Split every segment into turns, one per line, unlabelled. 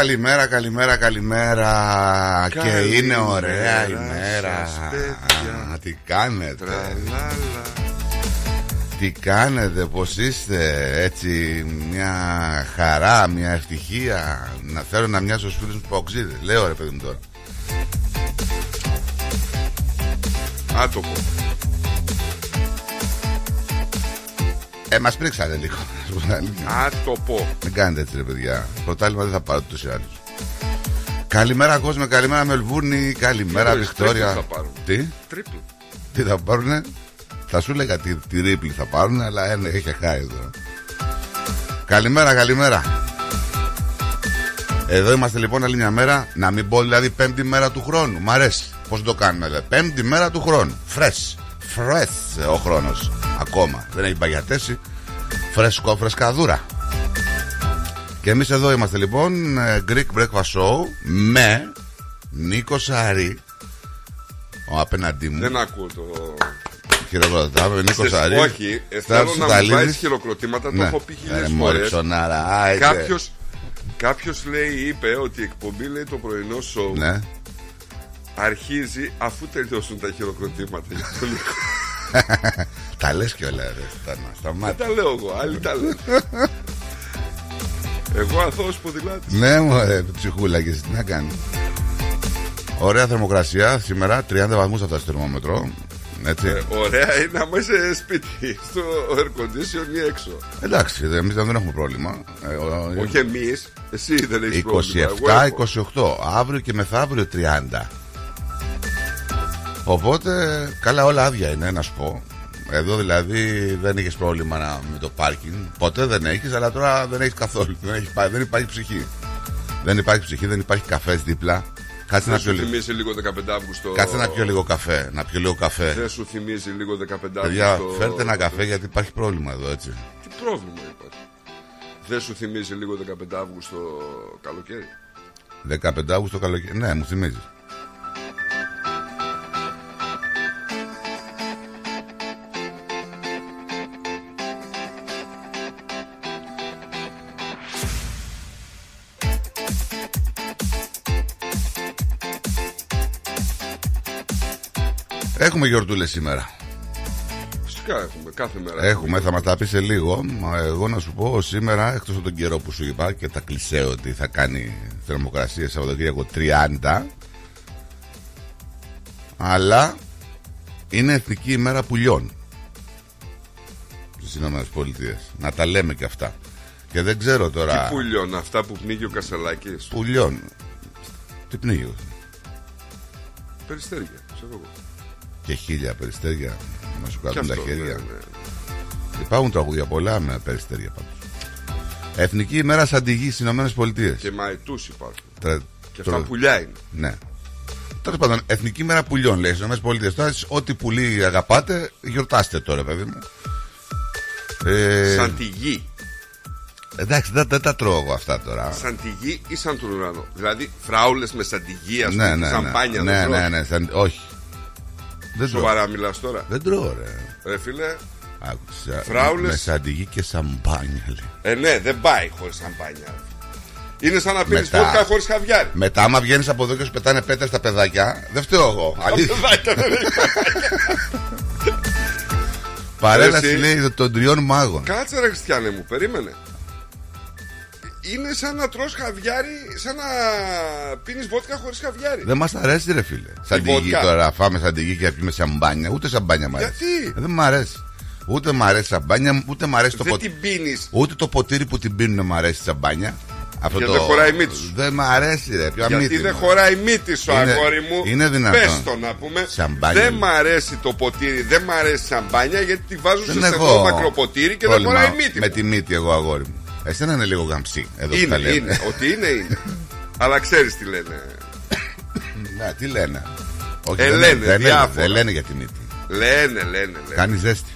Καλημέρα, καλημέρα, καλημέρα. Και
Καλημέρα
είναι ωραία
σας,
ημέρα.
παιδιά.
Α, Τι κάνετε,
Τραλάλα.
τι κάνετε, πώς είστε, έτσι μια χαρά, μια ευτυχία. Να θέλω να μοιάσω στους φίλους μου παοξίδες. Λέω ρε παιδί μου τώρα.
Άτομο.
Ε, μας πρίξανε λίγο. Να σου πω την αλήθεια.
Άτοπο.
Μην κάνετε έτσι ρε παιδιά. Πρωτάλημα δεν θα πάρω τους ή άλλους. Καλημέρα κόσμο, καλημέρα Μελβούρνη, καλημέρα
Τρίπλ
Βικτόρια.
θα πάρουν.
Τι;
Τρίπλ.
Τι θα πάρουνε; Θα σου λέγα τι, τι ρίπλη θα πάρουνε Αλλά ένα έχει χάει εδώ Καλημέρα καλημέρα Εδώ είμαστε λοιπόν άλλη μια μέρα Να μην πω δηλαδή πέμπτη μέρα του χρόνου Μ' αρέσει πως το κάνουμε δηλαδή. Πέμπτη μέρα του χρόνου Φρες Φρες ο χρόνος Ακόμα δεν έχει παγιατέσει Φρέσκο φρεσκαδούρα Και εμείς εδώ είμαστε λοιπόν ε, Greek Breakfast Show Με Νίκο Σαρή Ο απέναντί μου
Δεν ακούω το.
Χειροκροτάμε, Νίκο
Ξέρεις,
Σαρή.
Όχι, ε, θέλω να μου βάζεις χειροκροτήματα. Το έχω πει χίλιε φορές.
φορέ.
Κάποιο Κάποιος λέει, είπε ότι η εκπομπή λέει το πρωινό σοου
Ναι.
αρχίζει αφού τελειώσουν τα χειροκροτήματα για τον Νίκο.
Τα λες κιόλα, ρε. Σταμά-
Δεν
Σταμάτα.
τα λέω εγώ, άλλοι τα λένε. Εγώ αθώος ποδηλάτης.
Ναι, μου ψυχούλα και εσύ τι να κάνει. Ωραία θερμοκρασία σήμερα, 30 βαθμούς αυτό το θερμόμετρο. Έτσι.
Ε, ωραία είναι άμα είσαι σπίτι, στο air condition ή έξω.
Εντάξει, εμείς δεν έχουμε πρόβλημα. Ε, ο-
Όχι εμείς, εσύ δεν έχεις πρόβλημα. εγώ έχω.
27-28. Αύριο και μεθαύριο 30. Οπότε, καλά, όλα άδεια είναι, να σου πω. Εδώ δηλαδή δεν είχε πρόβλημα να- με το πάρκινγκ. Ποτέ δεν έχεις, αλλά τώρα δεν έχεις καθόλου. Δεν, έχεις, πά- δεν υπάρχει ψυχή. Δεν υπάρχει ψυχή, δεν υπάρχει καφές δίπλα. Κάτσε
Δεν
να πιω
σου
λίγο.
θυμίζει λίγο 15 Αύγουστο.
Κάτσε να πιω λίγο καφέ. Να πιω λίγο καφέ.
Δεν σου θυμίζει λίγο 15
Παιδιά,
Αύγουστο.
φέρτε ένα καφέ γιατί υπάρχει πρόβλημα εδώ, έτσι.
Τι πρόβλημα υπάρχει. Δεν σου θυμίζει λίγο 15 Αύγουστο καλοκαίρι.
15 Αύγουστο καλοκαίρι. Ναι, μου θυμίζεις. Έχουμε γιορτούλες σήμερα.
Φυσικά έχουμε κάθε μέρα.
Έχουμε, θα μας τα πεις σε λίγο. Μα Εγώ να σου πω σήμερα, εκτός από τον καιρό που σου είπα και τα κλεισέ ότι θα κάνει θερμοκρασία Σαββατοκύριακο 30, αλλά είναι εθνική ημέρα πουλιών στις Ηνωμένες Πολιτείες. Να τα λέμε και αυτά. Και δεν ξέρω τώρα.
Τι πουλιών, αυτά που πνίγει ο Κασελάκης;
Πουλιών. Τι πνίγει.
Περιστέρια, ξέρω εγώ.
Και χίλια περιστέρια να σου
Και
κάτουν τα
αυτό,
χέρια.
ναι, ναι.
Υπάρχουν τραγούδια πολλά με περιστέρια πάντως. Εθνική ημέρα Σαντιγή στις Ηνωμένες Πολιτείες.
Και μαετούς υπάρχουν.
Τρα...
Και
τώρα-
αυτά πουλιά είναι.
Ναι. Τέλος πάντων, Εθνική μέρα πουλιών λέει στις ΗΠΑ. Τώρα, εσείς ό,τι πουλί αγαπάτε, γιορτάστε τώρα, παιδί μου. Ε,
Σαν τη γη.
Εντάξει, δεν, δεν τα τρώω εγώ αυτά τώρα.
Σαν τη γη ή σαν τον ουρανό. Δηλαδή φράουλες με σαν τη γη, ας
ναι,
πούμε,
ναι,
σαν
ναι.
πάνια.
ναι,
δεν
ναι,
τρως.
ναι, σαν- όχι. Δεν τρώω.
Σοβαρά μιλάς τώρα.
Δεν τρώω, ρε.
Ρε φίλε,
Άκουσα.
Φράουλες.
Με σαντιγί και σαμπάνια, λέει.
ε ναι, δεν πάει χωρίς σαμπάνια. ρε. Είναι σαν να πίνεις
Μετά.
βότκα χωρίς χαβιάρι.
Μετά, άμα βγαίνεις από εδώ και σου πετάνε πέτρε στα παιδάκια, δεν φταίω εγώ. Αλήθεια.
Παιδάκια, δεν είναι.
Παρέλαση
Εσύ.
λέει των τριών μάγων.
Κάτσε ρε Χριστιανέ μου, περίμενε. Είναι σαν να τρως χαβιάρι, σαν να πίνεις βότκα χωρίς χαβιάρι.
Δεν μας αρέσει, ρε φίλε. Σαν τη γη
βότκα.
τώρα, φάμε σαν τη γη και να πιούμε σαμπάνια. Ούτε σαμπάνια μ' αρέσει.
Γιατί;
Δεν μ' αρέσει. Ούτε μ' αρέσει σαμπάνια, ούτε μ' αρέσει το
Δεν
ποτήρι.
την πίνεις.
Ούτε το ποτήρι που την πίνουν μ' αρέσει σαμπάνια. Αυτό
Γιατί
το...
δεν χωράει η μύτη σου.
Δεν μ' αρέσει, ρε. Ποια
Γιατί
μύτη
δεν
μου.
χωράει μύτη σου,
Είναι-
αγόρι μου.
είναι δυνατόν.
Πες το να πούμε.
Σαμπάνια.
Δεν μ' αρέσει το ποτήρι, δεν μ' αρέσει η σαμπάνια γιατί τη βάζω σε
Δεν
στενό
έχω
μακροποτήρι και δεν
πρόβλημα
χωράει η μύτη.
Με
μου.
τη μύτη, εγώ αγόρι μου. Εσένα είναι λίγο γαμψή. Εδώ που
Είναι,
τα λέμε.
είναι. Ότι είναι, είναι. Αλλά ξέρεις τι λένε.
Ναι, τι λένε. Όχι,
Ε,
δεν,
λένε,
δεν, λένε,
διάφορα.
δεν λένε για τη μύτη.
Λένε, λένε, λένε.
Κάνει ζέστη.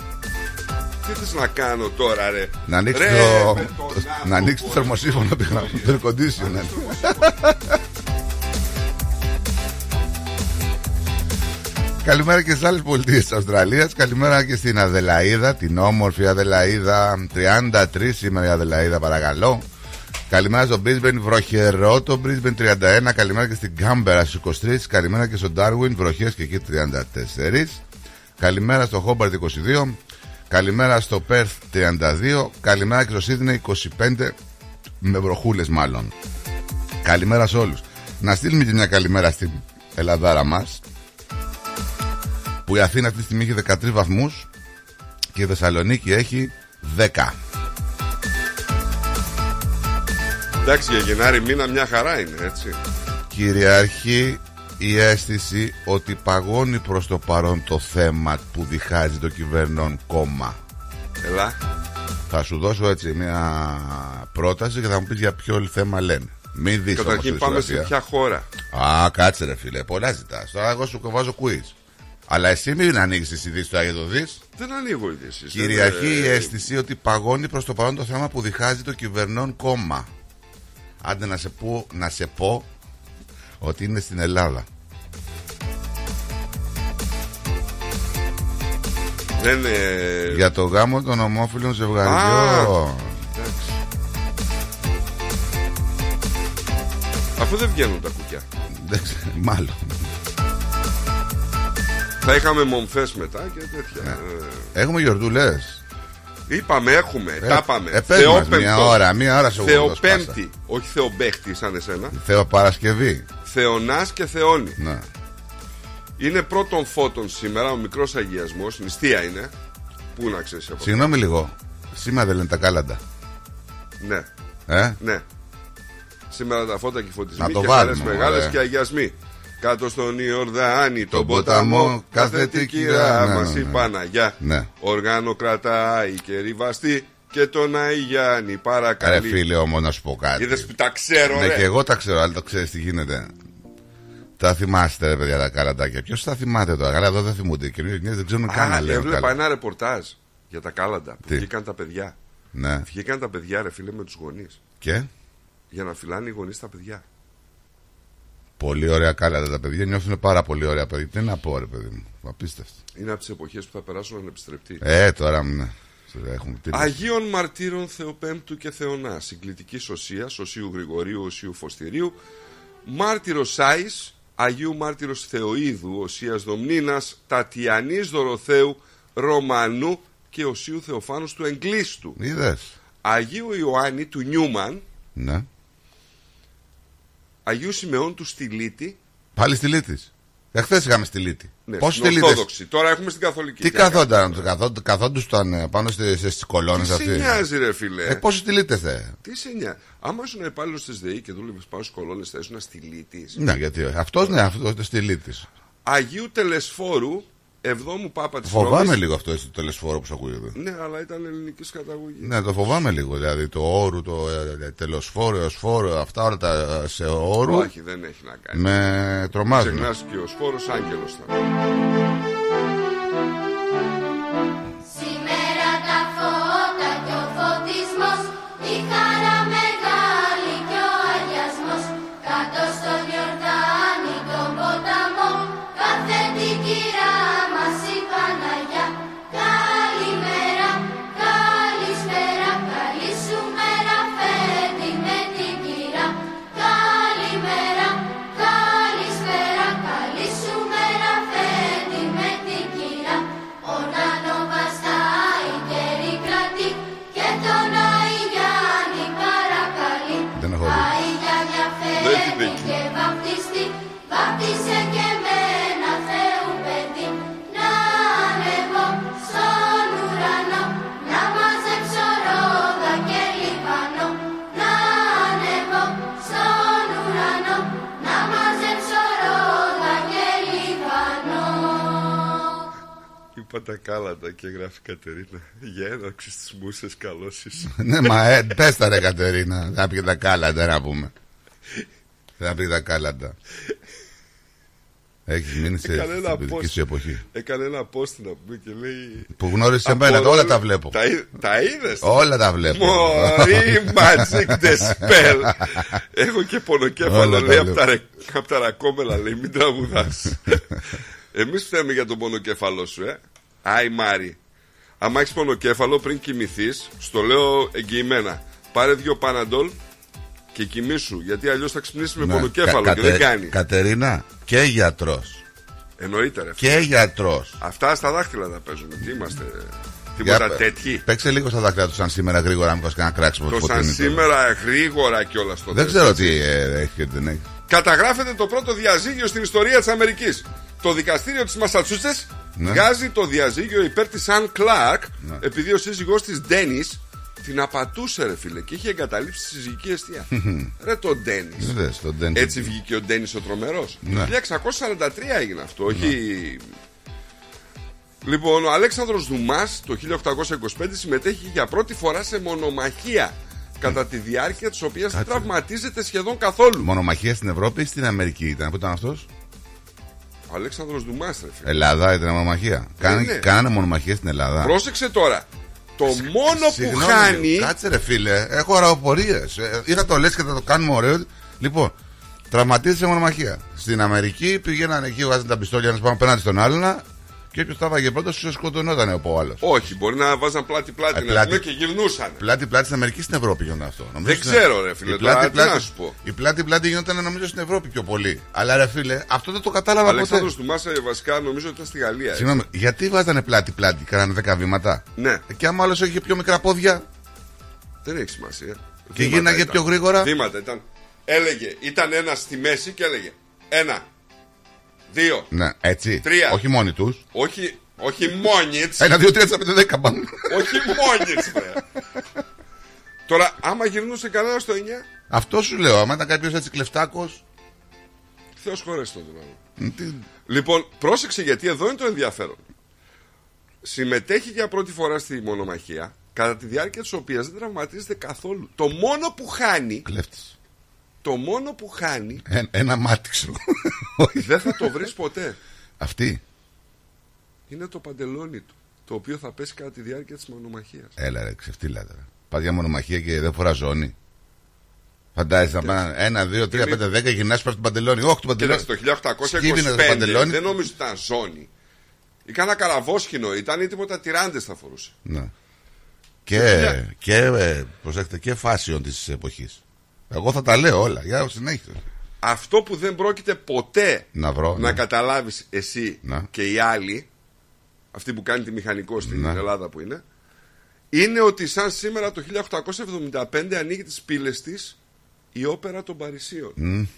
Τι θες να κάνω τώρα, ρε;
Να ανοίξει
Ρε,
το,
με τον
το-
άνθρωπο,
να ανοίξει το
ρε.
θερμοσύφωνο πήγα το air conditioner. Καλημέρα και στις άλλες πολιτείες της Αυστραλίας. Καλημέρα και στην Αδελαίδα, την όμορφη Αδελαίδα. 33 σήμερα η Αδελαίδα, παρακαλώ. Καλημέρα στο Brisbane, βροχερό το Brisbane 31. Καλημέρα και στην Κάμπερα στους 23. Καλημέρα και στο Darwin, βροχές και εκεί 34. Καλημέρα στο Hobart 22. Καλημέρα στο Perth 32. Καλημέρα και στο Sydney 25. Με βροχούλες μάλλον. Καλημέρα σε όλους. Να στείλουμε και μια καλημέρα στην Ελλαδάρα μας. Που η Αθήνα αυτή τη στιγμή έχει 13 βαθμούς και η Θεσσαλονίκη έχει 10.
Εντάξει, για Γενάρη μήνα μια χαρά είναι, έτσι.
Κυριαρχεί η αίσθηση ότι παγώνει προς το παρόν το θέμα που διχάζει το κυβερνών κόμμα.
Ελά.
Θα σου δώσω έτσι μια πρόταση και θα μου πεις για ποιο θέμα λένε. Μην δεις όμως
Καταρχήν
τη
πάμε σε
δυσκολία.
ποια χώρα.
Α, κάτσε ρε φίλε, πολλά ζητάς. Τώρα εγώ σου βάζω quiz. Αλλά εσύ μην ανοίξεις τις ειδήσεις τώρα για το δεις.
Δεν ανοίγω ειδήσεις.
Κυριαρχεί η αίσθηση ότι παγώνει προς το παρόν το θέμα που διχάζει το κυβερνών κόμμα. Άντε να σε πω, να σε πω ότι είναι στην Ελλάδα.
Δεν είναι.
Για το γάμο των ομόφυλων
Α.
ζευγαριών.
Εντάξει. Αφού δεν βγαίνουν τα κουκιά.
Δεν ξέρω, Μάλλον.
Θα είχαμε μομφές μετά και τέτοια. Ε,
Έχουμε γιορτούλες.
Είπαμε, έχουμε, τα πάμε.
Ε, πες μας
Θεόπεμπτος.
μια ώρα, μια ώρα σε εγώ εδώ σπάσα.
Θεοπέμπτη. Όχι θεομπέχτη σαν εσένα.
Θεοπαρασκευή.
Θεονάς και Θεόνη.
Ναι.
Είναι πρώτον φώτων σήμερα, ο μικρός αγιασμός, νηστεία είναι. Πού να ξέρεις από
Συγγνώμη λίγο. Σήμερα δεν λένε τα κάλαντα.
Ναι,
Ε;
ναι. Σήμερα τα φώτα και οι φωτισμοί
Να το
και
βάλουμε,
χαρές μεγάλες
ωραία.
και αγιασμοί. Κάτω στον Ιορδάνη, τον
Τον
ποταμό,
ποταμό,
κάθε τι κυρά
ναι,
μας
ναι,
η
ναι.
Παναγιά.
Ναι.
Οργάνο κρατάει και ριβαστεί και τον Αϊγιάννη
Ρε
παρακαλεί.
φίλε όμως να σου πω κάτι.
Είδες που τα ξέρω,
Ναι,
ρε.
και εγώ τα ξέρω, αλλά το ξέρεις τι γίνεται. Τα θυμάστε, ρε παιδιά, τα καλαντάκια. Ποιος τα θυμάται τώρα; Καλά, εδώ δεν θυμούνται. Οι καινούριε γενιέ δεν ξέρουν καν να
Α,
λένε.
έβλεπα
καλά.
ένα ρεπορτάζ για τα κάλαντα που
Τι;
βγήκαν τα παιδιά.
Ναι.
Βγήκαν τα παιδιά, ρε φίλε, με τους γονείς.
Και;
Για να φυλάνε οι γονείς τα παιδιά.
Πολύ ωραία κάλατα τα παιδιά. Νιώθουν πάρα πολύ ωραία παιδιά. Τι να πω, ρε παιδί μου. Απίστευτο.
Είναι από τις εποχές που θα περάσουν ανεπιστρεπτοί.
Ε, τώρα ναι. Έχουμε τι
Αγίων Μαρτύρων Θεοπέμπτου και Θεονά, συγκλητική Οσία, Οσίου Γρηγορίου, Οσίου Φωστηρίου, Μάρτυρος Σάη, Αγίου Μάρτυρος Θεοίδου, Οσίας Δομνίνας, Τατιανής Δωροθέου, Ρωμανού και Οσίου Θεοφάνους του Εγκλήστου.
Είδες.
Αγίου Ιωάννη του Νιούμαν,
Ναι.
Αγίου Σιμεών του Στυλίτη.
Πάλι στη Λύτης. Εχθές είχαμε στη Λύτη.
Ναι,
Πόσοι
στην
στη Λύτης;
Ορθόδοξη. Τώρα έχουμε στην Καθολική.
Τι
Τι να
καθόνταν, καθόνταν, καθόντουσαν ε, πάνω στις κολόνες
κάνουμε. Τι σε
αυτέ.
νοιάζει, ρε φίλε;
Ε, πόσοι στη Λύτη θε;
Τι σε νοιάζει; Άμα ήσουν υπάλληλος της ΔΕΗ και δούλευες πάνω στις κολόνες, θα ήσουν στυλίτη.
Ναι, γιατί αυτός ναι, αυτός στη Λύτης.
Αγίου Τελεσφόρου, εβδόμου Πάπα της
Φοβάμαι λίγο αυτό το τελεσφόρο που σου ακούγεται.
Ναι, αλλά ήταν ελληνικής καταγωγής.
Ναι, το φοβάμαι λίγο. Δηλαδή το όρου, το ε, τελοσφόρο, εωσφόρο, αυτά όλα τα ε, σε όρου
Όχι, δεν έχει να κάνει.
με τρομάζουν.
Ξεχνά και ο Σφόρος Άγγελος θα. Είπα τα κάλατα και γράφει η Κατερίνα. Για έναρξη στι μουσες καλώ είσαι.
ναι, μα ε, πες τα ρε Κατερίνα. Θα πει τα κάλαντα να πούμε. Θα πει τα κάλαντα. Έχεις μείνει σε
Έκανε ένα
στην παιδική
post.
σου εποχή.
Έκανε ένα post να πούμε και λέει.
Που γνώρισες
από
εμένα, όλα
όλα-
τα βλέπω.
Τα, εί- τα είδες;
Όλα τα βλέπω.
Μωρή magic the spell. Έχω και πονοκέφαλο
Όλα τα
λέει από
λέω.
τα, ρε- απ' τα ρακόμελα λέει μην τραγουδάς Εμείς φταίμε για τον πονοκέφαλο σου ε Άι Μάρι Άμα έχεις πονοκέφαλο πριν κοιμηθείς Στο λέω εγγυημένα Πάρε δύο παναντόλ και κοιμήσου Γιατί αλλιώς θα ξυπνήσεις με
Ναι,
πονοκέφαλο
κα-
και δεν
κατε-
κάνει
Κατερίνα, και γιατρός.
Εννοείται ρε
Και γιατρός.
Αυτά στα δάχτυλα θα παίζουμε Τι είμαστε Τίποτα
Για-
τέτοιοι
Παίξε λίγο στα δάκρυα του σαν σήμερα γρήγορα, μήπως κανένα κράξιμο
Το
του
σαν
φωτεινή τώρα.
σήμερα γρήγορα και όλα στο
Δεν
δες,
ξέρω
έτσι.
τι ε, έχει και δεν έχει.
Καταγράφεται το πρώτο διαζύγιο στην ιστορία της Αμερικής. Το δικαστήριο της Μασατσούτσες
Ναι.
βγάζει το διαζύγιο υπέρ της Αν Κλάρκ επειδή ο σύζυγός της Ντένις την απατούσε ρε φίλε και είχε εγκαταλείψει τη συζυγική αιστεία. ρε τον Ντένις.
Είδες, τον Ντένι.
Έτσι βγήκε ο Ντένις ο τρομερός.
Ναι.
Το 1643 έγινε αυτό, όχι... Λοιπόν, ο Αλέξανδρος Δουμάς το 1825 συμμετέχει για πρώτη φορά σε μονομαχία κατά τη διάρκεια της οποίας δεν
Κάτσε.
τραυματίζεται σχεδόν καθόλου.
Μονομαχία στην Ευρώπη ή στην Αμερική ήταν. Πού ήταν αυτός;
Ο Αλέξανδρος Δουμάς ρε φίλε.
Ελλάδα ήταν μονομαχία. Κάνε,
ναι.
Κάνανε μονομαχία στην Ελλάδα.
Πρόσεξε τώρα. Το μόνο που
Συγγνώμη,
χάνει.
Κάτσε ρε φίλε, έχω αεροπορίες. Ή θα το λες και θα το κάνουμε ωραίο. Λοιπόν, τραυματίζεται σε μονομαχία. Στην Αμερική πήγαιναν εκεί, βγάζαν τα πιστόλια ένα πάνω απέναντι στον άλλον και όποιος τα βάγε πρώτο, σου σκοτωνόταν από άλλος.
Όχι, μπορεί να βάζαν πλάτη-πλάτη
Ε,
να
πλάτη-
πούμε και γυρνούσαν.
Πλάτη-πλάτη στην Αμερική στην Ευρώπη γινόταν αυτό. Νομίζω
Δεν
στην-
ξέρω, ρε φίλε,
Η
τώρα, τι
πλάτη-πλάτη-
να σου πω.
Η πλάτη-πλάτη γινόταν νομίζω στην Ευρώπη πιο πολύ. Αλλά ρε φίλε, αυτό δεν το κατάλαβα
Ο
ποτέ.
Αλέξανδρος Δουμάς ε, βασικά νομίζω ότι ήταν στη Γαλλία. έτσι.
Συγγνώμη, γιατί βάζανε πλάτη-πλάτη, κάνανε 10 βήματα;
Ναι,
Και άμα άλλος είχε πιο μικρά πόδια;
Δεν έχει σημασία.
και
Βήματα
γίναγε
ήταν.
πιο γρήγορα;
Βήματα ήταν. Έλεγε, ήταν ένα στη μέση και έλεγε ένα, δύο,
Ναι, έτσι.
Τρία.
Όχι μόνοι τους.
όχι, όχι μόνιτς,
Ένα, δύο, τρία, τέσσερα, πέντε, δέκα πάμε.
όχι μόνιτς, βρε. Τώρα, άμα γυρνούσε κανένα στο 9,
Αυτό σου λέω. Άμα ήταν κάποιος έτσι κλεφτάκος.
Θεός χωρέσει τον δηλαδή. Λοιπόν, πρόσεξε γιατί εδώ είναι το ενδιαφέρον. Συμμετέχει για πρώτη φορά στη μονομαχία, κατά τη διάρκεια της οποίας δεν τραυματίζεται καθόλου. Το μόνο που χάνει,
Κλέφτης.
Το μόνο που χάνει,
Ένα μάτι ξέρω. Όχι.
δεν θα το βρεις ποτέ.
Αυτή;
Είναι το παντελόνι του, το οποίο θα πέσει κατά τη διάρκεια της μονομαχίας.
Έλα ρε, ξεφτύλα τώρα. Πα για μονομαχία και δεν φορά ζώνη. Φαντάζεσαι να πάνε ένα, δύο, τρία, πέντε, δέκα γυρνά πας του παντελόνι. Όχι, του παντελόνι.
Κοίταξε, το
Σκύβινε το
1825
παντελόνι.
δεν νομίζω ότι ήταν ζώνη. Ή κάνα καραβόσχηνο ήταν ή τίποτα τυράντες θα φορούσε.
Ναι. Και, και, ε, προσέξτε, και φάσιον της εποχής. Εγώ θα τα λέω όλα. Για συνέχεια.
Αυτό που δεν πρόκειται ποτέ
Να βρω.
να
ναι.
καταλάβεις εσύ
Ναι.
και οι άλλοι, αυτοί που κάνει τη μηχανικό στην
Ναι.
Ελλάδα που είναι, είναι ότι σαν σήμερα το 1875 ανοίγει τις πύλες της η όπερα των Παρισίων.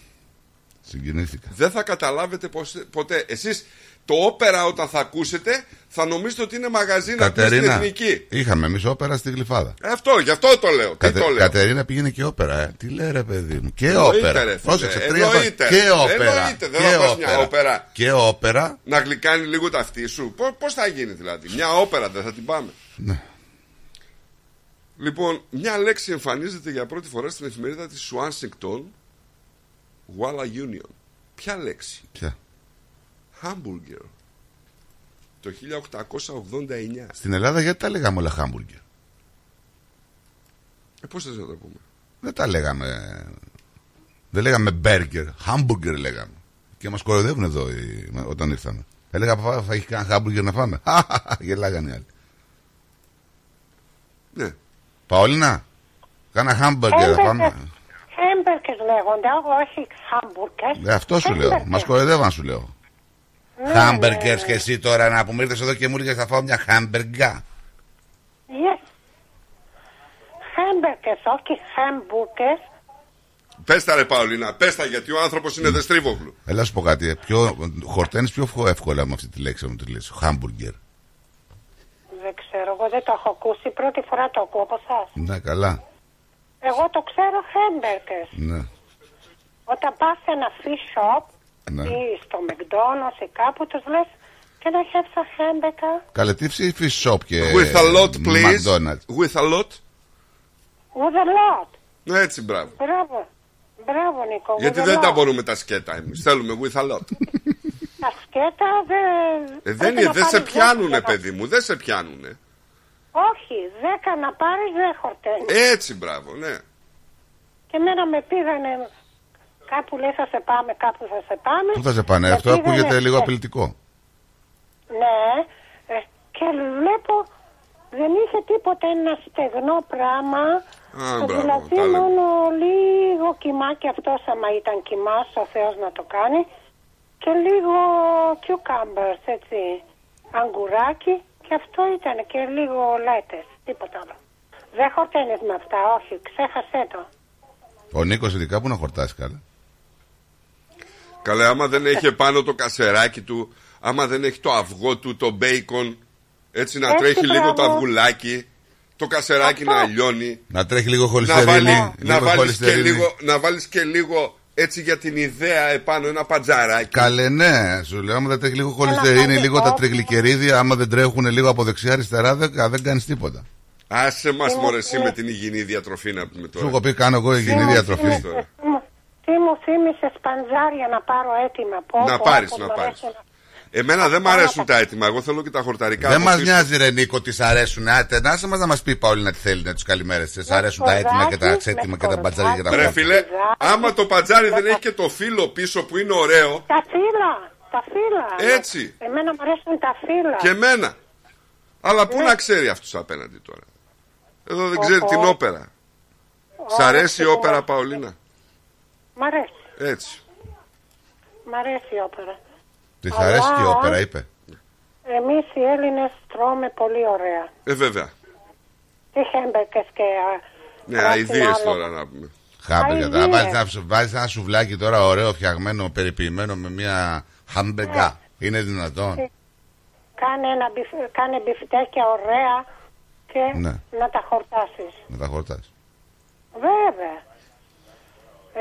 Συγκινήθηκα.
Δεν θα καταλάβετε πως, ποτέ. Εσείς το όπερα όταν θα ακούσετε θα νομίζετε ότι είναι μαγαζίνα που είναι στην
Κατερίνα,
εθνική.
είχαμε εμείς όπερα στη Γλυφάδα.
Ε, Αυτό, γι' αυτό το λέω. Τι
Κατε,
το λέω.
Κατερίνα πήγαινε και όπερα, ε. Τι λέει ρε παιδί μου. Και
Εννοείται,
όπερα.
ρε, φίλε.
Πρόσεξε, τρία
Εννοείται,
πα- Και
ρε.
όπερα.
Εννοείται, δεν
και
θα πας μια όπερα.
Και όπερα.
Να γλυκάνει λίγο τα αυτή σου. Πώς θα γίνει δηλαδή. Μια όπερα δεν θα την πάμε.
Ναι.
Λοιπόν, μια λέξη εμφανίζεται για πρώτη φορά στην εφημερίδα της Ουάσιγκτον Walla Union. Ποια λέξη;
Ποια;
Hamburger. Το 1889.
Στην Ελλάδα γιατί τα λέγαμε όλα χάμπουργκερ;
Ε, πώς θες να το πούμε;
Δεν τα λέγαμε. Δεν λέγαμε μπέργκερ. Χάμπουργκερ λέγαμε. Και μας κοροϊδεύουν εδώ οι- όταν ήρθαμε. Έλεγα θα θα έχει κανένα χάμπουργκερ να φάμε. Γελάγανε οι άλλοι.
Ναι.
Παόλινα, κάνα χάμπουργκερ να φάμε.
Χέμπερκες λέγονται, όχι χάμπουργκες.
Ε, αυτό σου λέω. Μας κοροϊδεύαν σου λέω.
Ναι,
Χάμπεργκερς και εσύ τώρα να που μου ήρθες εδώ και μου έλεγες θα φάω μια χάμπεργκα.
Yes. Χέμπερκες, όχι χάμπουργκες.
Πες τα ρε Παολίνα, πες τα γιατί ο άνθρωπος είναι δεστρίβογλου.
Έλα σου πω κάτι. ε, Πιο, χορταίνεις πιο φο- εύκολα με αυτή τη λέξη μου τη λες. Χάμπουργκερ.
Δεν ξέρω, εγώ δεν το έχω ακούσει. Πρώτη φορά το ακούω από εσάς.
Ναι, καλά.
Εγώ το ξέρω χέμπερκες.
Ναι.
Όταν πας σε ένα fish shop
Ναι.
ή στο McDonald's ή κάπου τους λες Can I have some hamburger?
Καλέ, τι ψήφι shop και
With a lot please.
McDonald's.
With a lot.
With a lot.
Ναι, έτσι μπράβο.
Μπράβο. Μπράβο Νίκο. with
Γιατί
a
δεν
lot.
τα μπορούμε τα σκέτα εμείς. Θέλουμε with a lot.
Τα σκέτα δεν...
Ε, δεν,
πρέπει
είναι,
να
δεν σε
πάρεις
πιάνουνε
δέκα.
παιδί μου, δεν σε πιάνουνε.
Όχι, δέκα να πάρεις δεν χορταίνει.
Έτσι μπράβο, ναι.
Και εμένα με πήγανε κάπου λέει θα σε πάμε, κάπου θα σε πάμε.
Πού θα σε πάνε,
Με
αυτό
πήγανε
ακούγεται λίγο
σε-
απειλητικό.
Ναι, ε, και βλέπω δεν είχε τίποτα ένα στεγνό πράγμα.
Α,
που
μπράβο,
δηλαδή
τα λέμε.
μόνο λίγο κοιμάκι αυτός άμα ήταν κοιμάς ο Θεός να το κάνει και λίγο cucumbers έτσι αγκουράκι και αυτό ήταν και λίγο λέτες τίποτα άλλο δεν χορταίνεις με αυτά όχι ξέχασέ το
Ο Νίκος ειδικά που να χορτάσει καλά.
Καλέ, άμα δεν έχει επάνω το κασεράκι του, άμα δεν έχει το αυγό του, το μπέικον, έτσι να
Έτσι,
τρέχει λίγο το
μπράβο.
αυγουλάκι, το κασεράκι
Αυτό.
να λιώνει,
Να τρέχει λίγο
να,
χολυστερίνη.
βάλει, να,
λίγο
βάλεις και
χολυστερίνη.
λίγο, να βάλεις και λίγο έτσι για την ιδέα επάνω ένα πατζαράκι.
Καλέ, ναι, σου λέω, άμα δεν τρέχει λίγο χολυστερίνη,
κάνει
λίγο τα
off.
τριγλικερίδια, άμα δεν τρέχουν λίγο από δεξιά-αριστερά, δεν, δεν κάνεις τίποτα.
Άσε μας
Τι μου
μωρέ εσύ
πει.
με την υγιεινή διατροφή να πούμε
Σου
τώρα.
έχω πει, κάνω εγώ υγιεινή
Τι μου
διατροφή.
θύμισες,
τώρα.
Τι μου- τι μου θύμισες σπανζάρια να πάρω έτοιμα πω,
Να
πω,
πάρεις,
όπως
να
μ'
πάρεις.
αρέσει να-
Εμένα δεν μ' αρέσουν τα έτοιμα, εγώ θέλω και τα χορταρικά.
Δεν
από
μας
πίσω.
νοιάζει, ρε Νίκο, τι σ' αρέσουν. Άτε, να σε μας να μας πει Παόλη να τι θέλει να του καλημέρε. Σ' αρέσουν τα έτοιμα και τα
σκορδάκι,
ξέτοιμα
με
και τα μπατζάρια και τα
σκορδάκι.
Ρε
χόρτα.
φίλε, άμα το πατζάρι δεν έχει και το φύλλο πίσω που είναι ωραίο,
Τα φύλλα, τα φύλλα.
Έτσι.
Εμένα μου αρέσουν τα φύλλα.
και εμένα. Αλλά
Ναι.
πού να ξέρει αυτούς απέναντι τώρα. Εδώ δεν
Οχο.
ξέρει την όπερα. Σ' αρέσει η
Όχι,
όπερα,
όχι.
Παολίνα;
Μ' αρέσει.
Έτσι.
Μ' αρέσει η όπερα.
Τη αρέσει και η
Αλλά-
όπερα, είπε.
Εμείς οι Έλληνες τρώμε πολύ ωραία.
Ε, βέβαια.
Τι χάμπουργκερ και... α,
Ναι,
πράσινο
αηδίες
άλλο.
τώρα να πούμε.
Χάμπουργκερ.
Αηδίες.
Θα βάζεις ένα, σου- βάζεις ένα σουβλάκι τώρα ωραίο, φτιαγμένο, περιποιημένο με μια χάμπουργκερ. Είναι δυνατόν.
Κάνε, ένα μπιφ, κάνε μπιφτέκια ωραία και
Ναι.
να τα χορτάσεις.
Να τα χορτάσει.
Βέβαια.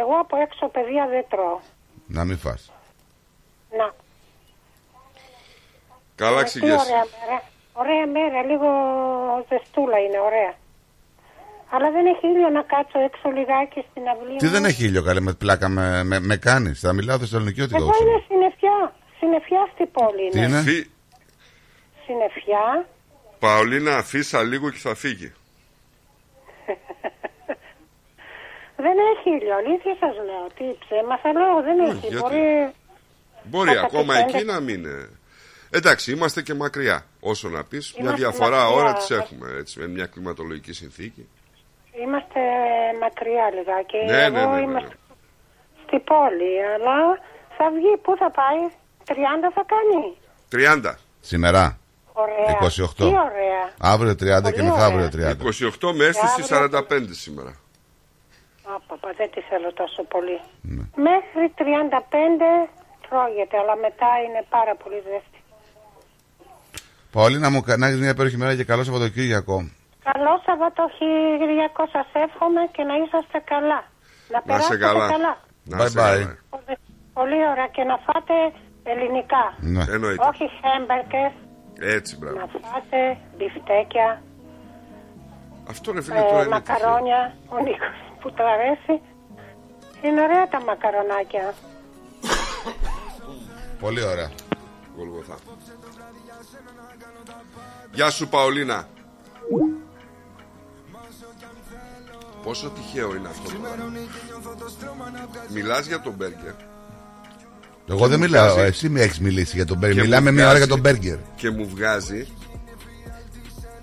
Εγώ από έξω παιδιά δεν τρώω.
Να μην φας.
Να.
Καλά
Ε, Τι
εξηγές.
ωραία μέρα. Ωραία μέρα, λίγο ζεστούλα είναι, ωραία. Αλλά δεν έχει ήλιο να κάτσω έξω λιγάκι στην αυλή
Τι
μου.
δεν έχει ήλιο, καλέ, με πλάκα με, με, με κάνεις. Θα μιλάω θεσσαλονικιώτικα.
Εδώ
εγώ
είναι
ξέρω.
συννεφιά. Συννεφιά στη πόλη
Τι
είναι.
είναι;
Φύ...
Συννεφιά.
Παολίνα, αφήσα λίγο και θα φύγει.
Ε, Δεν έχει ήλιο, αλήθεια σας λέω. Τι ψέμα θα λέω, δεν έχει.
γιατί;
Μπορεί.
Μπορεί
Θα
ακόμα
κατεβαίνετε.
εκεί να μην είναι. Εντάξει, είμαστε και μακριά. Όσο να πεις, μια
Είμαστε
διαφορά
μακριά,
ώρα τη
ε.
έχουμε έτσι, με μια κλιματολογική συνθήκη.
Είμαστε μακριά λιγάκι.
Ναι,
Εγώ
ναι, ναι, ναι,
είμαι
ναι.
στη πόλη, αλλά θα βγει. Πού θα πάει, 30 θα κάνει.
30.
Σήμερα.
Ωραία.
28.
Τι ωραία.
Αύριο 30 και
Πολύ
μεθαύριο
ωραία.
30.
28 με αίσθηση
αύριο-
45 σήμερα.
Άπαπα, δεν τη θέλω τόσο πολύ.
Ναι.
Μέχρι 35 τρώγεται, αλλά μετά είναι πάρα πολύ ζέστη.
Πολύ να μου να έχεις μια υπέροχη μέρα και καλό Σαββατοκύριακο.
Καλό Σαββατοκύριακο σας εύχομαι και να είσαστε καλά. Να
Να σε
περάσετε
καλά.
καλά.
Να
Bye
είσαι
bye.
καλά.
Πολύ ωραία και να φάτε ελληνικά.
Ναι.
Εννοείται.
Όχι χέμπερκες,
Έτσι, μπράβο.
να φάτε μπιφτέκια,
Αυτό ρε φίλε τώρα
ε,
είναι
μακαρόνια, ο Νίκος που του αρέσει. Είναι ωραία τα μακαρονάκια.
Πολύ ωραία.
τυχαίο. Γολγοθά. Γεια σου Παολίνα. Πόσο τυχαίο είναι αυτό το πράγμα. Μιλάς για τον μπέργκερ
Εγώ δεν
μου
μιλάω.
βγάζει-
Εσύ με έχεις μιλήσει για τον
Και
μπέργκερ.
μου
Μιλάμε μια ώρα για
βγάζει-
τον μπέργκερ.
και μου βγάζει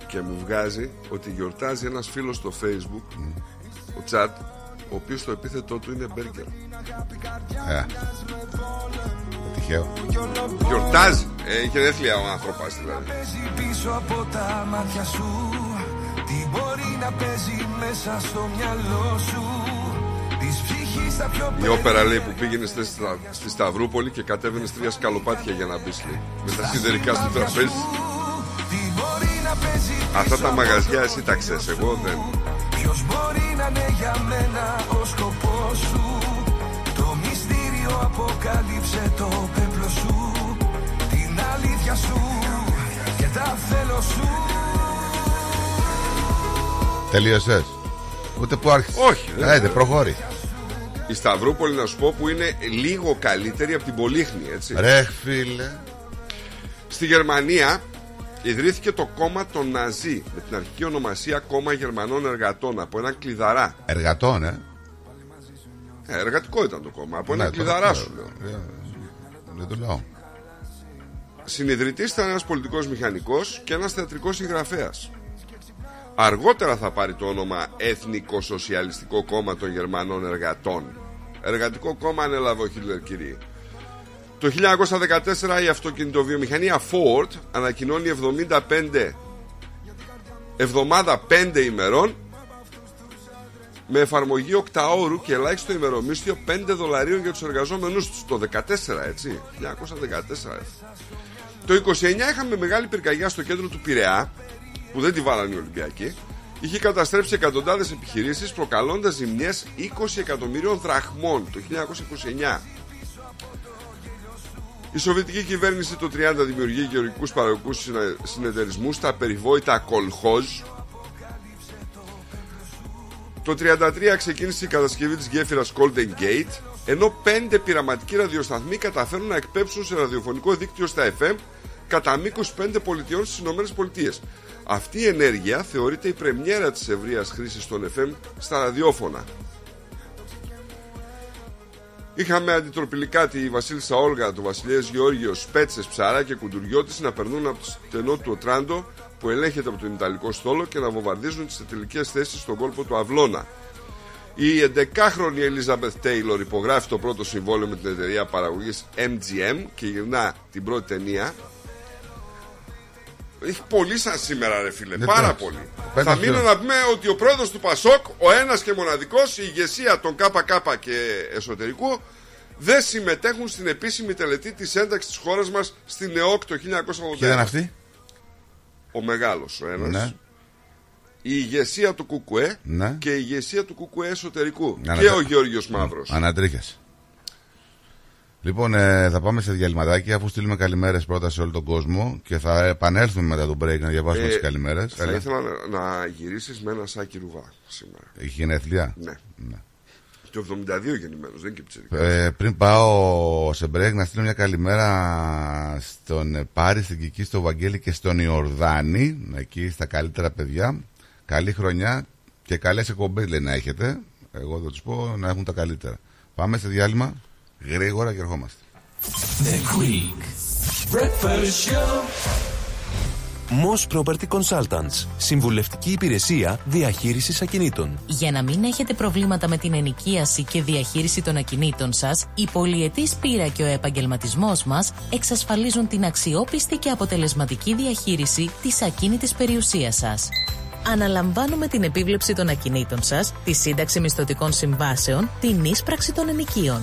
και μου βγάζει ότι γιορτάζει ένας φίλος στο facebook ο Τσάτ ο οποίος το επίθετό του είναι μπέργκερ
Ε. Τυχαίο.
Γιορτάζει. Ε, είχε γενέθλια ο άνθρωπος δηλαδή.
παίζει πίσω από τα μάτια σου Τι μπορεί να παίζει μέσα στο μυαλό σου Της ψυχής τα πιο
Η όπερα λέει που πήγαινε στη, Στα- στη Σταυρούπολη και κατέβαινε τρία σκαλοπάτια για να μπεις λέει. Με τα σιδερικά στο τραπέζι.
Τι μπορεί να παίζει
Αυτά τα μαγαζιά εσύ τα ξέρεις, εγώ δεν.
Ποιος μπορεί να είναι για μένα ο σκοπός σου; Το μυστήριο αποκάλυψε το πέπλο σου Την αλήθεια σου και τα θέλω σου
Τελείωσες. Ούτε που άρχισε.
Όχι, δεν-
Άιντε, προχώρη.
Η Σταυρούπολη να σου πω που είναι λίγο καλύτερη από την Πολύχνη, έτσι.
Ρε φίλε.
Στη Γερμανία ιδρύθηκε το κόμμα των Ναζί με την αρχική ονομασία Κόμμα Γερμανών Εργατών από έναν κλειδαρά.
Εργατών, ε.
Ε, εργατικό ήταν το κόμμα. Από
Ναι,
έναν
το-
κλειδαρά
ε,
σου λέω.
ε, Δεν το λέω.
Συνειδητής ήταν ένας πολιτικός μηχανικός και ένας θεατρικός συγγραφέας. Αργότερα θα πάρει το όνομα Εθνικό Σοσιαλιστικό Κόμμα των Γερμανών Εργατών. Εργατικό κόμμα ανέλαβε ο Χίλερ κύριε. Το 1914 η αυτοκινητοβιομηχανία Ford ανακοινώνει 75 εβδομάδα 5 ημερών με εφαρμογή οκταώρου και ελάχιστο ημερομίσθιο 5 δολαρίων για τους εργαζόμενους τους. Το 14 έτσι, 1914. Το 29 είχαμε μεγάλη πυρκαγιά στο κέντρο του Πειραιά, που δεν τη βάλανε οι Ολυμπιακοί. Είχε καταστρέψει εκατοντάδες επιχειρήσεις προκαλώντας ζημιές 20 εκατομμυρίων δραχμών το 1929. Η Σοβιετική κυβέρνηση το 30 δημιουργεί γεωργικούς παραγωγικούς συνεταιρισμούς στα περιβόητα κολχόζ. Το 33 ξεκίνησε η κατασκευή της γέφυρας Golden Gate, ενώ πέντε πειραματικοί ραδιοσταθμοί καταφέρουν να εκπέψουν σε ραδιοφωνικό δίκτυο στα FM κατά μήκος πέντε πολιτιών στις Ηνωμένες Πολιτείες. Αυτή η ενέργεια θεωρείται η πρεμιέρα της ευρείας χρήσης των FM στα ραδιόφωνα. Είχαμε αντιτροπηλικά τη Βασίλισσα Όλγα, του Βασιλιές Γεώργιος, Σπέτσε, Ψάρα και Κουντουριώτης να περνούν από το στενό του Οτράντο που ελέγχεται από τον Ιταλικό στόλο και να βομβαρδίζουν τις τελικές θέσεις στον κόλπο του Αυλώνα. Η 11χρονη Ελίζαμπεθ Τέιλορ υπογράφει το πρώτο συμβόλαιο με την εταιρεία παραγωγής MGM και γυρνά την πρώτη ταινία. Έχει πολύ σαν σήμερα, ρε φίλε.
Ναι,
πάρα
εντάξει.
πολύ.
Πες
Θα
μας
μείνω
ποιο.
να πούμε ότι ο πρόεδρος του Πασόκ, ο ένας και μοναδικός, η ηγεσία των ΚΚ και εσωτερικού, δεν συμμετέχουν στην επίσημη τελετή της ένταξης της χώρας μας στην ΕΟΚ το 1981.
Ποιοι ήταν αυτοί.
Ο μεγάλος ο ένας.
Ναι.
Η ηγεσία του ΚΚΕ
Ναι.
και η ηγεσία του ΚΚΕ εσωτερικού.
Ανα-
Και ο Γεώργιος Μαύρος.
Ανατρίχες. Λοιπόν, ε, θα πάμε σε διαλυματάκι αφού στείλουμε καλημέρες πρώτα σε όλο τον κόσμο και θα επανέλθουμε μετά το break να διαβάσουμε
Ε,
τις καλημέρες.
Θα ήθελα να, να γυρίσεις με ένα σάκι ρουβά σήμερα.
Έχει γενέθλια.
Ναι.
Ναι.
Το 72 γεννημένος, δεν και πιτσιρικά.
Ε, πριν πάω σε break να στείλω μια καλημέρα στον ε, Πάρη, στην Κική, στο Βαγγέλη και στον Ιορδάνη εκεί στα καλύτερα παιδιά καλή χρονιά και καλές εκπομπές λέει να έχετε Εγώ θα τους πω να έχουν τα καλύτερα. Πάμε σε διάλειμμα γρήγορα και ερχόμαστε.
The Greek Breakfast Show.
Moss Property Consultants. Συμβουλευτική υπηρεσία διαχείρισης ακινήτων.
Για να μην έχετε προβλήματα με την ενοικίαση και διαχείριση των ακινήτων σας, η πολυετής πείρα και ο επαγγελματισμός μας εξασφαλίζουν την αξιόπιστη και αποτελεσματική διαχείριση της ακίνητης περιουσίας σας. Αναλαμβάνουμε την επίβλεψη των ακινήτων σας, τη σύνταξη μισθωτικών συμβάσεων, την ίσπραξη των ενοικίων.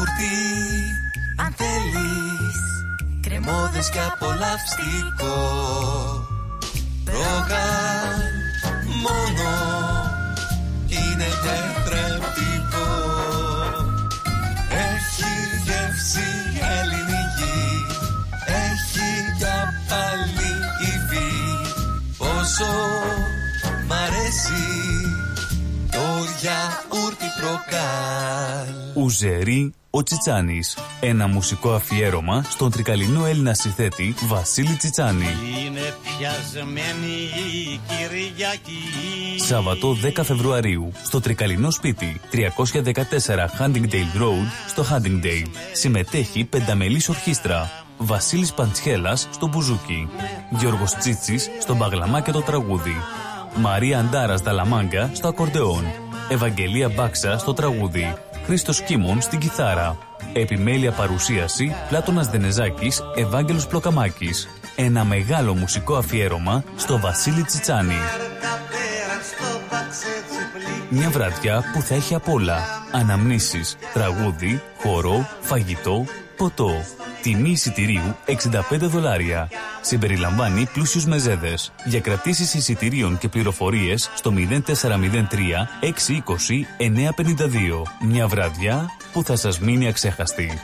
Γιαούρτι, αν θέλεις Κρεμόδες και απολαυστικό. Ρόγαν μόνο Είναι τετρεπτικό. Έχει γεύση ελληνική Έχει για πάλι υφή. Πόσο μ' αρέσει Το γιαούρτι προκάλ
Ουζερή ο Τσιτσάνης. Ένα μουσικό αφιέρωμα στον τρικαλινό Έλληνα συνθέτη Βασίλη Τσιτσάνη.
Είναι πιασμένη η Κυριακή
Σάββατο 10 Φεβρουαρίου στο τρικαλινό σπίτι 314 Huntingdale Road στο Huntingdale. Συμμετέχει πενταμελής ορχήστρα. Βασίλης Παντσχέλας στο μπουζούκι. Γιώργος Τσίτσης στο μπαγλαμά και το τραγούδι. Μαρία Αντάρας Δαλαμάγκα στο ακορντεόν. Ευαγγελία Μπάξα στο τραγούδι. Χρήστος Κίμων στην κιθάρα. Επιμέλεια παρουσίαση Πλάτωνας Δενεζάκης, Ευάγγελος Πλοκαμάκης. Ένα μεγάλο μουσικό αφιέρωμα στο Βασίλη Τσιτσάνη. Μια βραδιά που θα έχει απ' όλα. Αναμνήσεις, τραγούδι, χορό, φαγητό, ποτό. Τιμή εισιτηρίου 65 δολάρια. Συμπεριλαμβάνει πλούσιους μεζέδες. Για κρατήσεις εισιτηρίων και πληροφορίες στο 0403 620 952. Μια βραδιά που θα σας μείνει αξέχαστη.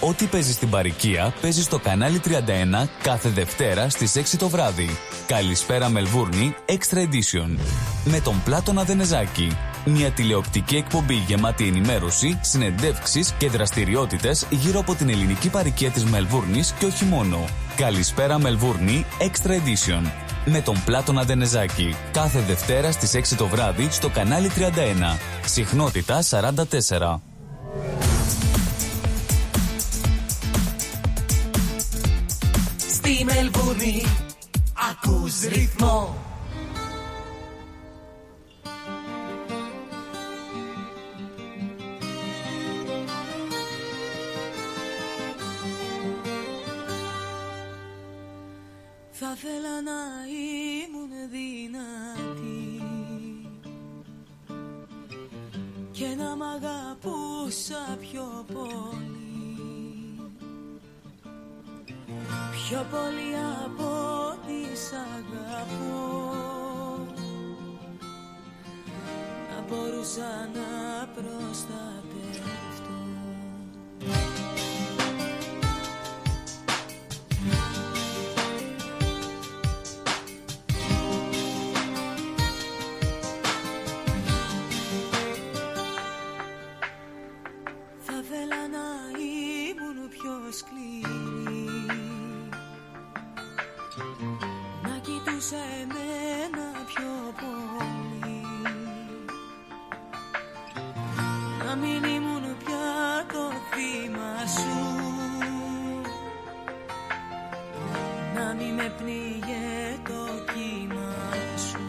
Ό,τι παίζεις στην παροικία παίζεις στο κανάλι 31 κάθε Δευτέρα στις 6 το βράδυ. Καλησπέρα Μελβούρνη Extra Edition. Με τον Πλάτωνα Δενεζάκη. Μια τηλεοπτική εκπομπή γεμάτη ενημέρωση, συνεντεύξεις και δραστηριότητες γύρω από την ελληνική παροικία της Μελβούρνης και όχι μόνο. Καλησπέρα Μελβούρνη Extra Edition. Με τον Πλάτωνα Δενεζάκη. Κάθε Δευτέρα στις 6 το βράδυ στο κανάλι 31. Συχνότητα 44.
Στη Μελβούρνη ακούς ρυθμό.
Θα θέλα να ήμουν δυνατή και να μ' αγαπούσα πιο πολύ πιο πολύ από ό,τι σ' αγαπώ. Να μπορούσα να προστατευτώ. Θα θέλα να ήμουν πιο σκληρή κοιτούσα εμένα πιο πολύ. Να μην ήμουν πια το θύμα σου. Να μην με πνίγε το κύμα σου.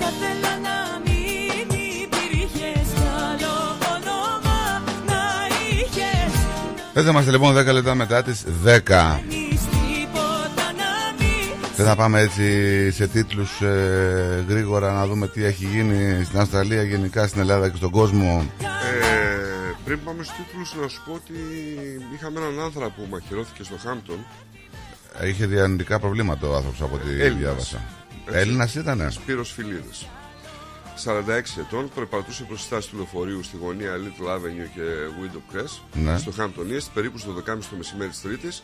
Θα θέλα να μην υπήρχες κι άλλο όνομα να είχες.
Εδώ είμαστε λοιπόν 10 λεπτά μετά τις 10.
Τίποτα να μην
Δεν θα πάμε έτσι σε τίτλους ε, γρήγορα να δούμε τι έχει γίνει στην Αυστραλία, γενικά στην Ελλάδα και στον κόσμο.
Ε, πριν πάμε στους τίτλους να σου πω ότι είχαμε έναν άνθρα που μαχαιρώθηκε στο Χάμπτον
Είχε διανοητικά προβλήματα ο άνθρωπος από ό,τι
Έλληνας.
διάβασα.
Έτσι.
Έλληνας ήτανε;
Σπύρος Φιλίδης 46 ετών, περπατούσε προς τη στάση του λεωφορείου στη γωνία Little Avenue και Window Crest
Ναι.
στο Hampton East, περίπου στο 12.30 το μεσημέρι της Τρίτης.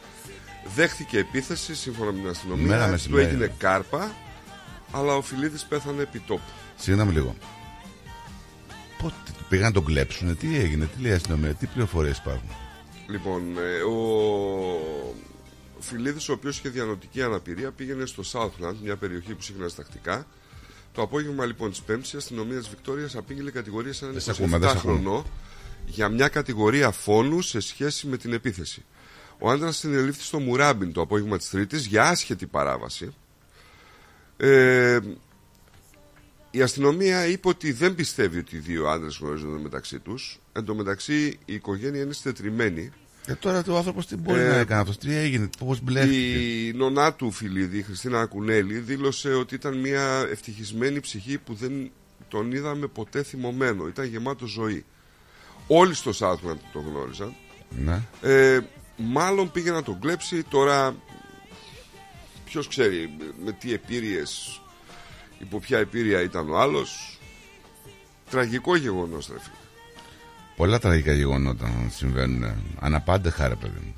Δέχθηκε επίθεση σύμφωνα με την αστυνομία.
Μέρα
του
μεσημέρι.
έγινε κάρπα, αλλά ο Φιλίδης πέθανε επί τόπου.
Συγγνώμη λίγο. Πότε πήγαν να τον κλέψουν, τι έγινε, τι λέει η αστυνομία, τι πληροφορίες υπάρχουν;
Λοιπόν, ε, ο Φιλίδης ο οποίος είχε διανοτική αναπηρία πήγαινε στο Southland, μια περιοχή που σύγχρονα τακτικά. Το απόγευμα λοιπόν της Πέμπτης η αστυνομία της Βικτόριας απήγγειλε κατηγορία σε έναν
Δεν σε ακούμε, δεν σε
27
ακούμε.
χρονό για μια κατηγορία φόνου σε σχέση με την επίθεση. Ο άντρας συνελήφθη στο Μουράμπιν το απόγευμα της Τρίτης για άσχετη παράβαση. Ε, η αστυνομία είπε ότι δεν πιστεύει ότι οι δύο άντρες γνωρίζονται μεταξύ τους. Εν τω μεταξύ η οικογένεια είναι στετριμένη.
Και τώρα ο άνθρωπος τι μπορεί
Ε,
να έκανε αυτός, τι έγινε, πώς μπλέχτηκε.
Η νονά του Φιλίδη, η Χριστίνα Ακουνέλη, δήλωσε ότι ήταν μια ευτυχισμένη ψυχή που δεν τον είδαμε ποτέ θυμωμένο. Ήταν γεμάτο ζωή. Όλοι στο Southland τον γνώριζαν.
Ναι.
Ε, μάλλον πήγε να τον κλέψει. Τώρα, ποιος ξέρει με τι επίρειες, υπό ποια επίρρεια ήταν ο άλλος. Τραγικό γεγονός, ρε φίλε.
Πολλά τραγικά γεγονότα συμβαίνουν. Αναπάντεχα, ρε παιδί μου.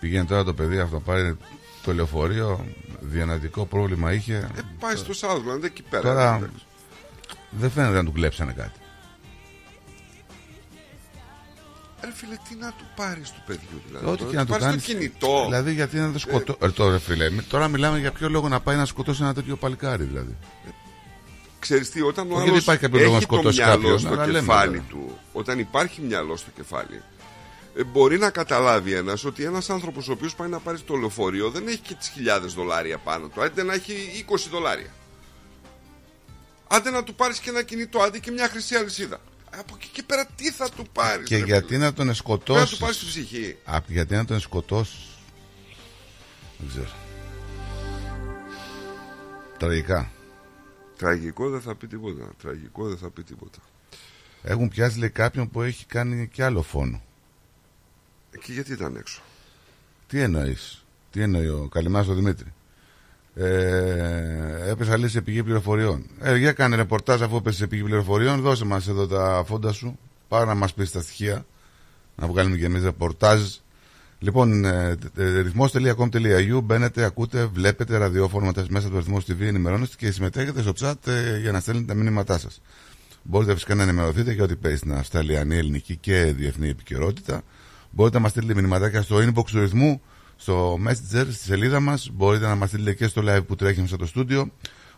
Πήγαινε τώρα το παιδί αυτό, πάρει το λεωφορείο, διανατικό πρόβλημα είχε.
Ε, πάει στο Southland, εκεί πέρα.
Τώρα
εντάξει.
δεν φαίνεται να του κλέψανε κάτι.
Ε, φίλε, τι να του πάρεις του παιδιού, δηλαδή.
Ό,τι
Τώρα
και να του
πάρεις
κάνεις.
το κινητό.
Δηλαδή, γιατί να το σκοτώσει. Ε, τώρα, φίλε, μη- τώρα μιλάμε για ποιο λόγο να πάει να σκοτώσει ένα τέτοιο παλικάρι, δηλαδή.
Ξέρεις τι, όταν ο
Όχι, δεν
άλλος
υπάρχει κάποιο λόγο να
έχει το
σκοτώσει
μυαλό
κάποιον,
στο
αλλά λέμε
κεφάλι
τώρα.
του, όταν υπάρχει μυαλό στο κεφάλι, ε, μπορεί να καταλάβει ένας ότι ένας άνθρωπος ο οποίος πάει να πάρει το λεωφορείο δεν έχει και τις χιλιάδες δολάρια πάνω του, άντε να έχει 20 δολάρια. Άντε να του πάρεις και ένα κινητό, άντε και μια χρυσή αλυσίδα. Από εκεί και πέρα τι θα του πάρεις.
Και
ρε
γιατί
φίλε;
να τον
Πρέπει να
σκοτώσει.
του πάρεις τη ψυχή.
γιατί να τον σκοτώσει. Δεν ξέρω. Τραγικά.
Τραγικό δεν θα πει τίποτα. Τραγικό δεν θα πει τίποτα.
Έχουν πιάσει λέει κάποιον που έχει κάνει και άλλο φόνο.
Και γιατί ήταν έξω;
Τι εννοείς, Τι εννοεί ο Καλημάς ο Δημήτρη; Ε, έπεσα λέει σε πηγή πληροφοριών. Ε, για κάνε ρεπορτάζ αφού έπεσε σε πηγή πληροφοριών. Δώσε μας εδώ τα φόντα σου. Πάρα να μας πεις τα στοιχεία. Να βγάλουμε και εμείς ρεπορτάζ. Λοιπόν, ε, ε, ρυθμός.com.au μπαίνετε, ακούτε, βλέπετε ραδιόφωνο μέσα του ρυθμός TV, ενημερώνεστε και συμμετέχετε στο chat ε, για να στέλνετε τα μηνύματά σας. Μπορείτε φυσικά να ενημερωθείτε για ό,τι παίζει στην Αυστραλιανή, ελληνική και διεθνή επικαιρότητα. Μπορείτε να μας στείλετε μηνυματάκια στο inbox του ρυθμού, στο Messenger, στη σελίδα μας. Μπορείτε να μας στείλετε και στο live που τρέχει μέσα στο στούντιο.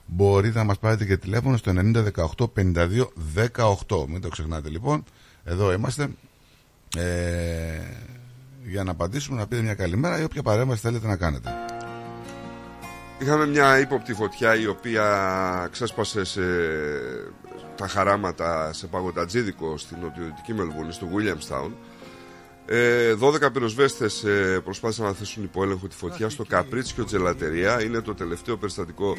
Μπορείτε να μας πάρετε και τηλέφωνο στο 9018 52 18. Μην το ξεχνάτε λοιπόν. Εδώ είμαστε. Ε, για να απαντήσουμε, να πείτε μια καλημέρα ή όποια παρέμβαση θέλετε να κάνετε.
Είχαμε μια ύποπτη φωτιά η οποία ξέσπασε σε τα χαράματα σε παγωτατζίδικο στην νοτιοδυτική Μελβούνη, στο Williamstown. Ε, 12 πυροσβέστες ε, προσπάθησαν να θέσουν υπό έλεγχο τη φωτιά στο Καπρίτσιο Τζελατερία. Είναι το τελευταίο περιστατικό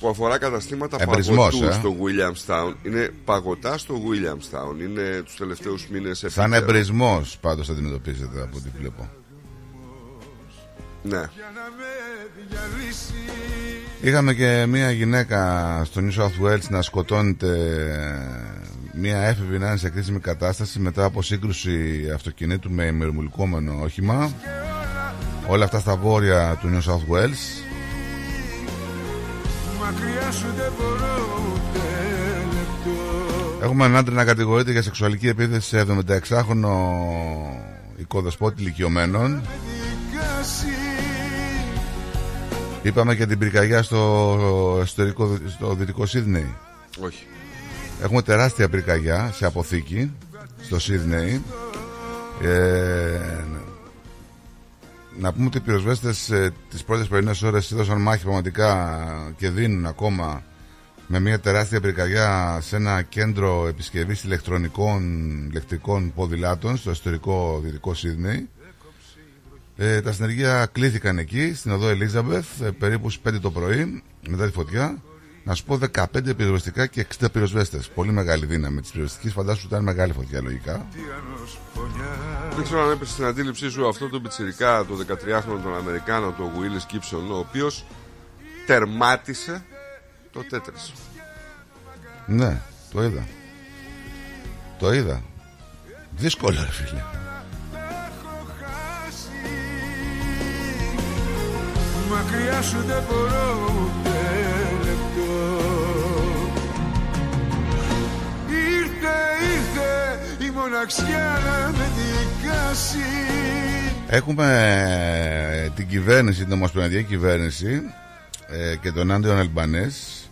που αφορά καταστήματα
Εμπρισμός,
παγωτού
ε.
στο Williamstown. Είναι παγωτά στο Williamstown. Είναι τους τελευταίους μήνες
Σαν
επίπεδο.
εμπρισμός πάντως αντιμετωπίζετε από ό,τι βλέπω.
Ναι.
Είχαμε και μια γυναίκα στο New South Wales να σκοτώνεται μια έφηβη να είναι σε κρίσιμη κατάσταση μετά από σύγκρουση αυτοκινήτου με ημερομουλκόμενο όχημα. Όλα αυτά στα βόρεια του New South Wales.
Μακριά σου δεν μπορώ ούτε λεπτό
Έχουμε έναν άντρα να κατηγορείται για σεξουαλική επίθεση σε 76χρονο οικοδεσπότη ηλικιωμένων.
δικάσει
Είπαμε και την πυρκαγιά στο, εσωτερικό, στο δυτικό Σίδνεϊ.
Όχι.
Έχουμε τεράστια πυρκαγιά σε αποθήκη στο Σίδνεϊ. Ε, να πούμε ότι οι πυροσβέστες ε, τις πρώτες πρωινές ώρες έδωσαν μάχη πραγματικά και δίνουν ακόμα με μια τεράστια πυρκαγιά σε ένα κέντρο επισκευής ηλεκτρονικών ηλεκτρικών ποδηλάτων στο εσωτερικό δυτικό Σίδνεϊ. Ε, τα συνεργεία κλήθηκαν εκεί, στην οδό Ελίζαμπεθ, ε, περίπου στις 5 το πρωί, μετά τη φωτιά. Να σου πω 15 πυροσβεστικά και 60 πυροσβέστες. Πολύ μεγάλη δύναμη της πυροσβεστικής. Φαντάσου ότι ήταν μεγάλη φωτιά λογικά.
Δεν ξέρω αν έπεσε στην αντίληψή σου αυτό το πιτσιρικά, το 13χρονο τον Αμερικάνο, το Willis Gibson, ο οποίος τερμάτισε το τέτρις.
Ναι, το είδα. Το είδα. Δύσκολο, ρε φίλε.
Μακριά σου δεν μπορώ μοναξιά να με δικάσει
Έχουμε ε, την κυβέρνηση, την ομοσπονδιακή κυβέρνηση ε, και τον Άντιον Αλμπανές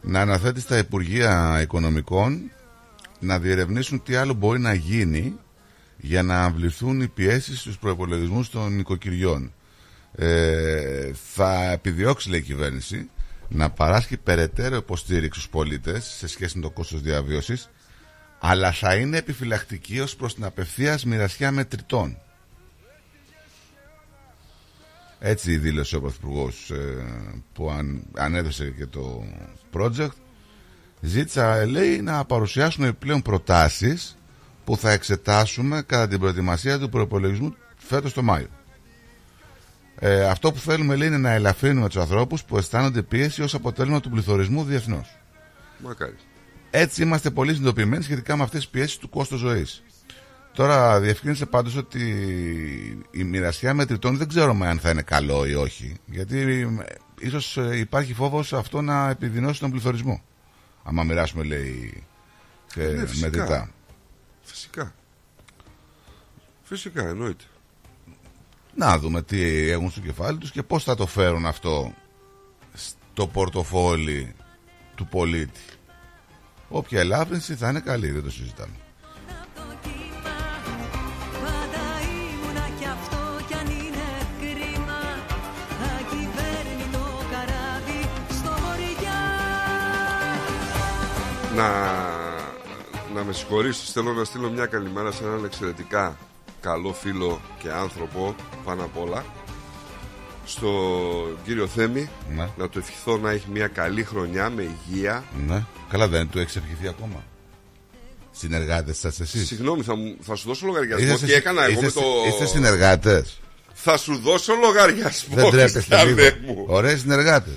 να αναθέτει στα Υπουργεία Οικονομικών να διερευνήσουν τι άλλο μπορεί να γίνει για να αμβληθούν οι πιέσεις στους προϋπολογισμούς των οικοκυριών. Ε, θα επιδιώξει, λέει η κυβέρνηση, να παράσχει περαιτέρω υποστήριξη στους πολίτες σε σχέση με το κόστος διαβίωσης, αλλά θα είναι επιφυλακτική ως προς την απευθείας μοιρασιά μετρητών. Έτσι δήλωσε ο Πρωθυπουργός που αν, ανέδωσε και το project. Ζήτησα, λέει, να παρουσιάσουμε επιπλέον προτάσεις που θα εξετάσουμε κατά την προετοιμασία του προπολογισμού φέτος το Μάιο. Ε, αυτό που θέλουμε, λέει, είναι να ελαφρύνουμε τους ανθρώπους που αισθάνονται πίεση ως αποτέλεσμα του πληθωρισμού διεθνώς.
Μακάρι.
Έτσι είμαστε πολύ συνειδητοποιημένοι σχετικά με αυτές τις πιέσεις του κόστου ζωής. Τώρα διευκρίνησε πάντως ότι η μοιρασιά μετρητών δεν ξέρουμε αν θα είναι καλό ή όχι. Γιατί ε, ίσως ε, υπάρχει φόβος αυτό να επιδεινώσει τον πληθωρισμό. Άμα μοιράσουμε λέει και
Ναι, φυσικά.
μετρητά.
Φυσικά. Φυσικά, εννοείται.
Να δούμε τι έχουν στο κεφάλι τους και πώς θα το φέρουν αυτό στο πορτοφόλι του πολίτη. Όποια ελάφρυνση θα είναι καλή, δεν το συζητάμε.
Πάντα ήμουνα κι αυτό κι αν είναι κρίμα Θα κυβέρνει το καράβι στο βορειά
Να, να με συγχωρήσεις Θέλω να στείλω μια καλημέρα σε έναν εξαιρετικά καλό φίλο και άνθρωπο πάνω απ' όλα στο κύριο Θέμη
Ναι.
να του ευχηθώ να έχει μια καλή χρονιά με υγεία
Ναι. Καλά δεν του έχεις ευχηθεί ακόμα. Συνεργάτες σας εσείς.
Συγγνώμη θα, μου- θα σου δώσω λογαριασμό
Είσαστε-
τι έκανα εγώ
είστε-
με το...
Είστε συνεργάτες.
Θα σου δώσω λογαριασμό
Δεν τρέπεστε
Χριστιανέ
λίγο.
μου.
Ωραίοι συνεργάτες.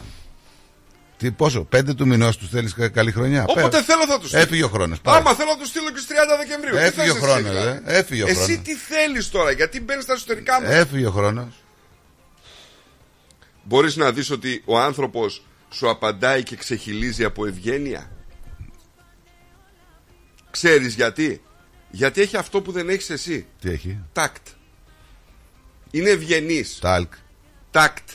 Τι πόσο, πέντε του μηνός τους θέλεις κα- καλή χρονιά;
Όποτε
Πες.
θέλω θα τους στείλω.
Έφυγε ο χρόνος.
Άμα θέλω να τους στείλω και στις 30 Δεκεμβρίου. Τι
Έφυγε
θες
ο
εσύ,
χρόνος,
δηλαδή;
ε. Έφυγε ο
Εσύ
χρόνος.
τι θέλεις τώρα, γιατί μπαίνεις στα εσωτερικά μου.
Έφυγε ο χρόνος.
Μπορείς να δεις ότι ο άνθρωπος σου απαντάει και ξεχειλίζει από ευγένεια; Ξέρεις γιατί; Γιατί έχει αυτό που δεν έχεις εσύ.
Τι έχει;
Τακτ. Είναι ευγενής.
Ταλκ.
Τακτ.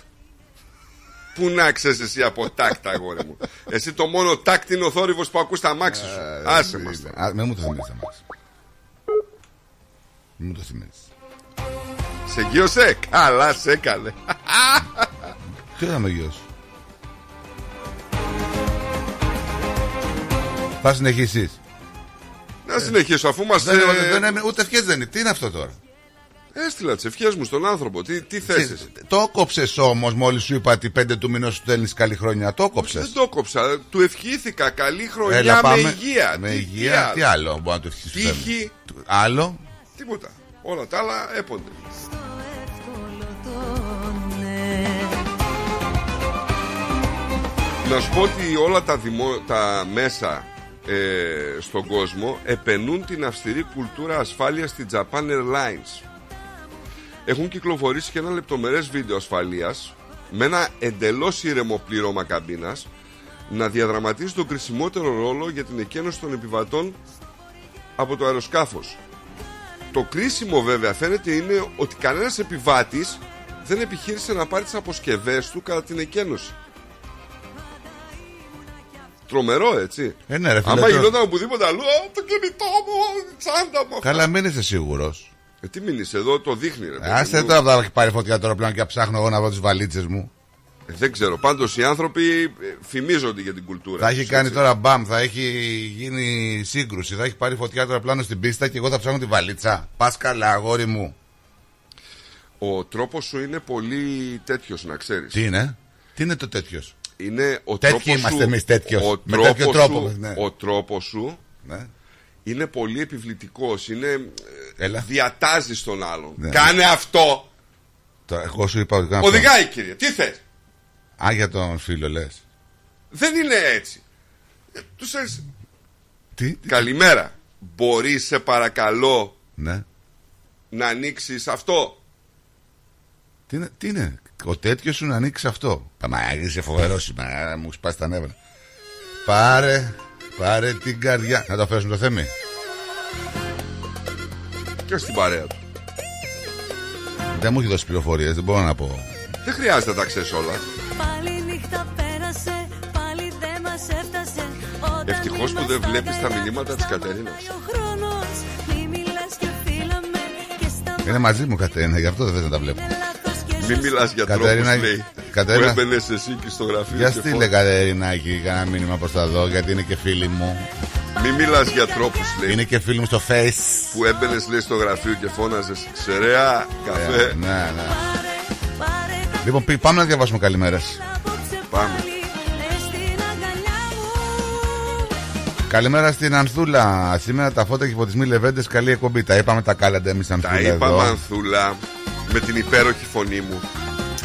Πού να ξέρεις εσύ από τακτ αγόρι μου. Εσύ το μόνο τακτ είναι ο θόρυβος που ακούς τ' αμάξι σου. Άσε μας. τώρα.
Α, Μην μου το θυμίζεις αμάξι. Μην μου το θυμίζεις.
Σε γύρωσε. Καλά σε έκανε.
Τι θα με γιος; Θα συνεχίσεις.
Να συνεχίσω αφού μας
Δεν,
ε,
δεν έμεινε, ούτε ευχές δεν είναι. Τι είναι αυτό τώρα;
Έστειλα τις ευχές μου στον άνθρωπο. Τι, τι θέσεις.
Το κόψες όμως μόλις σου είπα ότι πέντε του μηνός σου στέλνει καλή χρονιά. Το κόψες.
Δεν το κόψα. Του ευχήθηκα καλή χρονιά
Έλα,
με
πάμε.
υγεία.
Με
Τι-
υγεία.
τι
Τι άλλο; μπορεί να το ευχήσει.
Τύχη.
Άλλο.
Τίποτα. Όλα τα άλλα έπονται. Να σου πω ότι όλα τα, δημο... τα μέσα ε, στον κόσμο επενούν την αυστηρή κουλτούρα ασφάλειας στην Japan Airlines. Έχουν κυκλοφορήσει και ένα λεπτομερές βίντεο ασφαλείας με ένα εντελώς ήρεμο πλήρωμα καμπίνας να διαδραματίζει τον κρισιμότερο ρόλο για την εκένωση των επιβατών από το αεροσκάφος. Το κρίσιμο βέβαια φαίνεται είναι ότι κανένας επιβάτης δεν επιχείρησε να πάρει τις αποσκευές του κατά την εκένωση. Τρομερό έτσι.
Ε, ναι, ρε, φίλε,
Άμα
τώρα-
γινόταν οπουδήποτε αλλού, «Α, το κινητό μου, η τσάντα μου. αυτά».
Καλά, μην είσαι σίγουρος.
Ε, τι μείνεις εδώ, το δείχνει ρε. παιδί
Άστε
μου.
τώρα που θα έχει πάρει φωτιά τώρα πλέον και ψάχνω εγώ να βρω τις βαλίτσες μου.
Ε, δεν ξέρω. Πάντως οι άνθρωποι ε, φημίζονται για την κουλτούρα.
Θα έχει
τους,
κάνει
έτσι.
τώρα μπαμ, θα έχει γίνει σύγκρουση, θα έχει πάρει φωτιά τώρα πλάνο στην πίστα και εγώ θα ψάχνω τη βαλίτσα. Πας καλά, αγόρι μου.
Ο τρόπος σου είναι πολύ τέτοιος να ξέρεις.
Τι είναι, τι είναι το τέτοιος;
Είναι ο
Τέτοιοι
τρόπος
είμαστε
σου,
εμείς, τέτοιος.
Ο
Με τέτοιο
τρόπος
τρόπο,
σου,
ναι.
ο τρόπος σου
Ναι.
είναι πολύ επιβλητικός. Είναι, ε,
Έλα.
διατάζεις τον άλλον.
Ναι.
Κάνε αυτό.
Τώρα, εγώ σου είπα ότι κάνω αυτό.
Οδηγάει κύριε. Τι θες;
Α, για τον φίλο λες.
Δεν είναι έτσι. Ε, Τους λες,
Τι;
Καλημέρα. Μπορείς σε παρακαλώ
Ναι.
να ανοίξεις αυτό;
Τι είναι, τι είναι; Ο τέτοιος σου να ανοίξει αυτό. Μα είσαι φοβερό σήμερα. Μου σπάσει τα νεύρα. Πάρε, πάρε την καρδιά. Να το αφήσουμε το θέμη.
Και στην παρέα του.
Δεν μου έχει δώσει πληροφορίες, δεν μπορώ να πω.
Δεν χρειάζεται να τα ξέρεις όλα.
Πάλι νύχτα πέρασε, πάλι δεν μας έφτασε Όταν
Ευτυχώς που δεν βλέπεις τα μηνύματα της Κατερίνας.
ο χρόνος Μη μιλάς και φύλαμε και στα
Είναι μαζί μου Κατερίνα, γι' αυτό δεν θες να τα βλέπω.
Λάθος και
Μην μιλάς για
Κατερίνα,
τρόπου, λέει.
Κατερίνα.
Που έμπαινες εσύ και στο γραφείο.
Για
και
στείλε
φώναζες.
Κατερινάκη κανένα μήνυμα προς τα δω γιατί είναι και φίλοι μου.
Μην μιλάς για τρόπους, λέει.
Είναι και φίλοι μου στο face.
Που έμπαινες, λέει, στο γραφείο και φώναζες Ξερέα, καφέ.
Ε, ναι, ναι. Λοιπόν, πή- πάμε να διαβάσουμε καλημέρες.
Πάμε.
Μες στην αγκαλιά μου
Καλημέρα στην Ανθούλα. Σήμερα τα φώτα και φωτισμοί λεβέντες. Καλή εκπομπή. Τα είπαμε τα κάλαντα εμείς
Τα
Ανθούλα.
είπα
εδώ.
Μανθούλα με την υπέροχη φωνή μου.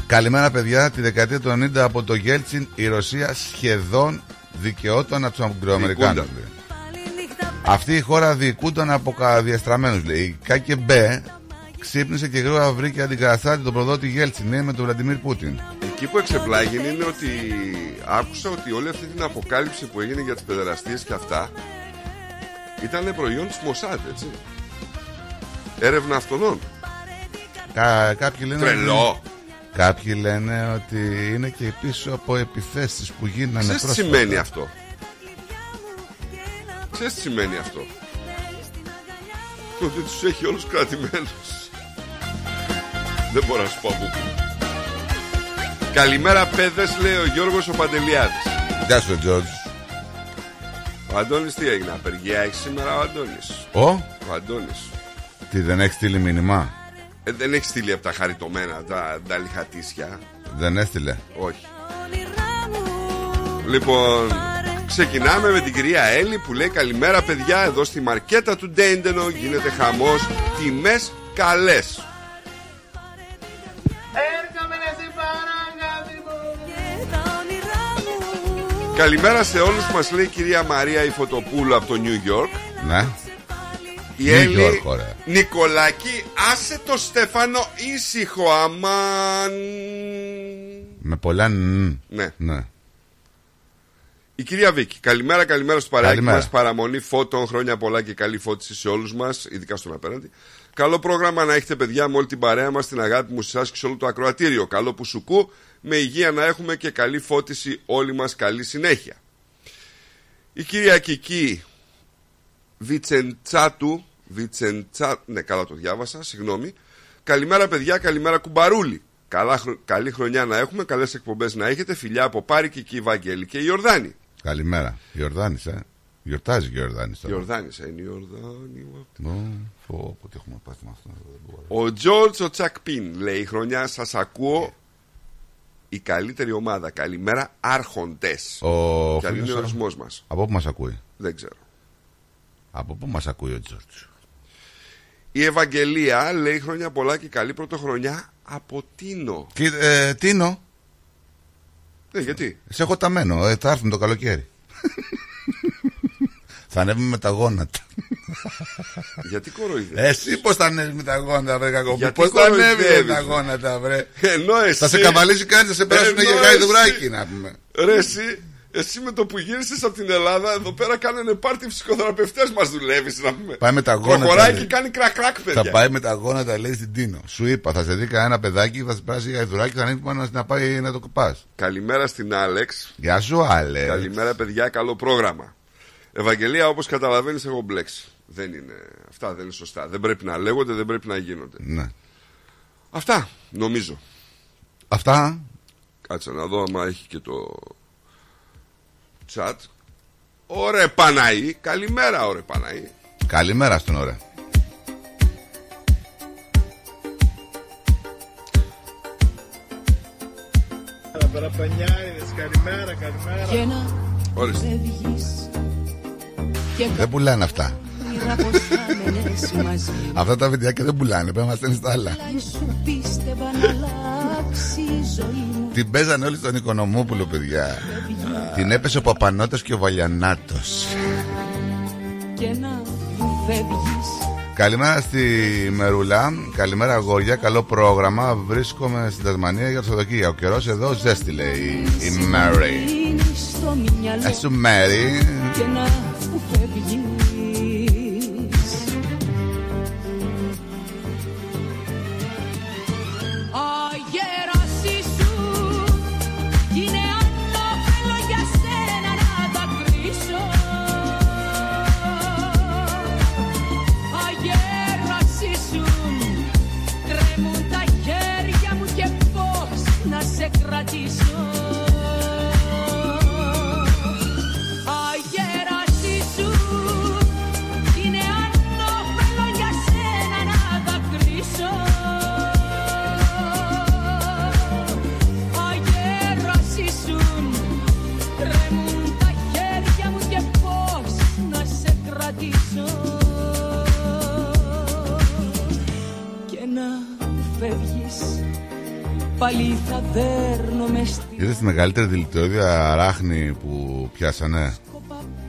Καλημέρα, παιδιά. Τη δεκαετία του 90 από το Γέλτσιν η Ρωσία σχεδόν δικαιόταν από τους Αγγλοαμερικάνους.
Διοικούνταν.
Αυτή η χώρα διοικούνταν από διαστραμμένου. λέει. Η ΚΚΜ ξύπνησε και γρήγορα βρήκε αντικαταστάτη τον προδότη Γέλτσιν ναι, με τον Βλαντιμίρ Πούτιν.
Εκεί που εξεπλάγει είναι ότι άκουσα ότι όλη αυτή την αποκάλυψη που έγινε για τις παιδεραστίες και αυτά ήταν προϊόν της Μοσάτ, έτσι. Έρευνα αυτονών.
Κα, κάποιοι λένε.
Τρελό.
Κάποιοι λένε ότι είναι και πίσω από επιθέσεις που γίνανε
Ξέρεις τι
πρόσφατα.
σημαίνει αυτό; Ξέρεις τι σημαίνει αυτό; Ότι τους έχει όλους κρατημένους. Δεν μπορώ να σου πω από πού. Καλημέρα παιδες λέει ο Γιώργος ο Παντελιάδης.
Γεια σου, Τζορτζ.
Ο Αντώνης τι έγινε, απεργία έχει σήμερα ο Αντώνης.
Ο,
Ο Αντώνης.
τι δεν έχεις στείλει μήνυμα;
Ε, δεν έχεις στείλει από τα χαριτωμένα, τα, τα λιχατίσια;
Δεν έστειλε.
Όχι. Λοιπόν, ξεκινάμε με την κυρία Έλλη που λέει καλημέρα παιδιά εδώ στη μαρκέτα του Ντέντενο γίνεται χαμός, τιμές καλές. Καλημέρα σε όλους μας λέει η κυρία Μαρία η Φωτοπούλου από το New York.
Ναι.
Η
New
Έλλη
York, ωραία.
Νικολάκη άσε το Στέφανο ήσυχο αμάν.
Με πολλά νν.
Ναι.
ναι.
Η κυρία Βίκη, καλημέρα, καλημέρα στο παράκι
Καλημέρα.
μας. Παραμονή φώτων, χρόνια πολλά και καλή φώτιση σε όλους μας, ειδικά στον απέναντι. Καλό πρόγραμμα να έχετε, παιδιά, με όλη την παρέα μας, την αγάπη μου σε εσά και σε όλο το ακροατήριο. Καλό που σου κου, με υγεία να έχουμε και καλή φώτιση όλοι μας. Καλή συνέχεια. Η κυρία Κική Βιτσεντσάτου, Βιτσεντσα... ναι, καλά το διάβασα, συγγνώμη. Καλημέρα, παιδιά, καλημέρα, κουμπαρούλη. Καλά, χρο- Καλή χρονιά να έχουμε, καλές εκπομπές να έχετε. Φιλιά από Πάρη και η Βαγγέλη και η Ιορδάνη.
Καλημέρα. Γιορδάνης, ε. Γιορτάζει και ο Γιορδάνης τώρα.
Ιορδάνης, ε, είναι η Ιορδάνη.
Ω, Φω, πω, τι έχουμε πάθει με αυτό. δεν μπορώ.
Ο Τζόρτζ ο Τσακπίν λέει: Χρονιά σας ακούω. Η καλύτερη ομάδα. Καλημέρα, Άρχοντες.
Ο
Και αν είναι
φίλος
ο
ο-
ορισμό μας;
Από πού μας ακούει;
Δεν ξέρω.
Από πού μας ακούει ο Τζόρτζ;
Η Ευαγγελία λέει: Χρόνια πολλά και καλή πρωτοχρονιά από Τίνο.
Και, ε, Τίνο,
Ναι, γιατί;
σε έχω ταμένο. Ε, θα έρθουν το καλοκαίρι. θα ανέβουμε με τα γόνατα.
γιατί κοροϊδεύεις;
Εσύ πώς θα ανέβεις με τα γόνατα, βρε κακό.
Γιατί
Πώς θα ανέβεις με
κοροϊδεύεις,
τα
ρε.
γόνατα, βρε;
Ενώ εσύ.
Θα σε καβαλήσει κάτι, θα σε περάσουν
Ενώ
για
εσύ-
γαϊδουράκι να πούμε.
Ρε, εσύ, εσύ με το που γύρισες από την Ελλάδα, εδώ πέρα κάνανε πάρτι ψυχοθεραπευτές μας δουλεύεις να πούμε.
Πάει με τα γόνατα,
Προχωράει
λέει.
και κάνει κρακ-κρακ, παιδιά.
Θα πάει με τα γόνατα, λέει στην Τίνο. Σου είπα, θα σε δει κανένα παιδάκι, θα σε περάσει για γαϊδουράκι, θα ανέβει πάνω να πάει να το κοπάς.
Καλημέρα στην Άλεξ.
Γεια σου, Άλε.
Καλημέρα, παιδιά. Καλό πρόγραμμα. Ευαγγελία, όπως καταλαβαίνεις, έχω μπλέξει. Δεν είναι. Αυτά δεν είναι σωστά. Δεν πρέπει να λέγονται, δεν πρέπει να γίνονται.
Ναι.
Αυτά, νομίζω.
Αυτά.
Κάτσε να δω άμα έχει και το chat. Ωραία, Παναή. Καλημέρα, ωραία, Παναή.
Καλημέρα στον ώρα.
Παραπανιάριδες, καλημέρα, καλημέρα.
Και να
Ορίστε.
φεύγεις Και
Δεν πουλάνε αυτά.
καπνίδα πως θα μένες μαζί μου
Αυτά τα βιντεάκια δεν πουλάνε. Πρέπει να μας στέλνεις τα άλλα.
Πλάι σου πίστευα να αλλάξει η ζωή μου
Την παίζανε όλοι στον Οικονομόπουλο, παιδιά. Την έπεσε ο Παπανότος και ο Βαλιανάτος.
και να φεύγεις
Καλημέρα στη Μερούλα. Καλημέρα, αγόρια. Καλό πρόγραμμα. Βρίσκομαι στην Τασμανία για το Σαββατοκύριακο. Ο καιρός εδώ ζέστη, λέει η Μέρι.
Είναι στο μυαλό
Ε, σου Μέρι.
Πάλι θα δέρνομαι στη
Είδες τη μεγαλύτερη δηλητηριώδη αράχνη που πιάσανε;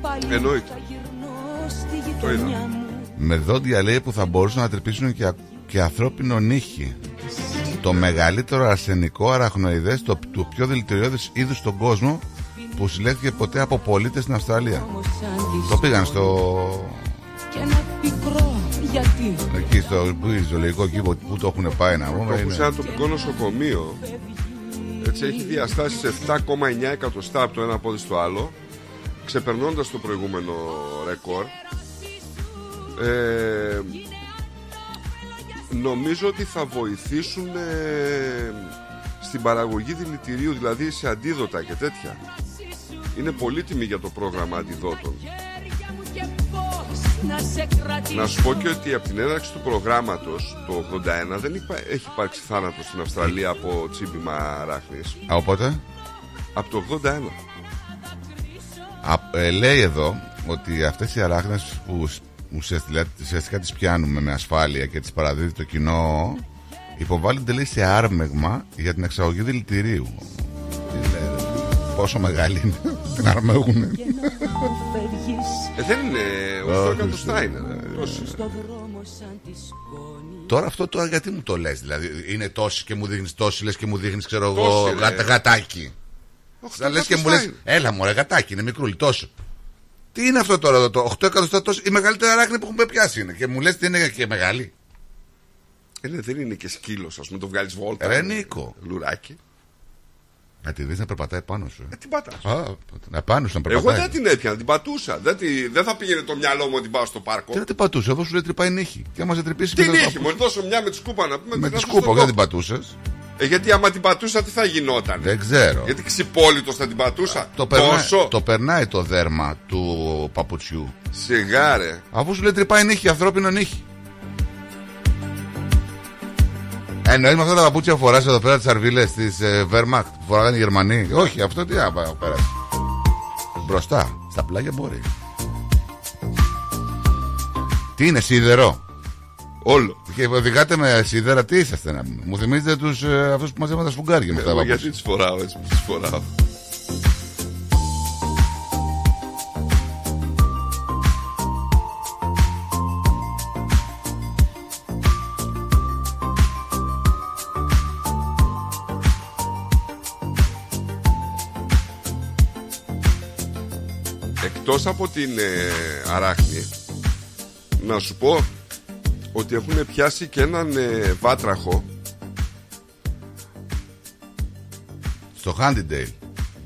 πάλι
Εννοείται.
θα γυρνώ στη
Το είδα.
γειτονιά μου
Με δόντια λέει που θα μπορούσαν να τρυπήσουν και, α- και ανθρώπινο νύχι. Το μεγαλύτερο αρσενικό αραχνοειδές, το, το πιο δηλητηριώδης είδους στον κόσμο που συλλέχθηκε ποτέ από πολίτες στην Αυστραλία.
όμως σαν
Το πήγαν στο...
και ένα πικρό γιατί.
Εκεί στο πού είναι, ζωολογικό κήπο που το έχουν πάει να πούμε.
Όπου
είναι-
σε ένα τοπικό νοσοκομείο. Έτσι έχει διαστάσεις 7,9 εκατοστά από το ένα πόδι στο άλλο ξεπερνώντας το προηγούμενο ρεκόρ. Ε, νομίζω ότι θα βοηθήσουν ε, στην παραγωγή δηλητηρίου δηλαδή σε αντίδοτα και τέτοια. Είναι πολύτιμη για το πρόγραμμα αντιδότων.
και πώς να σε κρατήσω
να σου πω και ότι από την έναρξη του προγράμματος το 81 δεν υπά- έχει υπάρξει θάνατος στην Αυστραλία από τσίπημα ράχνης
Από πότε;
από το 81
Α, ε, λέει εδώ ότι αυτές οι αράχνες που σ- ουσιαστικά, ουσιαστικά τις πιάνουμε με ασφάλεια και τις παραδίδει το κοινό υποβάλλονται λέει σε άρμεγμα για την εξαγωγή δηλητηρίου. Τι λέει, ρε, Πόσο μεγάλη είναι, την αρμέγουνε.
Ε, δεν είναι 8
Όχι,
εκατοστά
ε,
είναι ρε. Τόσοι.
στο δρόμος σαν της σκόνης
Τώρα αυτό τώρα γιατί μου το λες δηλαδή Είναι τόσοι και μου δείχνεις τόσοι Λες και μου δείχνεις ξέρω εγώ
Τόσοι, ρε.
γατα, γατάκι
Οχτώ
Θα λες και μου
εκατοστά
λες
είναι.
Έλα μωρέ γατάκι είναι μικρούλι τόσο Τι είναι αυτό τώρα εδώ, το 8 εκατοστά τόσο Η μεγαλύτερη αράχνη που έχουμε πιάσει είναι Και μου λες τι είναι και μεγάλη
Ε, ναι, δεν είναι και σκύλος ας πούμε το βγάλεις βόλτα
Ρε, Νίκο.
λουράκι
Να τη δεις να περπατάει πάνω σου
ε, την πατάς
Α, να πάνω σου να
εγώ
περπατάει
δεν την έπιανα, την πατούσα. Δεν, τη- δεν θα πήγαινε το μυαλό μου ότι πάω στο πάρκο.
Τι να την πατούσε, εδώ σου λέει τρυπάει νύχη. Και άμα σε τρυπήσει
Τι
μετά το-
νύχη, μου δώσω μια με τη σκούπα να πούμε.
Με
την
τη
αφήσω
σκούπα,
στον
όχι δεν την
τόπο.
πατούσες.
Ε, γιατί άμα την πατούσα, τι θα γινόταν;
Δεν ξέρω.
Γιατί ξυπόλυτος θα την πατούσα;
Το περνάει,
Τόσο.
το περνάει το δέρμα του παπουτσιού.
Σιγά ρε.
Αφού σου λέει τρυπάει νύχη, ανθρώπινο νύχη. Εννοείς με αυτά τα παπούτσια που φοράς εδώ πέρα τις αρβίλες της ε, Wehrmacht που φοράγανε οι Γερμανοί; Όχι, αυτό τι να πάει, πέρασε. Μπροστά, στα πλάγια μπορεί. Τι είναι, σίδερο;
Όλο.
Και οδηγάτε με σίδερα, τι είσαστε να πούμε. Μου θυμίζετε τους, ε, αυτούς που μαζεύουν τα σφουγγάρια με τα
Εγώ
παπούτσια;
γιατί τις φοράω έτσι που τις φοράω. Εκτός από την ε, αράχνη Να σου πω Ότι έχουν πιάσει και έναν ε, βάτραχο
Στο Handydale.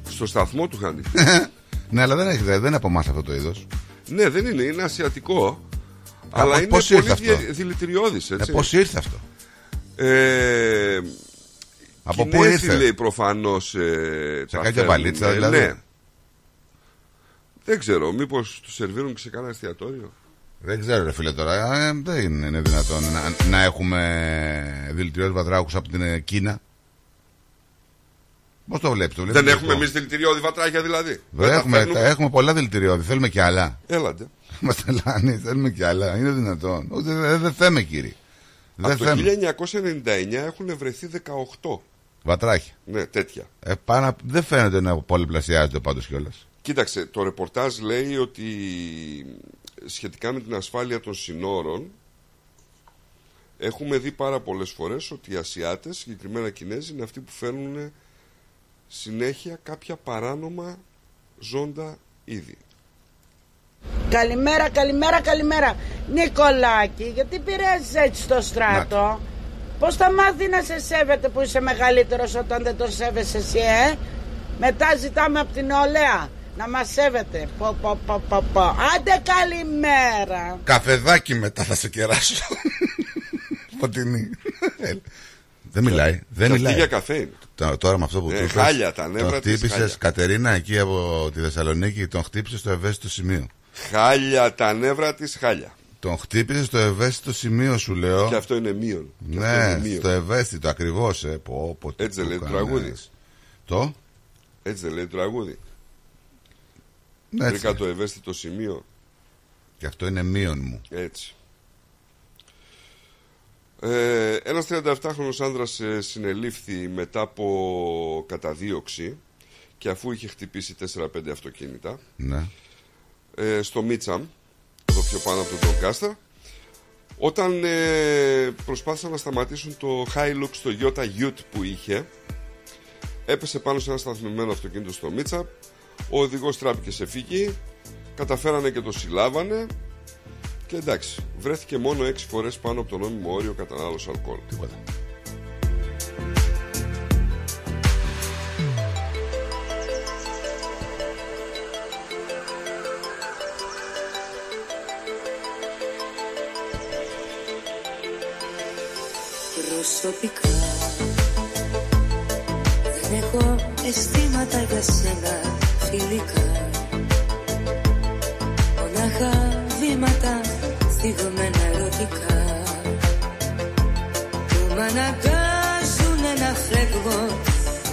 Στο σταθμό του Χάντι
ναι, αλλά δεν, έχει, δεν είναι από εμάς αυτό το είδος.
Ναι δεν είναι, είναι ασιατικό Αλλά
πώς-
είναι
πώς
πολύ
ήρθε αυτό;
δι- δηλητηριώδης
Ε,
έτσι
Πώς ήρθε αυτό;
Ε,
Από πού
Κινέζοι,
ήρθε;
λέει προφανώς ε,
Σε
τα
κάποια
φέρνουν,
βαλίτσα,
ε,
δηλαδή;
Ναι Δεν ξέρω, μήπως τους σερβίρουν και σε κανένα εστιατόριο;
Δεν ξέρω, ρε φίλε τώρα. Ε, δεν είναι δυνατόν να, να έχουμε δηλητηριώδεις βατράχου από την ε, Κίνα. Πώς το βλέπεις, το βλέπεις
Δεν
και
έχουμε
αυτό.
εμείς δηλητηριώδη βατράχια δηλαδή
Βέβαια,
τα
έχουμε,
φέρνουμε.
τα έχουμε πολλά δηλητηριώδη. Θέλουμε και άλλα.
Έλατε
Μας τρελάνει, θέλουμε και άλλα. Είναι δυνατόν. Ούτε, δεν δεν θέμε, κύριε. Δεν
Από το
θέμε.
1999 έχουν βρεθεί 18
Βατράχια.
Ναι, τέτοια
Ε, πάνω, απ- δεν φαίνεται να πολυπλασιάζεται πάντως κιόλας.
Κοίταξε, το ρεπορτάζ λέει ότι σχετικά με την ασφάλεια των συνόρων έχουμε δει πάρα πολλές φορές ότι οι Ασιάτες, συγκεκριμένα οι Κινέζοι, είναι αυτοί που φέρνουν συνέχεια κάποια παράνομα ζώντα είδη.
Καλημέρα, καλημέρα, καλημέρα. Νικολάκη, γιατί πειράζεις έτσι στο στράτο; Πώς θα μάθει να σε σέβεται που είσαι μεγαλύτερος όταν δεν τον σέβεσαι εσύ, ε; Μετά ζητάμε από την νεολαία να μας σέβεται. Πω, πω, πω, πω, πω. Άντε καλημέρα.
Καφεδάκι μετά θα σε κεράσω. Φωτεινή. Έλα. Δεν μιλάει. Δεν
Και αυτή
μιλάει.
για καφέ είναι.
Τώρα, τώρα με αυτό που
Ε,
του είπες,
χάλια τα νεύρα
Τον
της,
χτύπησες
χάλια.
Κατερίνα εκεί από τη Θεσσαλονίκη, τον χτύπησε στο ευαίσθητο σημείο.
Χάλια τα νεύρα της χάλια.
Τον χτύπησε στο ευαίσθητο σημείο, σου λέω.
Και αυτό είναι μείον. Και αυτό
Ναι,
είναι μείον.
στο ευαίσθητο ακριβώς. Ε. Πω, πω, τι
Έτσι δεν
του
λέει το
κάνες.
τραγούδι.
Το;
Έτσι δεν λέει το τραγούδι.
Ναι, έτσι.
Βρήκα το ευαίσθητο σημείο.
Και αυτό είναι μείον μου.
Έτσι. Ε, ένας 37χρονος άνδρας ε, συνελήφθη μετά από καταδίωξη και αφού είχε χτυπήσει 4-5 αυτοκίνητα
Ναι.
ε, στο Μίτσαμ, εδώ πιο πάνω από τον Doncaster όταν ε, προσπάθησαν να σταματήσουν το Hilux το Toyota Ute που είχε έπεσε πάνω σε ένα σταθμιμένο αυτοκίνητο στο Μίτσαμ ο οδηγός τράπηκε σε φύγη καταφέρανε και το συλλάβανε και εντάξει, βρέθηκε μόνο 6 φορές πάνω από το νόμιμο όριο κατανάλωση αλκοόλ.
Τίποτα.
Προσωπικά δεν έχω αισθήματα για σένα φιλικά. Μονάχα βήματα θυγμένα ερωτικά. Που μ' αναγκάζουν να φεύγω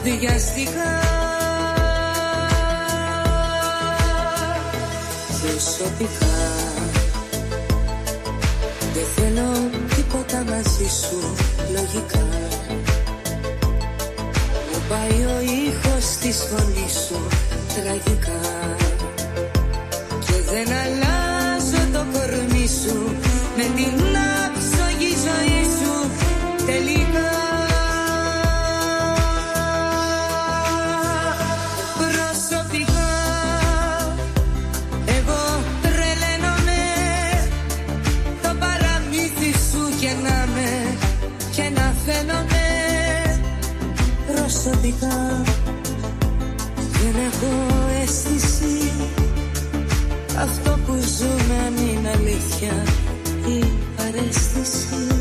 βιαστικά. Προσωπικά δεν θέλω τίποτα μαζί σου λογικά. Μου πάει ο ήχος της φωνής σου τραγικά. Και δεν αλλάζω το κορμί σου Με την άψογη προσωπικά δεν έχω αίσθηση. Αυτό που ζούμε αν είναι αλήθεια. Ή παρέστηση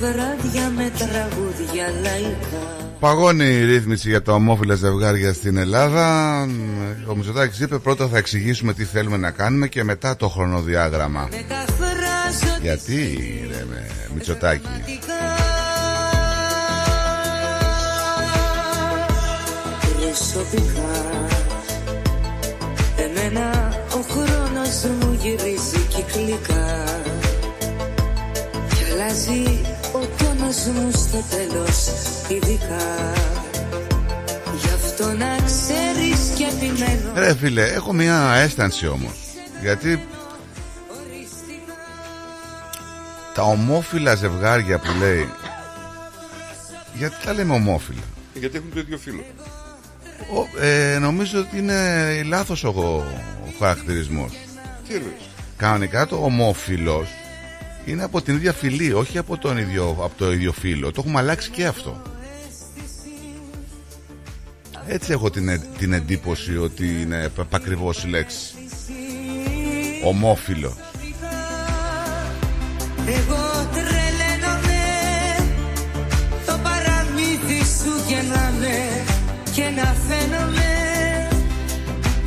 βράδια με τραγούδια λαϊκά
Παγώνει η ρύθμιση για τα ομόφυλα ζευγάρια στην Ελλάδα. Ο Μητσοτάκης είπε πρώτα θα εξηγήσουμε τι θέλουμε να κάνουμε και μετά το χρονοδιάγραμμα.
Μεταφράζω
Γιατί ρε με Μητσοτάκη.
προσωπικά Εμένα ο χρόνος μου γυρίζει κυκλικά Κι αλλάζει ο τόνος μου στο τέλος ειδικά Γι' αυτό να ξέρεις και επιμένω
Ρε φίλε, έχω μια αίσθανση όμως. Γιατί τα ομόφυλα ζευγάρια που λέει. Γιατί τα λέμε ομόφυλα;
Γιατί έχουν το ίδιο φίλο.
Ο, ε, νομίζω ότι είναι λάθος ο, ο χαρακτηρισμός.
Τι εννοείς;
Κανονικά το ομόφυλος είναι από την ίδια φυλή, όχι από, τον ίδιο, από το ίδιο φύλλο. Το έχουμε αλλάξει και αυτό. Έτσι έχω την, ε- την εντύπωση ότι είναι πα- ακριβώς η λέξη. Ομόφυλο.
Εγώ τρελαίνομαι Το παραμύθι σου γεννάμε Και να φαίνομαι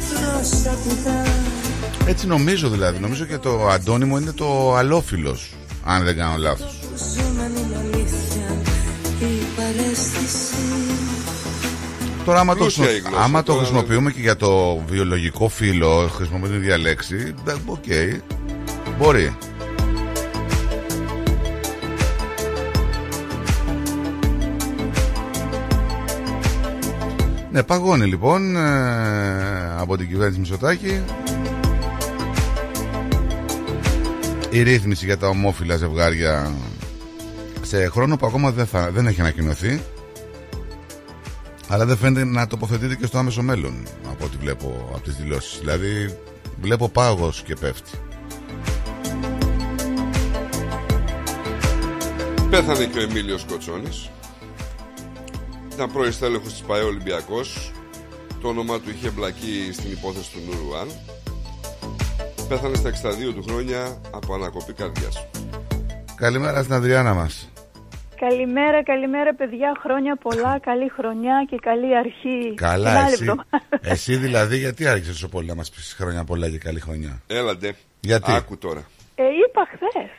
Προσωπικά
Έτσι νομίζω δηλαδή. Νομίζω και το αντώνυμο είναι το αλόφυλος, αν δεν κάνω λάθος.
Ζούμε είναι αλήθεια Η παρέστηση
Τώρα, άμα το,
Πλούσια
χρησιμο-
η γλώσσα,
άμα το
τώρα,
χρησιμοποιούμε και για το βιολογικό φύλλο, χρησιμοποιούμε την ίδια λέξη, δε- οκ. Μπορεί. Ναι, παγώνει λοιπόν ε, από την κυβέρνηση Μητσοτάκη η ρύθμιση για τα ομόφυλα ζευγάρια σε χρόνο που ακόμα δεν, θα, δεν έχει ανακοινωθεί αλλά δεν φαίνεται να τοποθετείται και στο άμεσο μέλλον από ό,τι βλέπω από τις δηλώσεις δηλαδή βλέπω πάγος και πέφτει
Πέθανε και ο Εμίλιος Κοτσόνης. Ήταν πρώην στέλεχος της ΠαΕ Ολυμπιακός. Το όνομά του είχε εμπλακεί στην υπόθεση του Νουρουάν. Πέθανε στα 62 του χρόνια από ανακοπή καρδιάς.
Καλημέρα στην Αδριάνα μας
Καλημέρα, καλημέρα παιδιά, χρόνια πολλά, καλή χρονιά και καλή αρχή.
Καλά
Την άλλη
εσύ,
εβδομάδα.
εσύ δηλαδή γιατί άρχισες τόσο πολύ να μας πεις χρόνια πολλά και καλή χρονιά;
Έλαντε.
Γιατί;
Άκου τώρα.
Ε, είπα χθες.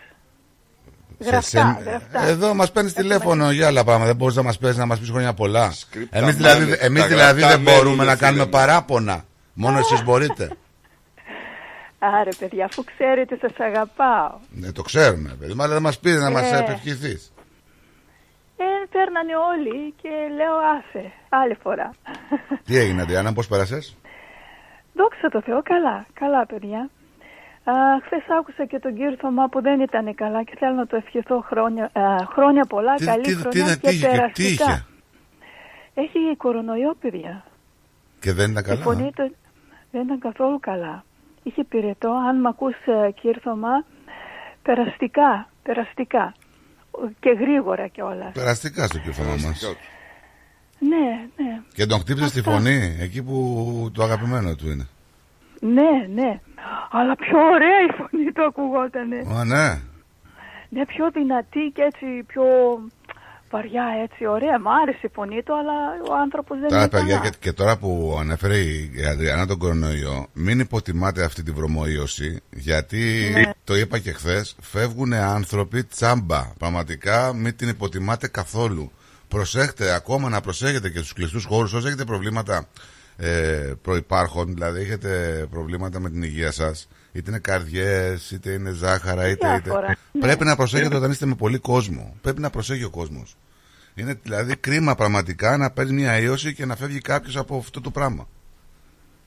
Σε
Γραφτά,
σεν-
γραφτά.
Εδώ μας παίρνεις τηλέφωνο για άλλα πράγματα. Δεν μπορείς να μας παίζει να μας πεις χρόνια πολλά.
Σκρίπτα
Εμείς δηλαδή,
μέλη,
εμείς
τα
δηλαδή
γραπτά
δεν μπορούμε
μέλη,
να
ρε
κάνουμε
φίλε μου.
παράπονα. Μόνο εσείς μπορείτε.
Άρε παιδιά, αφού ξέρετε σας αγαπάω.
Ναι, το ξέρουμε, παιδί μου, αλλά δεν μας πει να μας
Ε.
επευχηθεί.
Ε, παίρνανε όλοι και λέω άσε, άλλη φορά.
Τι έγινε, Αντιάννα, πώς πέρασες;
Δόξα τω Θεώ, καλά, καλά παιδιά. Χθες άκουσα και τον κύριο Θωμά που δεν ήταν καλά και θέλω να το ευχηθώ χρόνια, α, χρόνια πολλά,
Τι,
καλή
τι, τι,
χρονιά
τι,
και
είχε, τι
περαστικά.
είχε;
Έχει κορονοϊό, παιδιά.
Και δεν ήταν
Η
καλά;
φωνή του δεν ήταν καθόλου καλά. Είχε πυρετό, αν μ' ακούς ε, κύριε Θωμά, περαστικά, περαστικά. Και γρήγορα κιόλας.
Περαστικά στο κεφάλι μας.
Ναι, ναι,
Και τον χτύπησε στη φωνή, εκεί που το αγαπημένο του είναι.
ναι, ναι. Αλλά πιο ωραία η φωνή του ακουγότανε.
Α, ναι.
Ναι, πιο δυνατή και έτσι πιο βαριά έτσι, ωραία. Μ' άρεσε η φωνή του, αλλά ο άνθρωπος δεν
Τώρα,
είναι
παιδιά,
καλά.
και, και τώρα που ανέφερε η η Αντριάννα τον κορονοϊό, μην υποτιμάτε αυτή τη βρωμοίωση, γιατί
Ναι.
το είπα και χθες, φεύγουν άνθρωποι τσάμπα. Πραγματικά μην την υποτιμάτε καθόλου. Προσέχτε ακόμα να προσέχετε και στους κλειστούς χώρους όσοι έχετε προβλήματα ε, προϋπάρχων, δηλαδή έχετε προβλήματα με την υγεία σας, είτε είναι καρδιές, είτε είναι ζάχαρα, είτε, είτε.
Διάφορα, ναι.
Πρέπει να προσέχετε όταν είστε με πολύ κόσμο. Πρέπει να προσέχει ο κόσμος. Είναι δηλαδή κρίμα πραγματικά να παίρνει μια ίωση και να φεύγει κάποιος από αυτό το πράγμα.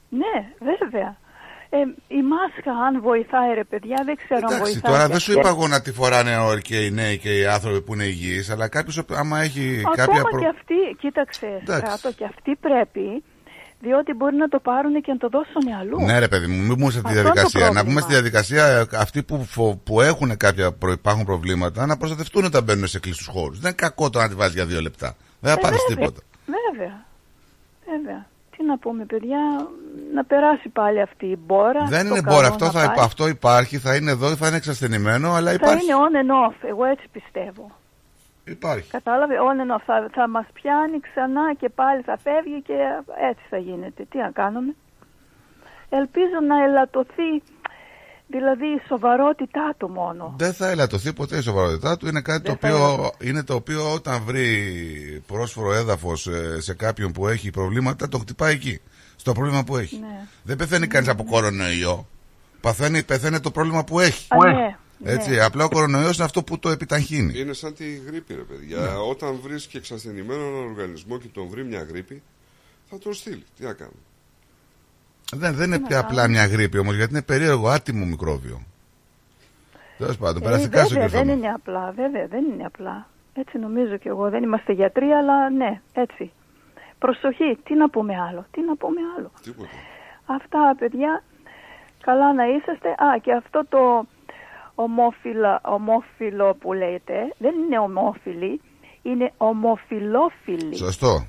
Ναι, βέβαια. Ε, η μάσκα αν βοηθάει ρε παιδιά, δεν ξέρω αν
Εντάξει,
βοηθάει.
τώρα
και
δεν σου
αυτή.
είπα εγώ να τη φοράνε όλοι και οι νέοι και οι άνθρωποι που είναι υγιείς, αλλά κάποιος άμα έχει
Ακόμα
κάποια. προ-
και αυτοί, κοίταξε
Εντάξει.
στράτο, και αυτοί πρέπει, διότι μπορεί να το πάρουν και να το δώσουν αλλού.
Ναι, ρε παιδί μου, μην μπούμε σε αυτή τη
Αυτό είναι το
διαδικασία. Να
πρόβλημα.
πούμε στη διαδικασία ε, αυτοί που, φο- που έχουν κάποια προ, υπάρχουν προβλήματα να προστατευτούν όταν μπαίνουν σε κλειστούς χώρους. Δεν είναι κακό το να τη βάζεις για δύο λεπτά. Δεν θα
Ε,
πάρεις
βέβαια,
τίποτα.
Βέβαια. Βέβαια. Τι να πούμε, παιδιά, να περάσει πάλι αυτή η μπόρα.
Δεν
το
είναι
καλό
μπόρα. Αυτό,
να
θα,
πάει.
αυτό υπάρχει, θα είναι εδώ, θα είναι εξασθενημένο, αλλά
Θα
υπάρχει.
είναι on and off, εγώ έτσι πιστεύω.
Υπάρχει.
Κατάλαβε, on and off. Θα, θα μας πιάνει ξανά και πάλι θα φεύγει και έτσι θα γίνεται. Τι να κάνουμε. Ελπίζω να ελαττωθεί, δηλαδή η σοβαρότητά του μόνο.
Δεν θα ελαττωθεί ποτέ η σοβαρότητά του. Είναι κάτι το
Δεν θα
οποίο, είναι το οποίο όταν βρει πρόσφορο έδαφος σε κάποιον που έχει προβλήματα, το χτυπάει εκεί. Στο πρόβλημα που έχει.
Ναι.
Δεν πεθαίνει κανείς από κορονοϊό. Παθαίνει, πεθαίνει το πρόβλημα που έχει.
Α, ναι,
Έτσι,
ναι.
απλά ο κορονοϊός είναι αυτό που το επιταχύνει.
Είναι σαν τη γρήπη, ρε παιδιά.
Ναι.
Όταν βρίσκει εξασθενημένο έναν οργανισμό και τον βρει μια γρήπη, θα τον στείλει. Τι να κάνουμε.
Δεν, δεν είναι πια απλά μια γρήπη όμως, γιατί είναι περίεργο, άτιμο μικρόβιο. Τέλος πάντων,
Ε,
περαστικά στο
βέβαια, δεν
κεφάλι.
είναι απλά, βέβαια, δεν είναι απλά. Έτσι νομίζω κι εγώ. Δεν είμαστε γιατροί, αλλά ναι, έτσι. Προσοχή, τι να πούμε άλλο, τι να πούμε άλλο.
Τίποτα.
Αυτά, παιδιά, καλά να είσαστε. Α, και αυτό το ομόφυλα, ομόφυλο που λέτε, δεν είναι ομόφυλοι, είναι ομοφιλόφιλοι.
Σωστό.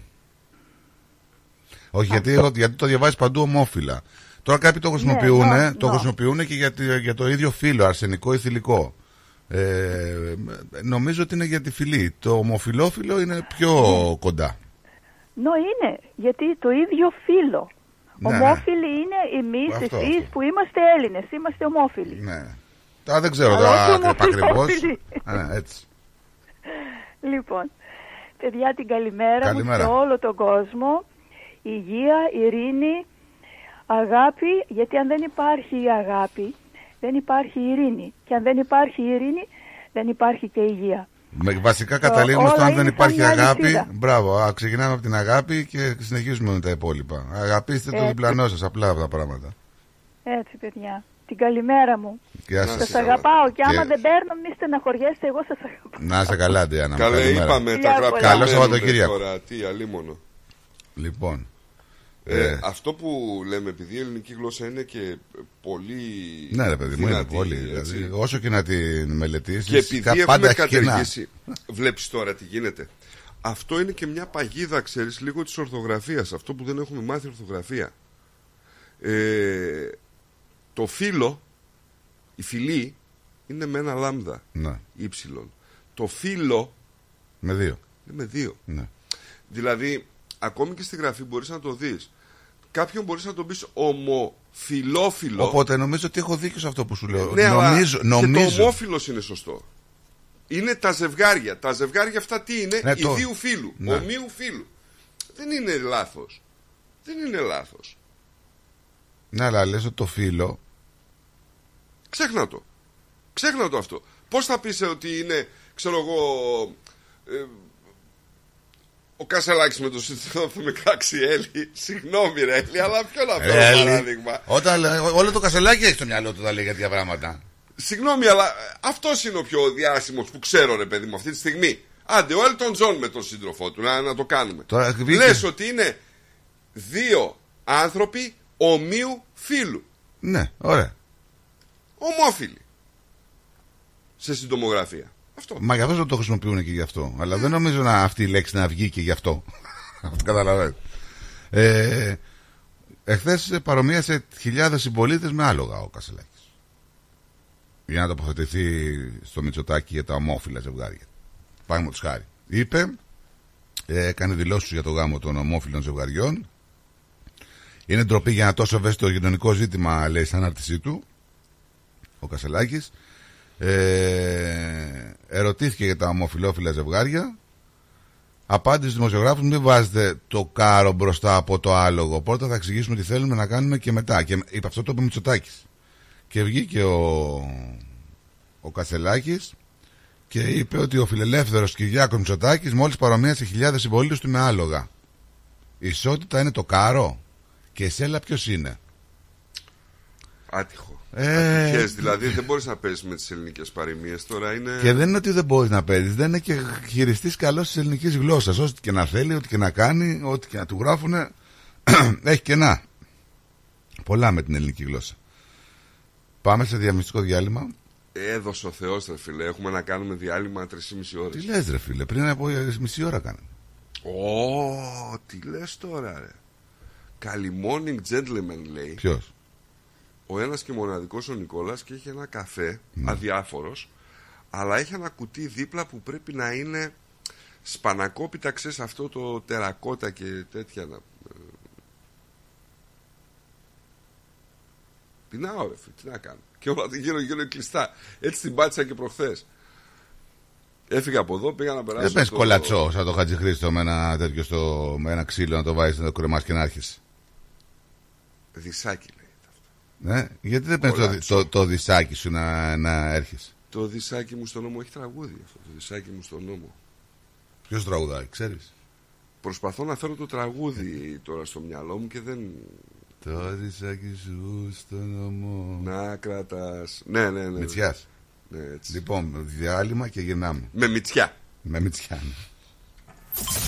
Όχι, γιατί, εγώ- γιατί το διαβάζεις παντού ομόφυλα. Τώρα κάποιοι το χρησιμοποιούν,
ναι,
το
ναι.
χρησιμοποιούν και για, τη- για το ίδιο φύλλο, αρσενικό ή θηλυκό. Ε, νομίζω ότι είναι για τη φυλή. Το ομοφιλόφιλο είναι πιο
Ναι.
κοντά.
Νο είναι, γιατί το ίδιο φύλλο.
Ναι, ναι.
Ομόφιλοι είναι εμείς,
Αυτό,
εσείς
αυτό.
που είμαστε Έλληνες, είμαστε ομόφιλοι.
Ναι. Τώρα δεν ξέρω
Αλλά
τώρα
όχι
ακριβώς.
ομοφιλόφιλοι.
έτσι.
Λοιπόν, παιδιά την καλημέρα,
Καλημέρα.
μου σε όλο τον κόσμο υγεία, ειρήνη, αγάπη, γιατί αν δεν υπάρχει η αγάπη, δεν υπάρχει η ειρήνη. Και αν δεν υπάρχει η ειρήνη, δεν υπάρχει και υγεία.
Με βασικά καταλήγουμε στο
όλα
αν δεν
είναι
υπάρχει
σαν μια
αγάπη.
αλυσίδα.
Μπράβο, α, ξεκινάμε από την αγάπη και συνεχίζουμε με τα υπόλοιπα. Αγαπήστε το
Έτσι.
διπλανό σας, απλά αυτά τα πράγματα.
Έτσι, παιδιά. Την καλημέρα μου.
Γεια σας.
Σας αγαπάω και άμα
Και-
δεν παίρνω, μη στεναχωριέστε, εγώ σας αγαπάω.
Να είστε καλά, Ντιάνα. μου.
Καλέ,
Καλημέρα.
είπαμε τα
Φιλιά πολλά.
γραπτά.
Καλό
μένουμε
Σαββατοκύριακο.
Τώρα, τι αλίμονο.
Λοιπόν.
Ε,
Ε,
αυτό που λέμε, επειδή η ελληνική γλώσσα είναι και πολύ.
ναι, ρε παιδί μου, είναι
δυνατή,
πολύ.
έτσι.
Δηλαδή, όσο και να την μελετήσεις,
Και επειδή έχουμε
πάντα έχει κενά.
κατεργήσει. Βλέπεις τώρα τι γίνεται. Αυτό είναι και μια παγίδα, ξέρεις, λίγο της ορθογραφίας. Αυτό που δεν έχουμε μάθει ορθογραφία. Ε, το φύλλο, η φυλή, είναι με ένα λάμδα.
Ναι,
Ήψιλον. Το φύλλο
με δύο.
είναι με δύο.
Ναι.
Δηλαδή, ακόμη και στη γραφή μπορείς να το δεις. Κάποιον μπορείς να τον πεις ομοφιλόφιλο.
Οπότε νομίζω ότι έχω δίκιο σε αυτό που σου λέω.
Ναι, αλλά
νομίζω.
Και το
νομίζω.
ομόφυλος είναι σωστό. Είναι τα ζευγάρια. Τα ζευγάρια αυτά τι είναι,
Ναι, το-
ιδίου φύλου,
Ναι.
ομοίου φύλου. Δεν είναι λάθος. Δεν είναι λάθος.
Ναι, αλλά λες ότι το φίλο.
Ξέχνα το. Ξέχνα το αυτό. Πώς θα πεις ότι είναι, ξέρω εγώ. ε, ο Κασελάκης με το σύντροφο με κράξει η Έλλη. Συγγνώμη, ρε Έλλη, αλλά ποιο να φέρω
Ρε, Έλλη,
παράδειγμα.
Όταν, λέ- όλο τον Κασελάκη έχει στο μυαλό του όταν λέει τέτοια πράγματα.
Συγγνώμη, αλλά αυτός είναι ο πιο διάσημος που ξέρω, ρε παιδί μου, αυτή τη στιγμή. Άντε, ο Έλτον Τζον με τον σύντροφό του, να, να το κάνουμε.
Τώρα, βγήκε-
Λες ότι είναι δύο άνθρωποι ομοίου φύλου.
Ναι, ωραία.
Ομόφυλοι. Σε συντομογραφία. Αυτό.
Μα γι' αυτό δεν το χρησιμοποιούν και γι' αυτό. Αλλά δεν νομίζω να αυτή η λέξη να βγει και γι' αυτό. Αυτό καταλαβαίνετε. Ε, Εχθές παρομοίασε χιλιάδες συμπολίτες με άλογα ο Κασελάκης. Για να τοποθετηθεί στο Μητσοτάκι για τα ομόφυλα ζευγάρια. Πάμε τους χάρη. Είπε, ε, έκανε δηλώσεις για το γάμο των ομόφυλων ζευγαριών. Είναι ντροπή για ένα τόσο ευαίσθητο κοινωνικό ζήτημα, λέει, στην ανάρτησή του ο Κασελάκης. Ε, ερωτήθηκε για τα ομοφυλόφιλα ζευγάρια. Απάντηση του δημοσιογράφους: Μην βάζετε το κάρο μπροστά από το άλογο. Πρώτα θα εξηγήσουμε τι θέλουμε να κάνουμε και μετά. Και είπε αυτό το είπε Μητσοτάκης. Και βγήκε ο, ο Κασελάκης και είπε ότι ο φιλελεύθερος Κυριάκος Μητσοτάκης μόλις παρομοίασε χιλιάδες συμπολίτες του με άλογα. Η ισότητα είναι το κάρο. Και η σέλα ποιος είναι;
Άτυχος.
Ε,
Ατυχές, δηλαδή δεν μπορείς να παίζεις με τις ελληνικές παροιμίες. Τώρα είναι.
Και δεν είναι ότι δεν μπορείς να παίζεις, δεν είναι και χειριστής καλός της ελληνικής γλώσσας. Ό,τι και να θέλει, ό,τι και να κάνει, ό,τι και να του γράφουν, έχει κενά. Πολλά με την ελληνική γλώσσα. Πάμε σε διαμυστικό διάλειμμα.
Έδωσε ο Θεός, ρε φίλε. Έχουμε να κάνουμε διάλειμμα 3,5 ώρες.
Τι λες, ρε φίλε, πριν από μισή ώρα κάνε.
Ω, τι λες τώρα, ρε. Καλή morning gentleman λέει.
Ποιος;
Ο ένας και μοναδικός ο Νικόλας και έχει ένα καφέ
Ναι.
αδιάφορος αλλά έχει ένα κουτί δίπλα που πρέπει να είναι σπανακόπιτα ξέρεις αυτό το τερακότα και τέτοια να... ε, Πεινάω ρε φίλε, τι να κάνω. Και όλα γύρω γύρω είναι κλειστά. Έτσι την πάτησα και προχθές. Έφυγα από εδώ, πήγα να περάσω
Δεν πες
στο-
κολατσό σαν το Χατζη Χρήστο με ένα τέτοιο στο, με ένα ξύλο να το βάζεις να το κρεμάς και να έρχεσαι.
Δισάκι λέει
Ναι, γιατί δεν πες το,
Κολατσό.
το, το δισάκι σου να, να έρχεσαι;
Το δισάκι μου στον νόμο έχει τραγούδι αυτό το δισάκι μου στον νόμο
Ποιος τραγουδάει, ξέρεις;
Προσπαθώ να φέρω το τραγούδι τώρα στο μυαλό μου και δεν.
Το δισάκι σου στον νομό.
Να κρατάς Ναι, ναι, ναι.
Μητσιάς.
Ναι, έτσι.
Λοιπόν, διάλειμμα και γυρνάμε.
Με μυτσιά.
Με μυτσιά. ναι.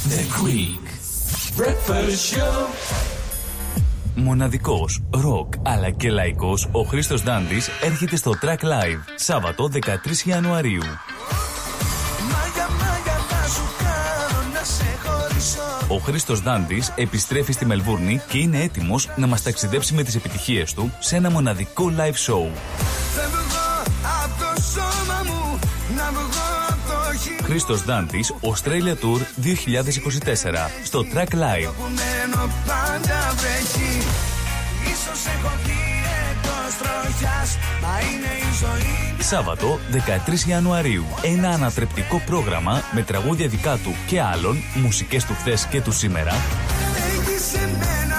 The Greek Breakfast Show.
Μοναδικός, ροκ αλλά και λαϊκός, ο Χρήστος Δάντης έρχεται στο Track Live, Σάββατο 13 Ιανουαρίου.
Μάγια, μάγια θα σου κάνω να σε χωρίσω
Ο Χρήστος Δάντης επιστρέφει στη Μελβούρνη και είναι έτοιμος να μας ταξιδέψει με τις επιτυχίες του σε ένα μοναδικό live show.
Δεν βγω από το σώμα μου Να βγω από το χείλο
Χρήστος Δάντης, Australia Tour 2024, στο Track Live.
που μένω πάντα βρέχει. Ίσως έχω βγει εκτός τροχιάς. Μα είναι η ζωή
Σάββατο 13 Ιανουαρίου. Ένα ανατρεπτικό πρόγραμμα με τραγούδια δικά του και άλλων, μουσικές του χθες και του σήμερα,
Έχεις εμένα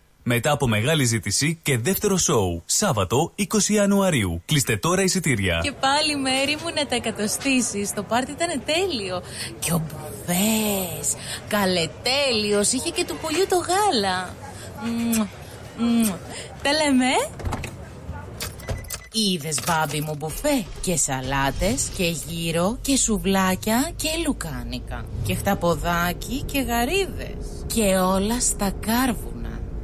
Μετά από μεγάλη ζήτηση και δεύτερο σοου. Σάββατο 20 Ιανουαρίου. Κλείστε τώρα εισιτήρια.
Και πάλι μέρη μου να τα εκατοστήσεις. Το πάρτι ήταν τέλειο. Και ο Μπουβές, καλετέλειος, είχε και του πουλιού το γάλα. Μμμ, μμμ. Τα λέμε. ε; Είδες μπάμπι μου μπουφέ; Και σαλάτες και γύρο και σουβλάκια και λουκάνικα και χταποδάκι και γαρίδες και όλα στα κάρβουνα.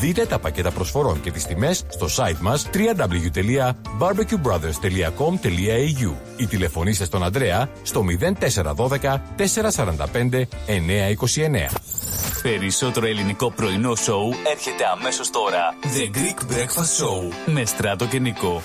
Δείτε τα πακέτα προσφορών και τις τιμές στο site μας www.barbecuebrothers.com.au ή τηλεφωνήστε στον Ανδρέα στο 0412 445 929.
Περισσότερο ελληνικό πρωινό σοου έρχεται αμέσως τώρα. The Greek Breakfast Show με Στράτο και Νικό.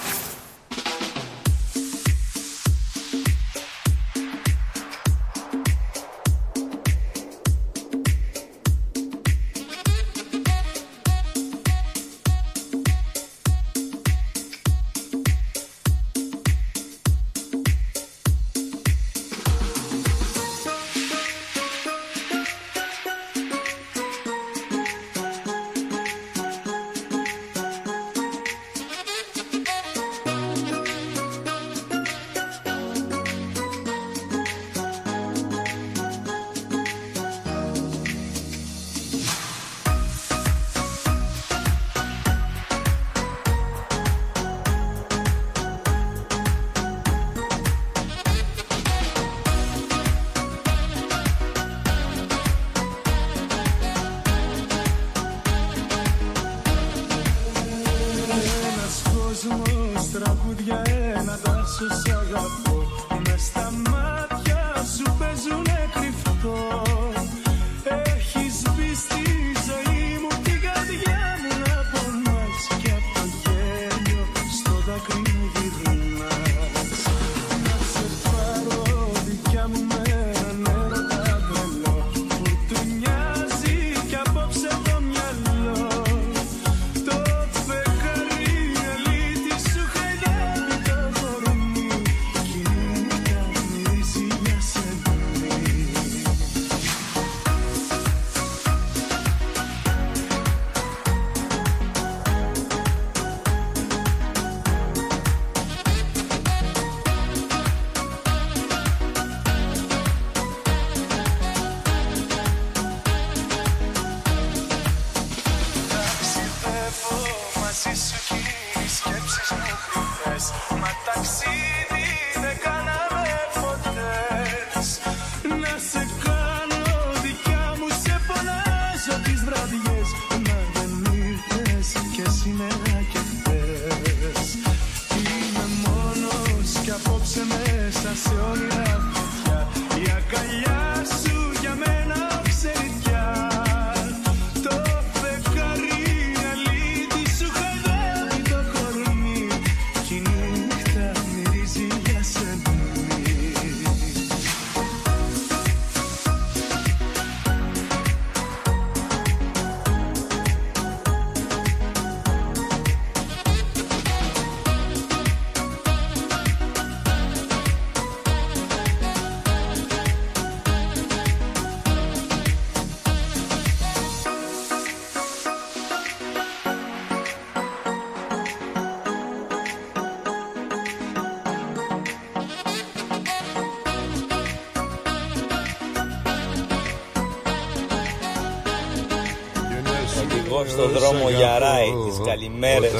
Στον δρόμο για ράι. Τις καλημέρες.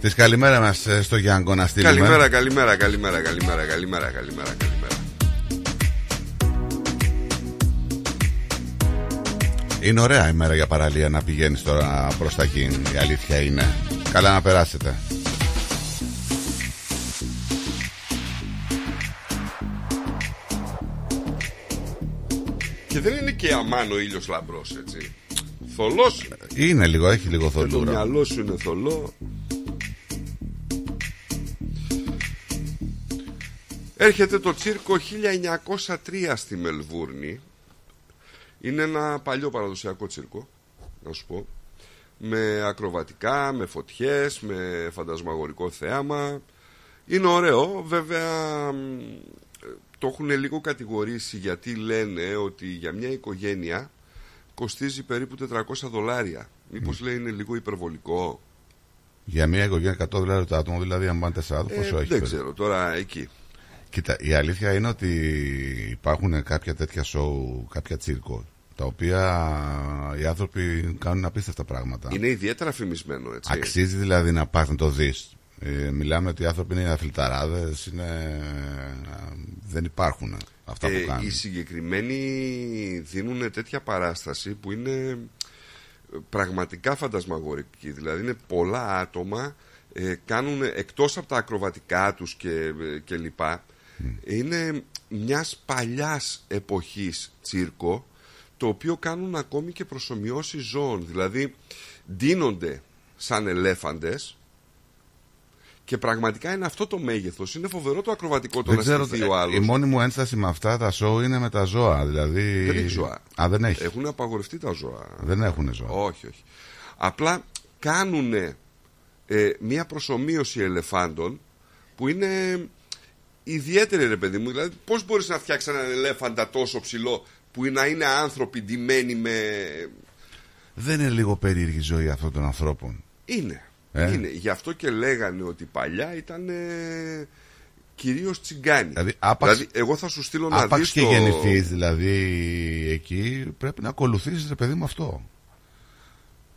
Τη καλημέρα μας στο Γιάνγκο να στείλουμε.
Καλημέρα, καλημέρα, καλημέρα, καλημέρα, καλημέρα, καλημέρα, καλημέρα.
Είναι ωραία ημέρα για παραλία να πηγαίνεις τώρα προς τα εκεί. Η αλήθεια είναι. Καλά να περάσετε.
Δεν είναι και αμάν ο ήλιος λαμπρός έτσι. Θολός.
Είναι λίγο, έχει λίγο
Και το
θολούρα.
μυαλό σου είναι θολό. Έρχεται το τσίρκο 1903 στη Μελβούρνη. Είναι ένα παλιό παραδοσιακό τσίρκο Να σου πω. Με ακροβατικά, με φωτιές Με φαντασμαγορικό θέαμα. Είναι ωραίο Βέβαια μ, το έχουν λίγο κατηγορήσει γιατί λένε ότι για μια οικογένεια κοστίζει περίπου 400 δολάρια. Μήπως λέει είναι λίγο υπερβολικό;
Για μια οικογένεια 100 δολάρια το άτομο, δηλαδή αν πάνε 4 άτομα,
Ε,
πόσο έχει.
δεν
περίπου;
ξέρω τώρα εκεί.
Κοίτα, η αλήθεια είναι ότι υπάρχουν κάποια τέτοια σοου, κάποια τσίρκο, τα οποία οι άνθρωποι κάνουν απίστευτα πράγματα.
Είναι ιδιαίτερα φημισμένο έτσι.
Αξίζει δηλαδή να πας να το δεις. Ε, μιλάμε ότι οι άνθρωποι είναι αφιλταράδες, είναι... δεν υπάρχουν αυτά που
Ε,
κάνουν.
οι συγκεκριμένοι δίνουν τέτοια παράσταση που είναι πραγματικά φαντασμαγορική. Δηλαδή είναι πολλά άτομα ε, κάνουν εκτός από τα ακροβατικά τους και, και λοιπά είναι μιας παλιάς εποχής τσίρκο το οποίο κάνουν ακόμη και προσωμιώσεις ζώων. Δηλαδή ντύνονται σαν ελέφαντες και πραγματικά είναι αυτό το μέγεθος. Είναι φοβερό το ακροβατικό το
Δεν
να
ξέρω,
στηθεί ο
ε,
άλλος.
η μόνη μου ένσταση με αυτά τα σοου είναι με τα ζώα. Δηλαδή...
Δεν έχει ζώα.
Α, δεν έχει.
Έχουν απαγορευτεί τα ζώα.
Δεν έχουν ζώα.
Όχι, όχι. Απλά κάνουν μία προσωμείωση ελεφάντων που είναι ιδιαίτερη ρε παιδί μου. Δηλαδή πώς μπορείς να φτιάξεις έναν ελέφαντα τόσο ψηλό που να είναι άνθρωποι ντυμένοι με...
Δεν είναι λίγο περίεργη η ζωή αυτών των ανθρώπων.
Είναι.
Ε.
Είναι. Γι' αυτό και λέγανε ότι παλιά ήταν ε, κυρίως τσιγκάνοι.
Δηλαδή, άπαξ,
Δηλαδή, εγώ θα σου στείλω να
άπαξ
δεις
και
το...
γεννηθείς δηλαδή εκεί πρέπει να ακολουθήσεις ρε παιδί μου αυτό.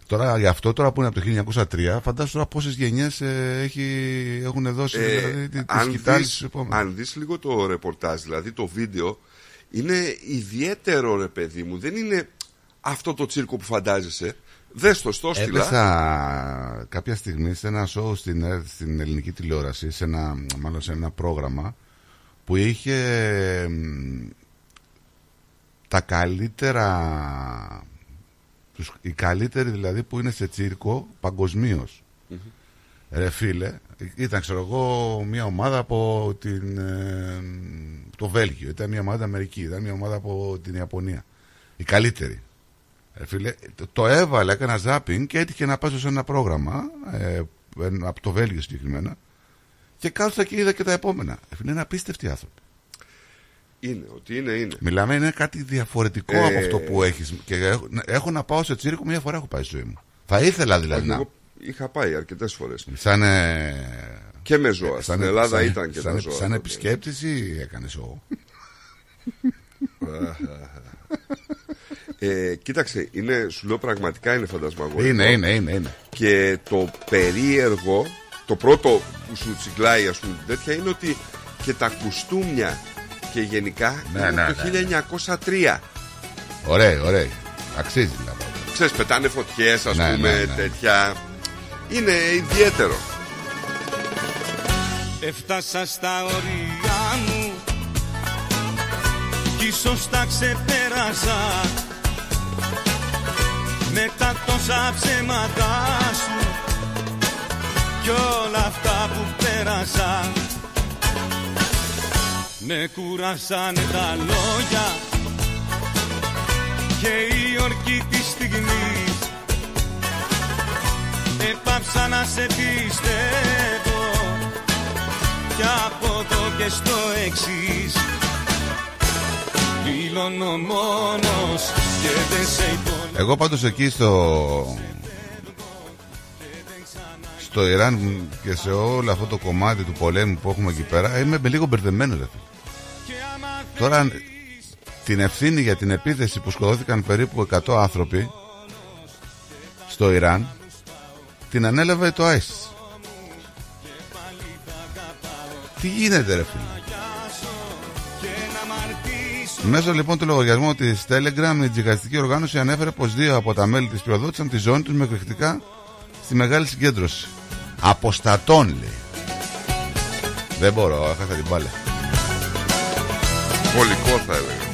Τώρα γι' αυτό τώρα που είναι από το 1903 φαντάσου τώρα πόσες γενιές ε, έχει, έχουν δώσει
Ε,
δηλαδή, τη, τη
αν,
σκητάλη
δεις,
στους επόμενους.
αν δεις λίγο το ρεπορτάζ, δηλαδή το βίντεο, είναι ιδιαίτερο ρε παιδί μου. Δεν είναι αυτό το τσίρκο που φαντάζεσαι. Δες το, στο στείλα.
Έπεσα κάποια στιγμή σε ένα show στην, ε, στην ελληνική τηλεόραση, σε ένα, μάλλον σε ένα πρόγραμμα που είχε μ, τα καλύτερα, τους, οι καλύτεροι δηλαδή που είναι σε τσίρκο παγκοσμίως. Ρε φίλε, ήταν ξέρω εγώ μια ομάδα από την, ε, το Βέλγιο, ήταν μια ομάδα Αμερική, ήταν μια ομάδα από την Ιαπωνία. Οι καλύτεροι. Ε, φίλε, το, το έβαλα, έκανα ζάπινγκ και έτυχε να πάω σε ένα πρόγραμμα ε, ένα- από το Βέλγιο συγκεκριμένα και κάθισα και είδα και τα επόμενα. Ε, φίλε, είναι απίστευτοι άνθρωποι.
Είναι, ότι είναι, είναι.
Μιλάμε, είναι κάτι διαφορετικό
Ε,
από αυτό που έχεις Και έχω, έχω να πάω σε τσίρκο, μια φορά έχω πάει στη ζωή μου. Θα ήθελα δηλαδή
Όχι,
να.
εγώ είχα πάει αρκετές φορές.
Σαν, ε,
Και με ζώα. Στην Ελλάδα
σαν-
ήταν και
σαν,
τα ζώα.
Σαν επισκέπτης ή έκανες ο.
Ε, κοίταξε, είναι, σου λέω πραγματικά είναι φαντασμαγορικό.
Είναι, είναι, είναι, είναι.
Και το περίεργο, το πρώτο που σου τσιγκλάει, ας πούμε, τέτοια είναι ότι και τα κουστούμια και γενικά
Ναι,
είναι
ναι,
το
ναι, ναι.
1903.
Ωραία, ωραία. Αξίζει δηλαδή.
Ξέρεις, πετάνε φωτιές, ας
Ναι,
πούμε,
ναι, ναι.
τέτοια. Είναι ιδιαίτερο.
Έφτασα στα όρια μου Κι ίσως τα ξεπέρασα Με τα τόσα ψέματα σου Κι όλα αυτά που πέρασα. Με κουράσανε τα λόγια Και η ορκή της στιγμής. Έπαψα να σε πιστεύω Κι από εδώ και στο εξής. Δηλώνω μόνος και δεν σε υπολογίζω
Εγώ πάντως εκεί στο στο Ιράν και σε όλο αυτό το κομμάτι του πολέμου που έχουμε εκεί πέρα είμαι λίγο μπερδεμένο ρε φίλε. Τώρα την ευθύνη για την επίθεση που σκοτώθηκαν περίπου 100 άνθρωποι στο Ιράν την ανέλαβε το ISIS. Τι γίνεται ρε φίλε; Μέσω λοιπόν του λογαριασμού της Telegram, η τζιγαστική οργάνωση ανέφερε πως δύο από τα μέλη της πυροδότησαν τη ζώνη τους με εκρηκτικά στη μεγάλη συγκέντρωση. Αποστατών λέει. Δεν μπορώ, έχασα την μπάλα.
Πολικό θα έλεγα.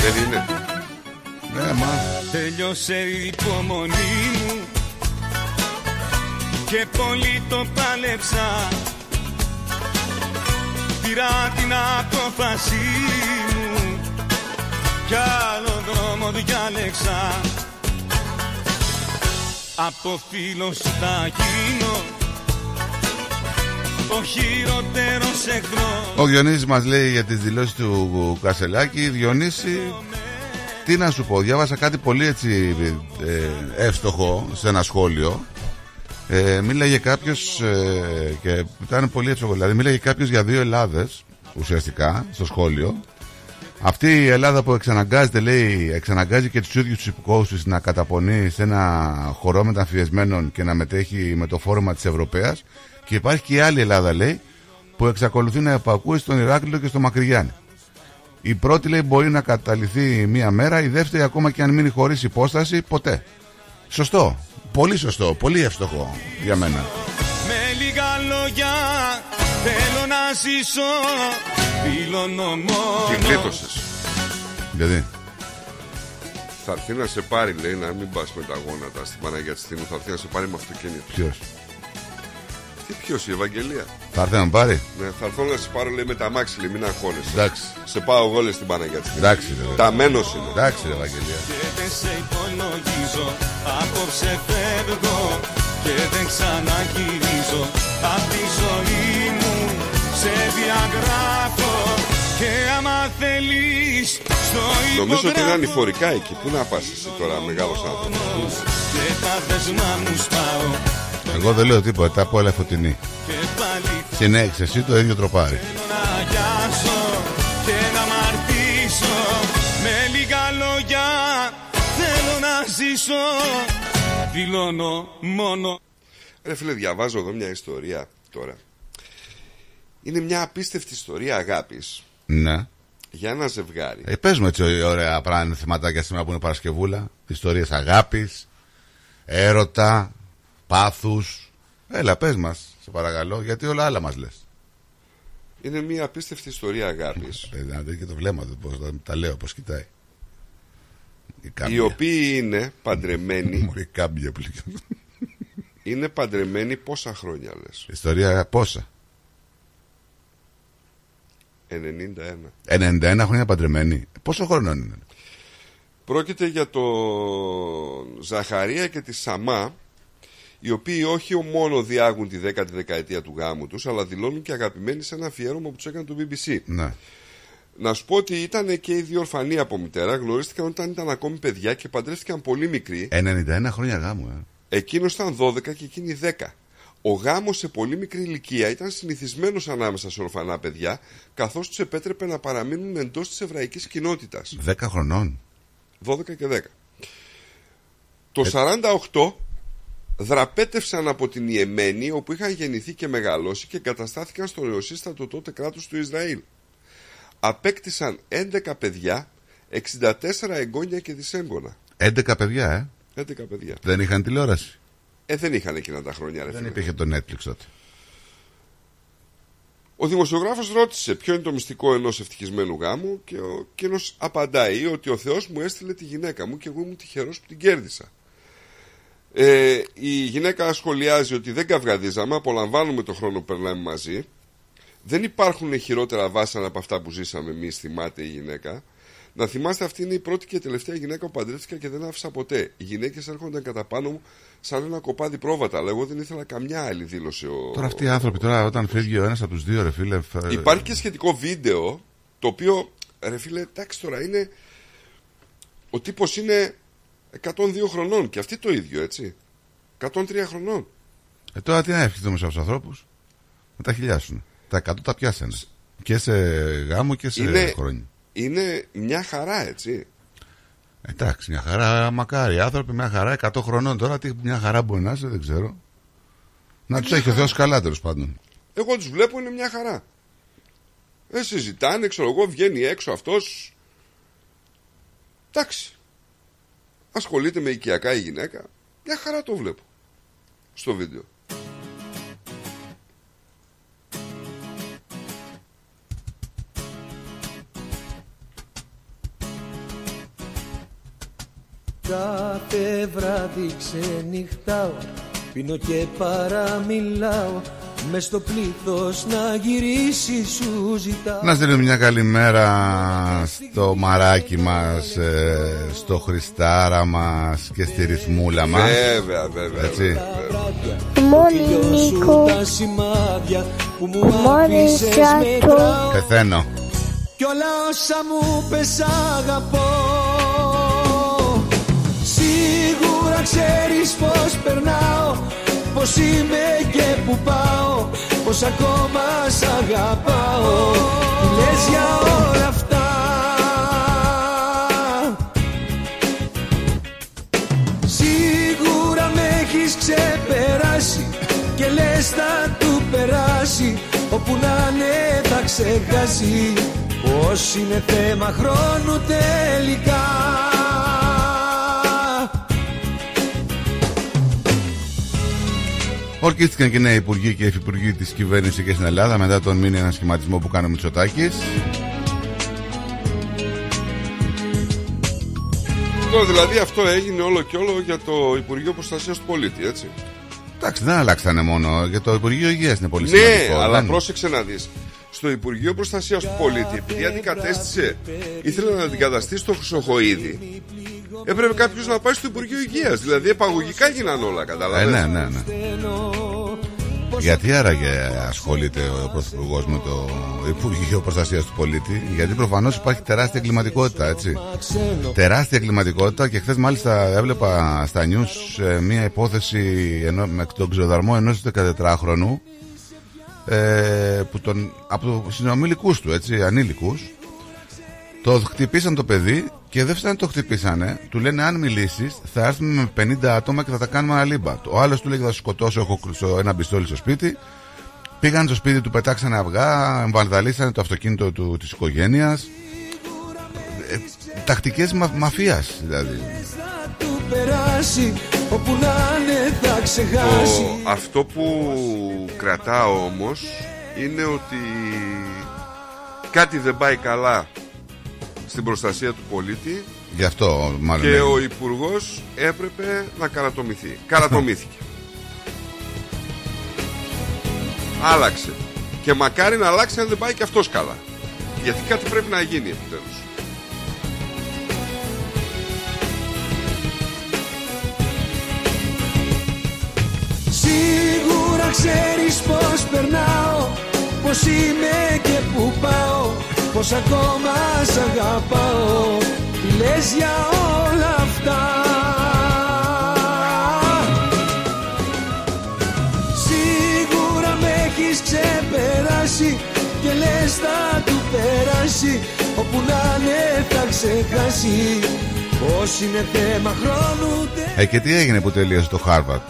Δεν είναι.
Ναι, μα.
Τελειώσε η υπομονή μου και πολύ το πάλεψα Πήρα την απόφαση μου. Κι άλλο δρόμο διάλεξα. Από φίλος θα γίνω. Ο χειρότερος εχθρός.
Ο Διονύσης μας λέει για τις δηλώσεις του Κασελάκη. Διονύση τι να σου πω Διάβασα κάτι πολύ έτσι ε, εύστοχο σε ένα σχόλιο ε, Μίλαγε κάποιος ε, Και ήταν πολύ εύστοχο Δηλαδή μίλαγε κάποιος για δύο Ελλάδες Ουσιαστικά στο σχόλιο αυτή η Ελλάδα που εξαναγκάζεται, λέει, εξαναγκάζει και τους ίδιους τους υπηκόους της να καταπονεί σε ένα χορό μεταμφιεσμένων και να μετέχει με το φόρμα της Ευρωπαίας. Και υπάρχει και η άλλη Ελλάδα, λέει, που εξακολουθεί να επακούει στον Ηράκλειο και στο Μακρυγιάννη. Η πρώτη, λέει, μπορεί να καταληθεί μία μέρα, η δεύτερη, ακόμα και αν μείνει χωρίς υπόσταση, ποτέ. Σωστό. Πολύ σωστό. Πολύ εύστοχο για μένα.
Με λίγα λόγια θέλω να ζήσω Δηλώνω μόνο
Τι γλίτωσες.
Γιατί;
Θα έρθει να σε πάρει, λέει, να μην πας με τα γόνατα στην Παναγία της Τίνου. Θα έρθει να σε πάρει με αυτοκίνητο.
Ποιος;
Τι ποιος, η Ευαγγελία;
Θα έρθει να με πάρει.
Ναι, θα έρθω να σε πάρω, λέει, με τα μάξι, λέει, μην αγχώνεσαι.
Εντάξει.
Σε πάω εγώ, λέει, στην Παναγία τη Τίνου.
Εντάξει, ρε.
Τα μένος είναι.
Εντάξει, ρε, Ευαγγελία.
Και δεν σε υπολογίζω Απόψε φεύγω Και δεν ξαναγυρίζω Απ' τη ζωή μου Σε διαγράφω Και άμα θέλεις Στο
Νομίζω ότι είναι
υπογράφω
ανηφορικά εκεί. Πού να πας εσύ τώρα, μεγάλος άνθρωπος.
Και τα δεσμά μου σπάω
Εγώ δεν λέω τίποτα, από όλα φωτεινή.
Και πάλι
Συνέχισε εσύ το ίδιο τροπάρι.
να γιάσω Και να μαρτήσω Με λίγα λόγια Θέλω να ζήσω Δηλώνω μόνο
Ρε φίλε, διαβάζω εδώ μια ιστορία τώρα. Είναι μια απίστευτη ιστορία αγάπης
Ναι.
για ένα ζευγάρι.
Ε, πες μου έτσι ωραία πράγματα θεματάκια σήμερα που είναι Παρασκευούλα. Ιστορίες αγάπης, έρωτα, πάθους. Έλα, πες μας, σε παρακαλώ, γιατί όλα άλλα μας λες.
Είναι μια απίστευτη ιστορία αγάπης
Ε, να δει και το βλέμμα του, πώς τα- τα λέω, πώς κοιτάει. Η,
οι
κάμπια.
οποίοι είναι παντρεμένοι.
Μωρή κάμπια που λέει.
είναι παντρεμένοι πόσα χρόνια λες;
Ιστορία πόσα;
91.
91 χρόνια παντρεμένη. Πόσο χρόνο είναι;
Πρόκειται για τον Ζαχαρία και τη Σαμά οι οποίοι όχι μόνο διάγουν τη 10η δεκαετία του γάμου τους αλλά δηλώνουν και αγαπημένοι σε ένα αφιέρωμα που τους έκανε το BBC.
Ναι.
Να σου πω ότι ήταν και οι δύο ορφανοί από μητέρα, γνωρίστηκαν όταν ήταν ακόμη παιδιά και παντρεύτηκαν πολύ μικροί.
91 χρόνια γάμου, ε.
Εκείνος ήταν 12 και εκείνη 10. Ο γάμος σε πολύ μικρή ηλικία ήταν συνηθισμένος ανάμεσα σε ορφανά παιδιά, καθώς τους επέτρεπε να παραμείνουν εντός της εβραϊκής κοινότητας.
10 χρονών.
12 και 10. Το 48 δραπέτευσαν από την Ιεμένη όπου είχαν γεννηθεί και μεγαλώσει και καταστάθηκαν στο νεοσύστατο τότε κράτος του Ισραήλ. Απέκτησαν 11 παιδιά, 64 εγγόνια και δυσέγγωνα.
11 παιδιά, ε;
11 παιδιά.
Δεν είχαν τηλεόραση;
Ε, δεν είχαν εκείνα τα χρόνια, ρε
Δεν
φίλε.
υπήρχε το Netflix τότε.
Ο δημοσιογράφος ρώτησε ποιο είναι το μυστικό ενός ευτυχισμένου γάμου και ο εκείνος απαντάει ότι ο Θεός μου έστειλε τη γυναίκα μου και εγώ ήμουν τυχερός που την κέρδισα. Ε, η γυναίκα σχολιάζει ότι δεν καυγαδίζαμε, απολαμβάνουμε το χρόνο που περνάμε μαζί. Δεν υπάρχουν χειρότερα βάσανα από αυτά που ζήσαμε εμείς, θυμάται η γυναίκα. Να θυμάστε, αυτή είναι η πρώτη και τελευταία γυναίκα που παντρεύτηκα και δεν άφησα ποτέ. Οι γυναίκες έρχονταν κατά πάνω μου σαν ένα κοπάδι πρόβατα, αλλά εγώ δεν ήθελα καμιά άλλη, δήλωσε ο.
Τώρα αυτοί οι άνθρωποι, τώρα όταν φεύγει ο ένας από τους δύο, ρε φίλε. φε-
Υπάρχει και σχετικό βίντεο το οποίο ρε φίλε, εντάξει τώρα είναι. Ο τύπος είναι 102 χρονών και αυτή το ίδιο, έτσι. 103 χρονών.
Ε, τώρα τι να ευχηθούμε σε αυτού τους ανθρώπους; Να τα χιλιάσουν. Τα 100 τα πιάσανε. Και σε γάμο και σε
Είναι-
χρόνια.
Είναι μια χαρά, έτσι.
Εντάξει, μια χαρά, μακάρι. Οι άνθρωποι μια χαρά 100 χρονών τώρα, τι μια χαρά μπορεί να είσαι, δεν ξέρω. Να τους έχει ο Θεός καλά τέλος πάντων.
Εγώ τους βλέπω είναι μια χαρά. Δεν συζητάνε, ξέρω εγώ, βγαίνει έξω αυτός. Εντάξει. Ασχολείται με οικιακά η γυναίκα. Μια χαρά το βλέπω. Στο βίντεο.
Κάθε βράδυ ξενυχτάω Πίνω και παραμιλάω Μες στο πλήθος να γυρίσει σου ζητάω
Να στείλουμε μια καλημέρα στο μαράκι μας, ε, στο Χριστάρα μας και στη ρυθμούλα μας.
Βέβαια, βέβαια.
Έτσι.
Morning, Νίκο. Τα σημάδια που μου άφησες μετράω
Πεθαίνω.
Κι όλα όσα μου πες αγαπώ Σίγουρα ξέρεις πως περνάω Πως είμαι και που πάω Πως ακόμα σ' αγαπάω. Τι λες για όλα αυτά; Σίγουρα με έχεις ξεπεράσει Και λες θα του περάσει Όπου να είναι θα ξεχάσει. Πως είναι θέμα χρόνου τελικά;
Ορκίστηκαν και νέοι υπουργοί και υφυπουργοί της κυβέρνησης και στην Ελλάδα μετά τον μήνυ ανασχηματισμό που κάνει ο Μητσοτάκης.
Τώρα δηλαδή αυτό έγινε όλο και όλο για το Υπουργείο Προστασίας του Πολίτη, έτσι.
Εντάξει, δεν αλλάξανε μόνο. Για το Υπουργείο Υγείας είναι πολύ
ναι,
σημαντικό.
αλλά
δεν-
πρόσεξε να δεις. Στο Υπουργείο Προστασίας του Πολίτη, επειδή αντικατέστησε, ήθελε να αντικαταστήσει το Χρυσοχοίδη, έπρεπε κάποιος να πάει στο Υπουργείο Υγείας. Δηλαδή, επαγωγικά γίνανε όλα,
Ε,
κατάλαβε.
ναι, ναι, ναι. Γιατί άραγε ασχολείται ο Πρωθυπουργός με το Υπουργείο Προστασίας του Πολίτη, Γιατί προφανώς υπάρχει τεράστια εγκληματικότητα, έτσι. Τεράστια εγκληματικότητα και χθες μάλιστα έβλεπα στα νιους ε, μία υπόθεση ενό, με τον ξεδαρμό ενός 14χρονου ε, που τον, από συνομιλικούς του, έτσι, ανήλικους το χτυπήσαν το παιδί και δεν φτάνει το χτυπήσανε. Του λένε αν μιλήσεις, θα έρθουμε με 50 άτομα και θα τα κάνουμε αναλύμπα. Ο άλλος του λέει θα σου σκοτώσω, έχω κρυ- ένα πιστόλι στο σπίτι. Πήγαν στο σπίτι του, πετάξανε αυγά, βανδαλίσανε το αυτοκίνητο του, της οικογένειας. Ε, τακτικές μα, μαφίας δηλαδή.
του περάσει Όπου να είναι θα ξεχάσει
Το, αυτό που κρατάω όμως είναι ότι κάτι δεν πάει καλά στην προστασία του πολίτη
Γι' αυτό μάλλον.
και
έγινε.
ο υπουργός έπρεπε να καρατομηθεί. Καρατομήθηκε. Άλλαξε. Και μακάρι να αλλάξει αν δεν πάει και αυτός καλά. Γιατί κάτι πρέπει να γίνει επιτέλους.
Σίγουρα ξέρεις πως περνάω Πως είμαι και που πάω Πως ακόμα σ' αγαπάω Τι λες για όλα αυτά Σίγουρα με έχεις ξεπεράσει Και λες θα του περάσει Όπου να είναι θα ξεχάσει Πως είναι θέμα χρόνου
Ε, και τι έγινε που τελείωσε το Harvard.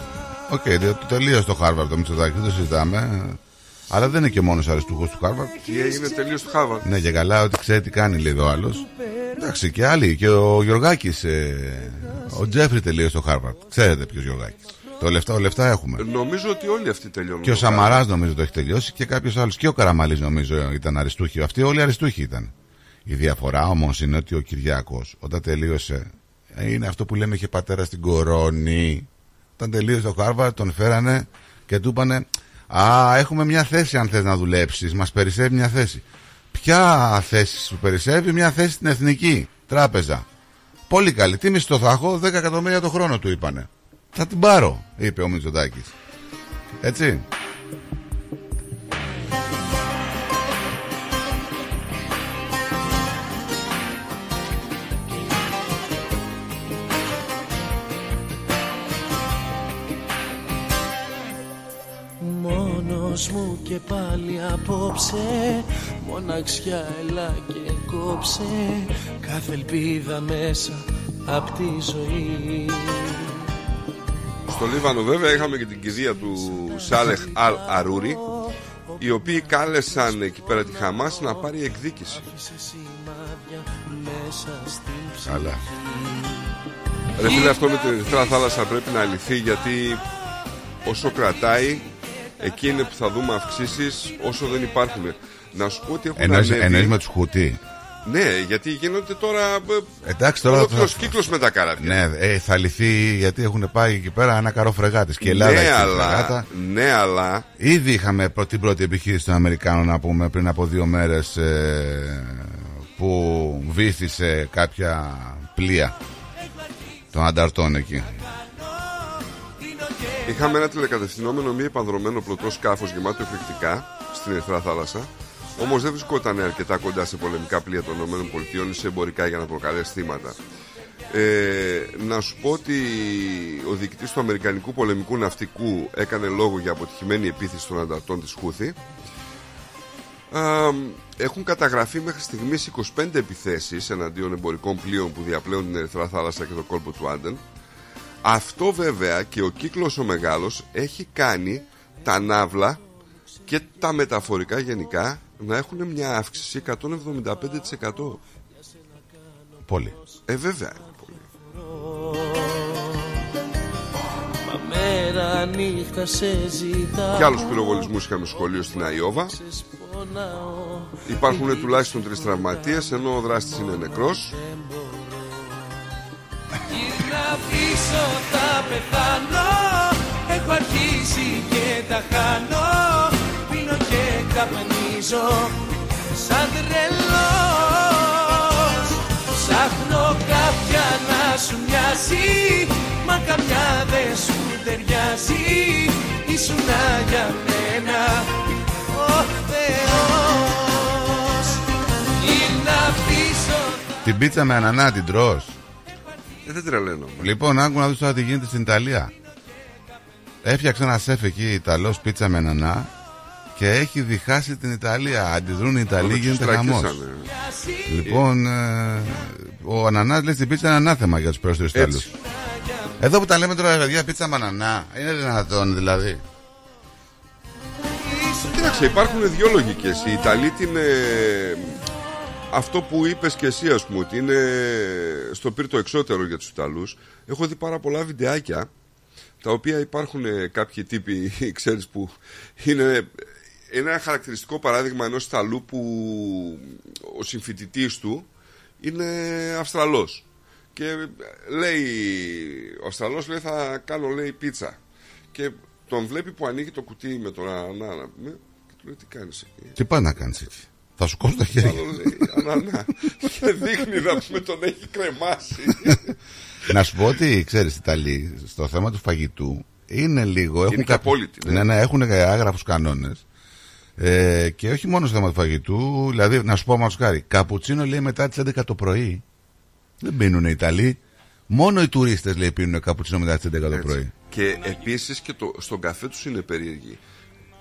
Οκ, okay, το τελείωσε το Harvard το Μητσοτάκη, δεν το συζητάμε. Αλλά δεν είναι και μόνος αριστούχος του Harvard.
Τι έγινε τελείως στο Χάβαρ.
Ναι, και καλά ότι ξέρει τι κάνει, λέει ο άλλος. Εντάξει, και άλλοι. Και ο Γιωργάκης, ο Τζέφρι τελείωσε το Harvard. Ξέρετε ποιος Γιωργάκης. Το λεφτά, λεφτά έχουμε.
Νομίζω ότι όλοι αυτοί τελειώνουν.
Και ο
το Χάβαρ.
Σαμαράς νομίζω το έχει τελειώσει και κάποιος άλλος. Και ο Καραμανλής νομίζω ήταν αριστούχοι. Αυτοί όλοι αριστούχοι ήταν. Η διαφορά όμως είναι ότι ο Κυριάκο όταν τελείωσε. ε, Είναι αυτό που λέμε είχε πατέρα στην κορώνη. Όταν τελείωσε το Harvard τον φέρανε και του είπανε Α, έχουμε μια θέση αν θες να δουλέψεις. Μας περισσεύει μια θέση. Ποια θέση σου περισσεύει; Μια θέση στην Εθνική Τράπεζα. Πολύ καλή, τι μισθό θα έχω; 10 εκατομμύρια το χρόνο του είπανε. Θα την πάρω είπε ο Μητσοτάκης. Έτσι
μου κι
και πάλι απόψε Μοναξιά έλα και κόψε Κάθε ελπίδα μέσα απ' τη ζωή
Στο Λίβανο βέβαια είχαμε και την κηδεία του Σάλεχ Αλ Αρούρι οι οποίοι κάλεσαν εκεί πέρα τη Χαμάς να πάρει εκδίκηση.
Καλά.
Ρε φίλε αυτό με την Ερυθρά θάλασσα πρέπει να λυθεί γιατί όσο κρατάει εκεί είναι που θα δούμε αυξήσεις όσο δεν υπάρχουν. Να σου πω ότι έχουν
Εννοείς,
ανέβει...
εννοείς με τους χουτί.
Ναι, γιατί γίνονται τώρα ε,
Εντάξει τώρα.
ολόκληρος
θα-
κύκλος με τα καράβια.
Ναι, ε, θα λυθεί γιατί έχουν πάει εκεί πέρα ένα καρό φρεγάτε. Και η Ελλάδα
ναι,
έχει
αλλά,
φρεγάτα.
ναι, αλλά
Ήδη είχαμε πρω- την πρώτη επιχείρηση των Αμερικάνων να πούμε πριν από δύο μέρες ε, που βύθισε κάποια πλοία των ανταρτών εκεί.
Είχαμε ένα τηλεκατευθυνόμενο μη επανδρομένο πλωτό σκάφος γεμάτο εκρηκτικά στην Ερυθρά θάλασσα. Όμως δεν βρισκόταν αρκετά κοντά σε πολεμικά πλοία των ΗΠΑ ή σε εμπορικά για να προκαλέσει θύματα. Ε, να σου πω ότι ο διοικητής του Αμερικανικού πολεμικού ναυτικού έκανε λόγο για αποτυχημένη επίθεση των ανταρτών της Χούθη. Α, έχουν καταγραφεί μέχρι στιγμής 25 επιθέσεις εναντίον εμπορικών πλοίων που διαπλέουν την Ερυθρά θάλασσα και το κόλπο του Άντεν. Αυτό βέβαια και ο κύκλος ο μεγάλος έχει κάνει τα ναύλα και τα μεταφορικά γενικά να έχουν μια αύξηση 175%.
Πολύ.
Ε, βέβαια.
Μα μέρα νύχτα σε ζητάω
Και άλλους πυροβολισμούς είχαμε σχολείο στην Αϊόβα. Υπάρχουν τουλάχιστον τρεις τραυματίες ενώ ο δράστης είναι νεκρός.
Να πίσω θα πεθάνω. Έχω αρχίσει και τα χάνω. Πίνω και καπνίζω Σαν τρελός. Ψάχνω κάποια να σου μοιάζει Μα καμιά δεν σου ταιριάζει. Ήσουνα για μένα Ο Θεός. Γυρνά πίσω
Την πίτσα με ανανά την τρως.
Ε, δεν τρελαίνω.
Λοιπόν, άκου να δεις τώρα τι γίνεται στην Ιταλία. Έφτιαξε ένα σεφ εκεί Ιταλός πίτσα με ανανά και έχει διχάσει την Ιταλία. Αντιδρούν οι Ιταλοί,
Όλο
γίνεται
τους
χαμός.
τρακίσανε.
Λοιπόν, ε, ο ανανάς λέει στην πίτσα είναι ανάθεμα για τους περισσότερους Ιταλούς. Εδώ που τα λέμε τώρα, παιδιά, πίτσα με ανανά. Είναι δυνατόν δηλαδή.
Κοίταξε, υπάρχουν δύο λογικές. Η Ιταλή την. ε, αυτό που είπες και εσύ, ας πούμε, ότι είναι στο πύρτο εξώτερο για τους Ιταλούς. Έχω δει πάρα πολλά βιντεάκια τα οποία υπάρχουν ε, κάποιοι τύποι, ξέρεις, που είναι, είναι ένα χαρακτηριστικό παράδειγμα ενός Ιταλού που ο συμφοιτητής του είναι Αυστραλός. Και ε, λέει, ο Αυστραλός λέει θα κάνω λέει πίτσα. Και τον βλέπει που ανοίγει το κουτί με τον ανάνα να πούμε, και του λέει τι κάνεις εκεί;
Τι πάει να κάνεις εκεί. Θα σου κόψω τα χέρια.
Άλλο λέει ανανά. και δείχνει να πούμε τον έχει κρεμάσει.
να σου πω ότι ξέρεις, οι Ιταλοί στο θέμα του φαγητού είναι λίγο. Έχουν
και
κάποι-
απόλυτοι, ναι.
ναι, ναι, έχουν άγραφους κανόνες. Ε, και όχι μόνο στο θέμα του φαγητού, δηλαδή να σου πω μας χάρη, καπουτσίνο λέει μετά τις 11 το πρωί. Δεν πίνουν οι Ιταλοί. Μόνο οι τουρίστες λέει πίνουν καπουτσίνο μετά τις 11 το πρωί.
και επίσης και το, στον καφέ τους είναι περίεργοι.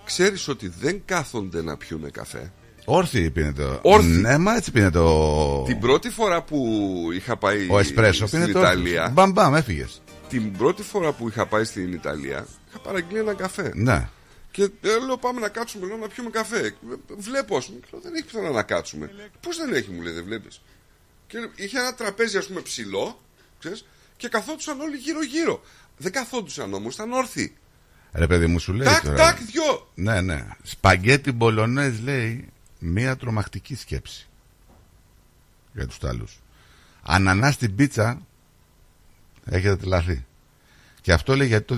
Ξέρεις ότι δεν κάθονται να πιούνε καφέ;
Όρθιοι πίνεται.
Όρθιοι.
Ναι, μα έτσι πίνεται ο.
Την πρώτη φορά που είχα πάει
Ο εσπρέσο
στην
πίνεται
Ιταλία.
όρθιος. Μπαμ, μπαμ, έφυγες.
Την πρώτη φορά που είχα πάει στην Ιταλία, είχα παραγγείλει ένα καφέ.
Ναι.
Και ε, λέω πάμε να κάτσουμε λέω, να πιούμε καφέ. Ε, Βλέπω, ας πούμε, και λέω, δεν έχει πουθενά να κάτσουμε. Πώς δεν έχει, μου λέει, δεν βλέπεις. Και είχε ένα τραπέζι, ας πούμε, ψηλό, ξέρεις, και καθόντουσαν όλοι γύρω-γύρω. Δεν καθόντουσαν όμως, ήταν όρθιοι.
Ρε παιδί μου σου λέει.
Τάκ,
τώρα.
τάκ, δυο.
Ναι, ναι. Σπαγκέτι μπολονέζ λέει μία τρομακτική σκέψη. Για τους Ιταλούς. Ανανά στην πίτσα έχετε τρελαθεί. Και αυτό λέει γιατί το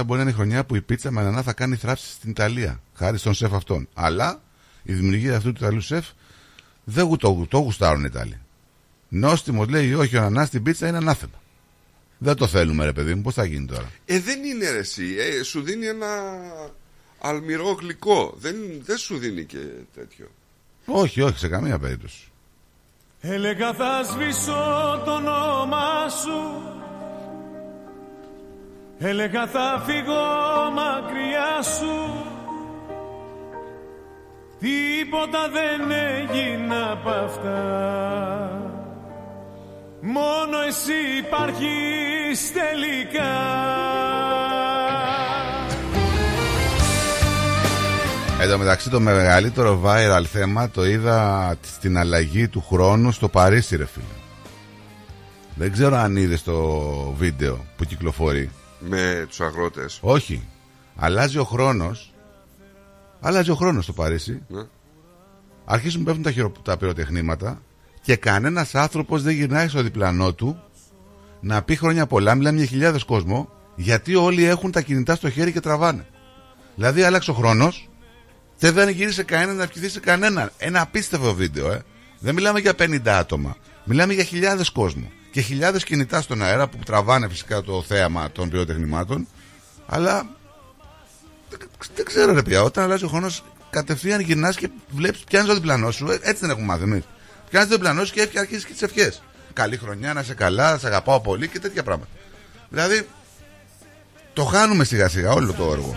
2024 μπορεί να είναι η χρονιά που η πίτσα με ανανά θα κάνει θράψη στην Ιταλία. Χάρη στον σεφ αυτόν. Αλλά η δημιουργία αυτού του Ιταλού σεφ δεν γου- το, το γουστάρουν οι Ιταλοί. Νόστιμος λέει όχι ο ανανάς στην πίτσα είναι ανάθεμα. Δεν το θέλουμε ρε παιδί μου. Πώς θα γίνει τώρα;
Ε, δεν είναι ρε εσύ. Ε, σου δίνει ένα αλμυρό γλυκό. Δεν, δεν σου δίνει και τέτοιο.
Όχι, όχι, σε καμία περίπτωση.
Έλεγα θα σβήσω το όνομα σου Έλεγα θα φύγω μακριά σου Τίποτα δεν έγινε απ' αυτά Μόνο εσύ υπάρχεις τελικά
Εν τω μεταξύ το μεγαλύτερο viral θέμα το είδα στην αλλαγή του χρόνου στο Παρίσι ρε φίλε. Δεν ξέρω αν είδες το βίντεο που κυκλοφορεί.
Με τους αγρότες.
Όχι. Αλλάζει ο χρόνος. Αλλάζει ο χρόνος στο Παρίσι.
Ναι.
Αρχίζουν να πέφτουν τα, χειρο... τα πυροτεχνήματα και κανένας άνθρωπος δεν γυρνάει στο διπλανό του να πει χρόνια πολλά, μιλάμε για χιλιάδες κόσμο, γιατί όλοι έχουν τα κινητά στο χέρι και τραβάνε. Δηλαδή άλλαξε ο χρόνος και δεν γύρισε κανένα να ευχηθεί σε κανέναν. Ένα απίστευτο βίντεο, ε. Δεν μιλάμε για 50 άτομα. Μιλάμε για χιλιάδες κόσμο. Και χιλιάδες κινητά στον αέρα που τραβάνε φυσικά το θέαμα των πυροτεχνημάτων. Αλλά δεν- δεν ξέρω ρε πια. Όταν αλλάζει ο χρόνος, κατευθείαν γυρνάς και βλέπεις, πιάνεις το διπλανό σου. Ε, Έτσι δεν έχουμε μάθει εμείς. Πιάνεις το διπλανό σου και αρχίζεις και τις ευχές. Καλή χρονιά, να είσαι καλά, σε αγαπάω πολύ και τέτοια πράγματα. Δηλαδή, το χάνουμε σιγά σιγά όλο το έργο.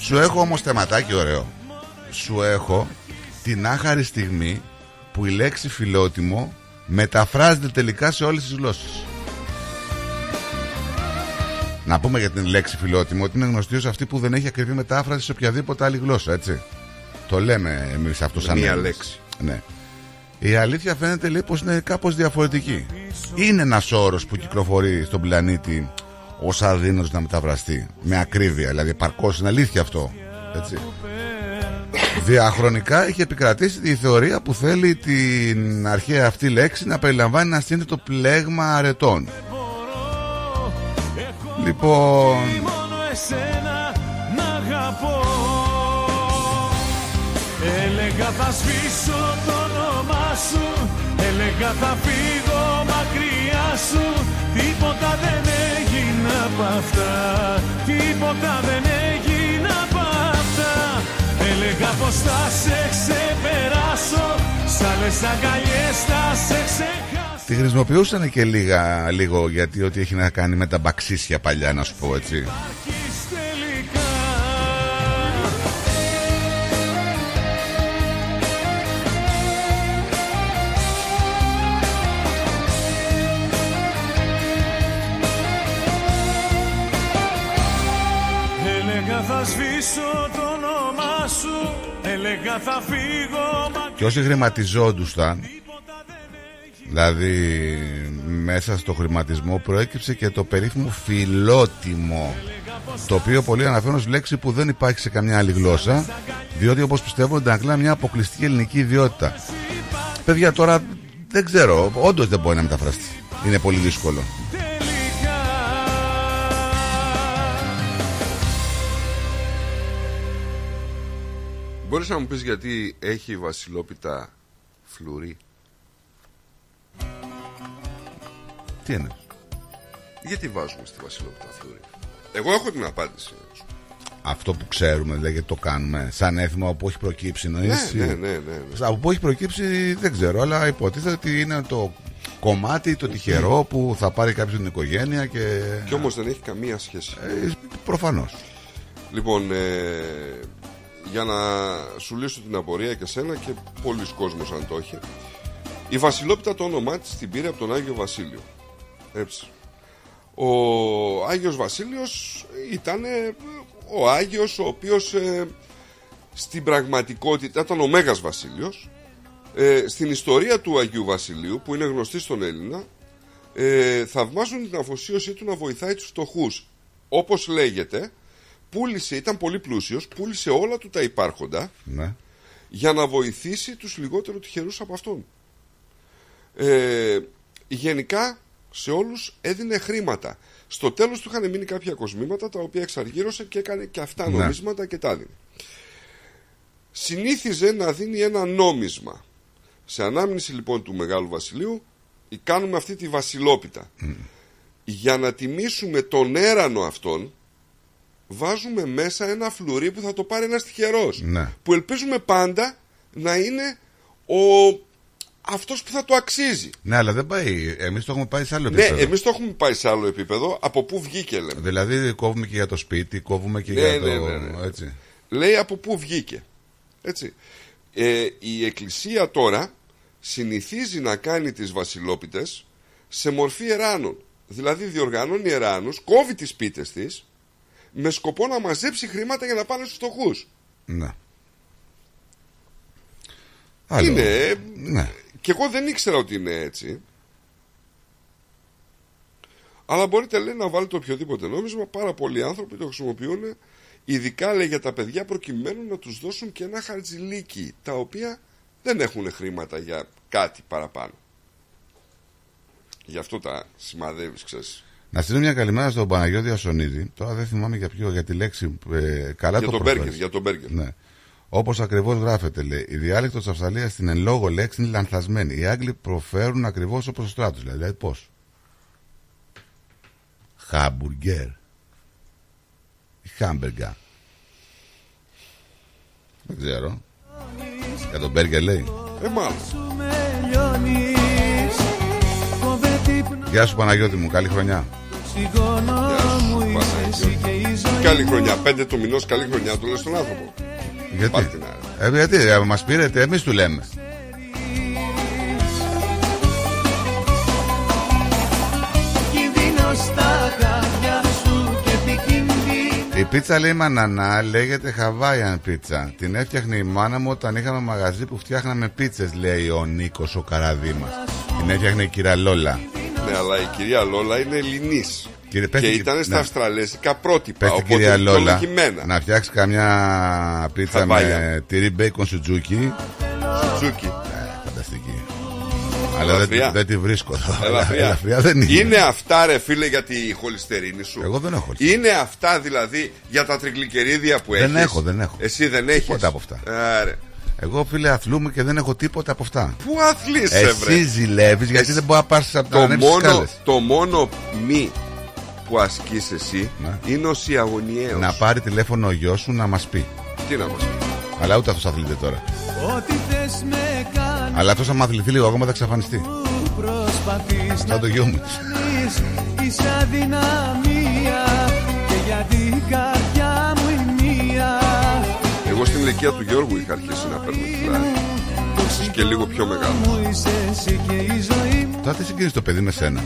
Σου έχω όμως θεματάκι ωραίο Σου έχω την άχαρη στιγμή που η λέξη φιλότιμο μεταφράζεται τελικά σε όλες τις γλώσσες. Να πούμε για την λέξη φιλότιμο ότι είναι γνωστή ως αυτή που δεν έχει ακριβή μετάφραση σε οποιαδήποτε άλλη γλώσσα, έτσι. Το λέμε εμείς αυτό σαν
Μία
Έλληνες.
λέξη.
Ναι. Η αλήθεια φαίνεται λέει πως είναι κάπως διαφορετική. Είναι ένας όρος που κυκλοφορεί στον πλανήτη ως αδύνατος να μεταφραστεί με ακρίβεια, δηλαδή παρκώς είναι αλήθεια αυτό. Έτσι. Διαχρονικά έχει επικρατήσει η θεωρία που θέλει την αρχαία αυτή λέξη να περιλαμβάνει ένα σύνθετο πλέγμα αρετών. Λοιπόν,
Μόνο εσένα να αγαπώ Έλεγα θα σβήσω το όνομά σου Έλεγα θα φύγω μακριά σου Τίποτα δεν έγινε απ' αυτά. Τίποτα δεν έγινε απ' αυτά. Έλεγα πως θα σε ξεπεράσω. Σ' άλλες αγκαλιές θα σε ξεχάσω.
Τη χρησιμοποιούσαν και λίγα, λίγο γιατί ό,τι έχει να κάνει με τα μπαξίσια παλιά, να σου πω έτσι.
Θα σβήσω το όνομά σου Έλεγα θα φύγω μακριά
Και όσοι χρηματιζόντουσαν, δηλαδή μέσα στο χρηματισμό προέκυψε και το περίφημο φιλότιμο. Το οποίο πολλοί αναφέρουν ως λέξη που δεν υπάρχει σε καμιά άλλη γλώσσα, διότι όπως πιστεύω αντανακλά μια αποκλειστική ελληνική ιδιότητα. Παιδιά τώρα δεν ξέρω, όντως δεν μπορεί να μεταφραστεί. Είναι πολύ δύσκολο.
Μπορείς να μου πεις γιατί έχει η βασιλόπιτα φλουρί;
Τι είναι;
Γιατί βάζουμε στη βασιλόπιτα φλουρί; Εγώ έχω την απάντηση.
Αυτό που ξέρουμε, δηλαδή γιατί το κάνουμε, σαν έθιμο από που έχει προκύψει, εννοείς,
Ναι,
ή-
ναι, ναι, ναι, ναι.
Από πού έχει προκύψει δεν ξέρω, αλλά υποτίθεται ότι είναι το κομμάτι το τυχερό που θα πάρει κάποιος την οικογένεια και.
Και όμως δεν έχει καμία σχέση.
Ε, προφανώς.
Λοιπόν, ε, για να σου λύσω την απορία και σένα και πολλοί κόσμος αν το έχει. Η Βασιλόπιτα το όνομά της την πήρε από τον Άγιο Βασίλειο. Έτσι. Ο Άγιος Βασίλειος ήταν ε, ο Άγιος ο οποίος ε, στην πραγματικότητα ήταν ο Μέγας Βασίλειος ε, στην ιστορία του Αγίου Βασιλείου που είναι γνωστή στον Έλληνα ε, θαυμάζουν την αφοσίωσή του να βοηθάει τους φτωχούς όπως λέγεται πούλησε, ήταν πολύ πλούσιος πούλησε όλα του τα υπάρχοντα
Ναι.
για να βοηθήσει τους λιγότερο τυχερούς από αυτόν. Ε, γενικά σε όλους έδινε χρήματα. Στο τέλος του είχαν μείνει κάποια κοσμήματα τα οποία εξαργύρωσε και έκανε και αυτά
Ναι.
νομίσματα και τα έδινε. Συνήθιζε να δίνει ένα νόμισμα. Σε ανάμνηση λοιπόν του Μεγάλου Βασιλείου κάνουμε αυτή τη βασιλόπιτα για να τιμήσουμε τον έρανο αυτόν βάζουμε μέσα ένα φλουρί που θα το πάρει ένας τυχερός
Ναι.
που ελπίζουμε πάντα να είναι ο αυτός που θα το αξίζει.
Ναι, αλλά δεν πάει. Εμείς το έχουμε πάει σε άλλο
Ναι,
επίπεδο.
εμείς το έχουμε πάει σε άλλο επίπεδο. Από πού βγήκε, λέμε.
Δηλαδή κόβουμε και για το σπίτι, κόβουμε και
Ναι,
για
ναι,
το.
ναι, ναι.
Έτσι.
Λέει από πού βγήκε. Έτσι. Ε, η Εκκλησία τώρα συνηθίζει να κάνει τις βασιλόπιτες σε μορφή εράνων. Δηλαδή διοργανώνει εράνους, κόβει τις πίτες της με σκοπό να μαζέψει χρήματα για να πάνε στους φτωχούς.
Ναι. Άλλο.
Είναι.
Ναι.
Και εγώ δεν ήξερα ότι είναι έτσι. Αλλά μπορείτε λέει να βάλετε οποιοδήποτε νόμισμα. Πάρα πολλοί άνθρωποι το χρησιμοποιούν ειδικά λέει για τα παιδιά προκειμένου να τους δώσουν και ένα χαρτζιλίκι τα οποία δεν έχουν χρήματα για κάτι παραπάνω. Γι' αυτό τα σημαδεύεις ξέρεις.
Να στείλω μια καλημέρα στον Παναγιώτη Ασονίδη. Τώρα δεν θυμάμαι για ποιο, για τη λέξη. Ε, καλά
Για
το
τον
προφέρεις.
μπέργκερ, για τον μπέργκερ.
Ναι. Όπως ακριβώς γράφεται, λέει. Η διάλεκτος της Αυστραλίας στην εν λόγω λέξη είναι λανθασμένη. Οι Άγγλοι προφέρουν ακριβώς όπως ο στράτος. Δηλαδή πώς; Χάμπουργκερ. Ή χάμπεργκα. Δεν ξέρω. Για τον μπέργκερ λέει.
Ε, μάλλον.
Γεια σου Παναγιώτη μου, καλή χρονιά.
Καλή χρονιά. Πέντε του μηνός καλή χρονιά του λες στον άνθρωπο.
Γιατί,
Πάρ' την
ε, γιατί ε, μας πήρετε, εμείς του λέμε.
Κινδύνο στα χάδια σου και επικίνδυνο
Η πίτσα λέει μανανά λέγεται Hawaiian πίτσα. Την έφτιαχνε η μάνα μου όταν είχαμε μαγαζί που φτιάχναμε πίτσες, λέει ο Νίκος ο Καραδίμας. Την έφτιαχνε η κυρία Λόλα.
Ναι, αλλά η κυρία Λόλα είναι Ελληνής.
Κύριε, πες
και
την-
ήταν στα
ναι.
αυστραλέζικα πρότυπα.
Πες την
οπότε
κυρία Λόλα
δικαιολογημένα.
να φτιάξει καμιά πίτσα με
Hawaiian.
τυρί μπέικον σουτζούκι.
Σουτζούκι.
Φανταστική. Αλλά δεν,
Ελαφριά.
δεν τη βρίσκω εδώ.
Ελαφριά.
Ελαφριά δεν είναι.
Είναι αυτά ρε φίλε για τη χολυστερίνη σου;
Εγώ δεν έχω.
Είναι αυτά δηλαδή για τα τριγλικερίδια που
Δεν
έχεις;
έχω, δεν έχω.
Εσύ δεν έχεις;
Τίποτα από αυτά.
Άρε.
Εγώ φίλε αθλούμαι και δεν έχω τίποτα από αυτά.
Πού αθλείσαι βρε;
Εσύ ζηλεύεις γιατί δεν μπορείς να πάρεις από τα
το
ανέψεις
μόνο,
σκάλες.
το μόνο μη που ασκείς εσύ είναι ο σιαγωνιαίος.
Ναι. Να πάρει τηλέφωνο ο γιος σου να μας πει.
Τι να μας πει;
Αλλά ούτε αυτός αθλείται τώρα.
Ό,τι θες με κάνεις
Αλλά αυτός άμα αθληθεί λίγο ακόμα θα εξαφανιστεί.
προσπαθείς
Σαν το γιο μου.
κάνεις Είσαι αδυναμία Και για
Εγώ στην ηλικία του Γιώργου είχα αρχίσει να παίρνω κιλά. Ίσως και λίγο πιο μεγάλο.
Μου είσαι εσύ και η ζωή μου
Τώρα τι συγκρίνεις το παιδί με σένα;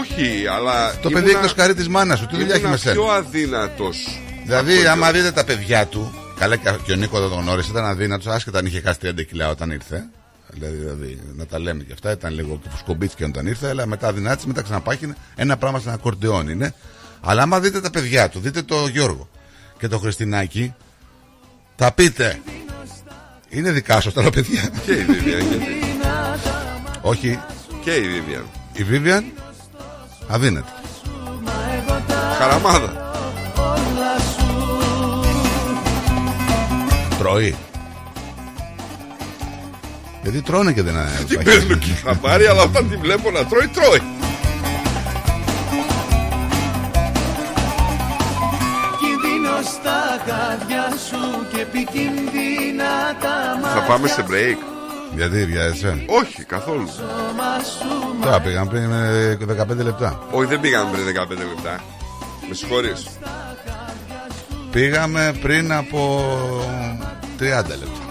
Όχι, αλλά.
Το παιδί έχει το σκαρί της μάνας σου. Τι δουλειά έχει με σένα;
πιο αδύνατος
Δηλαδή, άμα δείτε τα παιδιά του, καλά και και ο Νίκο δεν τον γνώρισε, ήταν αδύνατος, άσχετα αν είχε χάσει 30 κιλά όταν ήρθε. Δηλαδή, δηλαδή, να τα λέμε και αυτά, ήταν λίγο σκομπίτσια όταν ήρθε, αλλά μετά αδυνάτησε, μετά ξαναπάχινε. Ένα πράγμα σαν ακορντεόν είναι. Αλλά άμα δείτε τα παιδιά του, δείτε το Γιώργο και το Χριστινάκι, θα πείτε. Είναι δικά σου αυτά τα παιδιά.
Και η Vivian, γιατί;
Όχι,
Και η Vivian.
η Vivian; Αδύνατη.
Χαραμάδα.
Τρώει. Γιατί τρώνε και δεν
Την παίρνω και χαμπάρι, αλλά όταν τη βλέπω να τρώει, τρώει.
Κινδύνο στα χάδια σου Και επικίνδυνα τα μάτια
Θα πάμε σε break.
Γιατί για εσένα.
Όχι, καθόλου.
σώμα σου
Τώρα πήγαμε πριν ε, 15 λεπτά.
Όχι, δεν πήγαμε πριν 15 λεπτά. Με συγχωρείς.
Πήγαμε πριν από 30 λεπτά.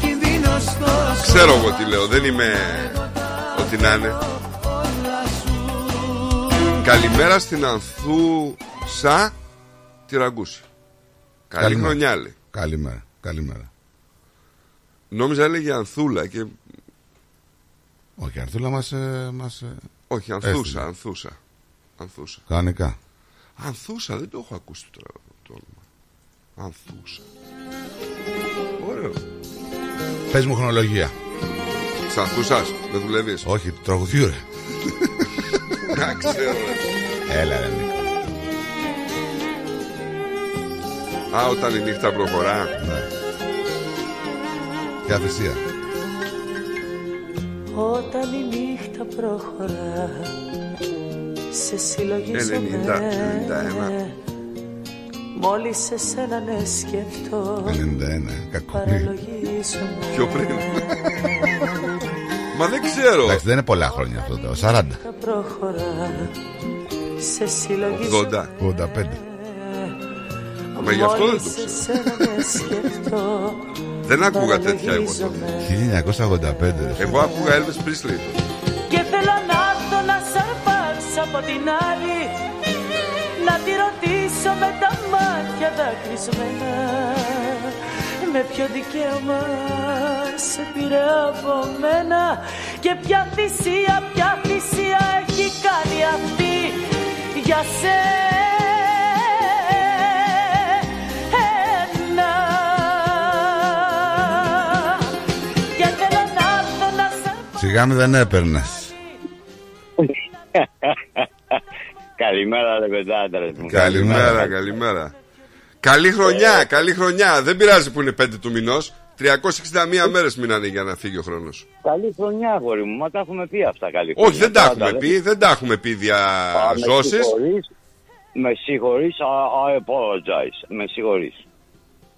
Κινδύνο στο
Ξέρω εγώ τι λέω, δεν είμαι ό,τι να είναι. Καλημέρα στην Ανθούσα τη Ραγκούση. Καλή
Καλημέρα.
χρονιά λέει.
Καλημέρα. Καλημέρα.
Νόμιζα έλεγε Ανθούλα και.
Όχι, Αρθούλα μας, ε, μας ε,
Όχι, Ανθούσα,
έστειλε.
Ανθούσα. Ανθούσα.
Κανονικά.
Ανθούσα, δεν το έχω ακούσει τώρα το όνομα. Ανθούσα. Ωραίο.
Πες μου χρονολογία.
Τη Ανθούσας, δεν δουλεύεις;
Όχι, του τραγουδιού ρε.
Να ξέρω. ρε.
Έλα ρε
Α, όταν η νύχτα προχωρά.
Ναι. Και αθυσία.
Όταν η νύχτα προχωρά Σε
90,
συλλογίζομαι
91.
Μόλις σε σένα ναι σκεφτώ
91, κακό.
Παραλογίζομαι
Πιο πριν. Μα δεν ξέρω.
Εντάξει, δεν είναι πολλά χρόνια αυτό το 40.
Τα προχωρά σε συλλογή
80.
85.
Μα γι' αυτό δεν το
Μόλις εσένα με σκεφτώ
Δεν άκουγα τέτοια εγώ τότε.
1985. ρε.
Εγώ άκουγα Elvis Presley.
Και θέλω να έρθω να σ' αρπάξω από την άλλη Να τη ρωτήσω με τα μάτια δακρυσμένα Με ποιο δικαίωμα σε πήρε από μένα Και ποια θυσία, ποια θυσία έχει κάνει αυτή για σένα σ'
Σιγά μη δεν έπαιρνε.
Καλημέρα, ρε παιδάτρες μου.
Καλημέρα, καλημέρα. Καλή χρονιά, καλή χρονιά. Δεν πειράζει που είναι 5 του μηνός. 361 μέρες μείνανε για να φύγει ο χρόνος.
Καλή χρονιά, αγόρι μου. Μα τα έχουμε πει αυτά. Καλή χρονιά.
Όχι, δεν τα
Πάντα,
έχουμε
δεν-
πει, δεν τα έχουμε πει
Α, με
διαζώσει.
συγχωρείς. Με συγχωρείς, I, I apologize. Με συγχωρείς.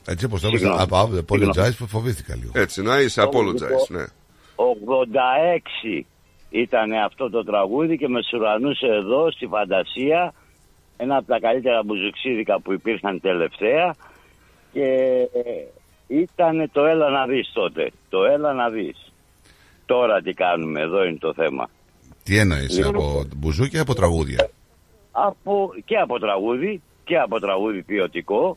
Έτσι όπως το είπες,
Συγγνώμη.
από από- apologize που φοβήθηκα λίγο.
Έτσι, να είσαι apologize, ναι.
86 ήταν αυτό το τραγούδι και με σουρανούσε εδώ στη φαντασία ένα από τα καλύτερα μπουζουξίδικα που υπήρχαν τελευταία και ήταν το έλα να δεις τότε. Το έλα να δεις. Τώρα τι κάνουμε, εδώ είναι το θέμα.
Τι εννοείς,
Λοιπόν.
από μπουζούκια ή από τραγούδια;
από, και από τραγούδι και από τραγούδι ποιοτικό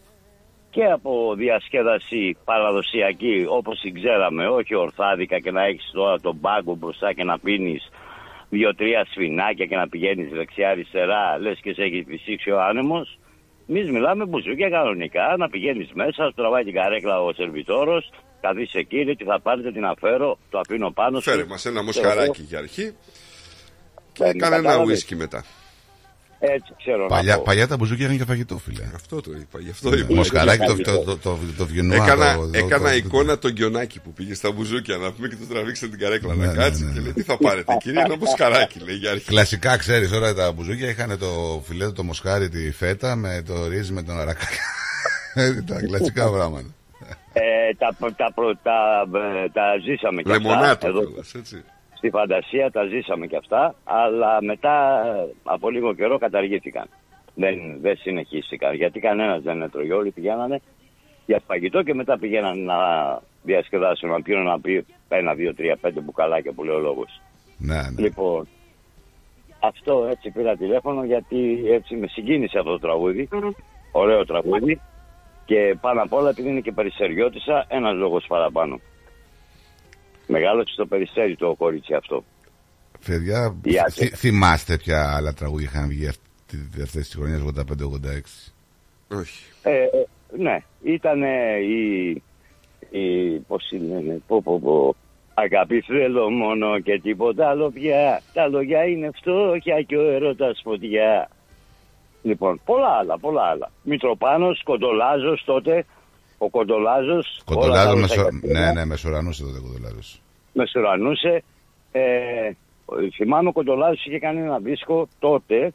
και από διασκέδαση παραδοσιακή όπως την ξέραμε, όχι ορθάδικα και να έχεις τώρα τον πάγκο μπροστά και να πίνεις δύο-τρία σφινάκια και να πηγαίνεις δεξιά-αριστερά λες και σε έχεις φυσήξει ο άνεμος. Εμείς μιλάμε μπουζούκια κανονικά, να πηγαίνεις μέσα, σου τραβάει την καρέκλα ο σερβιτόρος, καθίσεις εκεί, λέει τι θα πάρετε, την αφαίρω, το αφήνω πάνω σου.
Φέρε μας ένα μοσχαράκι για αρχή και
Ε,
κάνε ένα
κατάλαβες.
ουίσκι μετά.
Έτσι ξέρω να
Παλιά,
πω.
παλιά τα μπουζούκια είχαν και φαγητό, φίλε.
Αυτό το είπα, γι' αυτό είπα.
Μοσχαράκι, το,
Φαγητό.
το, το, το, το βιενουά,
Έκανα,
το- το-
έκανα
το-
εικόνα τον Γκιονάκη που πήγε στα μπουζούκια να πούμε και του τραβήξε την καρέκλα
Ναι,
να
ναι,
κάτσει
ναι,
και
ναι.
λέει τι θα πάρετε κύριε ένα μοσχαράκι λέει για αρχή.
Κλασικά, ξέρεις τώρα τα μπουζούκια είχαν το φιλέτο, το μοσχάρι, τη φέτα με το ρύζι με τον αρακάκι. Ε, τα κλασικά πράγματα.
Ε, τα, τα, προ- τα, ε, τα ζήσαμε και
Λεμονάτο
αυτά. Εδώ,
κιόλας, έτσι.
Στη φαντασία τα ζήσαμε και αυτά, αλλά μετά ε, από λίγο καιρό καταργήθηκαν. Δεν, δεν συνεχίστηκαν, γιατί κανένας δεν έτρωγε. Όλοι πηγαίνανε για φαγητό και μετά πηγαίνανε να διασκεδάσουν, να πιούν να πει ένα, δύο, τρία, πέντε μπουκαλάκια που λέει ο λόγος.
Ναι, ναι.
Λοιπόν, αυτό έτσι πήρα τηλέφωνο γιατί έτσι με συγκίνησε αυτό το τραγούδι. Ωραίο τραγούδι. Και πάνω απ' όλα επειδή είναι και περιστεριώτησα, ένας λόγος παραπάνω. Μεγάλωσε στο περιστέρι το κορίτσι αυτό.
Παιδιά,
Γεια σας.
θυ- θυμάστε ποια άλλα τραγούδια είχαν βγει αυτή, αυτές τις χρονιές 85-86.
Όχι.
Ε, ε, ναι, ήταν η, η, πώς είναι, πω, πω, πω, αγάπη θέλω μόνο και τίποτα άλλο πια, τα λόγια είναι φτώχεια και ο έρωτας φωτιά. Λοιπόν, πολλά άλλα, πολλά άλλα. Μητροπάνος, Κοντολάζος τότε, ο Κοντολάζος, όλα τα
Κοντολάδο,
ρούσα
μεσο...
κατσίνα,
ναι, ναι, μεσουρανούσε τότε Κοντολάδος.
μεσουρανούσε. Ε, θυμάμαι ο Κοντολάζος είχε κάνει ένα δίσκο τότε,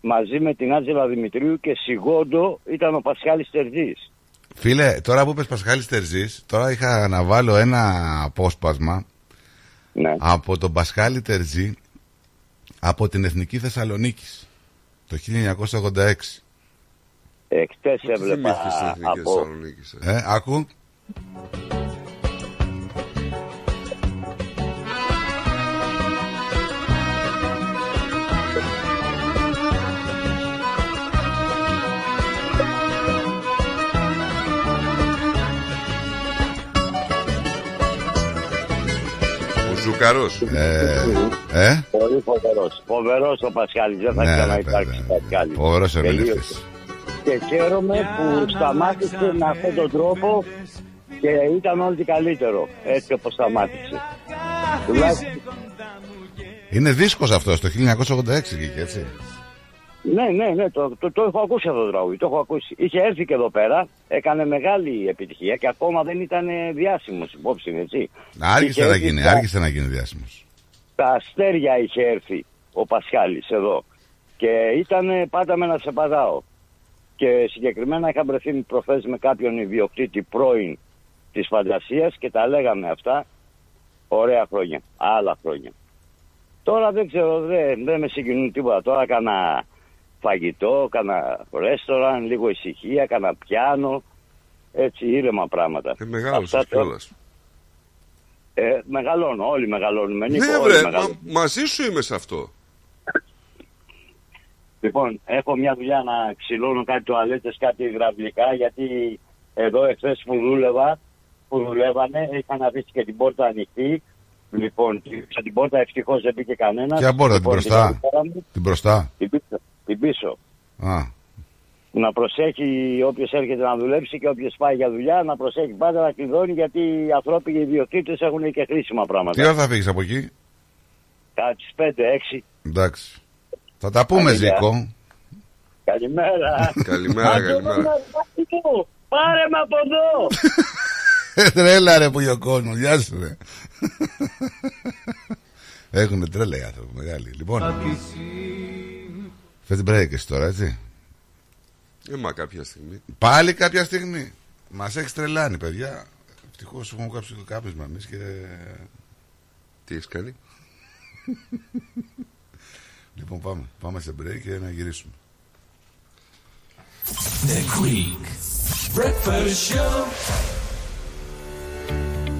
μαζί με την Άτζελα Δημητρίου και Σιγόντο ήταν ο Πασχάλης Τερζής.
Φίλε, τώρα που είπες Πασχάλης Τερζής, τώρα είχα να βάλω ένα απόσπασμα
Ναι.
από τον Πασχάλη Τερζή από την Εθνική Θεσσαλονίκης το 1986.
Εκτές
Τι
έβλεπα
θυμήθηκες στην Εθνική
από...
Θεσσαλονίκης, ε;
Ε, άκου.
Ο Ζουκαρός.
Ε, ε,
Πολύ φοβερός. Φοβερός ο Πασχάλης. Δεν θα
Ναι, ρε,
ξαναυπάρξει
παιδί.
Πασχάλης.
φοβερός
Τελείωσε.
ερμηνευτής.
Και χαίρομαι που σταμάτησε με αυτόν τον τρόπο και ήταν ό,τι καλύτερο. Έτσι όπως σταμάτησε. Τουλάχιστον
Είναι δίσκος αυτός το 1986 βγήκε έτσι.
Ναι, ναι, ναι, το, το, το έχω ακούσει αυτό το τραγούδι, το έχω ακούσει. Είχε έρθει και εδώ πέρα, έκανε μεγάλη επιτυχία και ακόμα δεν ήταν ε, διάσημος υπόψη, έτσι.
Άργησε
Είχε
να
έρθει
γίνει,
στα-
άργησε να γίνει διάσημος.
Τα αστέρια είχε έρθει ο Πασχάλης εδώ και ήταν ε, πάντα με να σε πατάω. Και συγκεκριμένα είχα βρεθεί προφές με κάποιον ιδιοκτήτη πρώην της φαντασίας και τα λέγαμε αυτά Ωραία χρόνια. Άλλα χρόνια. Τώρα δεν ξέρω, δεν, δεν με συγκινούν τίποτα. Τώρα κάνα φαγητό, κάνα ρέστοραν, λίγο ησυχία, κάνα πιάνο. Έτσι, ήρεμα πράγματα.
Ε, μεγάλωσες
Αυτά τώρα-
κιόλας.
Ε, μεγαλώνω, όλοι μεγαλώνουμε. Νίκο,
Ναι,
όλοι
βρε,
μεγαλώνουμε.
μα- μαζί σου είμαι σε αυτό.
Λοιπόν, έχω μια δουλειά να ξυλώνω κάτι τουαλέτες, κάτι υδραυλικά, γιατί εδώ εχθές που δούλευα, που δουλεύανε, είχαν αφήσει και την πόρτα ανοιχτή. Λοιπόν, κλείσα την πόρτα, ευτυχώς δεν μπήκε κανένας.
Ποια πόρτα, την μπροστά; Την μπροστά;
Την πίσω. Την πίσω.
Α,
Να προσέχει όποιος έρχεται να δουλέψει και όποιος πάει για δουλειά, να προσέχει πάντα να κλειδώνει, γιατί οι ανθρώποι, οι ιδιοκτήτες έχουν και χρήσιμα πράγματα.
τι ώρα θα φύγεις από εκεί;
Κατά τι 5-6.
Εντάξει. Θα τα πούμε,
Άντε, γεια.
Ζήκο.
Καλημέρα.
Καλημέρα, καλημέρα.
Αντώνη, Πάρε με από εδώ.
Ε, Τρέλα ρε που ο κόσμο. Γεια σου ρε. Έχουν τρέλα οι άνθρωποι μεγάλοι. Λοιπόν, φες την break εσύ τώρα, έτσι;
Ε, μα κάποια στιγμή.
Πάλι κάποια στιγμή. Μας έχεις τρελάνει, παιδιά. Ευτυχώς έχουμε κάψει το κάπισμα εμείς και.
Τι έχεις κάνει;
λοιπόν, πάμε. Πάμε σε break και να γυρίσουμε.
The Greek Breakfast Show.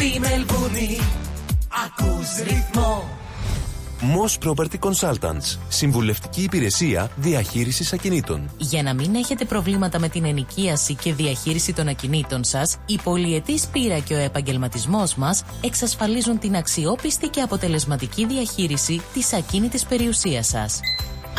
Στη Μελβούνι ακούς ρυθμό.
Moss Property Consultants. Συμβουλευτική υπηρεσία διαχείρισης ακινήτων.
Για να μην έχετε προβλήματα με την ενοικίαση και διαχείριση των ακινήτων σας, η πολυετής πείρα και ο επαγγελματισμός μας εξασφαλίζουν την αξιόπιστη και αποτελεσματική διαχείριση της ακίνητης περιουσίας σας.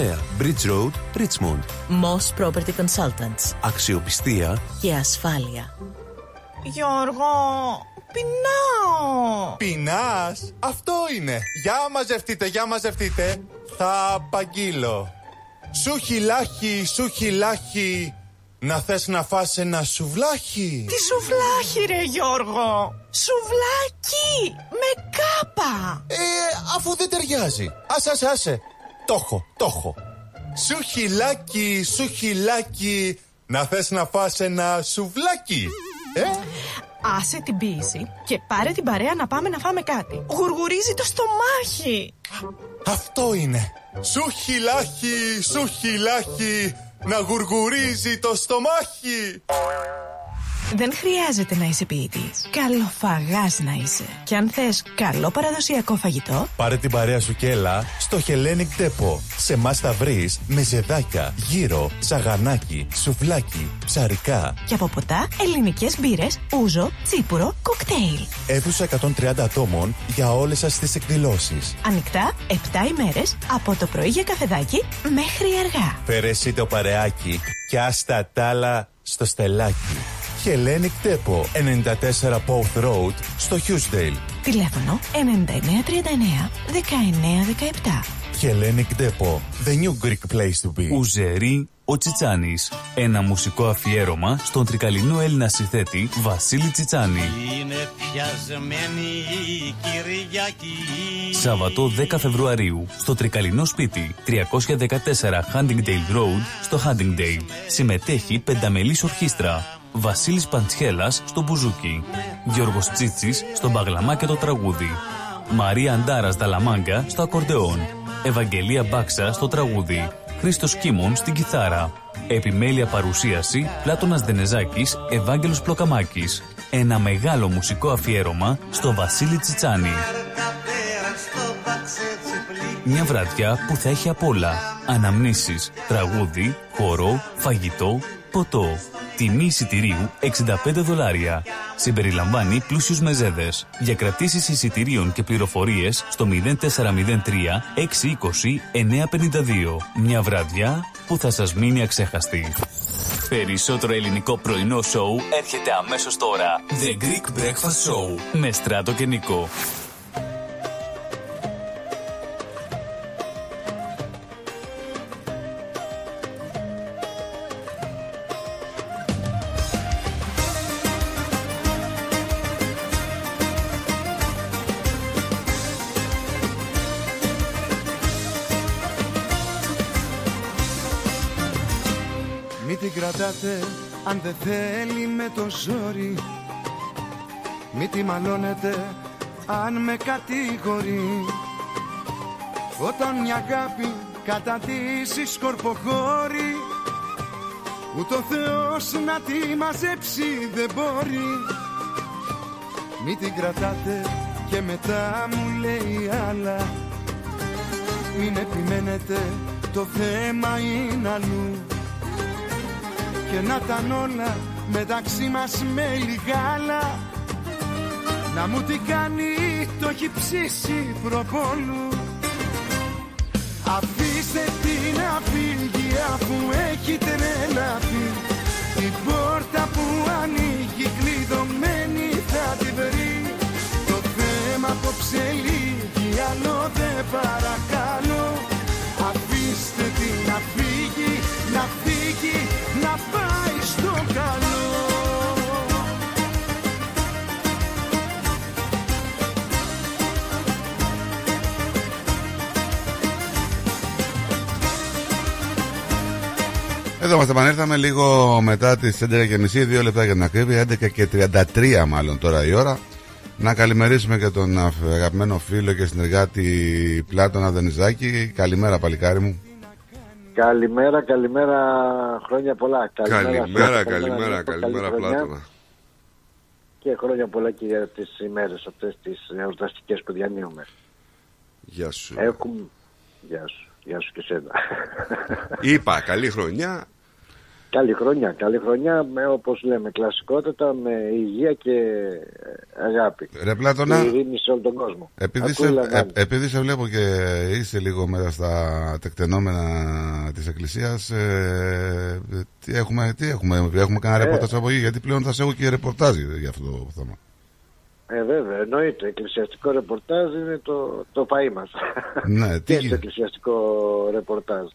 Bridge Road, Richmond.
Moss Property Consultants.
Αξιοπιστία
Και ασφάλεια.
Γιώργο, πεινάω.
Πεινάς, αυτό είναι. Για μαζευτείτε, για μαζευτείτε. Θα απαγγείλω. Σου χιλάχι, σου χιλάχι. Να θες να φας ένα σουβλάχι.
Τι σουβλάχι ρε Γιώργο. Σουβλάκι με κάπα.
Ε, αφού δεν ταιριάζει. Άσε, άσε, άσε. Το έχω, το έχω. Σου χιλάκι, σου χιλάκι. Να θες να φας ένα σουβλάκι. Ε,
Άσε την πίεση και πάρε την παρέα να πάμε να φάμε κάτι. Γουργουρίζει το στομάχι.
αυτό είναι. Σου χιλάχι, σου χιλάχι. Να γουργουρίζει το στομάχι.
Δεν χρειάζεται να είσαι ποιητή. Καλοφαγάς να είσαι. Και αν θες καλό παραδοσιακό φαγητό,
Πάρε την παρέα σου και έλα στο Hellenic Depot. Σε εμάς θα βρεις με ζεδάκια, γύρο, σαγανάκι, σουβλάκι, ψαρικά.
και από ποτά ελληνικές μπύρες, ούζο, τσίπουρο, κοκτέιλ.
Αίθουσα 130 ατόμων για όλες σας τις εκδηλώσεις.
Ανοιχτά 7 ημέρες από το πρωί για καφεδάκι μέχρι αργά.
Φέρε εσύ το παρεάκι και άστα τ' άλλα στο στελάκι. Hellenic Depot 94 Pouth Road στο Hughesdale.
Τηλέφωνο 9939 1917.
Hellenic Depot, the new Greek place to be.
Ουζερί ο Τσιτσάνης. Ένα μουσικό αφιέρωμα στον τρικαλινό Έλληνα συνθέτη Βασίλη Τσιτσάνη.
Είναι πιασμένη η Κυριακή
Σάββατο 10 Φεβρουαρίου στο τρικαλινό σπίτι 314 Huntingdale Road στο Huntingdale. Συμμετέχει πενταμελής ορχήστρα. Βασίλης Παντσχέλας στο μπουζούκι. Γιώργος Τσίτσης στο μπαγλαμά και το τραγούδι. Μαρία Αντάρας Δαλαμάγκα στο ακορντεόν. Ευαγγελία Μπάξα στο τραγούδι. Χρήστος Κίμων στην κιθάρα. Επιμέλεια παρουσίαση Πλάτωνας Δενεζάκης, Ευάγγελος Πλοκαμάκης. Ένα μεγάλο μουσικό αφιέρωμα στο Βασίλη Τσιτσάνη. Μια βραδιά που θα έχει απ' όλα. Αναμνήσεις, τραγούδι, χορό, φαγητό, ποτό. Τιμή εισιτηρίου 65 δολάρια. Συμπεριλαμβάνει πλούσιους μεζέδες. Για κρατήσεις εισιτηρίων και πληροφορίες στο 0403 620 952. Μια βραδιά που θα σας μείνει αξέχαστη. Περισσότερο ελληνικό πρωινό σοου έρχεται αμέσως τώρα. The Greek Breakfast Show με Στράτο και Νικό.
Την κρατάτε αν δεν θέλει με το ζόρι. Μη τη μαλώνετε αν με κατηγορεί. Όταν μια αγάπη καταντήσει σκορποχώρη Ούτε ο Θεός να τη μαζέψει δεν μπορεί. Μη την κρατάτε και μετά μου λέει άλλα. Μην επιμένετε το θέμα είναι αλλού και να ήταν όλα μεταξύ μας με λιγάλα. Να μου τι κάνει το έχει ψήσει προπόλου Αφήστε την να φύγει αφού έχει τρελαθεί Την πόρτα που ανοίγει κλειδωμένη θα τη βρει. Το θέμα απόψε λίγη άλλο δεν παρακαλώ. Αφήστε την να φύγει, να φύγει, να πάει στο καλό
Εδώ μας επανέλθαμε λίγο μετά τις 11.30, δύο λεπτά για την ακρίβεια, 11 και 33 μάλλον τώρα η ώρα. Να καλημερίσουμε και τον αγαπημένο φίλο και συνεργάτη Πλάτωνα Δενιζάκη. Καλημέρα παλικάρι μου.
Καλημέρα, καλημέρα, χρόνια πολλά.
Καλημέρα,
Στέφα,
καλημέρα,
Νίκο,
καλημέρα,
καλή χρονιά.
Πλάτωνα.
Και χρόνια πολλά και για τις ημέρες αυτές τις εορταστικές που διανύουμε.
Γεια σου.
Έχουμε... Γεια σου, γεια σου και σένα.
Είπα, καλή χρονιά.
Καλή χρονιά, καλή χρονιά με όπως λέμε κλασικότητα, με υγεία και ε, αγάπη.
Ρε Πλάτωνα.
Και ειρήνη σε όλο τον κόσμο.
Επειδή
Ακούει,
σε,
λαμβάνει.
ε, επειδή σε βλέπω και είσαι λίγο μέσα στα τεκτενόμενα της εκκλησίας ε, τι έχουμε, τι έχουμε, έχουμε κανένα
Ε.
ρεπορτάζ από εκεί γιατί πλέον θα σε έχω και ρεπορτάζ για αυτό το θέμα.
Ε, βέβαια, εννοείται. Εκκλησιαστικό ρεπορτάζ είναι το, το φαΐ μας.
Ναι, τι
και στο εκκλησιαστικό ρεπορτάζ.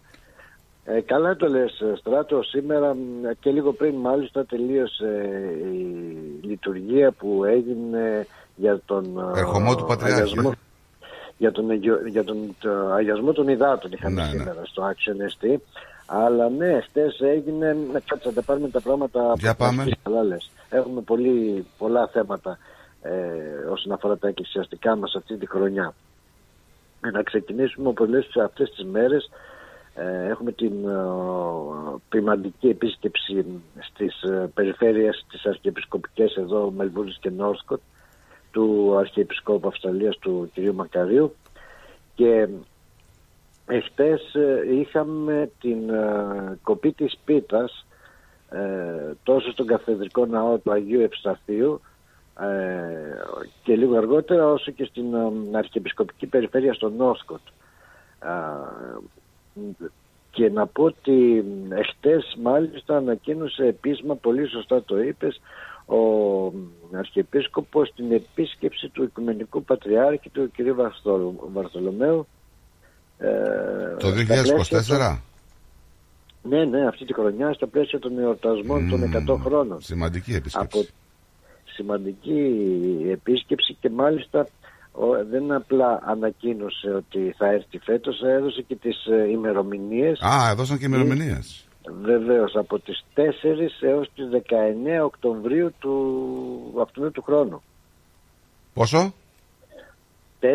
Ε, καλά το λες Στράτο, σήμερα μ, και λίγο πριν μάλιστα τελείωσε η λειτουργία που έγινε για τον ε,
Ερχομό του Πατριάρχη.
αγιασμό- για τον, αγιο- για τον το αγιασμό των υδάτων είχαμε
Ναι, ναι.
σήμερα στο Action ST. Αλλά ναι, χτες έγινε, να κάτσε να τα πάρουμε τα πράγματα
Για
από
πάμε.
τα αρχής, καλά λες. Έχουμε πολύ, πολλά θέματα ε, όσον αφορά τα εκκλησιαστικά μας αυτή τη χρονιά. Ε, Να ξεκινήσουμε όπως λες αυτές τις μέρες ε, έχουμε την ε, ποιμαντική επίσκεψη στις ε, περιφέρειες της Αρχιεπισκοπικές εδώ Μελβούρνης και Νόρσκοτ του Αρχιεπισκόπου Αυστραλίας του κ. Μακαρίου και εχθές ε, είχαμε την ε, κοπή της πίτας ε, τόσο στον καθεδρικό ναό του Αγίου Ευσταθείου ε, και λίγο αργότερα όσο και στην ε, Αρχιεπισκοπική Περιφέρεια στο Νόρσκοτ. Α, και να πω ότι εχθές μάλιστα ανακοίνωσε επίσημα, πολύ σωστά το είπες, ο Αρχιεπίσκοπος την επίσκεψη του Οικουμενικού Πατριάρχη του κ. Βαρθολο- Βαρθολομαίου ε,
Το
στα πλαίσια
2024.
ναι, ναι, αυτή τη χρονιά στα πλαίσια των εορτασμών των 100 χρόνων.
Σημαντική επίσκεψη.
Από σημαντική επίσκεψη και μάλιστα ο, δεν απλά ανακοίνωσε ότι θα έρθει φέτος, έδωσε και τις ε, ημερομηνίες.
Α, έδωσαν και ημερομηνίες.
Βεβαίως, από τις 4 έως τις 19 Οκτωβρίου του αυτού του χρόνου.
Πόσο;
4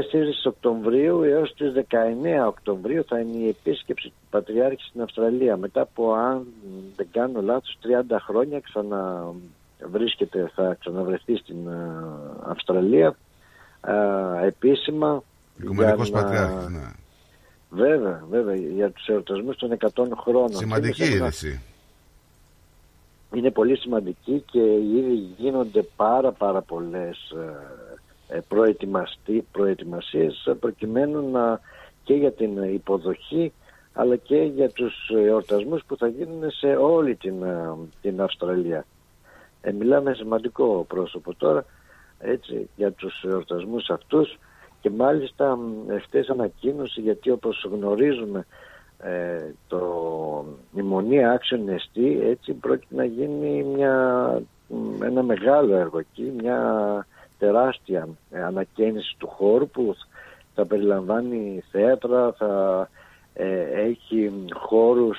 Οκτωβρίου έως τις 19 Οκτωβρίου θα είναι η επίσκεψη του Πατριάρχη στην Αυστραλία. Μετά από, αν δεν κάνω λάθος, 30 χρόνια ξανα βρίσκεται, θα ξαναβρεθεί στην ε, Αυστραλία ε, επίσημα.
Οικουμενικός
για να-
Πατριάρχης, ναι.
Βέβαια, βέβαια, για τους εορτασμούς των 100 χρόνων.
Σημαντική
Θυμήσαμε να-
είδηση.
είναι πολύ σημαντική και ήδη γίνονται πάρα πάρα πολλές ε, ε, προετοιμαστεί- προετοιμασίες ε, προκειμένου να και για την υποδοχή αλλά και για τους εορτασμούς που θα γίνουν σε όλη την, ε, την Αυστραλία. Ε, μιλάμε σημαντικό πρόσωπο τώρα έτσι, για τους εορτασμούς αυτούς και μάλιστα μ, εχθές ανακοίνωση γιατί όπως γνωρίζουμε ε, το η Μονή Άξιον Εστί έτσι πρόκειται να γίνει μια, μ, ένα μεγάλο έργο εκεί, μια τεράστια ε, ανακαίνιση του χώρου που θα περιλαμβάνει θέατρα, θα ε, έχει χώρους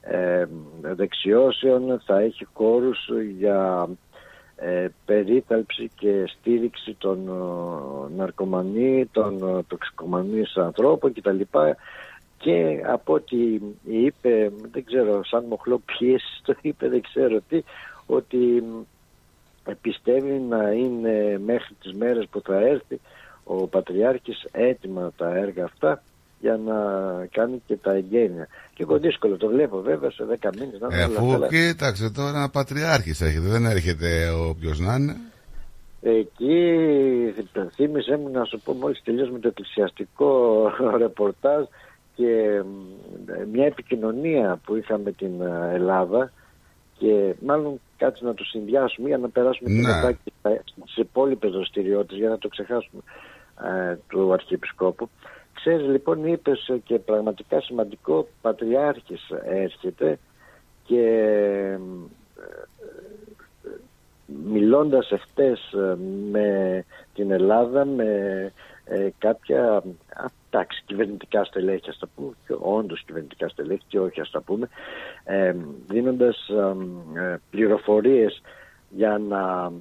ε, δεξιώσεων, θα έχει χώρους για ε, περίταλψη και στήριξη των ε, ναρκωμανή, των ε, τοξικομανής ανθρώπων κτλ. Και από ό,τι είπε, δεν ξέρω, σαν μοχλό πίεση το είπε, δεν ξέρω τι, ότι ε, πιστεύει να είναι μέχρι τις μέρες που θα έρθει ο Πατριάρχης έτοιμα τα έργα αυτά για να κάνει και τα εγγένεια. Και εγώ δύσκολο το βλέπω βέβαια σε 10 μήνες να είναι
Ε,
όλα
αφού
καλά.
κοίταξε τώρα πατριάρχης έρχεται, δεν έρχεται όποιος να είναι.
Εκεί θύμισε μου να σου πω μόλις τελειώσουμε το εκκλησιαστικό ρεπορτάζ και μ, μια επικοινωνία που είχαμε την ε, Ελλάδα και μάλλον κάτι να το συνδυάσουμε για να περάσουμε και
Ναι.
μετά και στα- στις υπόλοιπες δραστηριότητες για να το ξεχάσουμε ε, του Αρχιεπισκόπου. Ξέρεις λοιπόν είπες ε, και πραγματικά σημαντικό Πατριάρχης έρχεται και ε, μιλώντας εχθές ε, με την Ελλάδα με ε, κάποια α, εντάξει, κυβερνητικά στελέχη ας τα πούμε και όντως κυβερνητικά στελέχη και όχι ας τα πούμε ε, δίνοντας ε, ε, πληροφορίες για να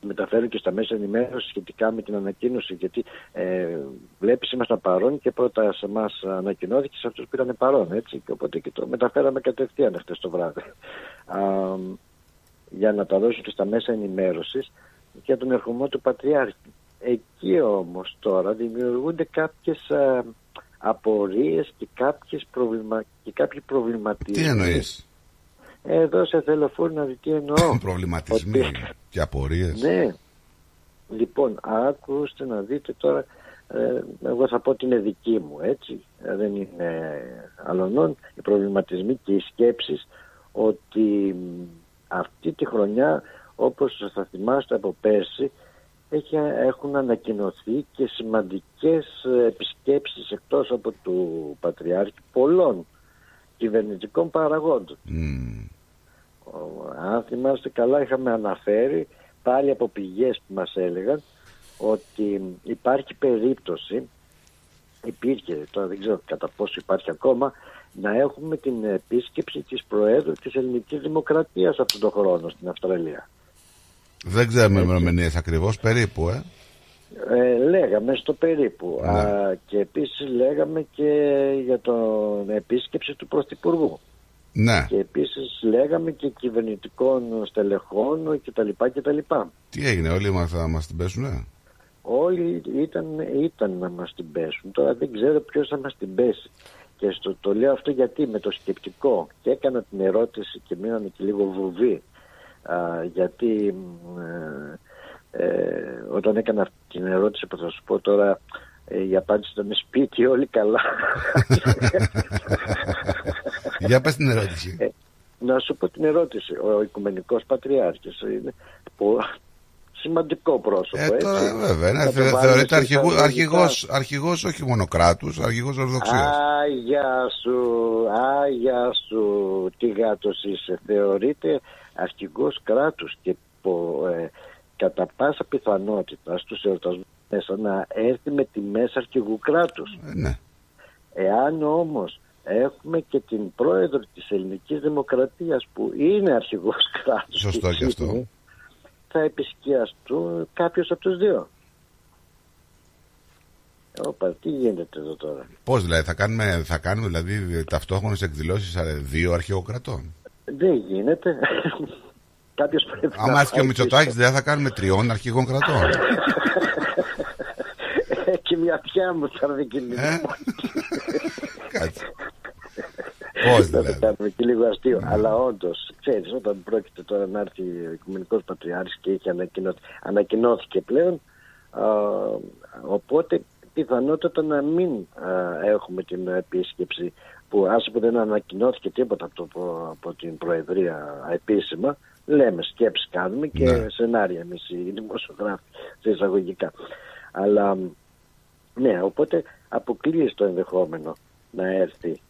μεταφέρουν και στα μέσα ενημέρωσης σχετικά με την ανακοίνωση γιατί ε, βλέπεις ήμασταν παρόν και πρώτα σε εμά ανακοινώθηκε σε αυτούς που ήταν παρόν έτσι και οπότε και το μεταφέραμε κατευθείαν χτες το βράδυ Α, για να τα δώσουν και στα μέσα ενημέρωσης για τον ερχομό του Πατριάρχη. Εκεί όμως τώρα δημιουργούνται κάποιες α, απορίες και, κάποιες προβλημα... και κάποιοι προβληματισμοί.
Τι εννοείς,
Εδώ σε θέλω φούρ να δει τι εννοώ.
προβληματισμοί και απορίες.
Ναι. Λοιπόν, ακούστε να δείτε τώρα, ε, εγώ θα πω ότι είναι δική μου, έτσι, ε, δεν είναι αλλονών, οι προβληματισμοί και οι σκέψεις ότι μ, αυτή τη χρονιά, όπως θα θυμάστε από πέρσι, έχει, έχουν ανακοινωθεί και σημαντικές ε, επισκέψεις εκτός από του Πατριάρχη πολλών κυβερνητικών παραγόντων. Ο- Αν θυμάστε καλά είχαμε αναφέρει πάλι από πηγές που μας έλεγαν ότι υπάρχει περίπτωση υπήρχε, τώρα δεν ξέρω κατά πόσο υπάρχει ακόμα να έχουμε την επίσκεψη της Προέδρου της Ελληνικής Δημοκρατίας αυτόν τον χρόνο στην Αυστραλία.
Δεν ξέρουμε ημερομηνίε ακριβώς, περίπου, ε.
Ε, λέγαμε στο περίπου
Ναι.
Α, και επίσης λέγαμε και για την επίσκεψη του Πρωθυπουργού.
Ναι.
Και επίσης λέγαμε και κυβερνητικών στελεχών κτλ. κτλ.
Τι έγινε, όλοι μας θα μας την πέσουνε;
Όλοι ήταν, ήταν να μας την πέσουν. Τώρα δεν ξέρω ποιος θα μας την πέσει. Και στο, το λέω αυτό γιατί με το σκεπτικό και έκανα την ερώτηση και μείνανε και λίγο βουβή. Α, γιατί μ, ε, ε, όταν έκανα αυτή την ερώτηση που θα σου πω τώρα ε, η απάντηση ήταν σπίτι όλοι καλά.
Για πες την ερώτηση.
Ε, να σου πω την ερώτηση. Ο Οικουμενικός Πατριάρχης είναι πο- σημαντικό πρόσωπο.
Ε, τώρα
έτσι.
βέβαια, ναι,
Θα το
θε-
βάλουμε
θεωρείται
σε
αρχηγού,
εισαγωγικά.
αρχηγός, αρχηγός όχι μόνο κράτους, αρχηγός ορθοξίας.
Άγια σου, άγια σου, τι γάτος είσαι. Θεωρείται αρχηγός κράτους και πο- ε, κατά πάσα πιθανότητα στους εορτασμούς μέσα να έρθει με τη μέσα αρχηγού κράτους.
ναι.
Εάν όμως έχουμε και την πρόεδρο της ελληνικής δημοκρατίας που είναι αρχηγός κράτους
Σωστό και αυτό.
εκείνη, θα επισκιαστούν κάποιος από τους δύο. Όπα, τι γίνεται εδώ τώρα;
Πώς δηλαδή, θα κάνουμε, θα κάνουμε δηλαδή ταυτόχρονες εκδηλώσεις ε, δύο αρχαιοκρατών;
Δεν γίνεται. κάποιος πρέπει
Άμα
να
έρθει και ο
πάει
Μητσοτάκης
πίσω.
δεν θα κάνουμε τριών αρχηγών κρατών.
και μια πια μου θα έρθει και λίγο.
Ε; Πώς
Θα το
δηλαδή.
κάνουμε και λίγο αστείο. Αλλά όντως, ξέρεις, όταν πρόκειται τώρα να έρθει ο Οικουμενικός Πατριάρχης και είχε ανακοινωθεί, ανακοινώθηκε πλέον, α, οπότε πιθανότατα να μην α, έχουμε την επίσκεψη που άσε που δεν ανακοινώθηκε τίποτα από, το, από την Προεδρία επίσημα, λέμε σκέψεις κάνουμε και
Ναι.
σενάρια εμείς οι δημοσιογράφοι σε εισαγωγικά. Αλλά ναι, οπότε αποκλείει το ενδεχόμενο να έρθει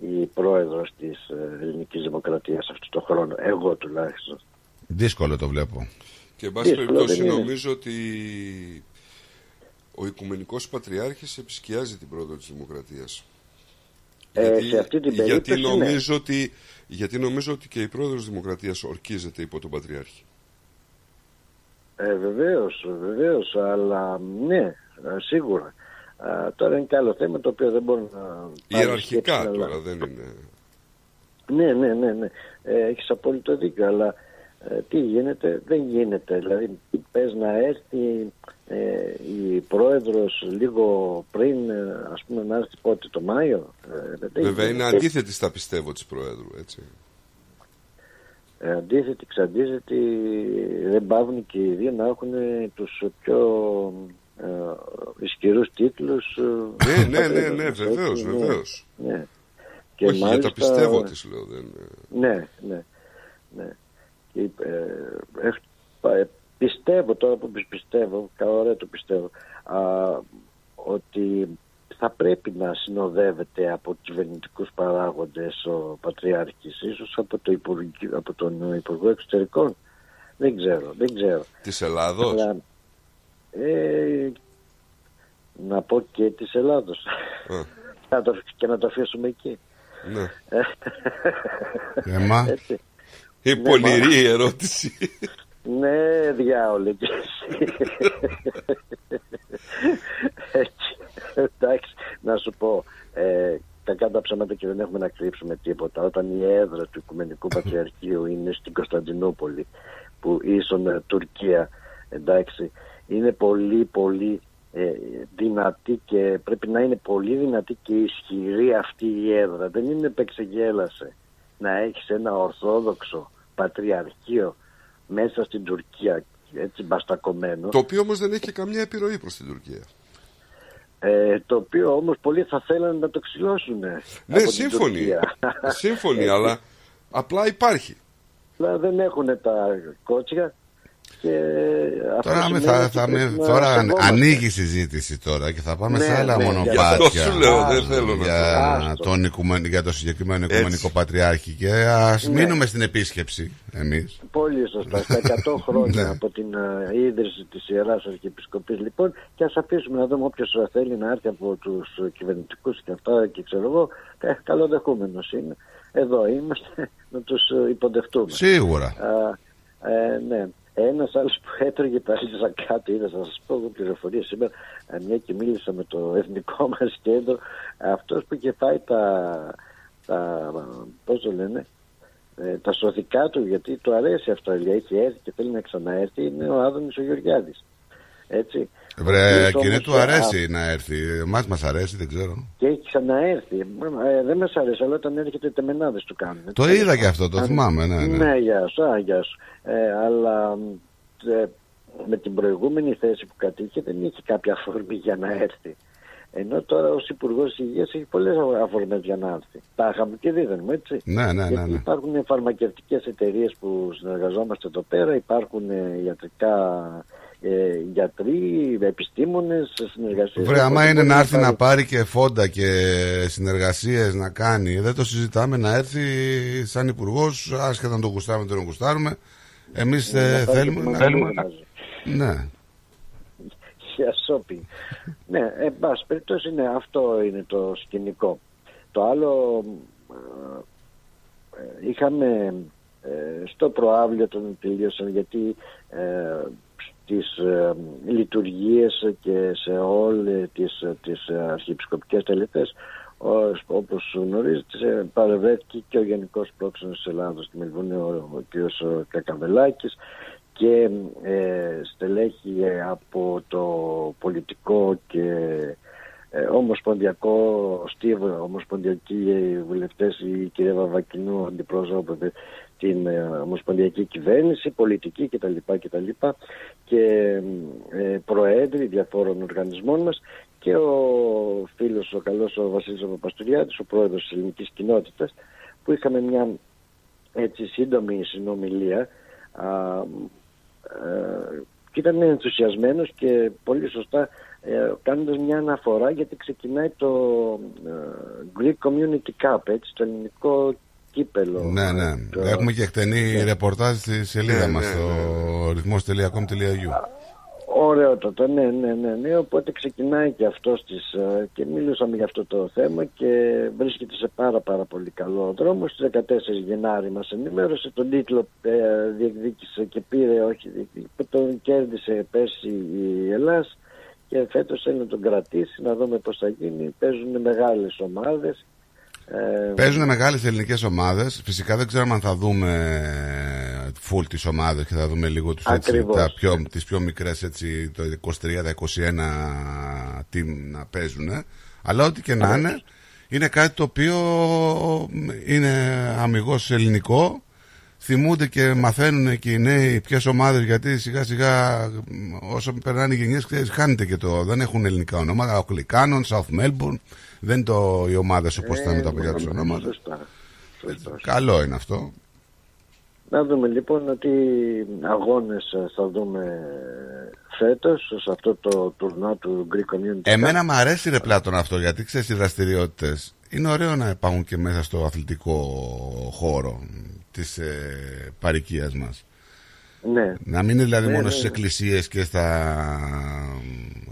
η πρόεδρος της ε, ελληνικής δημοκρατίας αυτό το χρόνο, εγώ τουλάχιστον.
Δύσκολο το βλέπω.
Και εν πάση
Δύσκολο
περιπτώσει
δεν είναι.
νομίζω ότι ο Οικουμενικός Πατριάρχης επισκιάζει την πρόοδο της Δημοκρατίας.
Ε, σε αυτή την
γιατί,
περίπτωση, ναι.
νομίζω ότι, γιατί νομίζω ότι και η πρόεδρος της Δημοκρατίας ορκίζεται υπό τον Πατριάρχη.
Ε, βεβαίως, βεβαίως, αλλά ναι, ε, σίγουρα. Α, τώρα είναι και άλλο θέμα το οποίο δεν μπορώ να... πάρω
Ιεραρχικά
σκέψη, αλλά-
τώρα δεν είναι.
Ναι, ναι, ναι, ναι. Ε, έχεις απόλυτο δίκιο, αλλά ε, τι γίνεται, δεν γίνεται. Δηλαδή, πες να έρθει ε, η πρόεδρος λίγο πριν, ε, ας πούμε, να έρθει πότε, το Μάιο. Ε, δεν
Βέβαια είναι
γίνεται.
αντίθετη στα πιστεύω της Προέδρου, έτσι.
Ε, αντίθετη, ξαντίθετη, δεν πάβουν και οι δύο να έχουν τους πιο ε, ισχυρούς τίτλους. ε,
Ναι, ναι, ναι,
πατρίδας
ναι,
μας,
βεβαίως,
έτσι, ναι.
βεβαίως.
Ναι.
Όχι, για τα πιστεύω της λέω. Δεν...
Ναι, ναι, ναι. Και, ε, έχ- πα- ε, πιστεύω τώρα που πεις πιστεύω, καλά ωραία το πιστεύω, α, ότι θα πρέπει να συνοδεύεται από κυβερνητικούς παράγοντες ο Πατριάρχης, ίσως από, το Υπουργείο, από τον Υπουργό Εξωτερικών. Δεν ξέρω, δεν ξέρω.
Της Ελλάδος;
Αλλά, ε, να πω και της Ελλάδος. Να το- και να το αφήσουμε εκεί.
Ναι.
Έμα.
Έτσι.
Η
Ναι,
πολυρή
μα-
η ερώτηση.
Ναι, διάολε κι εσύ. Έτσι. Εντάξει, να σου πω, ε, κακά τα ψέματα και δεν έχουμε να κρύψουμε τίποτα. Όταν η έδρα του Οικουμενικού Πατριαρχείου είναι στην Κωνσταντινούπολη, που ίσον ε, Τουρκία, εντάξει, είναι πολύ πολύ ε, δυνατή και πρέπει να είναι πολύ δυνατή και ισχυρή αυτή η έδρα. Δεν είναι επεξεγέλασε να έχεις ένα ορθόδοξο πατριαρχείο μέσα στην Τουρκία έτσι μπαστακωμένο
Το οποίο όμως δεν έχει και καμιά επιρροή προς την Τουρκία.
ε, το οποίο όμως πολλοί θα θέλανε να το ξυλώσουν
Ναι, σύμφωνοι. Σύμφωνοι, αλλά απλά υπάρχει.
Αλλά δεν έχουν τα κότσια και αυτό
Τώρα, με,
σημαίνει
θα,
ότι
θα με,
πρέπει να
τώρα
σεβόμαστε.
ανοίγει η συζήτηση τώρα και θα πάμε
Ναι,
σε άλλα
ναι,
μονοπάτια.
γι' αυτό σου λέω, δεν
θέλω να
για,
το-
τον οικουμεν- για το συγκεκριμένο
Έτσι.
Οικουμενικό Πατριάρχη και ας
Ναι.
μείνουμε στην επίσκεψη εμείς.
Πολύ σωστά. Στα 100 χρόνια
Ναι.
από την ε, ίδρυση της Ιεράς Αρχιεπισκοπής λοιπόν και ας αφήσουμε να δούμε όποιος θέλει να έρθει από τους ε, κυβερνητικούς και αυτά και ξέρω εγώ ε, καλοδεχούμενος είναι. Εδώ είμαστε να τους ε, υποδεχτούμε.
Σίγουρα.
Α, ε, ναι. Ένας άλλος που έτρωγε τα ρίζα κάτω, είδα να σας πω εγώ πληροφορίες σήμερα, ε, μια και μίλησα με το εθνικό μας κέντρο. Αυτός που είχε φάει τα, τα πώς το λένε, ε, τα σωθικά του, γιατί του αρέσει αυτό, δηλαδή έχει έρθει και θέλει να ξαναέρθει, είναι ο Άδωνης ο Γεωργιάδης. Έτσι. Ο
Βρε,
οποίος
εκείνη
όμως,
του
α,
αρέσει να έρθει. Εμάς μας αρέσει, δεν ξέρω.
Και έχει ξαναέρθει. Ε, δεν μας αρέσει, αλλά όταν έρχεται τεμενάδες του κάνουν.
Το είδα και αυτό, το
Αν-
θυμάμαι, ναι, ναι.
Ναι, γεια σου, α, γεια σου. Ε, αλλά ε, με την προηγούμενη θέση που κατήχε δεν είχε κάποια αφορμή για να έρθει. Ενώ τώρα ως Υπουργός Υγείας έχει πολλές αφορμές για να έρθει. Τα είχαμε και δίδεν μου, έτσι.
Ναι, ναι, ναι,
Γιατί
ναι.
υπάρχουν φαρμακευτικές εταιρείες που συνεργαζόμαστε εδώ πέρα, υπάρχουν ε, ιατρικά ε, γιατροί, επιστήμονες, συνεργασίες.
Βρε, άμα είναι να έρθει να πάρει και φόντα και συνεργασίες να κάνει, δεν το συζητάμε να έρθει σαν υπουργός, άσχετα να τον γουστάρουμε, δεν τον γουστάρουμε. Εμείς
Ναι,
ε,
να πάρει και
θέλουμε
τη
να...
μαγειρική μαζί.
Ναι.
για shopping. ναι, εν πάση περιπτώσει ναι, αυτό είναι το σκηνικό. Το άλλο ε, ε, είχαμε ε, στο προάβλιο των τελείωσαν γιατί ε, στις ε, λειτουργίες και σε όλες τις, τις αρχιεπισκοπικές τελετές ως- όπως γνωρίζετε παρευρέθηκε και ο Γενικός Πρόξενος της Ελλάδος στη Μελβούνη ο, ο κ. Κακαβελάκης και ε, στελέχη ε, από το πολιτικό και ε, ομοσπονδιακό στίβο, ομοσπονδιακοί ε, βουλευτές η κυρία Βαβακινού αντιπρόσωπευε την ε, ομοσπονδιακή κυβέρνηση, πολιτική κτλ. κτλ. και ε, προέδροι διαφόρων οργανισμών μας και ο φίλος, ο καλός ο Βασίλης Παπαστουριάδης, ο πρόεδρος της ελληνικής κοινότητας που είχαμε μια έτσι σύντομη συνομιλία α, ε, και ήταν ενθουσιασμένος και πολύ σωστά ε, κάνοντας μια αναφορά γιατί ξεκινάει το ε, Greek Community Cup, έτσι, το ελληνικό κύπελο.
Ναι, ναι.
Το-
Έχουμε και εκτενή ρεπορτάζ στη σελίδα
Ναι,
μας
ναι,
στο ρυθμός.com.au.
Ωραιότατο, ναι, ναι, ναι, ναι. Οπότε ξεκινάει και αυτό στις, ε, και μιλούσαμε για αυτό το θέμα και βρίσκεται σε πάρα πάρα πολύ καλό δρόμο. Στις 14 Γενάρη μας ενημέρωσε, τον τίτλο ε, διεκδίκησε και πήρε, όχι διεκδίκησε, τον κέρδισε πέρσι η Ελλάς και φέτος θέλει να τον κρατήσει, να δούμε πώς θα γίνει. Παίζουν μεγάλες ομάδες. Ε,
Παίζουν μεγάλες ελληνικές ομάδες. Φυσικά δεν ξέρουμε αν θα δούμε full τις ομάδες και θα δούμε λίγο τους, έτσι,
Ακριβώς.
τα πιο, τις πιο μικρές έτσι, το 23, τα 21 team να παίζουν. Αλλά ό,τι και να είναι, είναι κάτι το οποίο είναι αμυγός ελληνικό. Θυμούνται και μαθαίνουν και οι νέοι ποιες ομάδες γιατί σιγά σιγά όσο περνάνε οι γενιές ξέρεις, χάνεται και το. Δεν έχουν ελληνικά ονόματα. Ο Κλικάνων, South Melbourne. Δεν είναι το, οι ομάδες όπως
Ε,
ήταν με τα παιδιά του
ναι,
ονόματα.
σωστά. Σωστά.
Καλό είναι αυτό.
Να δούμε λοιπόν τι αγώνες ε, θα δούμε φέτος σε αυτό το τουρνά του Greek Community.
Εμένα
Cup.
μου αρέσει ρε Πλάτων αυτό γιατί ξέρεις οι δραστηριότητες. Είναι ωραίο να υπάρχουν και μέσα στο αθλητικό χώρο της ε, παροικία μας.
Ναι.
Να μην είναι δηλαδή
Ναι,
μόνο
ναι,
στις
ναι.
εκκλησίες και στα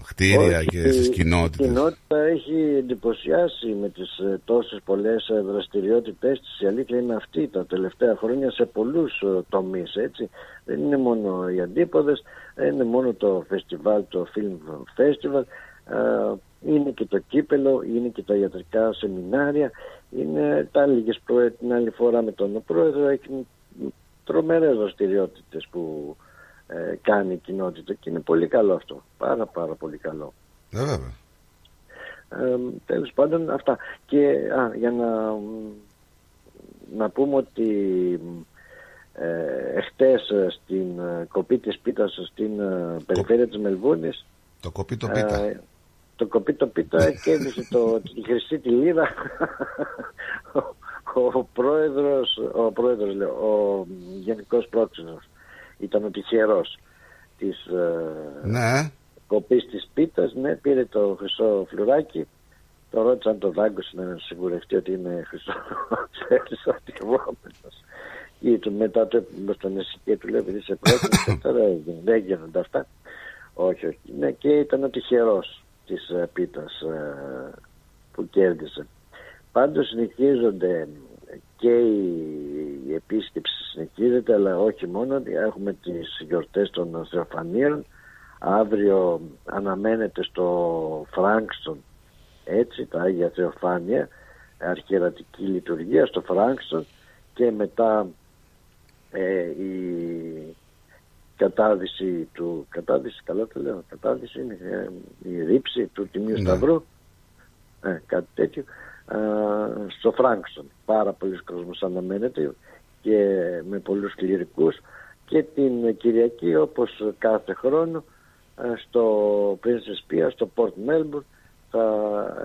κτίρια
Όχι,
και στις
Η
κοινότητες.
κοινότητα έχει εντυπωσιάσει με τις ε, τόσες πολλές ε, δραστηριότητες της. Η αλήθεια είναι αυτή τα τελευταία χρόνια σε πολλούς ε, τομείς, έτσι. Δεν είναι μόνο οι αντίποδες, δεν είναι μόνο το φεστιβάλ, το Film Festival, ε, είναι και το κύπελο, είναι και τα ιατρικά σεμινάρια, είναι τα λίγες προ... την άλλη φορά με τον πρόεδρο, έχει τρομερές δραστηριότητες που ε, κάνει η κοινότητα και είναι πολύ καλό αυτό. Πάρα πάρα πολύ καλό.
Ε, βέβαια.
Ε, τέλος πάντων αυτά. Και α, για να, να πούμε ότι ε, εχθές ε, στην ε, κοπή της πίτας στην ε, περιφέρεια της Μελβούνης
Το κοπεί το πίτα.
ε, το κοπί το πίτα κέρδισε το, τη χρυσή τη λίρα ο, ο πρόεδρος ο πρόεδρος λέω, ο γενικός πρόξενος ήταν ο τυχερός της ε,
Ναι.
κοπής της πίτας. Ναι πήρε το χρυσό φλουράκι. Το ρώτησαν το δάγκωσε να σιγουρευτεί ότι είναι χρυσό. Χρυσό ή του μετά το έπαιρνε στον εσύ του λέει επειδή σε πρόκειται τώρα δεν- δεν γίνονται αυτά όχι όχι. Ναι και ήταν ο τυχερός της ε, πίτας ε, που κέρδισε πάντως συνεχίζονται και η, η επίσκεψη συνεχίζεται αλλά όχι μόνο. Έχουμε τις γιορτές των Θεοφανίων. Αύριο αναμένεται στο Φράγκστον έτσι τα Άγια Θεοφάνεια αρχιερατική λειτουργία στο Φράγκστον. Και μετά ε, η κατάδυση του κατάδυση καλά το λέω κατάδυση είναι ε, η ρήψη του Τιμίου
Ναι.
Σταυρού. Ε, κάτι τέτοιο. α, στο Φράγκστον πάρα πολλοί κόσμος αναμένεται και με πολλούς κληρικούς και την Κυριακή όπως κάθε χρόνο ε, στο Princess Pia, στο Port Melbourne θα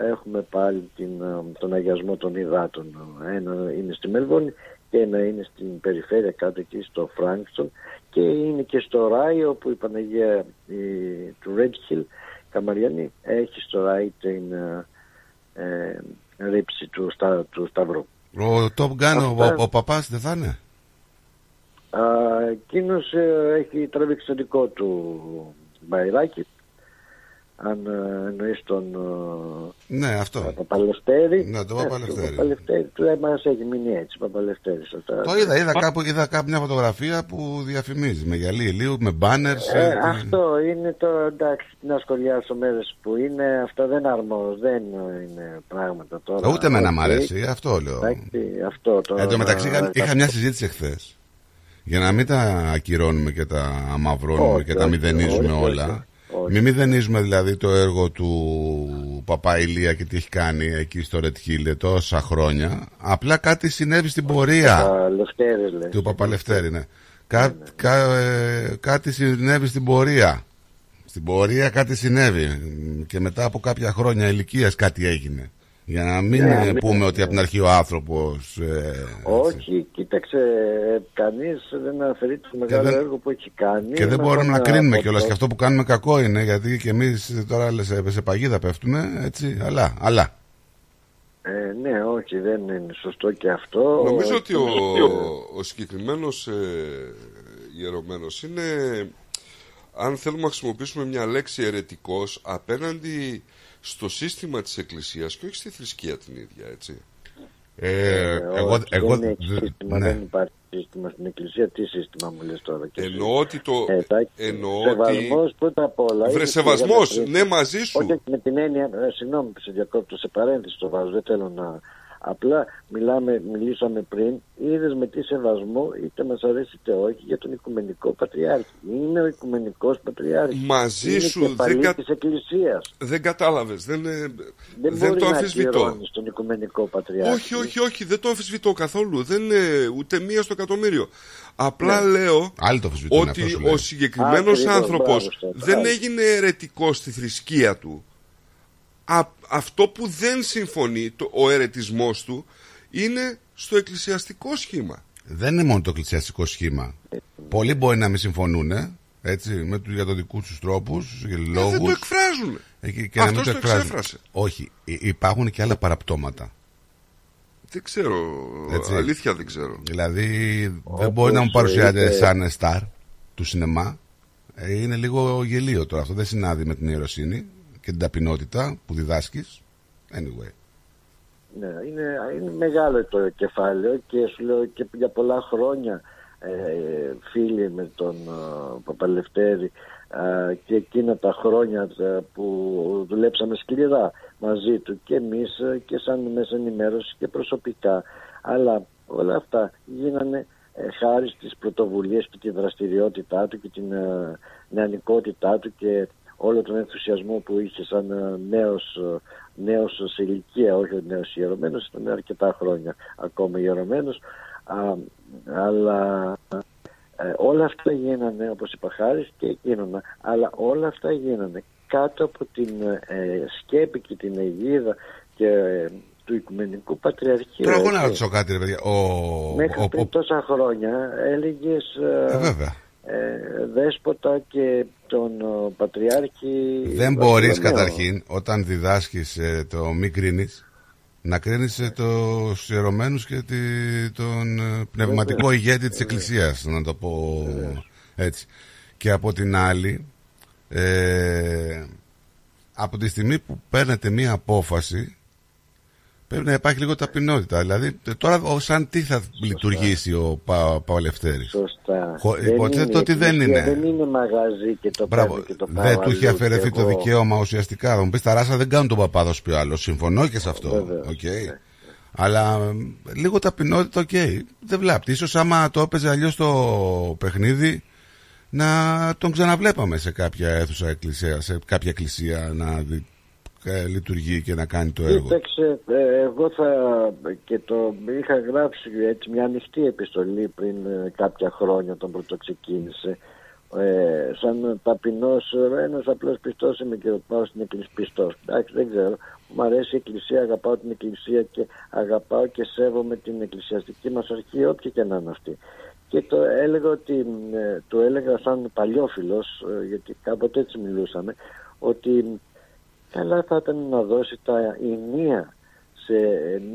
έχουμε πάλι την, ε, τον αγιασμό των υδάτων. Ένα είναι στη Μελβόνη και ένα είναι στην περιφέρεια κάτω εκεί στο Φράγκστον και είναι και στο Ράιο που η Παναγία η, του Red Hill Καμαριανή έχει στο Ράι την ε, ε, ρήψη του, στα, του Σταυρού.
Ο Top Gun, ο,
Αυτά.
ο, ο παπάς δεν θα είναι;
Εκείνος έχει τραβήξει το δικό του μπαϊράκι αν ε, εννοείς τον ε,
Ναι, αυτό.
Παπαλευτέρη.
Ναι, τον
Ε,
Παπαλευτέρη.
τον Παπαλευτέρη του ε, μας έχει μείνει έτσι, Παπαλευτέρης. Αυτά.
Το είδα, είδα κάπου, είδα κάπου μια φωτογραφία που διαφημίζει με γυαλί ηλίου, με banners.
Ε,
ε,
αυτό είναι το εντάξει να σχολιάσω μέρες που είναι αυτό δεν αρμόζει δεν είναι πράγματα τώρα
Ούτε εμένα μ'
Οκ.
αρέσει, αυτό λέω.
Εντάξει, αυτό τώρα
Εν τω μεταξύ είχα,
τα-
είχα μια συζήτηση εχθές. Για να μην τα ακυρώνουμε και τα αμαυρώνουμε
Όχι,
και τα
όχι,
μηδενίζουμε
όχι,
όλα.
Όχι, όχι.
Μην μηδενίζουμε δηλαδή το έργο του παπα-Ηλία και τι έχει κάνει εκεί στο Red Hill τόσα χρόνια. Απλά κάτι συνέβη στην πορεία.
Παπαλευτέρης, λες.
Του Παπαλευτέρη, ναι. Κά, κα- ε, κάτι συνέβη στην πορεία. Στην πορεία κάτι συνέβη. Και μετά από κάποια χρόνια ηλικίας κάτι έγινε. Για να μην
Ναι,
ε,
ναι.
πούμε ότι από την αρχή ο άνθρωπος.
όχι κοίταξε κανείς δεν αφαιρεί το μεγάλο
δεν-
έργο που έχει κάνει
και δεν
Να
μπορούμε να
πάμε
κρίνουμε
από
κιόλας.
το-
Και αυτό που κάνουμε κακό είναι γιατί και εμείς τώρα λες, σε, σε παγίδα πέφτουμε. Έτσι. Αλλά. αλλά.
ε, ναι όχι δεν είναι σωστό και αυτό
Νομίζω ότι ο,
Και-
ο συγκεκριμένος ε, ιερωμένος είναι, αν θέλουμε να χρησιμοποιήσουμε μια λέξη ερετικός, απέναντι στο σύστημα της Εκκλησίας και όχι στη θρησκεία την ίδια, έτσι.
Ε, εγώ,
όχι,
εγώ,
δεν έχει
δε-
σύστημα,
ναι.
δεν υπάρχει σύστημα στην εκκλησία τι σύστημα μου λες τώρα και εσύ;
Εννοώ ότι το...
Ε, εντάξει,
εννοώ
σεβασμός
ότι...
πρώτα απ' όλα.
Βρε
είναι
σεβασμός,
κυρία
ναι μαζί σου.
Όχι όχι, με την έννοια, ε, συγγνώμη που σε διακόπτω, σε παρένθεση το βάζω, δεν θέλω να... Απλά μιλάμε, μιλήσαμε πριν, είδες με τι σεβασμό, είτε μας αρέσει είτε όχι, για τον Οικουμενικό Πατριάρχη. Είναι ο Οικουμενικός Πατριάρχης.
Μαζί
είναι
σου,
κεφαλή
δεν κα-
της Εκκλησίας.
Δεν κατάλαβες, δεν, ε,
Δεν,
δεν
μπορεί
το
να
αμφισβητώ.
ακυρώνεις τον Οικουμενικό Πατριάρχη.
Όχι, όχι, όχι, δεν το αμφισβητώ καθόλου. Δεν είναι ούτε μία στο εκατομμύριο. Απλά
Ναι.
λέω
Άλλοι το αμφισβητούν
ότι
αυτό σου λέει.
ο συγκεκριμένος
Ακριβώς,
άνθρωπος
μπράβο στο,
δεν
μπράβο.
έγινε αιρετικός στη θρησκεία του. Α, αυτό που δεν συμφωνεί το, ο αιρετισμός του είναι στο εκκλησιαστικό σχήμα.
Δεν είναι μόνο το εκκλησιαστικό σχήμα. Πολλοί μπορεί να μην συμφωνούν, έτσι, με του για το δικού τους τρόπους και λόγους.
Ε, δεν το εκφράζουν.
και να μην
Αυτός
το
το
εκφράζουν.
εξέφρασε.
Όχι, υ- υπάρχουν και άλλα παραπτώματα.
Δεν ξέρω,
Έτσι.
αλήθεια δεν ξέρω.
Δηλαδή, δεν μπορεί να μου παρουσιάζεται
είτε-
σαν στάρ του σινεμά. Ε, Είναι λίγο γελίο τώρα. Αυτό δεν συνάδει με την ιεροσύνη και την ταπεινότητα που διδάσκεις. Anyway.
Ναι, είναι, είναι μεγάλο το κεφάλαιο και σου λέω και για πολλά χρόνια ε, φίλοι με τον ε, Παπαλευτέρη ε, και εκείνα τα χρόνια ε, που δουλέψαμε σκληρά μαζί του και εμείς ε, και σαν μέσα ενημέρωση και προσωπικά αλλά όλα αυτά γίνανε ε, χάρη στις πρωτοβουλίες και τη δραστηριότητά του και την ε, νεανικότητά του και όλο τον ενθουσιασμό που είχε σαν ε, νέος, ε, νέος σε ηλικία, όχι ο νέος ιερωμένος, ήταν αρκετά χρόνια ακόμα ιερωμένος, α, αλλά ε, όλα αυτά γίνανε, όπως είπα χάρη και εκείνονα, αλλά όλα αυτά γίνανε κάτω από την ε, σκέπη και την αιγίδα και ε, του Οικουμενικού Πατριαρχείου.
Τώρα εγώ να
έτσι.
ρωτήσω κάτι, ρε παιδιά. Ο,
Μέχρι
ο,
πριν
ο-
τόσα χρόνια έλεγες ε,
Ε, βέβαια.
ε, δέσποτα και τον ε, Πατριάρχη
δεν μπορείς
Βαρθολομαίο.
καταρχήν όταν διδάσκεις ε, το μη κρίνεις να κρίνεις ε, τους ιερωμένους και τη, τον ε, πνευματικό ηγέτη της Εκκλησίας, να το πω έτσι. Και από την άλλη, ε, από τη στιγμή που παίρνετε μία απόφαση, πρέπει να υπάρχει λίγο ταπεινότητα. Δηλαδή, ε, τώρα ο- σαν τι θα λειτουργήσει ο Πα, παπα-Λευτέρης;
Σωστά.
Χω-
Δεν
Υποθέτω
είναι,
ότι
η
δεν
εκκλησία
είναι.
Δεν είναι μαγαζί και το
Μπράβο.
παίρνω και το πάω
Δεν του είχε
αλλού
αφαιρεθεί
και
το
εγώ.
δικαίωμα ουσιαστικά. Θα μου πεις τα ράσα δεν κάνουν τον παπά θα πει ο άλλος. Συμφωνώ και σε αυτό.
Βεβαίως,
Οκ.
ναι.
Αλλά ε, λίγο ταπεινότητα, οκ. Δεν βλάπτει. Ίσως άμα το έπαιζε αλλιώς το παιχνίδι, να τον ξαναβλέπαμε σε κάποια αίθουσα εκκλησία, σε κάποια εκκλησία να δει- ε, λειτουργεί και να κάνει το έργο.
Κοίταξε, ε, εγώ θα και το είχα γράψει έτσι μια ανοιχτή επιστολή πριν ε, κάποια χρόνια όταν πρώτο ξεκίνησε. Ε, σαν ταπεινός, ένας απλός πιστός είμαι και πάω στην εκκλησία. Πιστό. Εντάξει, δεν ξέρω. Μου αρέσει η εκκλησία, αγαπάω την εκκλησία και αγαπάω και σέβομαι την εκκλησιαστική μας αρχή, όποια και να είναι αυτή. Και το έλεγα ότι, ε, το έλεγα σαν παλιόφιλος, ε, γιατί κάποτε έτσι μιλούσαμε, ότι καλά θα ήταν να δώσει τα ενία σε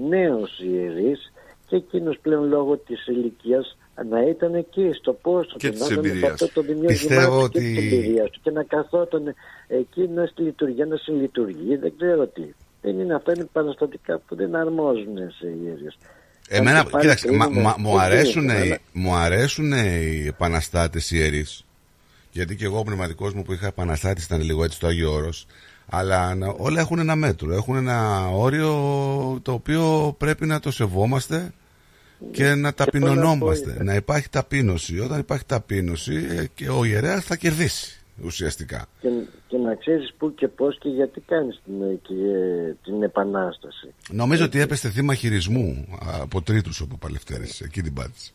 νέους ιερείς και εκείνος πλέον λόγω της ηλικίας να ήταν εκεί στο πόστο
Και
του,
της
να ήταν σε
εμπειρίας.
αυτό το δημιουργημά
Πιστεύω
του και
ότι-
της εμπειρίας του και να καθόταν εκεί να στη λειτουργία, να συλλειτουργεί, δεν ξέρω τι. Δεν είναι αυτά, είναι παραστατικά που δεν αρμόζουν σε ιερείς.
Εμένα,
Αν και πάλι
κοίταξε, μα,
κρίνουμε,
μα- μου,
δεν
αρέσουν,
κρίνουμε,
οι-
αλλά-
μου αρέσουν οι επαναστάτες ιερείς. Γιατί και εγώ ο πνευματικός μου που είχα επαναστάτη ήταν λίγο έτσι το Άγιο Όρος. Αλλά να- όλα έχουν ένα μέτρο. Έχουν ένα όριο το οποίο πρέπει να το σεβόμαστε και να ταπεινωνόμαστε.
πω,
Να υπάρχει ταπείνωση. Όταν υπάρχει ταπείνωση ε, και ο ιερέας θα κερδίσει ουσιαστικά.
και, και να ξέρεις πού και πώς και γιατί κάνεις την, και, την επανάσταση.
Νομίζω ότι έπεσε θύμα χειρισμού από τρίτους ο Παπαλευτέρης. Εκεί την πάτησε.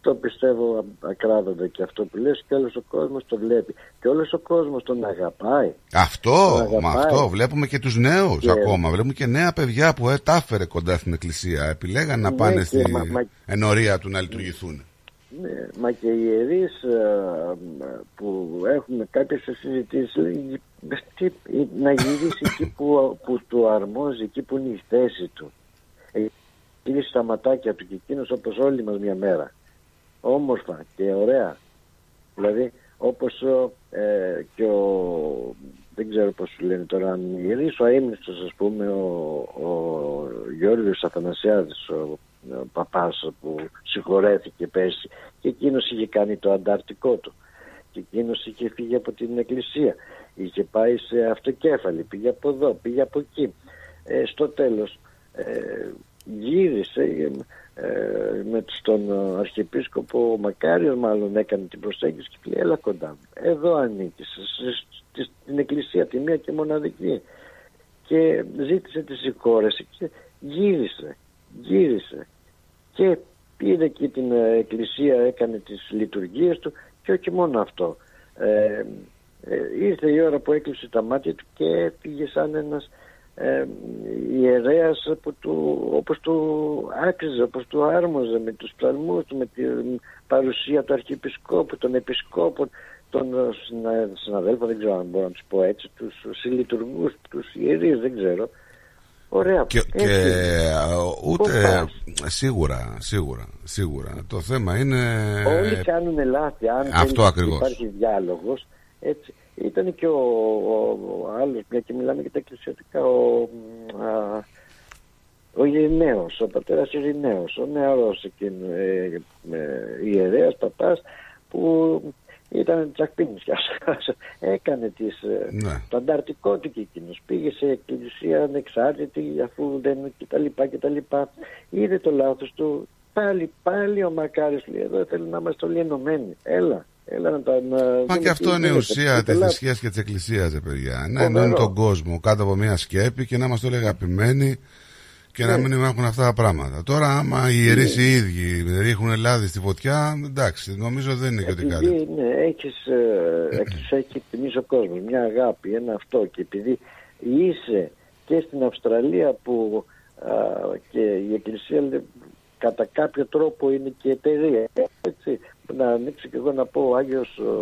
Το πιστεύω α- ακράδαντα και αυτό που λες και όλος ο κόσμος το βλέπει. Και όλος ο κόσμος τον αγαπάει.
Αυτό,
Τον αγαπάει.
μα αυτό. Βλέπουμε και τους νέους
Και-
ακόμα. Βλέπουμε και νέα παιδιά που ε, τα έφερε κοντά στην εκκλησία. Επιλέγαν να
Ναι,
πάνε
και
στη
μα- μα-
ενορία του να λειτουργηθούν.
Ναι, μα και οι ιερείς ε, που έχουμε κάποιες συζητήσεις λένε, τι- να γυρίσει εκεί που, που του αρμόζει, εκεί που είναι η θέση του. Ε, Γυρίσει στα ματάκια του και εκείνος όπως όλοι μας μια μέρα. Όμορφα και ωραία. Δηλαδή όπως ο, ε, και ο δεν ξέρω πώς σου λένε τώρα αν ιερείς, ο αείμνηστος ας πούμε ο, ο Γιώργος Αθανασιάδης ο, ο παπάς που συγχωρέθηκε πέρσι και εκείνος είχε κάνει το ανταρτικό του. Και εκείνος είχε φύγει από την εκκλησία. Είχε πάει σε αυτοκέφαλη πήγε από εδώ, πήγε από εκεί. Ε, στο τέλος ε, γύρισε ε, με στον ε, Αρχιεπίσκοπο ο Μακάριος μάλλον έκανε την προσέγγιση και λέει έλα κοντά μου εδώ ανήκεις σε- στη- στην εκκλησία τη μία και μοναδική και ζήτησε τη συγχώρεση και γύρισε γύρισε. Και πήρε εκεί την ε, εκκλησία έκανε τις λειτουργίες του και όχι μόνο αυτό. Ε, ε, ήρθε η ώρα που έκλεισε τα μάτια του και έφυγε σαν ένας ε, ιερέας που του, όπως του άξιζε, όπως του άρμοζε με τους ψαλμούς του, με την παρουσία του Αρχιεπισκόπου, των Επισκόπων, των ε, συνα- συναδέλφων, δεν ξέρω αν μπορώ να τους πω έτσι, τους συλλειτουργούς, τους ιερείς, δεν ξέρω. Ωραία.
Και,
έτσι.
και ε, ούτε.
Πού
Σίγουρα, σίγουρα, σίγουρα. Το θέμα είναι.
Όλοι κάνουν λάθη. Αν
Ε, αυτό
θέλεις
ακριβώς.
Υπάρχει διάλογος. Έτσι. Ήταν και ο, ο, ο άλλος, μια και μιλάμε για τα εκκλησιατικά, ο, α, ο Ειρηναίος, ο πατέρας Ειρηναίος, ο νεαρός εκείνος, ε, ε, ιερέας, παπάς, που ήταν τσακπίνης κι ας. Έκανε τις, ε,
Ναι.
το ανταρτικό του και εκείνος. Πήγε σε εκκλησία ανεξάρτητη αφού δεν κτλ. κτλ. Είδε το λάθος του. Πάλι, πάλι ο Μακάρης λέει εδώ θέλει να είμαστε όλοι ενωμένοι. Έλα, έλα να τα να
Μα
δούμε
και
τι
αυτό είναι η
γίνεται.
ουσία
Το
της
λάθος.
θρησκείας και της εκκλησίας, ρε παιδιά. Να
Φοβερό.
ενώνει τον κόσμο κάτω από μια σκέπη και να είμαστε όλοι αγαπημένοι και να
Ναι.
μην υπάρχουν αυτά τα πράγματα. Τώρα, άμα οι ιερείς οι ίδιοι ρίχνουν λάδι στη φωτιά, εντάξει, νομίζω δεν είναι και ότι κάτι.
Επειδή ναι, έχεις, ε, έχεις, έχει εκτιμήσει ο κόσμος, μια αγάπη, ένα αυτό και επειδή είσαι και στην Αυστραλία που α, και η Εκκλησία λέ- κατά κάποιο τρόπο είναι και εταιρεία έτσι, να ανοίξω και εγώ να πω ο Άγιος ο,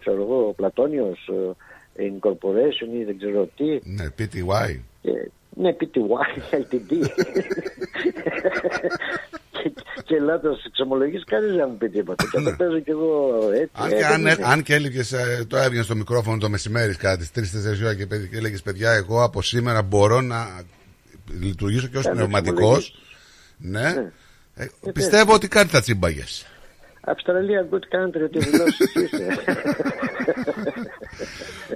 ξέρω εγώ, ο Πλατώνιος ο, Incorporation ή δεν ξέρω τι
Ναι, PTY.
και, ναι, PTY, LTD. και, και ελάτε να σα εξομολογήσει, κανείς δεν μου πει τίποτα. Και το παίζω κι εγώ έτσι.
Αν
ε,
και,
δεν
αν,
είναι.
αν και έλεγες, ε, το έβγαινε στο μικρόφωνο το μεσημέρι κατά τι 3-4 ώρα και, παιδι- και έλεγες παιδιά, εγώ από σήμερα μπορώ να λειτουργήσω και ως
Να
πνευματικός.
εξομολογήσεις.
Ναι. Ε, πιστεύω ότι κάτι θα τσίμπαγες.
Αυστραλία, good country, ότι δηλώσει είσαι.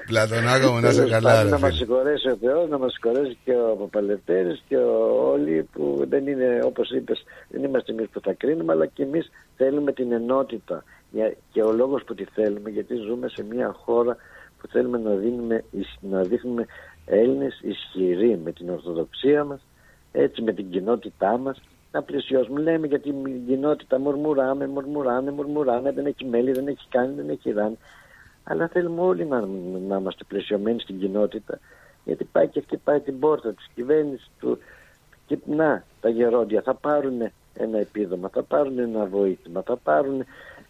Πλατωνάκο μου, να σε
Τέλος
καλά.
πάντων,
ρε
Να μας
φίλε.
συγχωρέσει ο Θεός, να μας συγχωρέσει και ο Παπαλευτέρης και ο- όλοι που δεν είναι, όπως είπες, δεν είμαστε εμείς που θα κρίνουμε, αλλά και εμείς θέλουμε την ενότητα. Για- Και ο λόγος που τη θέλουμε, γιατί ζούμε σε μια χώρα που θέλουμε να, δίνουμε, ισ- να δείχνουμε Έλληνες ισχυροί με την Ορθοδοξία μας, έτσι με την κοινότητά μας. Να πλησιώσουμε, λέμε για την κοινότητα, μουρμουράμε, μουρμουράνε, μουρμουράνε, δεν έχει μέλη, δεν έχει κάνει, δεν έχει ράνει αλλά θέλουμε όλοι να, να είμαστε πλαισιωμένοι στην κοινότητα γιατί πάει και χτυπάει την πόρτα της κυβέρνησης του και να τα γερόντια θα πάρουν ένα επίδομα, θα πάρουν ένα βοήθημα, θα πάρουν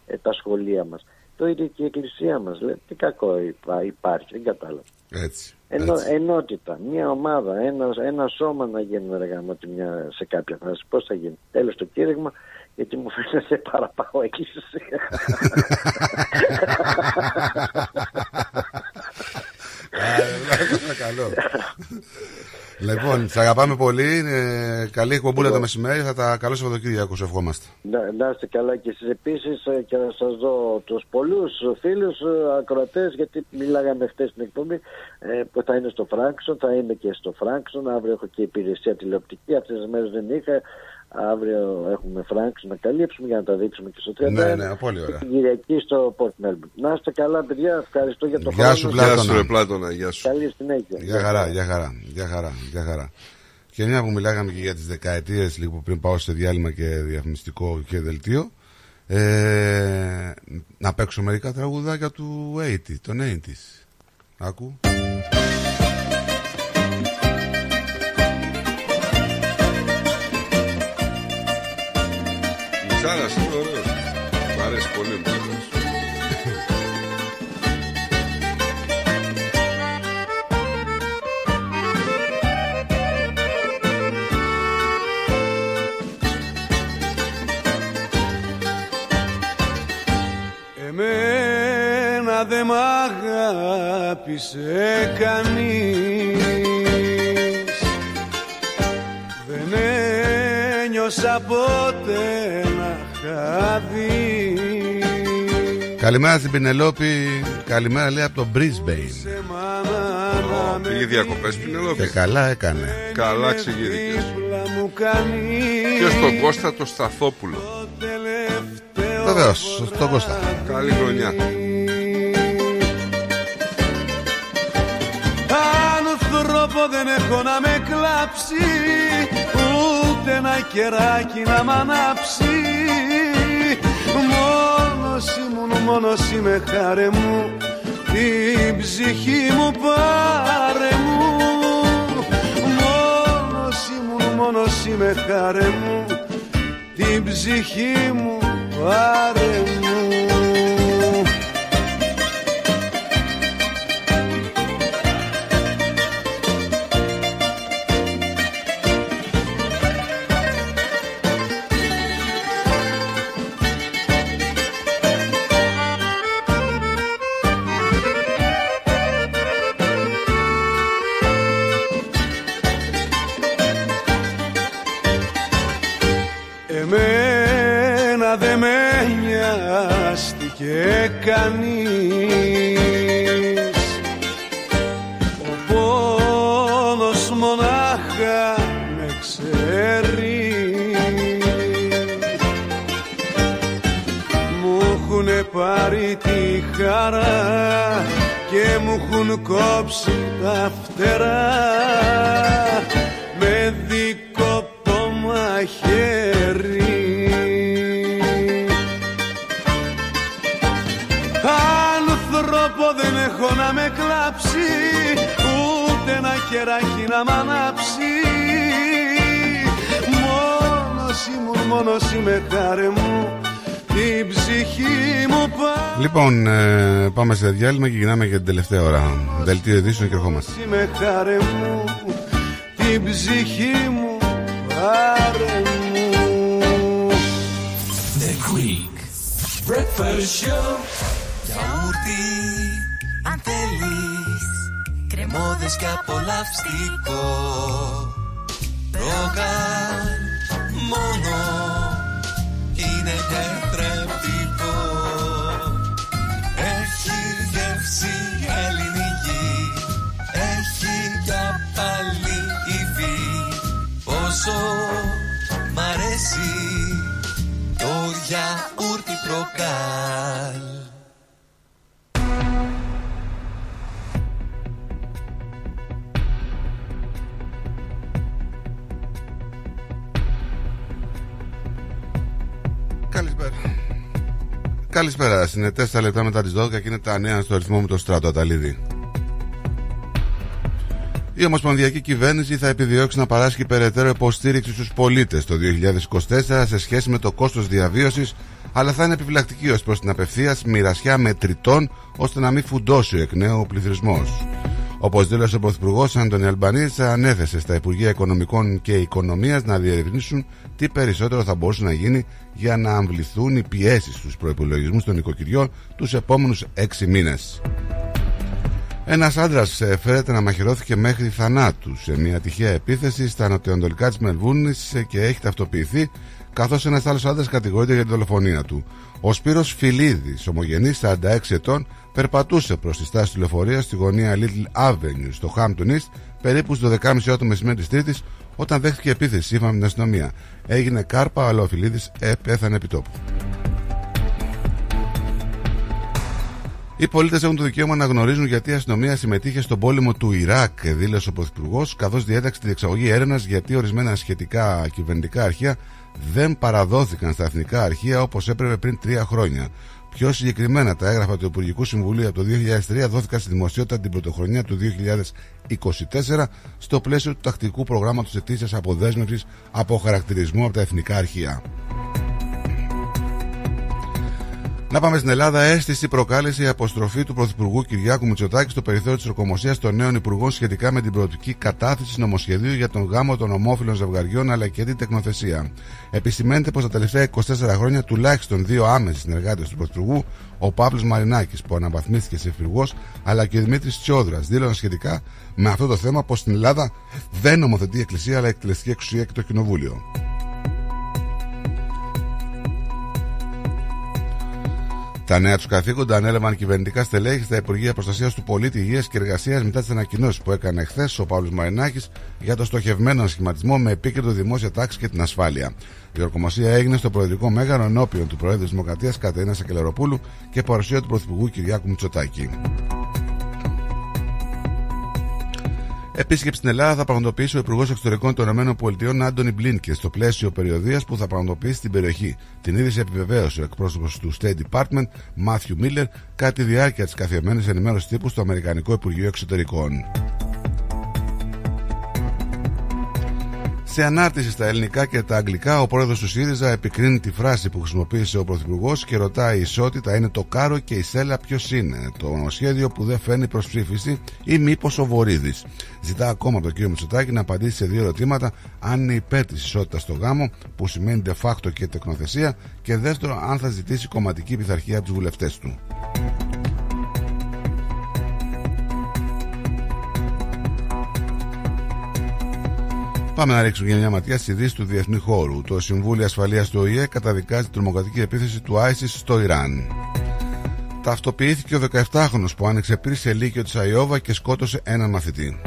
ε, τα σχολεία μας. Το ίδιο και η εκκλησία μας. Λέει, τι κακό υπά- υπάρχει, δεν κατάλαβα.
Έτσι.
Ενω, ενότητα, μια ομάδα, ένας, ένα σώμα να γίνουν ρε γάμο, ότι μια, σε κάποια φάση. Πώς θα γίνει. Τέλος το κήρυγμα γιατί μου φαίνεται παραπάω εκεί.
καλό. Λοιπόν, σε αγαπάμε πολύ. Ε, καλή εκπομπούλα το μεσημέρι. Θα τα καλό Σαββατοκύριακο σου ευχόμαστε.
Να, να είστε καλά και εσείς επίσης ε, και να σας δω τους πολλούς φίλους ε, ακροατές γιατί μιλάγαμε χτες στην εκπομπή ε, που θα είναι στο Φράγκσον, θα είμαι και στο Φράγκσον, αύριο έχω και υπηρεσία τηλεοπτική, αυτές τις μέρες δεν είχα, αύριο έχουμε Φράγκσον να καλύψουμε για να τα δείξουμε και στο 30.
Ναι, ναι, πολύ ωραία.
Και την Κυριακή στο Port Melbourne. Να είστε καλά παιδιά, ευχαριστώ για το
Γεια σου,
χρόνο.
Πλάτωνα.
Γεια σου, ρε Πλάτωνα, γεια σου.
Καλή συνέχεια.
Για χαρά, για χαρά, για χαρά, για χαρά. Και μια που μιλάγαμε και για τις δεκαετίες λίγο πριν πάω σε διάλειμμα και διαφημιστικό και δελτίο ε, να παίξω μερικά τραγουδάκια του 80, των 80's. Άκου.
Μιτσάρας είναι ωραίος. Μ' αρέσει πολύ ο Μιτσάρας.
Εμένα δε μ' αγάπησε κανείς Δεν ένιωσα ποτέ να χαδεί
Καλημέρα στην Πινελόπη. Καλημέρα λέει από το Brisbane.
Πήγε διακοπές Πινελόπη.
Και καλά έκανε.
Καλά εξηγήθηκες.
μου κάνεις
Και στον Κώστα το Σταθόπουλο.
Βεβαίως, στον Κώστα.
Καλή χρονιά.
Άνθρωπο δεν έχω να με κλάψεις Ούτε ένα κεράκι να μ' ανάψει. Μόνος ήμουν, μόνος είμαι χάρε μου. Την ψυχή μου πάρε μου. Μόνος ήμουν, μόνος είμαι χάρε μου. Την ψυχή μου πάρε μου νοιάστηκε κανείς. Ο πόνος μονάχα με ξέρει. Μου έχουνε πάρει τη χαρά και μου έχουν κόψει τα φτερά να με κλάψει ούτε ένα κεράκι να μ' ανάψει Μόνος ήμουν, μόνος είμαι χάρε μου την ψυχή μου πά
Λοιπόν, ε, πάμε σε διάλειμμα και γυρνάμε για την τελευταία ώρα. Δελτίο ειδήσεων και ερχόμαστε.
είμαι χάρε μου την ψυχή μου πάρε μου
The Greek Breakfast Show. Κρεμόδες και απολαυστικό. Ρόγαν, μόνο, είναι τετρεπτικό. Έχει γεύση ελληνική, έχει κι πάλι υφή. Πόσο μ' αρέσει το γιαούρτι προκάλ.
Καλησπέρα. Είναι 4 λεπτά μετά τις 12 και είναι τα νέα στο αριθμό μου το στράτο Αταλίδη. Η Ομοσπονδιακή Κυβέρνηση θα επιδιώξει να παράσχει περαιτέρω υποστήριξη στους πολίτες το 2024 σε σχέση με το κόστος διαβίωσης αλλά θα είναι επιφυλακτική ως προς την απευθείας μοιρασιά μετρητών ώστε να μην φουντώσει εκ νέου ο πληθυσμός. Όπως δήλωσε ο Πρωθυπουργός Αντώνη Αλμπανίζ, ανέθεσε στα Υπουργεία Οικονομικών και Οικονομίας να διερευνήσουν τι περισσότερο θα μπορούσε να γίνει για να αμβληθούν οι πιέσεις στους προπολογισμού των οικοκυριών τους επόμενους έξι μήνες. Ένας άντρας φέρεται να μαχαιρώθηκε μέχρι θανάτου σε μια τυχαία επίθεση στα νοτιοανατολικά της Μελβούνης και έχει ταυτοποιηθεί, καθώς ένας άλλος άντρας κατηγορείται για την δολοφονία του. Ο Σπύρος Φιλίδης, ομογενής 46 ετών, περπατούσε προς τη στάση του λεωφορείας στη γωνία Little Avenue στο Hampton East περίπου στις 12.30 ώρα το μεσημέρι της Τρίτης, όταν δέχτηκε επίθεση σύμφωνα με την αστυνομία. Έγινε κάρπα, αλλά ο Φιλίδης πέθανε επί τόπου. Οι πολίτες έχουν το δικαίωμα να γνωρίζουν γιατί η αστυνομία συμμετείχε στον πόλεμο του Ιράκ, δήλωσε ο Πρωθυπουργός, καθώς διέταξε τη διεξαγωγή έρευνας γιατί ορισμένα σχετικά κυβερνητικά αρχεία δεν παραδόθηκαν στα εθνικά αρχεία όπως έπρεπε πριν τρία χρόνια. Πιο συγκεκριμένα, τα έγγραφα του Υπουργικού Συμβουλίου από το 2003 δόθηκαν στη δημοσιότητα την πρωτοχρονιά του 2024 στο πλαίσιο του τακτικού προγράμματος ετήσιας αποδέσμευσης από χαρακτηρισμού από τα εθνικά αρχεία. Να πάμε στην Ελλάδα. Αίσθηση προκάλεσε η αποστροφή του Πρωθυπουργού Κυριάκου Μητσοτάκη στο περιθώριο της Ορκομοσίας των νέων Υπουργών σχετικά με την προοπτική κατάθεση νομοσχεδίου για τον γάμο των ομόφυλων ζευγαριών αλλά και την τεκνοθεσία. Επισημαίνεται πως τα τελευταία 24 χρόνια τουλάχιστον δύο άμεσοι συνεργάτες του Πρωθυπουργού, ο Παύλος Μαρινάκης που αναβαθμίστηκε σε υφυπουργός, αλλά και ο Δημήτρης Τσιόδρας, δήλωναν σχετικά με αυτό το θέμα πως στην Ελλάδα δεν νομοθετεί η Εκκλησία αλλά η εκτελεστική εξουσία και το Κοινοβούλιο. Τα νέα τους καθήκοντα ανέλαβαν κυβερνητικά στελέχη στα Υπουργεία Προστασίας του Πολίτη, Υγείας και Εργασίας μετά τις ανακοινώσεις που έκανε χθες ο Παύλος Μαρινάκης για το στοχευμένο σχηματισμό με επίκεντρο δημόσια τάξη και την ασφάλεια. Η ορκομοσία έγινε στο Προεδρικό Μέγαρο ενώπιον του Προέδρου της Δημοκρατίας Κατερίνας Ακελεροπούλου και παρουσία του Πρωθυπουργού Κυριάκου Μητσοτάκη. Επίσκεψη στην Ελλάδα θα πραγματοποιήσει ο Υπουργός Εξωτερικών των ΗΠΑ Άντωνι Μπλίνκε στο πλαίσιο περιοδίας που θα πραγματοποιήσει στην περιοχή. Την είδηση επιβεβαίωσε ο εκπρόσωπος του State Department, Μάθιου Μίλλερ, κατά τη διάρκεια της καθιεμένη ενημέρωσης τύπου στο Αμερικανικό Υπουργείο Εξωτερικών. Σε ανάρτηση στα ελληνικά και τα αγγλικά, ο πρόεδρος του ΣΥΡΙΖΑ επικρίνει τη φράση που χρησιμοποίησε ο Πρωθυπουργός και ρωτάει η ισότητα είναι το κάρο και η σέλα ποιος είναι; Το νομοσχέδιο που δεν φέρνει προς ψήφιση ή μήπως ο Βορύδης; Ζητά ακόμα από τον κύριο Μητσοτάκη να απαντήσει σε δύο ερωτήματα: αν είναι υπέρ της ισότητας στο γάμο, που σημαίνει de facto και τεκνοθεσία, και δεύτερο, αν θα ζητήσει κομματική πειθαρχία από τους βουλευτές του. Πάμε να ρίξουμε μια ματιά στη δύση του διεθνού χώρου. Το Συμβούλιο Ασφαλείας του ΟΗΕ καταδικάζει την τρομοκρατική επίθεση του ISIS στο Ιράν. Ταυτοποιήθηκε ο 17χρονο που άνοιξε πριν σε λύκειο της Αϊόβα και σκότωσε έναν μαθητή.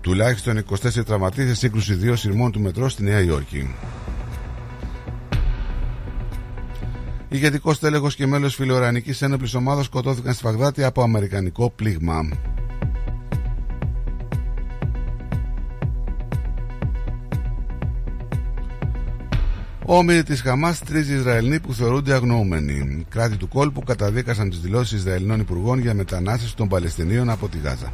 Τουλάχιστον 24 τραυματίες σε σύγκρουση δύο σειρμών του μετρό στη Νέα Υόρκη. Ηγετικός τέλεχος και μέλος φιλορανική ένοπλης ομάδας σκοτώθηκαν στη Βαγδάτη από αμερικανικό πλήγμα. Όμοιροι της Χαμάς τρεις Ισραηλοί που θεωρούνται αγνοούμενοι. Κράτη του κόλπου καταδίκασαν τις δηλώσεις Ισραηλινών Υπουργών για μετανάστευση των Παλαιστινίων από τη Γάζα.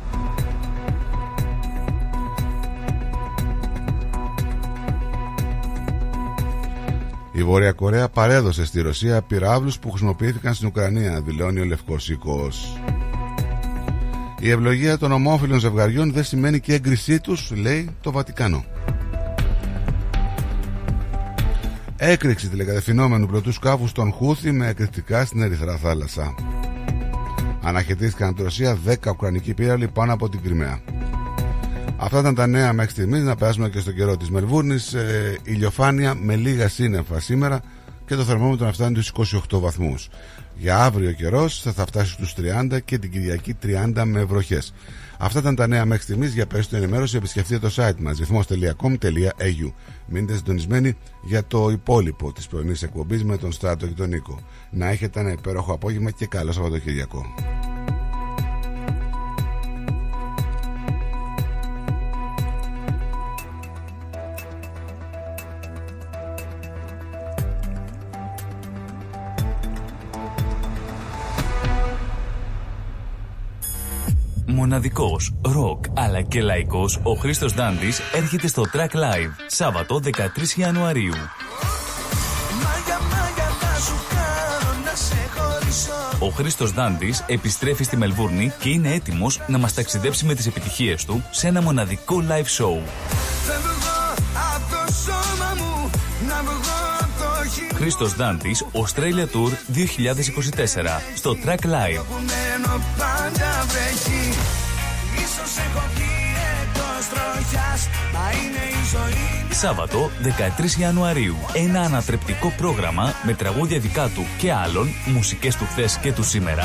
Η Βόρεια Κορέα παρέδωσε στη Ρωσία πυράβλους που χρησιμοποιήθηκαν στην Ουκρανία, δηλώνει ο Λευκός Οίκος. Η ευλογία των ομόφυλων ζευγαριών δεν σημαίνει και έγκρισή τους, λέει το Βατικάνο. Έκρηξη τηλεκατευθυνόμενου πρωτού σκάφου στον Χούθη με εκρηκτικά στην Ερυθρά θάλασσα. Αναχαιτήθηκαν από τη Ρωσία 10 Ουκρανικοί πύραυλοι πάνω από την Κρυμαία. Αυτά ήταν τα νέα μέχρι στιγμής. Να περάσουμε και στο καιρό της Μελβούρνης. Ε, ηλιοφάνεια με λίγα σύννεφα σήμερα και το θερμόμετρο να φτάνει στους 28 βαθμούς. Για αύριο ο καιρός θα, θα φτάσει στους 30 και την Κυριακή 30 με βροχές. Αυτά ήταν τα νέα μέχρι στιγμής. Για περισσότερη ενημέρωση επισκεφτείτε το site μας ρυθμό.com.au. Μείνετε συντονισμένοι για το υπόλοιπο της πρωινής εκπομπής με τον Στράτο και τον Νίκο. Να έχετε ένα υπέροχο απόγευμα και καλό Σαββατοκύριακο.
Μοναδικός, ροκ αλλά και λαϊκός, ο Χρήστος Δάντης έρχεται στο Track Live, Σάββατο 13 Ιανουαρίου.
Μάγια, μάγια θα σου κάνω να σε χωρίσω
Ο Χρήστος Δάντη επιστρέφει στη Μελβούρνη και είναι έτοιμος να μας ταξιδέψει με τις επιτυχίες του σε ένα μοναδικό live show.
Φεύγω απ' το σώμα μου να βγω απ' το χείλο
Χρήστος Δάντης, Australia Tour 2024 στο Track Live.
που μένω πάντα βρέχει Ίσως έχω βγει εκτός τροχιάς Μα είναι η ζωή
Σάββατο 13 Ιανουαρίου. Ένα ανατρεπτικό πρόγραμμα με τραγούδια δικά του και άλλων, μουσικές του χθες και του σήμερα,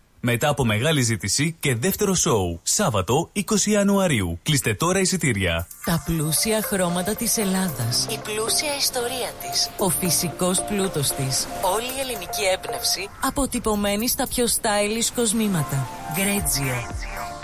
Μετά από μεγάλη ζήτηση και δεύτερο σοου. Σάββατο 20 Ιανουαρίου. Κλείστε τώρα εισιτήρια.
Τα πλούσια χρώματα της Ελλάδας. Η πλούσια ιστορία της. Ο φυσικός πλούτος της. Όλη η ελληνική έμπνευση αποτυπωμένη στα πιο stylish κοσμήματα. Γκρέτζιο.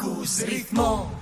Ακούς ρυθμό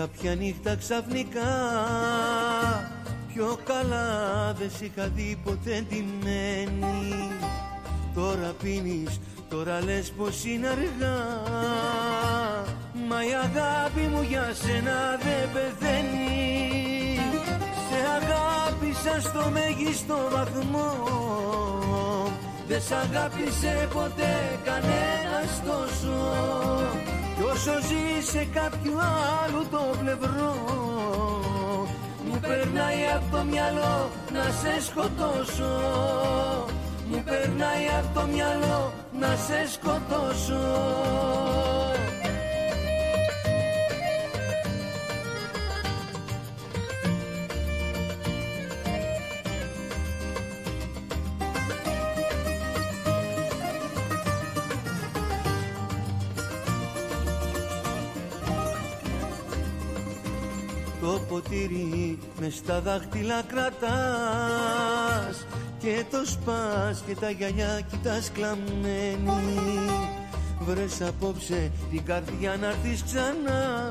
κάποια νύχτα ξαφνικά. Πιο καλά δεν σ' είχα δει ποτέ ντυμένη. Τώρα πίνεις, τώρα λες πως είναι αργά. Μα η αγάπη μου για σένα δεν πεθαίνει. Σε αγάπησα στο μέγιστο βαθμό. Δεν σ' αγάπησε ποτέ κανένας τόσο. κι όσο ζει σε κάποιο άλλο το πλευρό Μου περνάει από το μυαλό να σε σκοτώσω. Μου περνάει από το μυαλό να σε σκοτώσω ποτήρι μες στα δάχτυλα κρατάς Και το σπάς και τα γυαλιά κοιτάς κλαμμένη. Βρες απόψε την καρδιά να έρθεις ξανά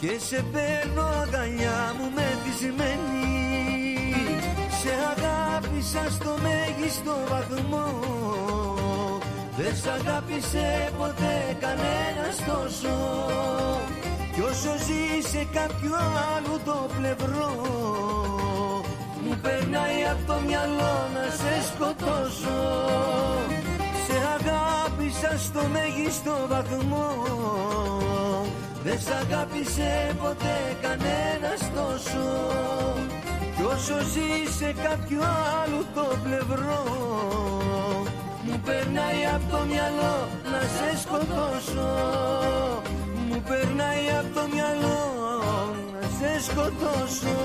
Και σε παίρνω αγκαλιά μου μεθυσμένη Σε αγάπησα στο μέγιστο βαθμό Δεν σ' αγάπησε ποτέ κανένας τόσο κι όσο ζει σε κάποιο άλλο το πλευρό Μου περνάει από το μυαλό να σε σκοτώσω. Σε αγάπησα στο μέγιστο βαθμό Δεν σ' αγάπησε ποτέ κανένας τόσο. Κι όσο ζει σε κάποιο άλλο το πλευρό Μου περνάει από το μυαλό να σε σκοτώσω περνάει από το μυαλό να σε σκοτώσω.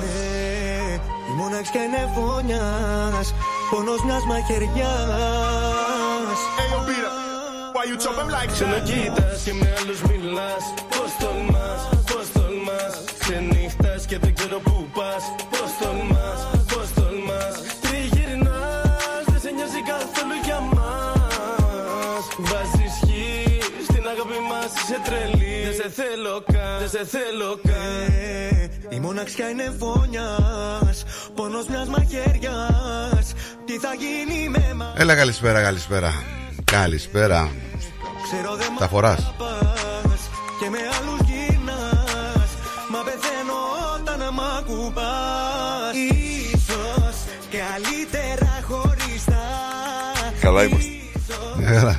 Ναι, η μοναξιά είναι φωνιάς, πόνος μιας μαχαιριάς.
Why you chop him like that?
Συνοκοίτας και με άλλους μιλάς. Πώς τολμάς, πώς τολμάς. Ξενύχτας και δεν ξέρω πού πας. Σε θέλω καν
Η μοναξιά είναι φωνιάς Πόνος μιας μαχαιριάς Τι θα γίνει με μας;
Έλα καλησπέρα, καλησπέρα. Καλησπέρα.
Ξέρω δεν
Τα φοράς;
πας Και με άλλους γυρνάς Μα πεθαίνω όταν μ' ακουμπάς Ίσως καλύτερα χωριστά
Καλά είμαστε.
Έλα.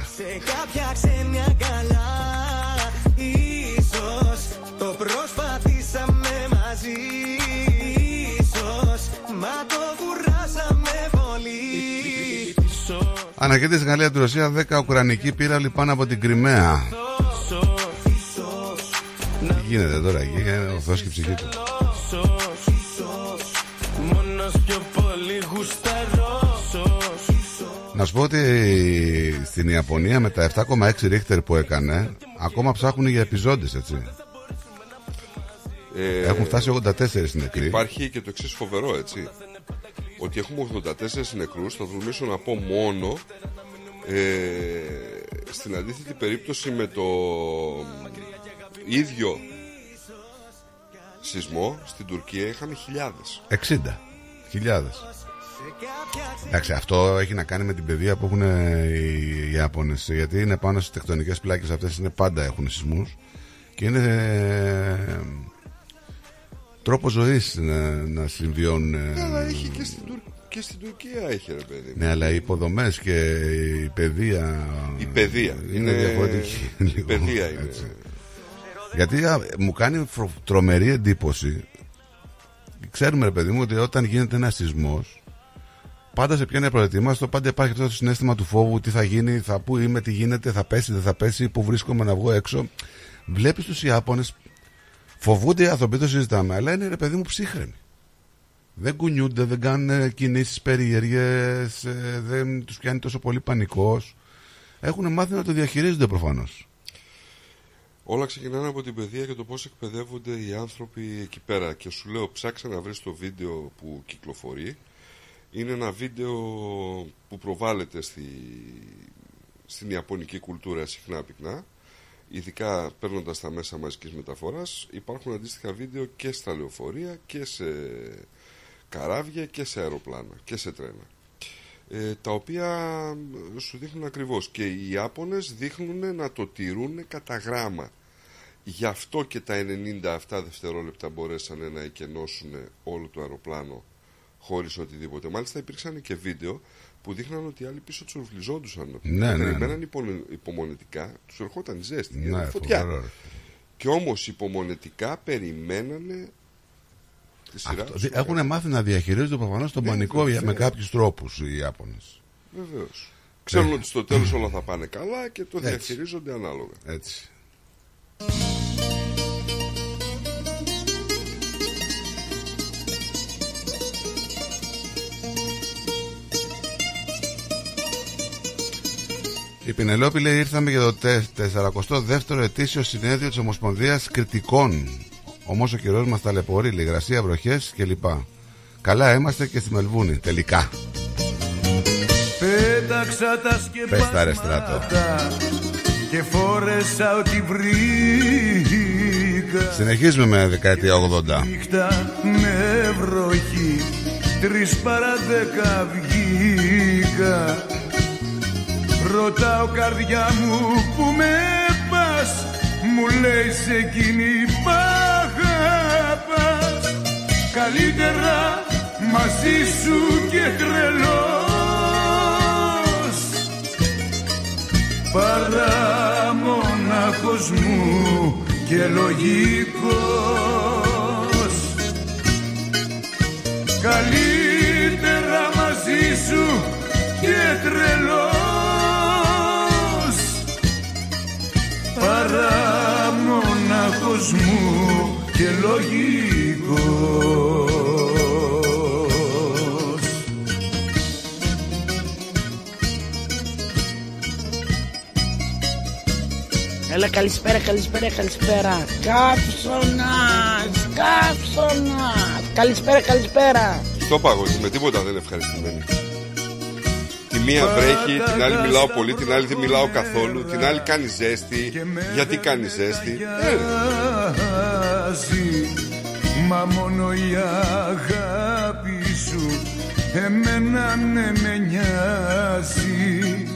Ανακαίτησε στη Γαλλία του Ρωσία 10 ουκρανικοί πύραυλοι πάνω από την Κρυμαία. Τι γίνεται τώρα εκεί, ε, ο Θεός και η ψυχή του.
Μόνος πιο πολύ γουσταρώ
Να σου πω ότι στην Ιαπωνία με τα 7,6 ρίχτερ που έκανε, ακόμα ψάχνουν για επιζώντες, έτσι.
Ε,
Έχουν φτάσει 84 νεκροί.
Υπάρχει και το εξής φοβερό, έτσι. Ότι έχουμε 84 νεκρούς, θα τολμήσω να πω μόνο ε, στην αντίθετη περίπτωση με το ίδιο σεισμό στην Τουρκία είχαμε χιλιάδες.
60 χιλιάδες. Εντάξει, αυτό έχει να κάνει με την παιδεία που έχουν οι Ιάπωνες Γιατί είναι πάνω στις τεκτονικές πλάκες αυτές είναι πάντα έχουν σεισμούς Και είναι ε, τρόπο ζωής να, να συμβιώνουν ε,
Αλλά έχει και στην, Τουρ- και στην Τουρκία έχει ρε παιδί. μου.
Ναι, αλλά οι υποδομές και η παιδεία
Η παιδεία.
είναι,
Είναι-
διαφορετική.
η
λίγο,
παιδεία είναι.
έτσι. Γιατί α, μου κάνει φρο- τρομερή εντύπωση. Ξέρουμε, ρε παιδί μου, ότι όταν γίνεται ένα σεισμός, πάντα σε πιάνει προετοιμάστο, πάντα υπάρχει αυτό το συνέστημα του φόβου, τι θα γίνει, θα πού είμαι, τι γίνεται, θα πέσει, δεν θα πέσει, πού βρίσκομαι να βγω έξω. Βλέπεις τους Ιάπωνες, φοβούνται οι άνθρωποι, το συζητάμε, αλλά είναι ρε παιδί μου ψύχρεμοι. Δεν κουνιούνται, δεν κάνουν κινήσεις περίεργες, δεν τους πιάνει τόσο πολύ πανικός. Έχουν μάθει να το διαχειρίζονται προφανώς.
Όλα ξεκινάνε από την παιδεία και το πώς εκπαιδεύονται οι άνθρωποι εκεί πέρα. Και σου λέω, ψάξε να βρεις το βίντεο που κυκλοφορεί. Είναι ένα βίντεο που προβάλλεται στη, στην Ιαπωνική κουλτούρα συχνά πυκνά. Ειδικά παίρνοντας τα μέσα μαζικής μεταφοράς. Υπάρχουν αντίστοιχα βίντεο και στα λεωφορεία και σε καράβια και σε αεροπλάνα και σε τρένα. Ε, τα οποία ε, σου δείχνουν ακριβώς και οι Ιάπωνες δείχνουν να το τηρούν κατά γράμμα γι' αυτό και τα 97 δευτερόλεπτα μπορέσανε να εκενώσουν όλο το αεροπλάνο χωρίς οτιδήποτε μάλιστα υπήρξαν και βίντεο που δείχναν ότι οι άλλοι πίσω τους ορφλιζόντουσαν
Ναι, ναι, ναι.
περιμέναν υπο- υπομονετικά τους ερχόταν η ζέστη
Ναι,
ναι, φωτιά
φοβερό, ρε.
και όμως υπομονετικά περιμένανε τη σειρά
Αυτό,
τους
δι- έχουν μάθει να διαχειρίζονται προφανώς τον
Ναι,
πανικό
βεβαίως.
με κάποιους τρόπους οι Ιάπωνες.
Βεβαίως. Ξέρουν
Ναι.
ότι στο τέλος όλα θα πάνε καλά και το
Έτσι.
διαχειρίζονται ανάλογα.
Έτσι. Η Πινελόπη λέει ήρθαμε για το 42ο ετήσιο συνέδριο της Ομοσπονδίας Κριτικών. Όμως ο καιρός μας ταλαιπωρεί, λιγρασία, βροχές κλπ. Καλά είμαστε και στη Μελβούνη, τελικά.
Πέταξα τα
Πες τα ρε στράτο.
σκεπάσματα και φόρεσα ό,τι βρήκα
Συνεχίζουμε με δεκαετία 80.
νύχτα με βροχή τρεις παρά δέκα βγήκα Ρωτάω καρδιά μου που με πας; Μου λέει σε εκείνη μ' αγαπάς Καλύτερα μαζί σου και τρελός. Παρά μονάχος μου και λογικός. Καλύτερα μαζί σου και τρελός παρά μου και λογικός.
Έλα καλησπέρα, καλησπέρα, καλησπέρα. Κάψονας, κάψονας. Καλησπέρα, καλησπέρα.
Στο πάγο, με τίποτα δεν ευχαριστημένη. Τη μία βρέχει, την άλλη μιλάω πολύ, την άλλη δεν μιλάω καθόλου, την άλλη κάνει ζέστη. Γιατί κάνει ζέστη; Ε,
Αλλάζει, Μα μόνο η αγάπη σου Εμένα ναι με νοιάζει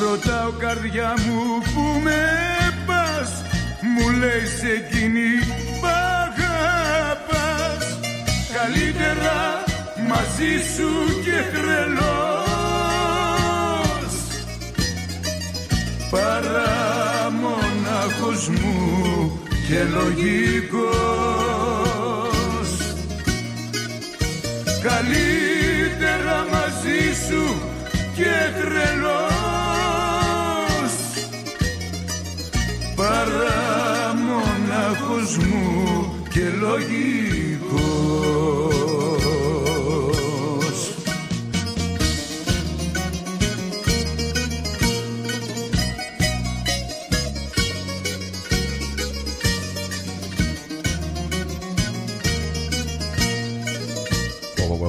Ρωτάω καρδιά μου που με πας; Μου λέει σε εκείνη π' αγαπάς Καλύτερα μαζί σου και τρελός Παρά μονάχος μου και λογικός. Καλύτερα μαζί σου και τρελός. Παρά μονάχος μου και λογικός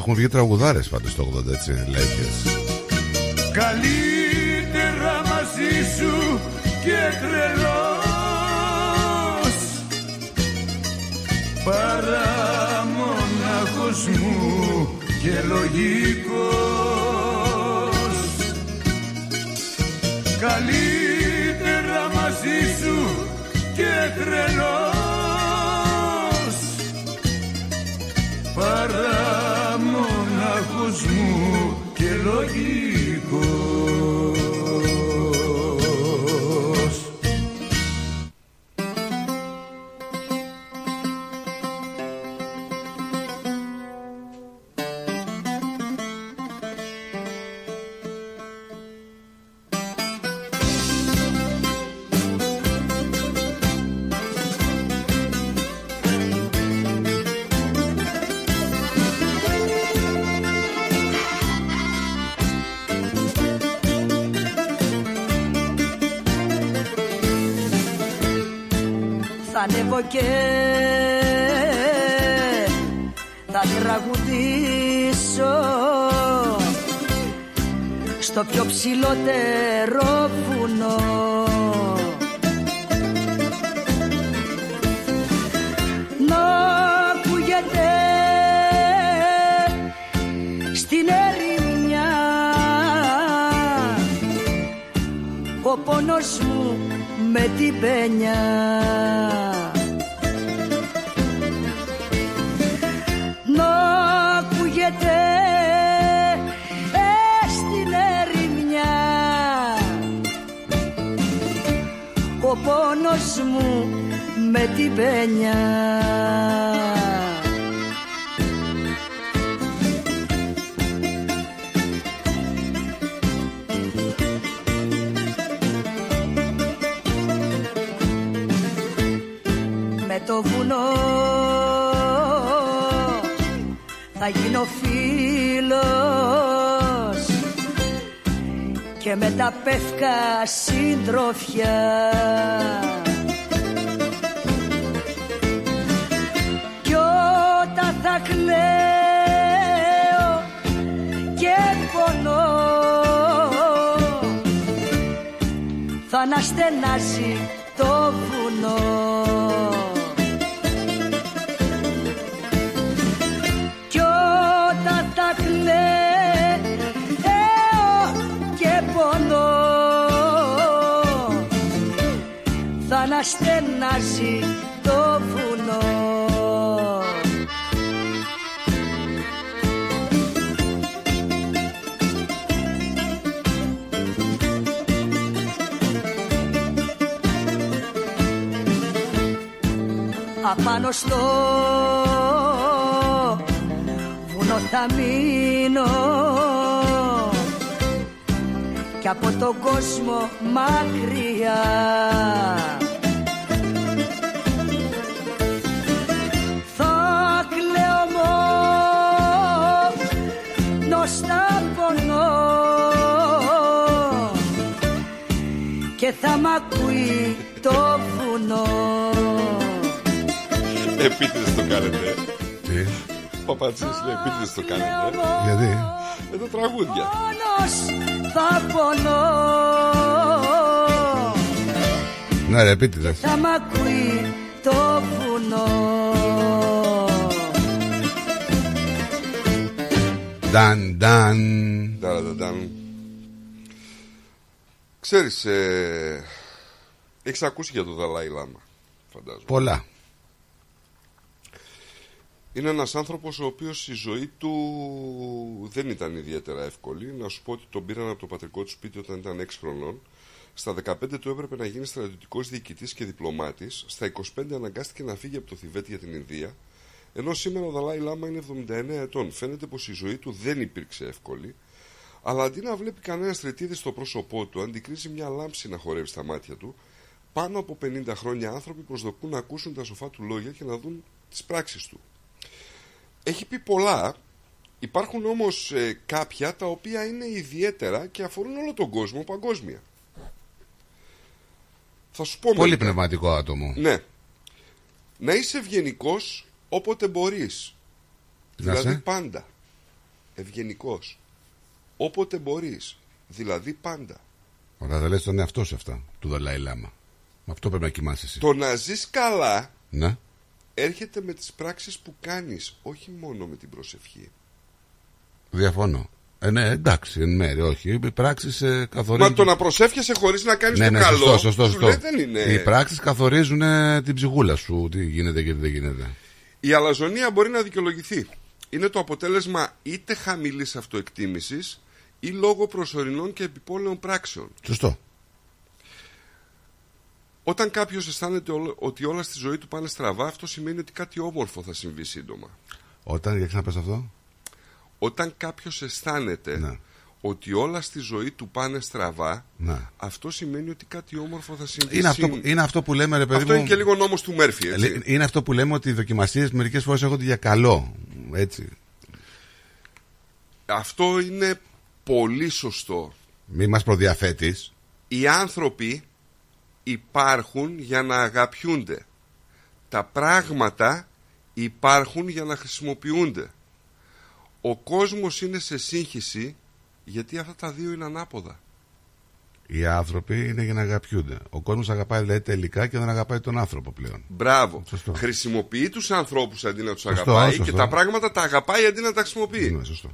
Έχουν βγει τραγουδάρες πάντως το 80 έτσι λαϊκές.
Καλύτερα μαζί σου και τρελός. Παρά μονάχος μου και λογικός. Καλύτερα μαζί σου και τρελός. Παρά μονάχος μου
θα ανέβω και θα τραγουδήσω στο πιο ψηλότερο βουνό. Να ακούγεται στην ερημιά. Ο πόνος μου με την πένια. Να ακούγεται ες, στην ερημιά. Ο πόνος μου με την πένια το βουνό. Θα γίνω φίλος και με τα πεύκα συντροφιά. Κι όταν θα κλαίω και πονώ θα αναστενάζει το βουνό θα αναστενάζει το βουνό. Απάνω στο βουνό θα μείνω. Και από τον κόσμο μακριά και θα μ' ακούει το βουνό
Επίτηδες το κάνετε.
Τι,
Παπατσής λέει επίτηδες το κάνετε.
γιατί;
Με τα τραγούδια.
Μόνος θα πονώ
Ναι, ρε, επίτηδες.
θα μ' ακούει το βουνό
Νταν, νταν.
Νταρανταντάν. Ξέρεις, ε, έχεις ακούσει για τον Δαλάη Λάμα, φαντάζομαι.
Πολλά.
Είναι ένας άνθρωπος ο οποίος η ζωή του δεν ήταν ιδιαίτερα εύκολη. Να σου πω ότι τον πήραν από το πατρικό του σπίτι όταν ήταν 6 χρονών. Στα 15 του έπρεπε να γίνει στρατιωτικός διοικητής και διπλωμάτης. Στα 25 αναγκάστηκε να φύγει από το Θιβέτ για την Ινδία. Ενώ σήμερα ο Δαλάη Λάμα είναι 79 ετών. Φαίνεται πως η ζωή του δεν υπήρξε εύκολη. Αλλά αντί να βλέπει κανένας στρετίδι στο πρόσωπό του, αντικρίζει μια λάμψη να χορεύει στα μάτια του. Πάνω από 50 χρόνια άνθρωποι προσδοκούν να ακούσουν τα σοφά του λόγια και να δουν τις πράξεις του. Έχει πει πολλά, υπάρχουν όμως ε, κάποια τα οποία είναι ιδιαίτερα και αφορούν όλο τον κόσμο παγκόσμια. Θα σου πω
Πολύ
μερικά.
πνευματικό άτομο.
Ναι. Να είσαι ευγενικός όποτε μπορείς.
Να
Δηλαδή
σε;
πάντα. Ευγενικός. Όποτε μπορείς. Δηλαδή πάντα.
Ωραία, θα λες τον εαυτό σου αυτά, του Δαλάη Λάμα. Με αυτό πρέπει να κοιμάσαι εσύ.
Το να ζεις καλά
Ναι.
έρχεται με τις πράξεις που κάνεις, όχι μόνο με την προσευχή.
Διαφωνώ. Ε, ναι, εντάξει, εν μέρει, όχι. Οι πράξεις ε, καθορίζουν.
Μα το να προσεύχεσαι χωρίς να κάνεις
ναι,
το
ναι,
καλό,
σωστό, σωστό,
σου
σωστό.
λέει δεν είναι...
Οι πράξεις καθορίζουν ε, την ψυχούλα σου, τι γίνεται και τι δεν γίνεται.
Η αλαζονία μπορεί να δικαιολογηθεί. Είναι το αποτέλεσμα είτε χαμηλής αυτοεκτίμησης ή λόγω προσωρινών και επιπόλαιων πράξεων.
Σωστό.
Όταν κάποιος αισθάνεται όλο- ότι όλα στη ζωή του πάνε στραβά, αυτό σημαίνει ότι κάτι όμορφο θα συμβεί σύντομα.
Όταν, για ξαναπες αυτό.
Όταν κάποιος αισθάνεται
Ναι.
ότι όλα στη ζωή του πάνε στραβά,
Ναι.
αυτό σημαίνει ότι κάτι όμορφο θα συμβεί
Είναι αυτό,
σύν-
που, είναι αυτό που λέμε, ρε παιδί
Αυτό
μου.
είναι και λίγο νόμος του Μέρφυ, έτσι.
Ε, Είναι αυτό που λέμε ότι οι δοκιμασίε μερικές φορές έρχονται για καλό. Έτσι.
Αυτό είναι πολύ σωστό.
Μη μας προδιαθέτεις.
Οι άνθρωποι υπάρχουν για να αγαπιούνται. Τα πράγματα υπάρχουν για να χρησιμοποιούνται. Ο κόσμος είναι σε σύγχυση γιατί αυτά τα δύο είναι ανάποδα.
Οι άνθρωποι είναι για να αγαπιούνται. Ο κόσμος αγαπάει δηλαδή τελικά και δεν αγαπάει τον άνθρωπο πλέον.
Μπράβο.
Σωστό.
Χρησιμοποιεί τους ανθρώπους αντί να τους
Σωστό,
αγαπάει
σωστό.
και τα πράγματα τα αγαπάει αντί να τα χρησιμοποιεί.
Ναι, σωστό.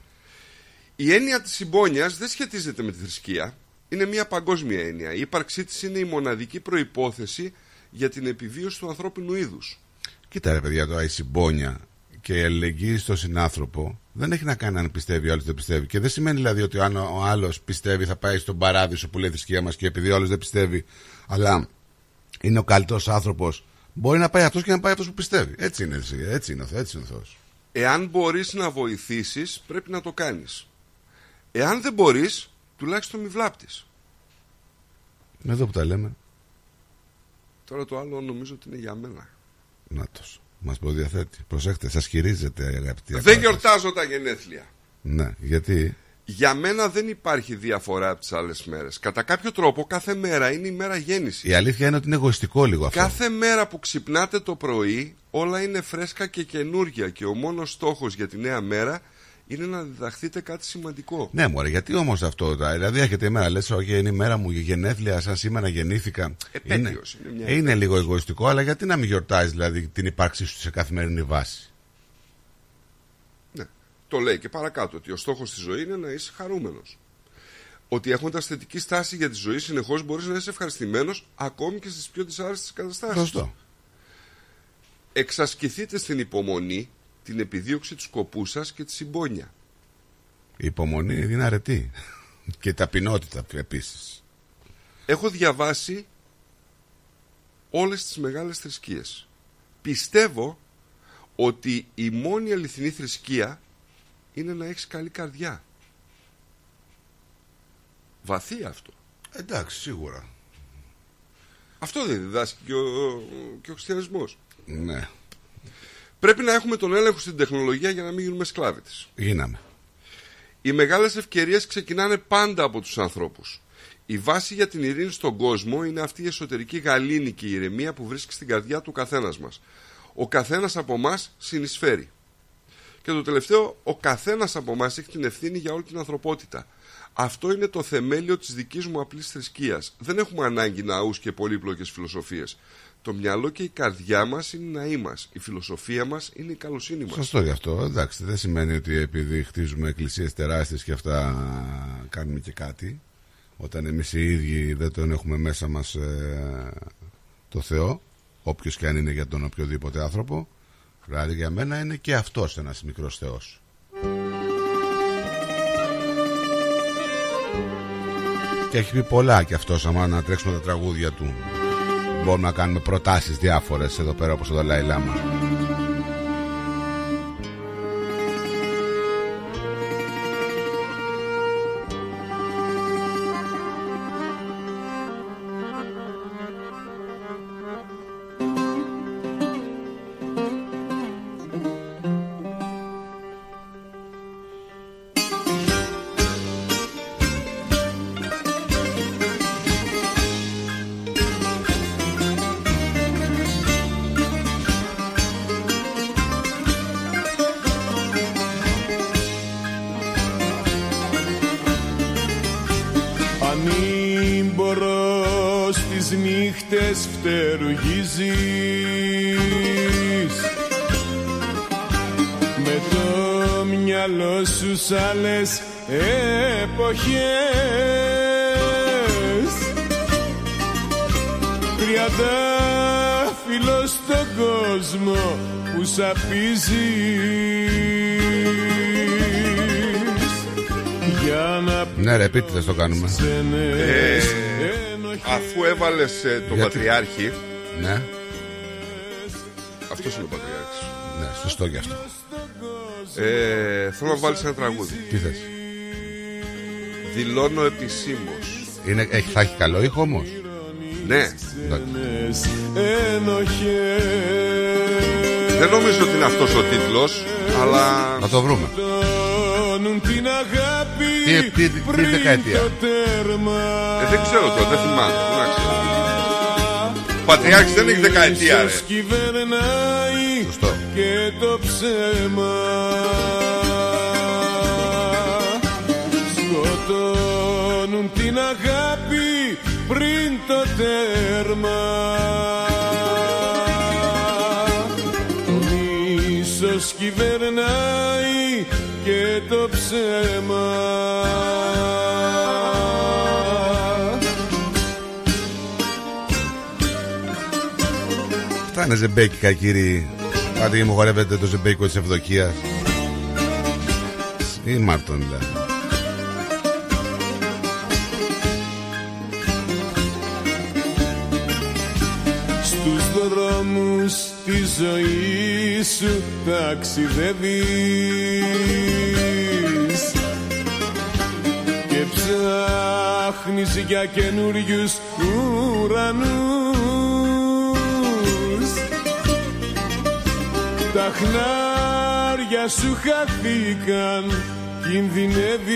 Η έννοια της συμπόνιας δεν σχετίζεται με τη θρησκεία. Είναι μια παγκόσμια έννοια. Η ύπαρξή της είναι η μοναδική προϋπόθεση για την επιβίωση του ανθρώπινου είδους.
Κοίτα ρε παιδιά τώρα η συμπόνια και η αλληλεγγύη στον συνάνθρωπο δεν έχει να κάνει αν πιστεύει ο άλλος δεν πιστεύει. Και δεν σημαίνει δηλαδή ότι αν ο άλλος πιστεύει θα πάει στον παράδεισο που λέει η θρησκεία μας και επειδή ο άλλος δεν πιστεύει, αλλά είναι ο καλύτερος άνθρωπος, μπορεί να πάει αυτός και να πάει αυτός που πιστεύει. Έτσι είναι, έτσι είναι, ο Θεός, έτσι είναι ο Θεός.
Εάν μπορείς να βοηθήσεις, πρέπει να το κάνεις. Εάν δεν μπορείς, τουλάχιστον μη βλάπτεις.
Εδώ που τα λέμε,
Τώρα το άλλο νομίζω ότι είναι για μένα.
να τος. Μας προδιαθέτει. Προσέχτε, σας χειρίζεται αγαπητοί.
Δεν
ακροατές.
γιορτάζω τα γενέθλια.
Ναι, γιατί;
Για μένα δεν υπάρχει διαφορά από τις άλλες μέρες. Κατά κάποιο τρόπο κάθε μέρα είναι η μέρα γέννησης.
Η αλήθεια είναι ότι είναι εγωιστικό λίγο αυτό.
Κάθε μέρα που ξυπνάτε το πρωί όλα είναι φρέσκα και καινούργια και ο μόνος στόχος για τη νέα μέρα είναι να διδαχθείτε κάτι σημαντικό.
Ναι, μωρέ, γιατί όμως αυτό. τα- Δηλαδή, έρχεται η μέρα, λες, Όχι, είναι η μέρα μου γενέθλια, σαν σήμερα γεννήθηκα.
Επέτειος, είναι μια
είναι λίγο εγωιστικό, αλλά γιατί να μην γιορτάζεις δηλαδή, την ύπαρξή σου σε καθημερινή βάση;
Ναι. Το λέει και παρακάτω ότι ο στόχος της ζωής είναι να είσαι χαρούμενος. Ότι έχοντας θετική στάση για τη ζωή συνεχώς μπορείς να είσαι ευχαριστημένος ακόμη και στις πιο δυσάρεστες καταστάσεις.
Σωστό.
Εξασκηθείτε στην υπομονή, την επιδίωξη του σκοπού σας και τη συμπόνια.
Η υπομονή είναι αρετή. και η ταπεινότητα επίσης.
Έχω διαβάσει όλες τις μεγάλες θρησκείες. Πιστεύω ότι η μόνη αληθινή θρησκεία είναι να έχεις καλή καρδιά. Βαθύ αυτό.
Εντάξει, σίγουρα.
Αυτό δεν διδάσκει και ο, και ο χριστιανισμός.
Ναι.
Πρέπει να έχουμε τον έλεγχο στην τεχνολογία για να μην γίνουμε σκλάβοι της.
Γίναμε.
Οι μεγάλες ευκαιρίες ξεκινάνε πάντα από τους ανθρώπους. Η βάση για την ειρήνη στον κόσμο είναι αυτή η εσωτερική γαλήνη και η ηρεμία που βρίσκει στην καρδιά του καθένας μας. Ο καθένας από εμάς συνεισφέρει. Και το τελευταίο, ο καθένας από εμάς έχει την ευθύνη για όλη την ανθρωπότητα. Αυτό είναι το θεμέλιο της δικής μου απλής θρησκείας. Δεν έχουμε ανάγκη ναούς και πολύπλοκες φιλοσοφίες. Το μυαλό και η καρδιά μας είναι οι ναοί μα. Η φιλοσοφία μας είναι η καλοσύνη μας.
Σωστό γι' αυτό. Εντάξει, δεν σημαίνει ότι επειδή χτίζουμε εκκλησίες τεράστιες και αυτά κάνουμε και κάτι. Όταν εμείς οι ίδιοι δεν τον έχουμε μέσα μας το Θεό, όποιος και αν είναι για τον οποιοδήποτε άνθρωπο, δηλαδή για μένα είναι και αυτός ένας μικρός Θεός. Και έχει πει πολλά και αυτός άμα να τρέξουμε τα τραγούδια του. Μπορούμε να κάνουμε προτάσεις διάφορες εδώ πέρα όπως το Δαλάη Λάμα. Ναι ρε επίτηδες το κάνουμε
Ε, αφού έβαλες τον
Γιατί;
Πατριάρχη.
Ναι
Αυτός είναι ο Πατριάρχης.
Ναι σωστό γι' αυτό
Ε, θέλω να βάλεις ένα τραγούδι.
Τι θες;
Δηλώνω επισήμως.
Είναι, έχει, Θα έχει καλό ήχο όμως;
Ναι,
ενοχές
δεν νομίζω ότι είναι αυτός ο τίτλος, αλλά.
Να το βρούμε
Τόνουν την αγάπη
Τι, τι, τι, τι δεκαετία
το τέρμα
Ε, δεν ξέρω τώρα, δεν θυμάμαι. Πού να ξέρω. Πατριάρχης δεν έχει δεκαετία, ρε.
Ίσως κυβερνάει
Σωστό.
και το ψέμα Σκοτώνουν την αγάπη πριν το τέρμα Το μίσος κυβερνάει και το ψέμα.
Αυτά είναι ζεμπέκικα κύριοι Πάτε και μου χορεύετε το ζεμπέκικο της Ευδοκίας. Ή Μάρτον δηλαδή
δρόμους της ζωής σου ταξιδεύεις και ψάχνεις για καινούριους ουρανούς. Τα χνάρια σου χαθήκαν κινδυνεύεις.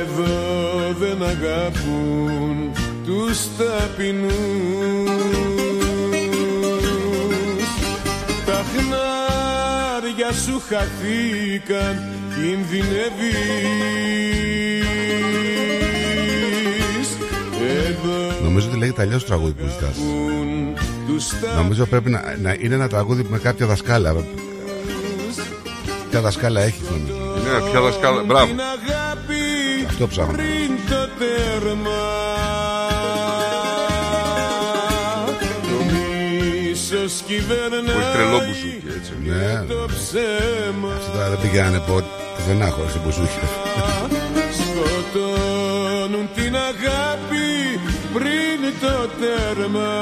Εδώ δεν αγαπούν τους ταπεινούς. Τα χνάρια σου χαθήκαν κινδυνεύεις. Εδώ
Νομίζω ότι λέγεται αλλιώς το τραγούδι που ζητάς.
τους
Νομίζω πρέπει να, να είναι ένα τραγούδι με κάποια δασκάλα. Ποια δασκάλα έχεις νομίζω.
Ναι, ποια δασκάλα. Μπράβο.
την αγάπη
Αυτό ψάχνω
κυβερνάει
Που τρελό μπουζούκι έτσι.
Ναι, ναι.
το ψέμα
τώρα δεν πήγανε πουθενά χωρίς το μπουζούκι.
Σκοτώνουν την αγάπη πριν το τέρμα.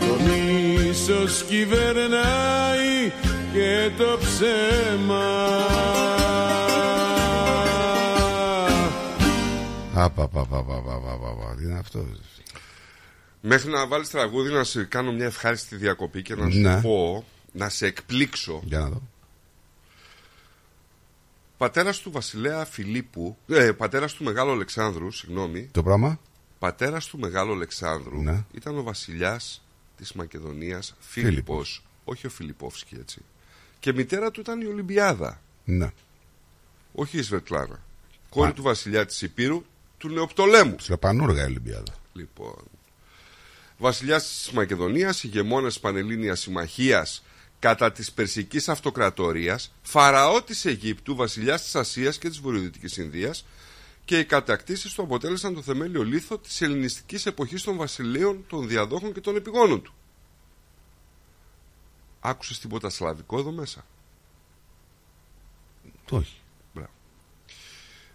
Το μίσος κυβερνάει και το ψέμα.
Απαπαπαπαπαπαπα, τι είναι αυτό;
Μέχρι να βάλεις τραγούδι να σε κάνω μια ευχάριστη διακοπή και να σου
Ναι.
πω, να σε εκπλήξω.
Για να δω
Πατέρας του Βασιλέα Φιλίππου, ε, πατέρας του Μεγάλου Αλεξάνδρου, συγγνώμη,
Το πράγμα.
πατέρας του Μεγάλου Αλεξάνδρου
Ναι.
ήταν ο βασιλιάς της Μακεδονίας Φίλιππος, όχι ο Φιλιππόφσκι έτσι. Και μητέρα του ήταν η Ολυμπιάδα,
Ναι.
όχι η Σβετλάνα. Κόρη του βασιλιά της Υπήρου, του Νεοπτολέμου.
Σλεπανούργα η Ολυμπιάδα.
Λοιπόν. Βασιλιάς της Μακεδονίας, ηγεμόνας Πανελλήνιας Συμμαχίας κατά της Περσικής Αυτοκρατορίας, φαραώ της Αιγύπτου, βασιλιάς της Ασίας και της Βορειοδυτικής Ινδίας και οι κατακτήσεις του αποτέλεσαν το θεμέλιο λίθο της ελληνιστικής εποχής των βασιλείων, των διαδόχων και των επιγόνων του. Άκουσες τίποτα σλαβικό εδώ μέσα;
Το όχι.
Μπράβο.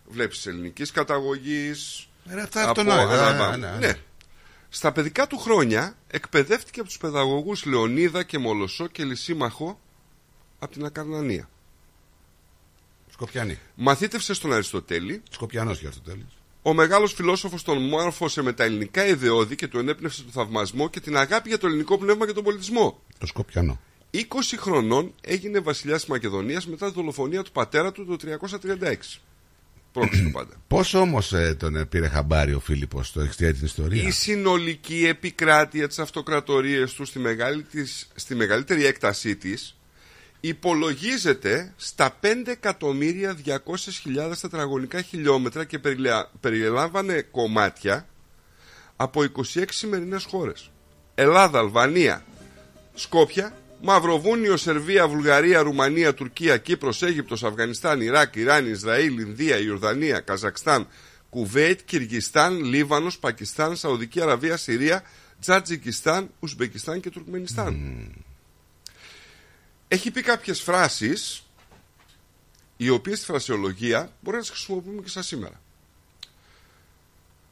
Βλέπεις ελληνικής καταγωγής.
Ε, αυτά αυτονόητα,
από-
ε,
αναλαμβάνω.
ναι, ναι.
ναι. Στα παιδικά του χρόνια εκπαιδεύτηκε από τους παιδαγωγούς Λεωνίδα και Μολοσσό και Λυσίμαχο από την Ακαρνανία.
Σκοπιανή.
Μαθήτευσε στον Αριστοτέλη.
Σκοπιανός και Αριστοτέλης.
Ο μεγάλος φιλόσοφος τον μόρφωσε με τα ελληνικά ιδεώδη και του ενέπνευσε το θαυμασμό και την αγάπη για το ελληνικό πνεύμα και τον πολιτισμό.
Το Σκοπιανό.
20 χρονών έγινε βασιλιάς της Μακεδονίας μετά τη δολοφονία του πατέρα του το 336. Πρόκειται πάντα.
Πώς όμως ε, τον ε, πήρε χαμπάρι ο Φίλιππος, το έχεις την ιστορία;
Η συνολική επικράτεια της αυτοκρατορίας του στη, μεγάλη της, στη μεγαλύτερη έκτασή της υπολογίζεται στα 5.200.000 τετραγωνικά χιλιόμετρα και περιλα- περιλάμβανε κομμάτια από 26 σημερινές χώρες. Ελλάδα, Αλβανία, Σκόπια, Μαυροβούνιο, Σερβία, Βουλγαρία, Ρουμανία, Τουρκία, Κύπρος, Αίγυπτος, Αφγανιστάν, Ιράκ, Ιράν, Ισραήλ, Ινδία, Ιορδανία, Καζακστάν, Κουβέιτ, Κυργιστάν, Λίβανος, Πακιστάν, Σαουδική Αραβία, Συρία, Τζατζικιστάν, Ουσμπεκιστάν και Τουρκμενιστάν. Έχει πει κάποιες φράσεις οι οποίες στη φρασιολογία μπορεί να τις χρησιμοποιούμε και σαν σήμερα.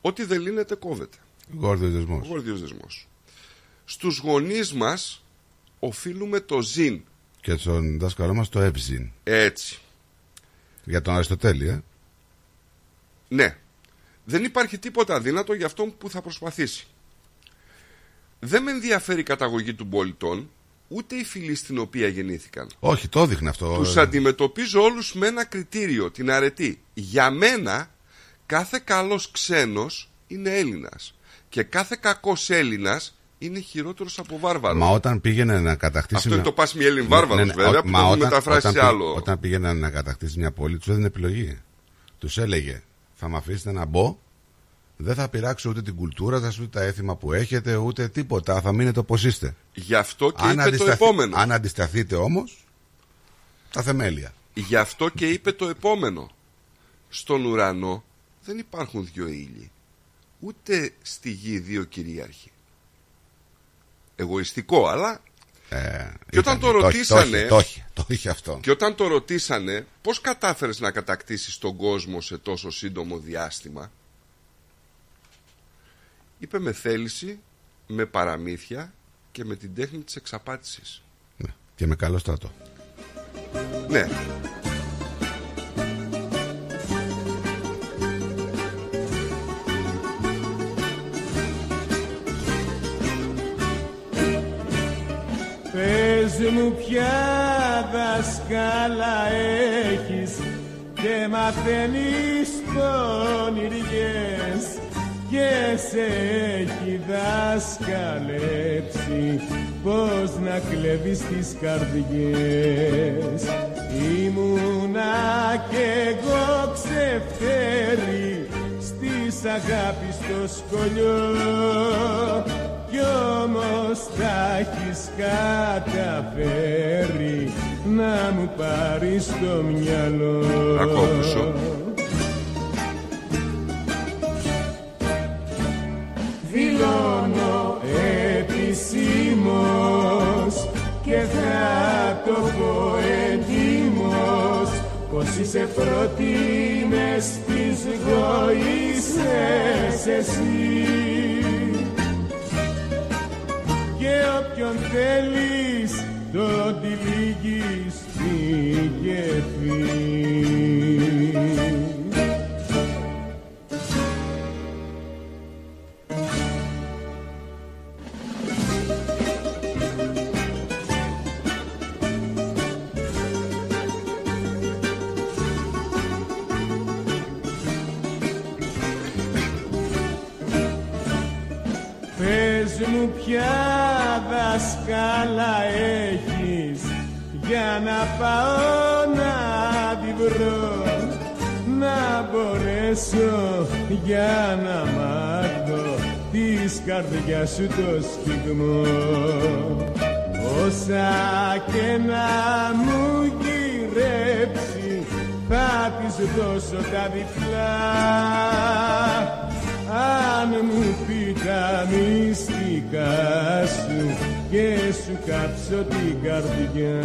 Ό,τι δεν λύνεται κόβεται.
Γόρδιος δεσμός.
Ο γόρδιος δεσμός. Στους γονείς μας οφείλουμε το ζήν.
Και στον δάσκαλό μας το Εύζιν.
Έτσι.
Για τον Αριστοτέλη, ε.
Ναι. Δεν υπάρχει τίποτα αδύνατο για αυτόν που θα προσπαθήσει. Δεν με ενδιαφέρει η καταγωγή των πολιτών, ούτε η φυλή στην οποία γεννήθηκαν.
Όχι, το έδειχνε αυτό.
Τους αντιμετωπίζω όλους με ένα κριτήριο, την αρετή. Για μένα, κάθε καλός ξένος είναι Έλληνας. Και κάθε κακός Έλληνας είναι χειρότερος από βάρβαρος.
Μα όταν πήγαινε να κατακτήσει.
Αυτό είναι το πας μη Έλλην βάρβαρος, βέβαια, που το έχουν μεταφράσει
όταν
σε
πή-
άλλο.
Όταν πήγαινε να κατακτήσει μια πόλη, τους έδινε επιλογή. Τους έλεγε, θα με αφήσετε να μπω, δεν θα πειράξω ούτε την κουλτούρα σας, ούτε τα έθιμα που έχετε, ούτε τίποτα. Θα μείνετε όπως είστε.
Γι' αυτό και
αν,
είπε το
αντισταθ-
επόμενο.
αν αντισταθείτε όμως, τα θεμέλια.
Γι' αυτό και είπε το επόμενο. Στον ουρανό δεν υπάρχουν δυο ήλιοι. Ούτε στη γη δύο κυρίαρχοι. Εγωιστικό, αλλά... και όταν
ήταν-
το
το έχει,
ρωτήσανε...
το έχει, το είχε αυτό.
Και όταν το ρωτήσανε πώς κατάφερες να κατακτήσεις τον κόσμο σε τόσο σύντομο διάστημα, είπε με θέληση, με παραμύθια και με την τέχνη της εξαπάτησης.
Και με καλό στρατό.
Ναι.
Πες μου ποια δασκάλα έχεις και μαθαίνεις πονηριές και σε έχει δασκαλέψει πως να κλέβεις τις καρδιές. Ήμουνα κι εγώ ξεφτέρι στις αγάπης το σκολιό κι όμως τα έχεις καταφέρει να μου πάρεις το μυαλό;
Ακόμουσο.
Δηλώνω επισήμως και θα το πω εντύμως πως είσαι πρώτη μες στις γοήσες εσύ όποιον θέλεις τον τυλίγεις στη Πες μου πια δασκάλα έχεις για να πάω να τη βρω να μπορέσω για να μάθω της καρδιάς σου το στιγμό. Όσα και να μου γυρέψει θα της δώσω τα διπλά αν μου πει τα μυστικά σου και σου κάψω την καρδιά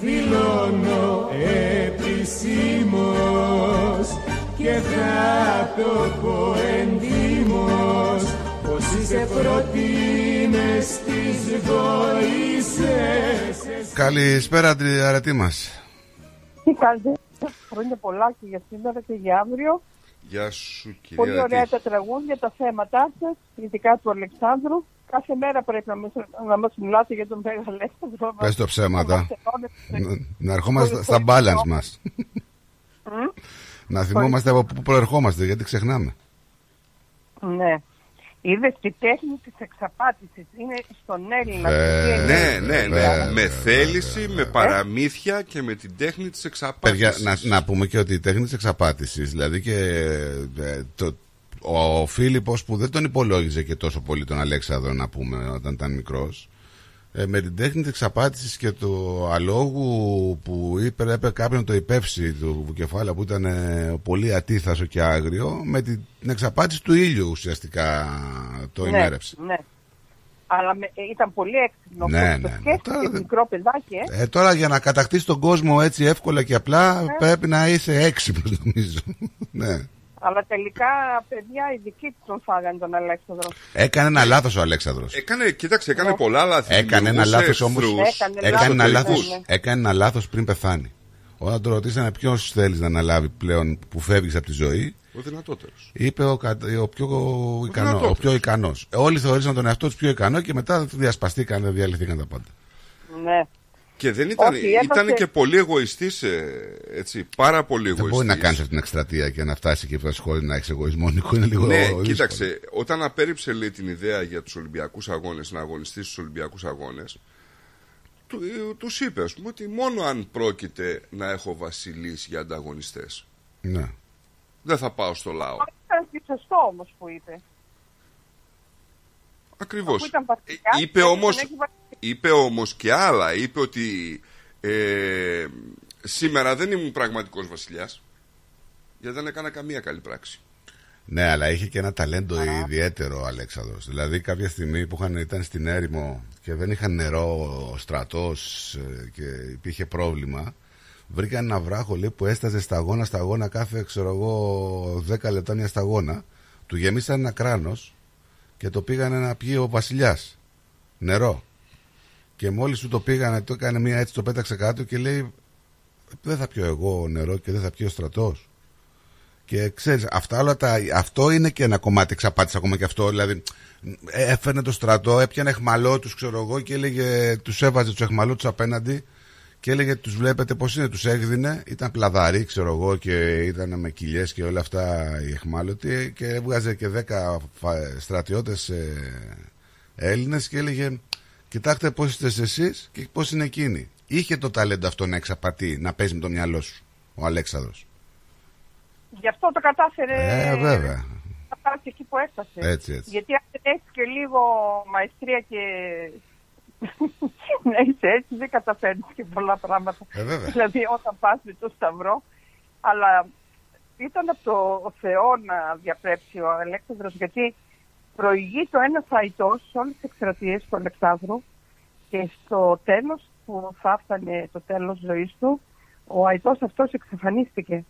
δηλώνω επισήμως και θα το πω εντύμως πως είσαι πρώτη μες στις βοήθειες
Καλησπέρα, αρετή μας.
Τι κάνετε, χρόνια πολλά και για σήμερα και για αύριο.
Γεια σου κυρία
Πολύ ωραία
Ρατή.
τα τραγούδια, τα θέματά σας, ειδικά του Αλεξάνδρου. Κάθε μέρα πρέπει να μας, να μας μιλάτε για τον Μέγα Αλέξανδρο.
Πες το ψέματα.
Να μας ενώνετε.
Να ερχόμαστε στα balance μας.
Μμ.
Να θυμόμαστε από πού προερχόμαστε, γιατί ξεχνάμε.
Ναι. Είδες τη τέχνη της εξαπάτησης. Είναι στον Έλληνα.
Ε,
Τι
Ναι,
είναι.
ναι, ναι.
Βέβαια,
με θέληση, με παραμύθια και με την τέχνη της
Παιδιά,
εξαπάτησης.
να, να πούμε και ότι η τέχνη της εξαπάτησης, δηλαδή και ε, το, ο Φίλιππος που δεν τον υπολόγιζε και τόσο πολύ τον Αλέξανδρο να πούμε όταν ήταν μικρός ε, με την τέχνη της εξαπάτησης και του αλόγου που είπε, έπρεπε κάποιον να το υπεύσει του Βουκεφάλα που ήταν ε, πολύ ατίθασο και άγριο με την εξαπάτηση του ήλιου ουσιαστικά το
ναι,
ημέρεψε.
ναι. Αλλά με, ε, ήταν πολύ έξυπνο.
Ναι,
Ναι,
ναι,
το
ναι.
σκέφτηκε μικρό παιδάκι, ε.
Ε, τώρα για να κατακτήσει τον κόσμο έτσι εύκολα και απλά
Ναι.
πρέπει να είσαι έξυπνος νομίζω. ναι.
Αλλά τελικά, παιδιά, οι δικοί του τον φάγανε τον Αλέξανδρο.
Έκανε ένα λάθος ο Αλέξανδρος.
Έκανε, κοίταξε, έκανε πολλά λάθη.
Έκανε ένα
Δημιουργούσε
λάθος όμως
εχθρούς
Έκανε ένα
εσωτερικούς.
λάθος, έκανε ένα λάθος πριν πεθάνει. Όταν τον ρωτήσανε ποιος θέλεις να αναλάβει πλέον που φεύγεις από τη ζωή,
Ο δυνατότερος.
είπε ο, κα- ο πιο ικανό, ο
δυνατότερος.
πιο ικανός. Ε, Όλοι θεωρήσαν τον εαυτό τους πιο ικανό και μετά διασπαστήκαν, διαλυθήκαν τα πάντα.
Ναι.
Και δεν ήταν,
Όχι, έμαθε-
ήταν και πολύ εγωιστής, ε, έτσι, πάρα πολύ
Δεν
εγωιστής.
μπορεί να κάνεις αυτή την εκστρατεία και να φτάσεις και φτάσει χωρίς να έχεις εγωισμό. Νίκο, είναι λίγο
Ναι,
δύσκολο.
κοίταξε, όταν απέρριψε λέει, την ιδέα για τους Ολυμπιακούς Αγώνες, να αγωνιστεί στους Ολυμπιακούς Αγώνες, του, ε, τους είπε, ας πούμε, ότι μόνο αν πρόκειται να έχω βασιλείς για ανταγωνιστές,
Ναι.
δεν θα πάω στο λαό.
Ήταν και σωστό όμως που είπε.
Ακριβώς.
Αφού ήταν βασιλιά,
είπε,
πρέπει
όμως,
να έχει βασιλιά.
Είπε όμως και άλλα. Είπε ότι ε, σήμερα δεν ήμουν πραγματικός βασιλιάς, γιατί δεν έκανα καμία καλή πράξη.
Ναι, αλλά είχε και ένα ταλέντο ιδιαίτερο ο Αλέξανδρος. Δηλαδή κάποια στιγμή που είχαν, ήταν στην έρημο και δεν είχαν νερό ο στρατός ε, και υπήρχε πρόβλημα, βρήκαν ένα βράχο λέει, που έσταζε σταγόνα σταγόνα κάθε ξέρω εγώ 10 λεπτά μια σταγόνα. Του γεμίσαν ένα κράνος και το πήγανε να πιει ο βασιλιάς. Νερό. Και μόλις του το πήγανε, το έκανε μία έτσι, το πέταξε κάτω και λέει δεν θα πιω εγώ νερό και δεν θα πιει ο στρατός. Και ξέρεις, αυτά όλα τα, αυτό είναι και ένα κομμάτι εξαπάτηση ακόμα και αυτό. Δηλαδή, ε, έφερνε το στρατό, έπιανε εχμαλώτους, ξέρω εγώ, και έλεγε, τους έβαζε τους εχμαλώτους απέναντι και έλεγε, τους βλέπετε πώς είναι, τους έγδινε, ήταν πλαδαροί, ξέρω εγώ, και ήταν με κοιλιές και όλα αυτά οι εχμάλωτοι και έβγαζε και 10 φα- στρατιώτες ε, Έλληνες και έλεγε, κοιτάξτε πώς είστε εσείς και πώς είναι εκείνοι. Είχε το ταλέντο αυτό να εξαπατεί, να παίζει με το μυαλό σου, ο Αλέξανδρος.
Γι' αυτό το κατάφερε.
Ε, βέβαια.
Να φτάσει εκεί που έφτασε.
Έτσι, έτσι.
Γιατί αν δεν έχεις και λίγο μαεστρία και να είσαι έτσι, δεν καταφέρνεις και πολλά πράγματα.
Ε, βέβαια.
δηλαδή, όταν πας με το Σταυρό. Αλλά ήταν από το Θεό να διαπρέψει ο Αλέξανδρος γιατί προηγεί το ένα θαϊτό σε όλες τις εκστρατείες του Αλεξάνδρου και στο τέλος που θα έφτανε το τέλος ζωής του, ο αϊτός αυτός εξαφανίστηκε.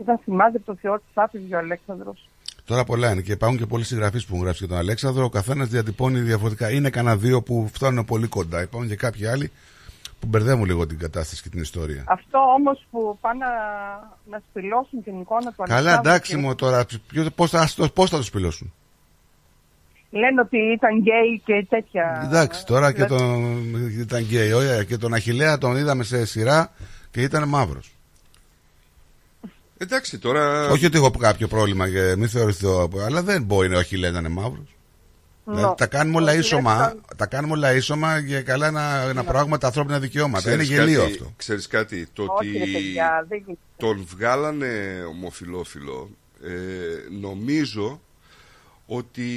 Ήταν σημάδι από το Θεό της άφηγε ο Αλέξανδρος.
Τώρα πολλά είναι και υπάρχουν και πολλοί συγγραφείς που έχουν γράψει για τον Αλέξανδρο. Ο καθένας διατυπώνει διαφορετικά. Είναι κανένα δύο που φτάνουν πολύ κοντά. Υπάρχουν και κάποιοι άλλοι που μπερδεύουν λίγο την κατάσταση και την ιστορία.
Αυτό όμως που πάνε να, να σπιλώσουν την εικόνα του
Καλά,
Αλεξάνδρου
εντάξει
και
μου τώρα. Πώς θα, πώς θα τους σπιλώσουν.
Λένε ότι ήταν γκέι και τέτοια.
Εντάξει, τώρα και
Δηλαδή,
τον. ήταν γκέι. Ωραία, και τον Αχιλλέα τον είδαμε σε σειρά και ήταν μαύρος.
Εντάξει τώρα.
Όχι ότι έχω κάποιο πρόβλημα και μην θεωρηθώ. Αλλά δεν μπορεί ο Αχιλέα να είναι μαύρος. Δηλαδή, τα κάνουμε όλα ίσωμα, τα κάνουμε όλα ίσωμα για καλά να, να προάγουμε τα ανθρώπινα δικαιώματα. είναι γελίο
κάτι,
αυτό.
Ξέρεις κάτι, το
Όχι,
ότι
ρε παιδιά, δεν γίνεται.
τον βγάλανε ομοφιλόφιλο, ε, νομίζω ότι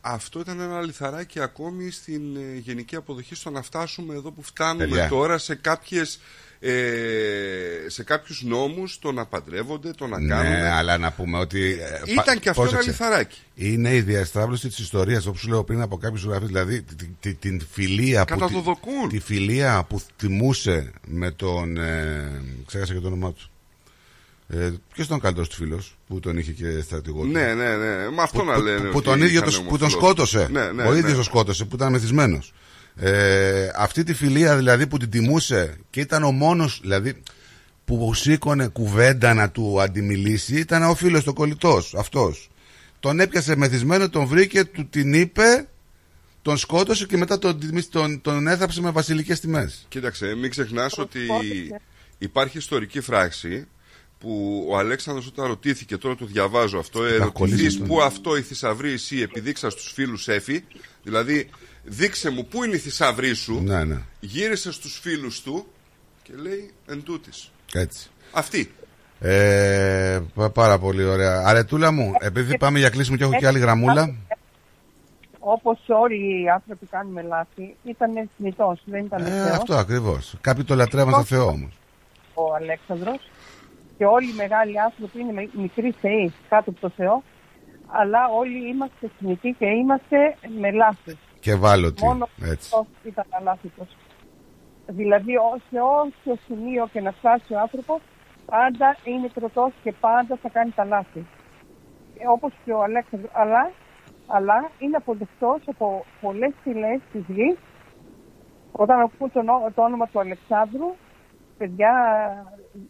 αυτό ήταν ένα λιθαράκι ακόμη στην ε, γενική αποδοχή στο να φτάσουμε εδώ που φτάνουμε
Παιδιά.
τώρα σε κάποιες ε, σε κάποιους νόμους το να παντρεύονται, το να κάνουν
Ναι, αλλά να πούμε ότι. ε,
Ήταν
πα-
και αυτό ένα
πρόσεξε.
λιθαράκι.
Είναι η διαστράβλωση της ιστορίας, όπως σου λέω πριν από κάποιους γραφεί. Δηλαδή τη- τη- την φιλία που.
Καταδοδοκούν.
Τη φιλία που τιμούσε με τον. Ε, ξέχασα και το όνομά του. Ε, Ποιο ήταν ο καλύτερο του φίλος που τον είχε και στρατηγό. του;
Ναι, ναι, ναι. Με αυτό
που,
να
που-
λένε.
που
ότι
τον ίδιο
ήταν
το, που τον
ομοφυλόφιλος.
σκότωσε.
Ναι, ναι,
ο
ναι.
ίδιος τον σκότωσε, που ήταν μεθυσμένος. Ε, αυτή τη φιλία δηλαδή που την τιμούσε και ήταν ο μόνος δηλαδή που σήκωνε κουβέντα να του αντιμιλήσει ήταν ο φίλος του κολλητός. Αυτός. Τον έπιασε μεθυσμένο, τον βρήκε, του την είπε, τον σκότωσε και μετά τον, τον, τον έθαψε με βασιλικές τιμές.
Κοίταξε, μην ξεχνάς ότι υπάρχει ιστορική φράξη που ο Αλέξανδρος όταν ρωτήθηκε, τώρα το διαβάζω αυτό, ερωτηθείς
κολλήσεις τον.
που αυτό η θησαυρή εσύ επιδείξα στους φίλους έφη, δηλαδή δείξε μου πού είναι η θησαυρή σου,
Ναι, ναι.
γύρισε στους φίλους του και λέει εν τούτης.
Έτσι.
Αυτή.
Ε, πα- πάρα πολύ ωραία. Αρετούλα μου, επειδή πάμε για κλείσιμο και έχω και άλλη γραμμούλα.
Όπως όλοι οι άνθρωποι κάνουμε λάθη, ήταν θνητός, δεν ήταν
Ε,
θεός.
αυτό ακριβώς. Κάποιοι το λατρεύαν σαν Θεό όμως.
ο Αλέξανδρος και όλοι οι μεγάλοι άνθρωποι είναι με- μικροί θεοί κάτω από το Θεό αλλά όλοι είμαστε θνητοί και είμαστε με λάθη.
Και ευάλωτοι.
Μόνο
Έτσι.
αυτό ήταν αλάθητος. Δηλαδή ό- σε όποιο σημείο και να φτάσει ο άνθρωπος πάντα είναι τροτός και πάντα θα κάνει τα λάθη. Ε, όπως και ο Αλέξανδρος. Αλλά, αλλά είναι αποδεκτός από πολλές φυλές της γης όταν ακούν το, νο- το όνομα του Αλεξάνδρου παιδιά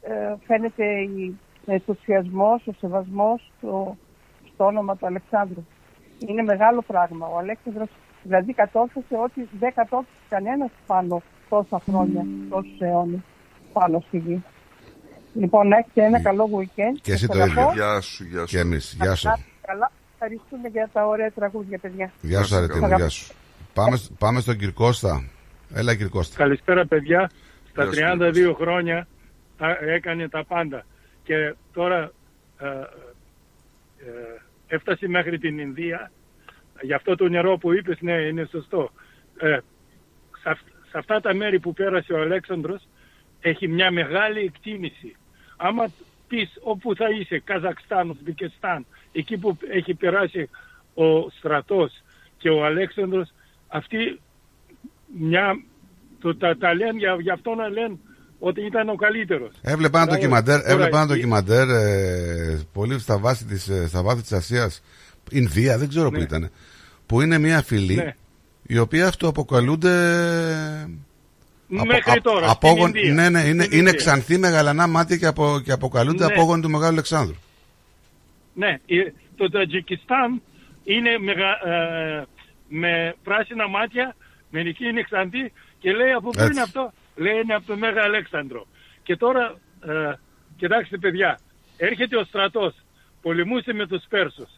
ε, φαίνεται η ενθουσιασμός, ο σεβασμός στο, στο όνομα του Αλεξάνδρου. Είναι μεγάλο πράγμα. Ο Αλέξανδρος δηλαδή κατόρθωσε ότι δεν κατόρθωσε κανένας πάνω τόσα χρόνια, τόσους αιώνες πάνω στη γη. Λοιπόν, να έχετε ένα καλό weekend.
Και εσύ
Θα
το
τα
ίδιο.
πω.
Γεια σου, γεια σου.
Και εμείς. Γεια σου.
Να είστε Καλά. Ευχαριστούμε για τα ωραία τραγούδια, παιδιά.
Γεια σου, Αρετή μου. Γεια σου. Πάμε, πάμε στον Κυρκώστα. Έλα, Κυρκώστα.
Καλησπέρα παιδιά. Στα
Γεια σου,
32 χρόνια τα, έκανε τα πάντα. Και τώρα ε, ε, έφτασε μέχρι την Ινδία. Γι' αυτό το νερό που είπες, ναι, είναι σωστό. Ε, σε, αυ- σε αυτά τα μέρη που πέρασε ο Αλέξανδρος έχει μια μεγάλη εκτίμηση. Άμα πεις όπου θα είσαι, Καζακστάν, Ουσμπεκιστάν, εκεί που έχει περάσει ο στρατός και ο Αλέξανδρος, αυτοί μια, το, τα, τα λένε για, γι' αυτό να λένε ότι ήταν ο καλύτερος.
Έβλεπα ένα
Μπράβο.
ντοκιμαντέρ,
Τώρα,
έβλεπα ένα
η-
ντοκιμαντέρ ε, πολύ στα, βάση της, ε, στα βάθη της Ασίας, Ινδία, δεν ξέρω που
Ναι.
ήταν, που είναι μια φυλή
Ναι.
οι οποίοι αυτοαποκαλούνται
Μέχρι τώρα, στην
απόγον,
Ινδία.
ναι, ναι, είναι,
Στην
είναι
Ινδία.
ξανθοί με γαλανά μάτια και, απο, και αποκαλούνται
Ναι.
απόγονοι του Μεγάλου Αλεξάνδρου.
Ναι, ε, το Τατζικιστάν είναι μεγα- ε, με πράσινα μάτια, μερικοί είναι ξανθοί και λέει από πού
Έτσι.
είναι αυτό; Λέει είναι από το Μέγα Αλέξανδρο. Και τώρα, ε, κοιτάξτε παιδιά, έρχεται ο στρατός, πολεμούσε με τους Πέρσους.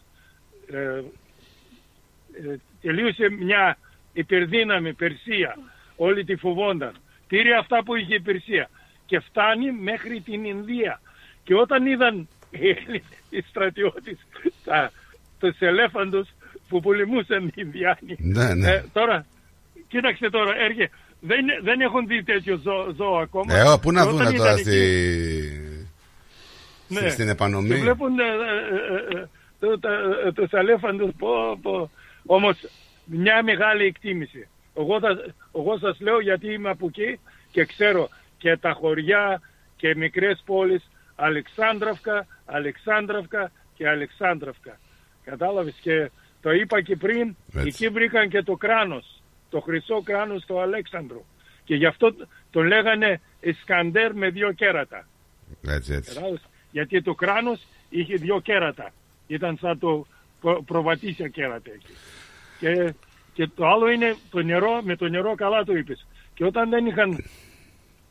Ε, ε, τελείωσε μια υπερδύναμη Περσία. Όλοι τη φοβόνταν. Πήρε αυτά που είχε η Περσία. Και φτάνει μέχρι την Ινδία. Και όταν είδαν οι Έλληνες- οι στρατιώτες τα, τους ελέφαντους που πολεμούσαν οι Ινδιάνοι.
Ναι, ναι.
Ε, τώρα, κοίταξε τώρα, έρχε, δεν, δεν έχουν δει τέτοιο ζώο, ζώο ακόμα.
Ε, ω, πού να
Και όταν
δούνε τώρα
ήταν
στη...
εκεί-
στη- στην επανομή.
Και βλέπουν ε, ε, ε, ε, το- τα- ε, τους αλέφαντους πω, πω. Όμως μια μεγάλη εκτίμηση. Εγώ, θα, εγώ σας λέω γιατί είμαι από εκεί και ξέρω και τα χωριά και μικρές πόλεις Αλεξάνδραυκα, Αλεξάνδραυκα και Αλεξάνδραυκα. Κατάλαβες; Και το είπα και πριν,
Έτσι.
εκεί βρήκαν και το κράνος, το χρυσό κράνος του Αλέξανδρου. Και γι' αυτό τον λέγανε Ισκαντέρ με δύο κέρατα.
Έτσι, έτσι.
Κατάλαβες; Γιατί το κράνος είχε δύο κέρατα. Ήταν σαν το προ- προβατήσια κέρατα εκεί. Και, και το άλλο είναι το νερό, με το νερό καλά το είπες. Και όταν δεν είχαν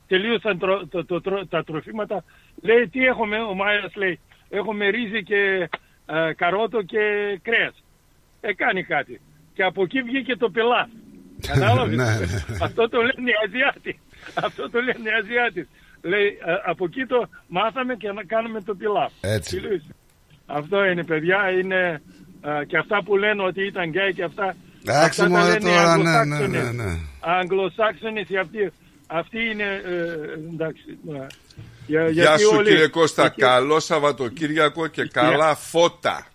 τελείωσαν τρο- το- το- τρο- τα τροφήματα Λέει τι έχουμε, ο Μάιας λέει, έχουμε ρύζι και ε, καρότο και κρέας. Ε, κάνει κάτι. Και από εκεί βγήκε το πελά. Κατάλαβες;
Ναι, ναι.
Αυτό το λένε οι Ασιάτοι. Αυτό το λένε οι Ασιάτοι. Λέει, ε, από εκεί το μάθαμε και να κάνουμε το πιλάφ.
Έτσι.
Φιλούς. Αυτό είναι παιδιά, είναι ε, και αυτά που λένε ότι ήταν γκέι και αυτά.
Εντάξει,
αυτά τα
μωρέ,
λένε οι
τώρα, ναι, ναι,
Αγγλοσάξονες.
ναι, ναι.
Αγγλοσάξονες οι αυτοί, αυτοί είναι, ε, εντάξει, ε, για-
Γεια
γιατί
σου
όλοι-
κύριε Κώστα,
εκεί-
καλό Σαββατοκύριακο και καλά φώτα.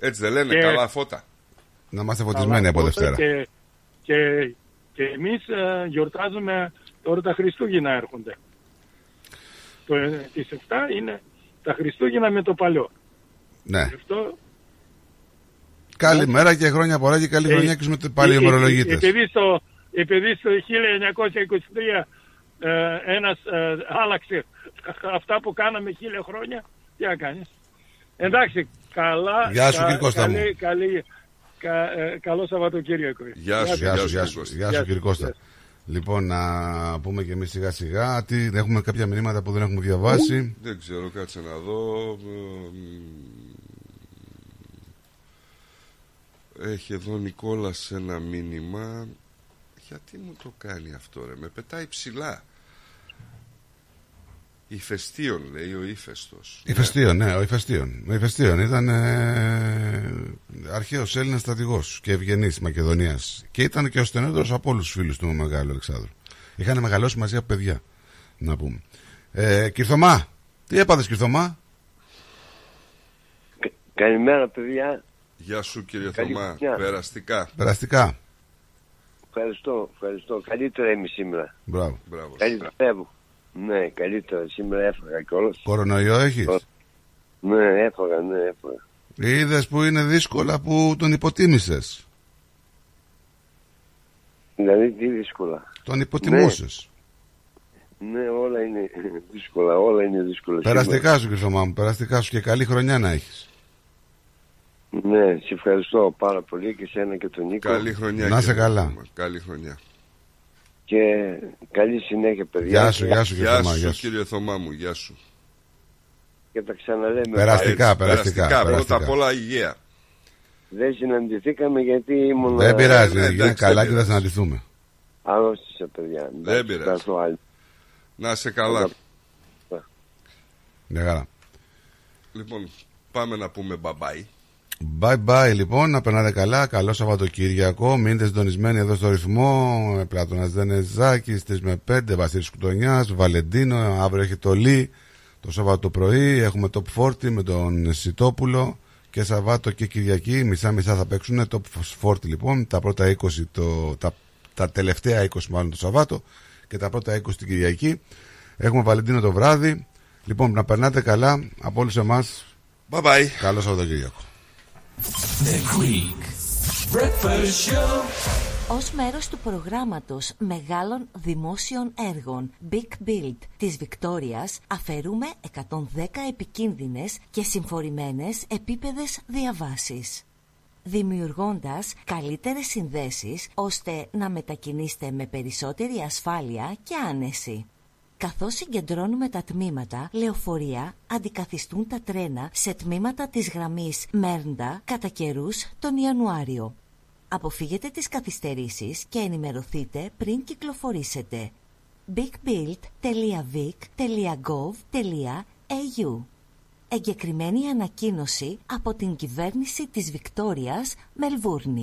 Έτσι δεν λένε,
Και-
καλά φώτα.
Να είμαστε φωτισμένοι από
Καλά,
Δευτέρα.
Και, και, και εμείς ε, γιορτάζουμε τώρα τα Χριστούγεννα έρχονται. Το, ε, τις 7 είναι τα Χριστούγεννα με το παλιό.
Ναι.
Γι' αυτό
Καλημέρα και χρόνια πολλά και καλή
Ε,
χρονιά και με το πάλι ημερολογίτες.
Επειδή στο, επειδή στο 1923 ε, ένας ε, άλλαξε αυτά που κάναμε χίλια χρόνια, τι να κάνεις. Εντάξει, καλά.
Γεια σου,
κα-
κύριε Κώστα μου.
καλή- καλή- κα- ε, καλό Σαββατοκύριακο.
Γεια σου, γεια σου, γεια σου, γεια σου κύριε Κώστα. Λοιπόν, να πούμε και εμείς σιγά σιγά. Τι, έχουμε κάποια μηνύματα που δεν έχουμε διαβάσει.
Δεν ξέρω, κάτσε να δω. Ε, Έχει εδώ ο Νικόλας ένα μήνυμα. Γιατί μου το κάνει αυτό ρε, με πετάει ψηλά. Ηφαιστείων λέει ο ύφεστος.
Ηφαιστείων, ναι, ο Ηφαιστείων. Ο Ηφαιστείων ήταν ε, αρχαίος Έλληνας στρατηγός και ευγενής Μακεδονίας. Και ήταν και ο στενότερος από όλους τους φίλους του Μεγάλου Αλεξάνδρου. Είχαν μεγαλώσει μαζί από παιδιά, να πούμε. Ε, Κυρθωμά, τι έπαθες, Κυρθωμά;
Καλημέρα παιδιά.
Γεια σου κύριε
Καλή
Θωμά,
χρονιά.
περαστικά.
Περαστικά.
Ευχαριστώ, ευχαριστώ. Καλύτερα είμαι σήμερα.
Μπράβο.
Μπράβο.
Καλύτερα μου. Ναι, καλύτερα. Σήμερα έφαγα κιόλας.
Κορονοϊό έχεις;
Ναι, έφαγα, ναι, έφαγα.
Είδες που είναι δύσκολα που τον υποτίμησες;
Δηλαδή τι δύσκολα.
Τον υποτιμούσες;
Ναι, όλα είναι δύσκολα, όλα είναι δύσκολα.
Περαστικά σου, Κυρθωμά μου, περαστικά σου και καλή χρονιά να έχεις.
σήμερα. Ναι, σε ευχαριστώ πάρα πολύ και σένα και τον Νίκο.
Καλή χρονιά.
Να είσαι
κύριε
καλά.
Θωμά, Καλή χρονιά.
Και καλή συνέχεια, παιδιά.
Γεια σου, γεια σου, κύριε
Γεια
Θωμά.
σου
Γεια σου.
κύριε Θωμά μου, γεια σου.
Και τα ξαναλέμε.
Περαστικά,
πάλι.
περαστικά.
Πρώτα
περαστικά.
απ' όλα υγεία.
Δεν συναντηθήκαμε γιατί ήμουν.
Δεν πειράζει,
ναι,
να γίνει
εντάξει,
καλά
δεν
και θα
πειράζει.
συναντηθούμε.
Αρρώστησα, παιδιά.
Δεν
Εντάξει,
πειράζει.
θα έρθω άλλη.
Να είσαι καλά.
Ναι, καλά.
Λοιπόν, πάμε να πούμε μπαμπάι.
Bye bye λοιπόν, να περνάτε καλά. Καλό Σαββατοκύριακο. Μείνετε συντονισμένοι εδώ στο ρυθμό. Πλάτωνας Δενεζάκης, 3 με 5, Βασίλης Κουτονιάς, Βαλεντίνο. Αύριο έχει το Λί. Το Σαββάτο το πρωί έχουμε top 40 με τον Σιτόπουλο. Και Σαββάτο και Κυριακή. Μισά-μισά θα παίξουν. Top 40 λοιπόν. Τα πρώτα 20, το, τα, τα τελευταία 20 μάλλον το Σαββάτο. Και τα πρώτα 20 την Κυριακή. Έχουμε Βαλεντίνο το βράδυ. Λοιπόν, να περνάτε καλά από όλους εμάς.
Bye bye.
Καλό Σαββατοκύριακο.
The Greek Breakfast Show.
Ως μέρος του προγράμματος μεγάλων δημόσιων έργων Big Build της Βικτόριας αφαιρούμε 110 επικίνδυνες και συμφορημένες επίπεδες διαβάσεις δημιουργώντας καλύτερες συνδέσεις ώστε να μετακινήσετε με περισσότερη ασφάλεια και άνεση. Καθώς συγκεντρώνουμε τα τμήματα, λεωφορεία αντικαθιστούν τα τρένα σε τμήματα της γραμμής Μέρντα κατά καιρούς τον Ιανουάριο. Αποφύγετε τις καθυστερήσεις και ενημερωθείτε πριν κυκλοφορήσετε. bigbuild.vic.gov.au Εγκεκριμένη ανακοίνωση από την κυβέρνηση της Βικτόριας Μελβούρνη.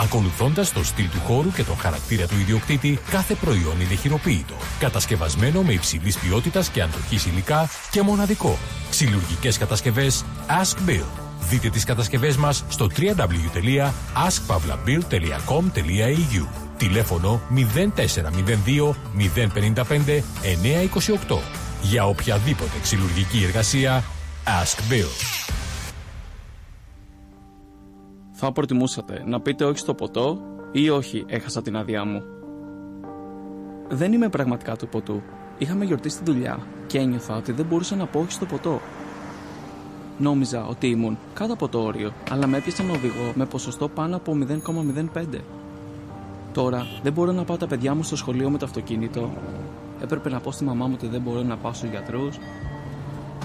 Ακολουθώντας το στυλ του χώρου και τον χαρακτήρα του ιδιοκτήτη, κάθε προϊόν είναι χειροποίητο. Κατασκευασμένο με υψηλής ποιότητας και αντοχής υλικά και μοναδικό. Ξυλουργικές κατασκευές Ask Bill. Δείτε τις κατασκευές μας στο www.askpavlabill.com.au Τηλέφωνο 0402 055 928 Για οποιαδήποτε ξυλουργική εργασία Ask Bill.
Θα προτιμούσατε να πείτε όχι στο ποτό ή όχι έχασα την άδειά μου. Δεν είμαι πραγματικά του ποτού. Είχαμε γιορτή στη δουλειά και ένιωθα ότι δεν μπορούσα να πω όχι στο ποτό. Νόμιζα ότι ήμουν κάτω από το όριο, αλλά με έπιασαν οδηγό με ποσοστό πάνω από 0,05. Τώρα δεν μπορώ να πάω τα παιδιά μου στο σχολείο με το αυτοκίνητο. Έπρεπε να πω στη μαμά μου ότι δεν μπορώ να πάω στους γιατρούς.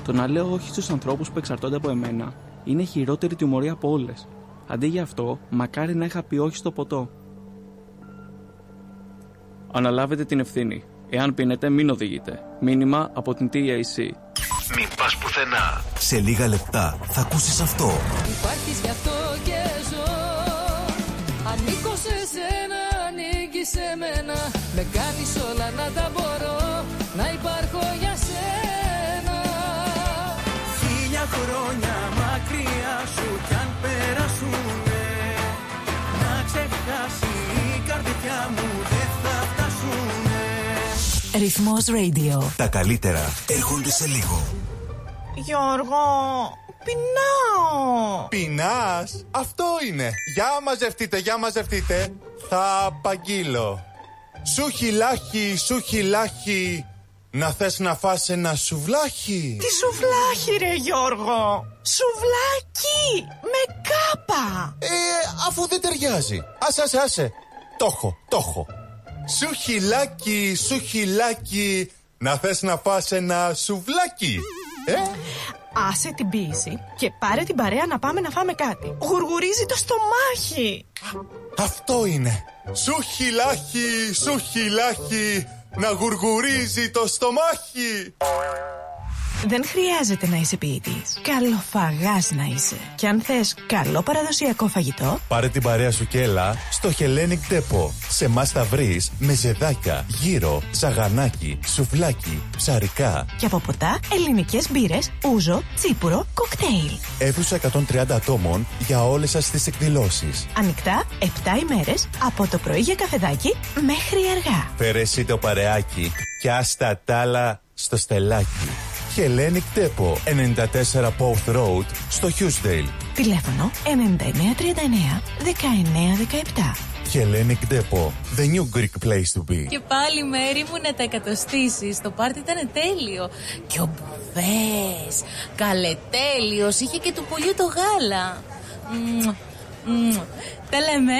Το να λέω όχι στους ανθρώπους που εξαρτώνται από εμένα είναι η χειρότερη τιμωρία από όλες. Αντί για αυτό, μακάρι να είχα πει όχι στο ποτό. Αναλάβετε την ευθύνη. Εάν πίνετε, μην οδηγείτε. Μήνυμα από την TAC.
Μην πας πουθενά. Σε λίγα λεπτά θα ακούσεις αυτό.
Υπάρχεις γι' αυτό και ζω Ανήκω σε σένα, ανήκεις σε μένα Με κάνεις όλα να τα μπορώ Να υπάρχω για σένα
Χίλια χρόνια
Ρυθμός Radio. Τα καλύτερα έρχονται σε λίγο.
Γιώργο, πεινάω.
Πεινάς, αυτό είναι. Για μαζευτείτε, για μαζευτείτε. Θα απαγγείλω. Σου χιλάχι, σου χιλάχι. Να θες να φας ένα σουβλάχι.
Τι σουβλάχι ρε Γιώργο. Σουβλάκι με κάπα.
Ε, αφού δεν ταιριάζει. Άσε, άσε, άσε. Το έχω, το έχω. Σου χιλάκι, σου χιλάκι. Να θες να φας ένα σουβλάκι. Ε,
Άσε την πίεση και πάρε την παρέα να πάμε να φάμε κάτι. Γουργουρίζει το στομάχι.
αυτό είναι. Σου χιλάκι, σου χιλάκι. Να γουργουρίζει το στομάχι.
Δεν χρειάζεται να είσαι ποιητής. Καλοφαγάς να είσαι. Και αν θες καλό παραδοσιακό φαγητό,
Πάρε την παρέα σου και έλα στο Hellenic Depot. Σε εμάς θα βρεις μεζεδάκια, γύρο, σαγανάκι, σουβλάκι, ψαρικά.
και από ποτά ελληνικές μπύρες, ούζο, τσίπουρο, κοκτέιλ.
Αίθουσα 130 ατόμων για όλες σας τις εκδηλώσεις.
Ανοιχτά 7 ημέρες από το πρωί για καφεδάκι μέχρι αργά.
Φέρε εσύ το παρεάκι και άστα τ' άλλα στο στελάκι. Hellenic Depot, 94 Pouth Road, στο Hughesdale.
Τηλέφωνο 9939 1917.
Hellenic Depot, the new Greek place to be.
Και πάλι μέρη μου να τα εκατοστήσεις. Το πάρτι ήταν τέλειο. Και ο Μπουβές, καλετέλειος, είχε και του πουλιού το γάλα. Μμμ, μμμ. Τα λέμε.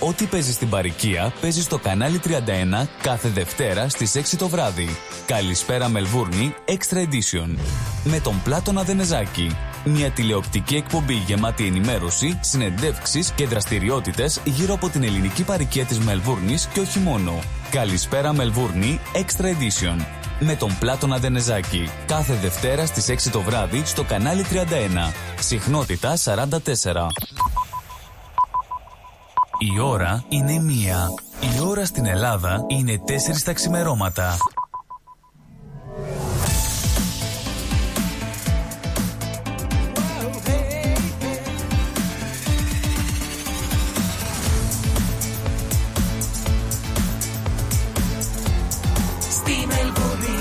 Ό,τι παίζεις στην παροικία παίζεις στο κανάλι 31 κάθε Δευτέρα στις 6 το βράδυ. Καλησπέρα Μελβούρνη Extra Edition. Με τον Πλάτωνα Δενεζάκη. Μια τηλεοπτική εκπομπή γεμάτη ενημέρωση, συνεντεύξεις και δραστηριότητες γύρω από την ελληνική παροικία της Μελβούρνης και όχι μόνο. Καλησπέρα Μελβούρνη Extra Edition. Με τον Πλάτωνα Δενεζάκη. Κάθε Δευτέρα στις 6 το βράδυ στο κανάλι 31. Συχνότητα 44. Η ώρα είναι μία. Η ώρα στην Ελλάδα είναι τέσσερις τα ξημερώματα.
Στη Μελβούνι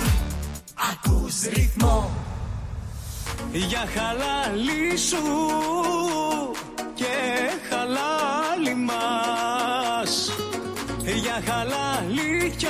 ακούς ρυθμό
Για χαλάλι σου και χαλάλι μας. Για χαλάλι κι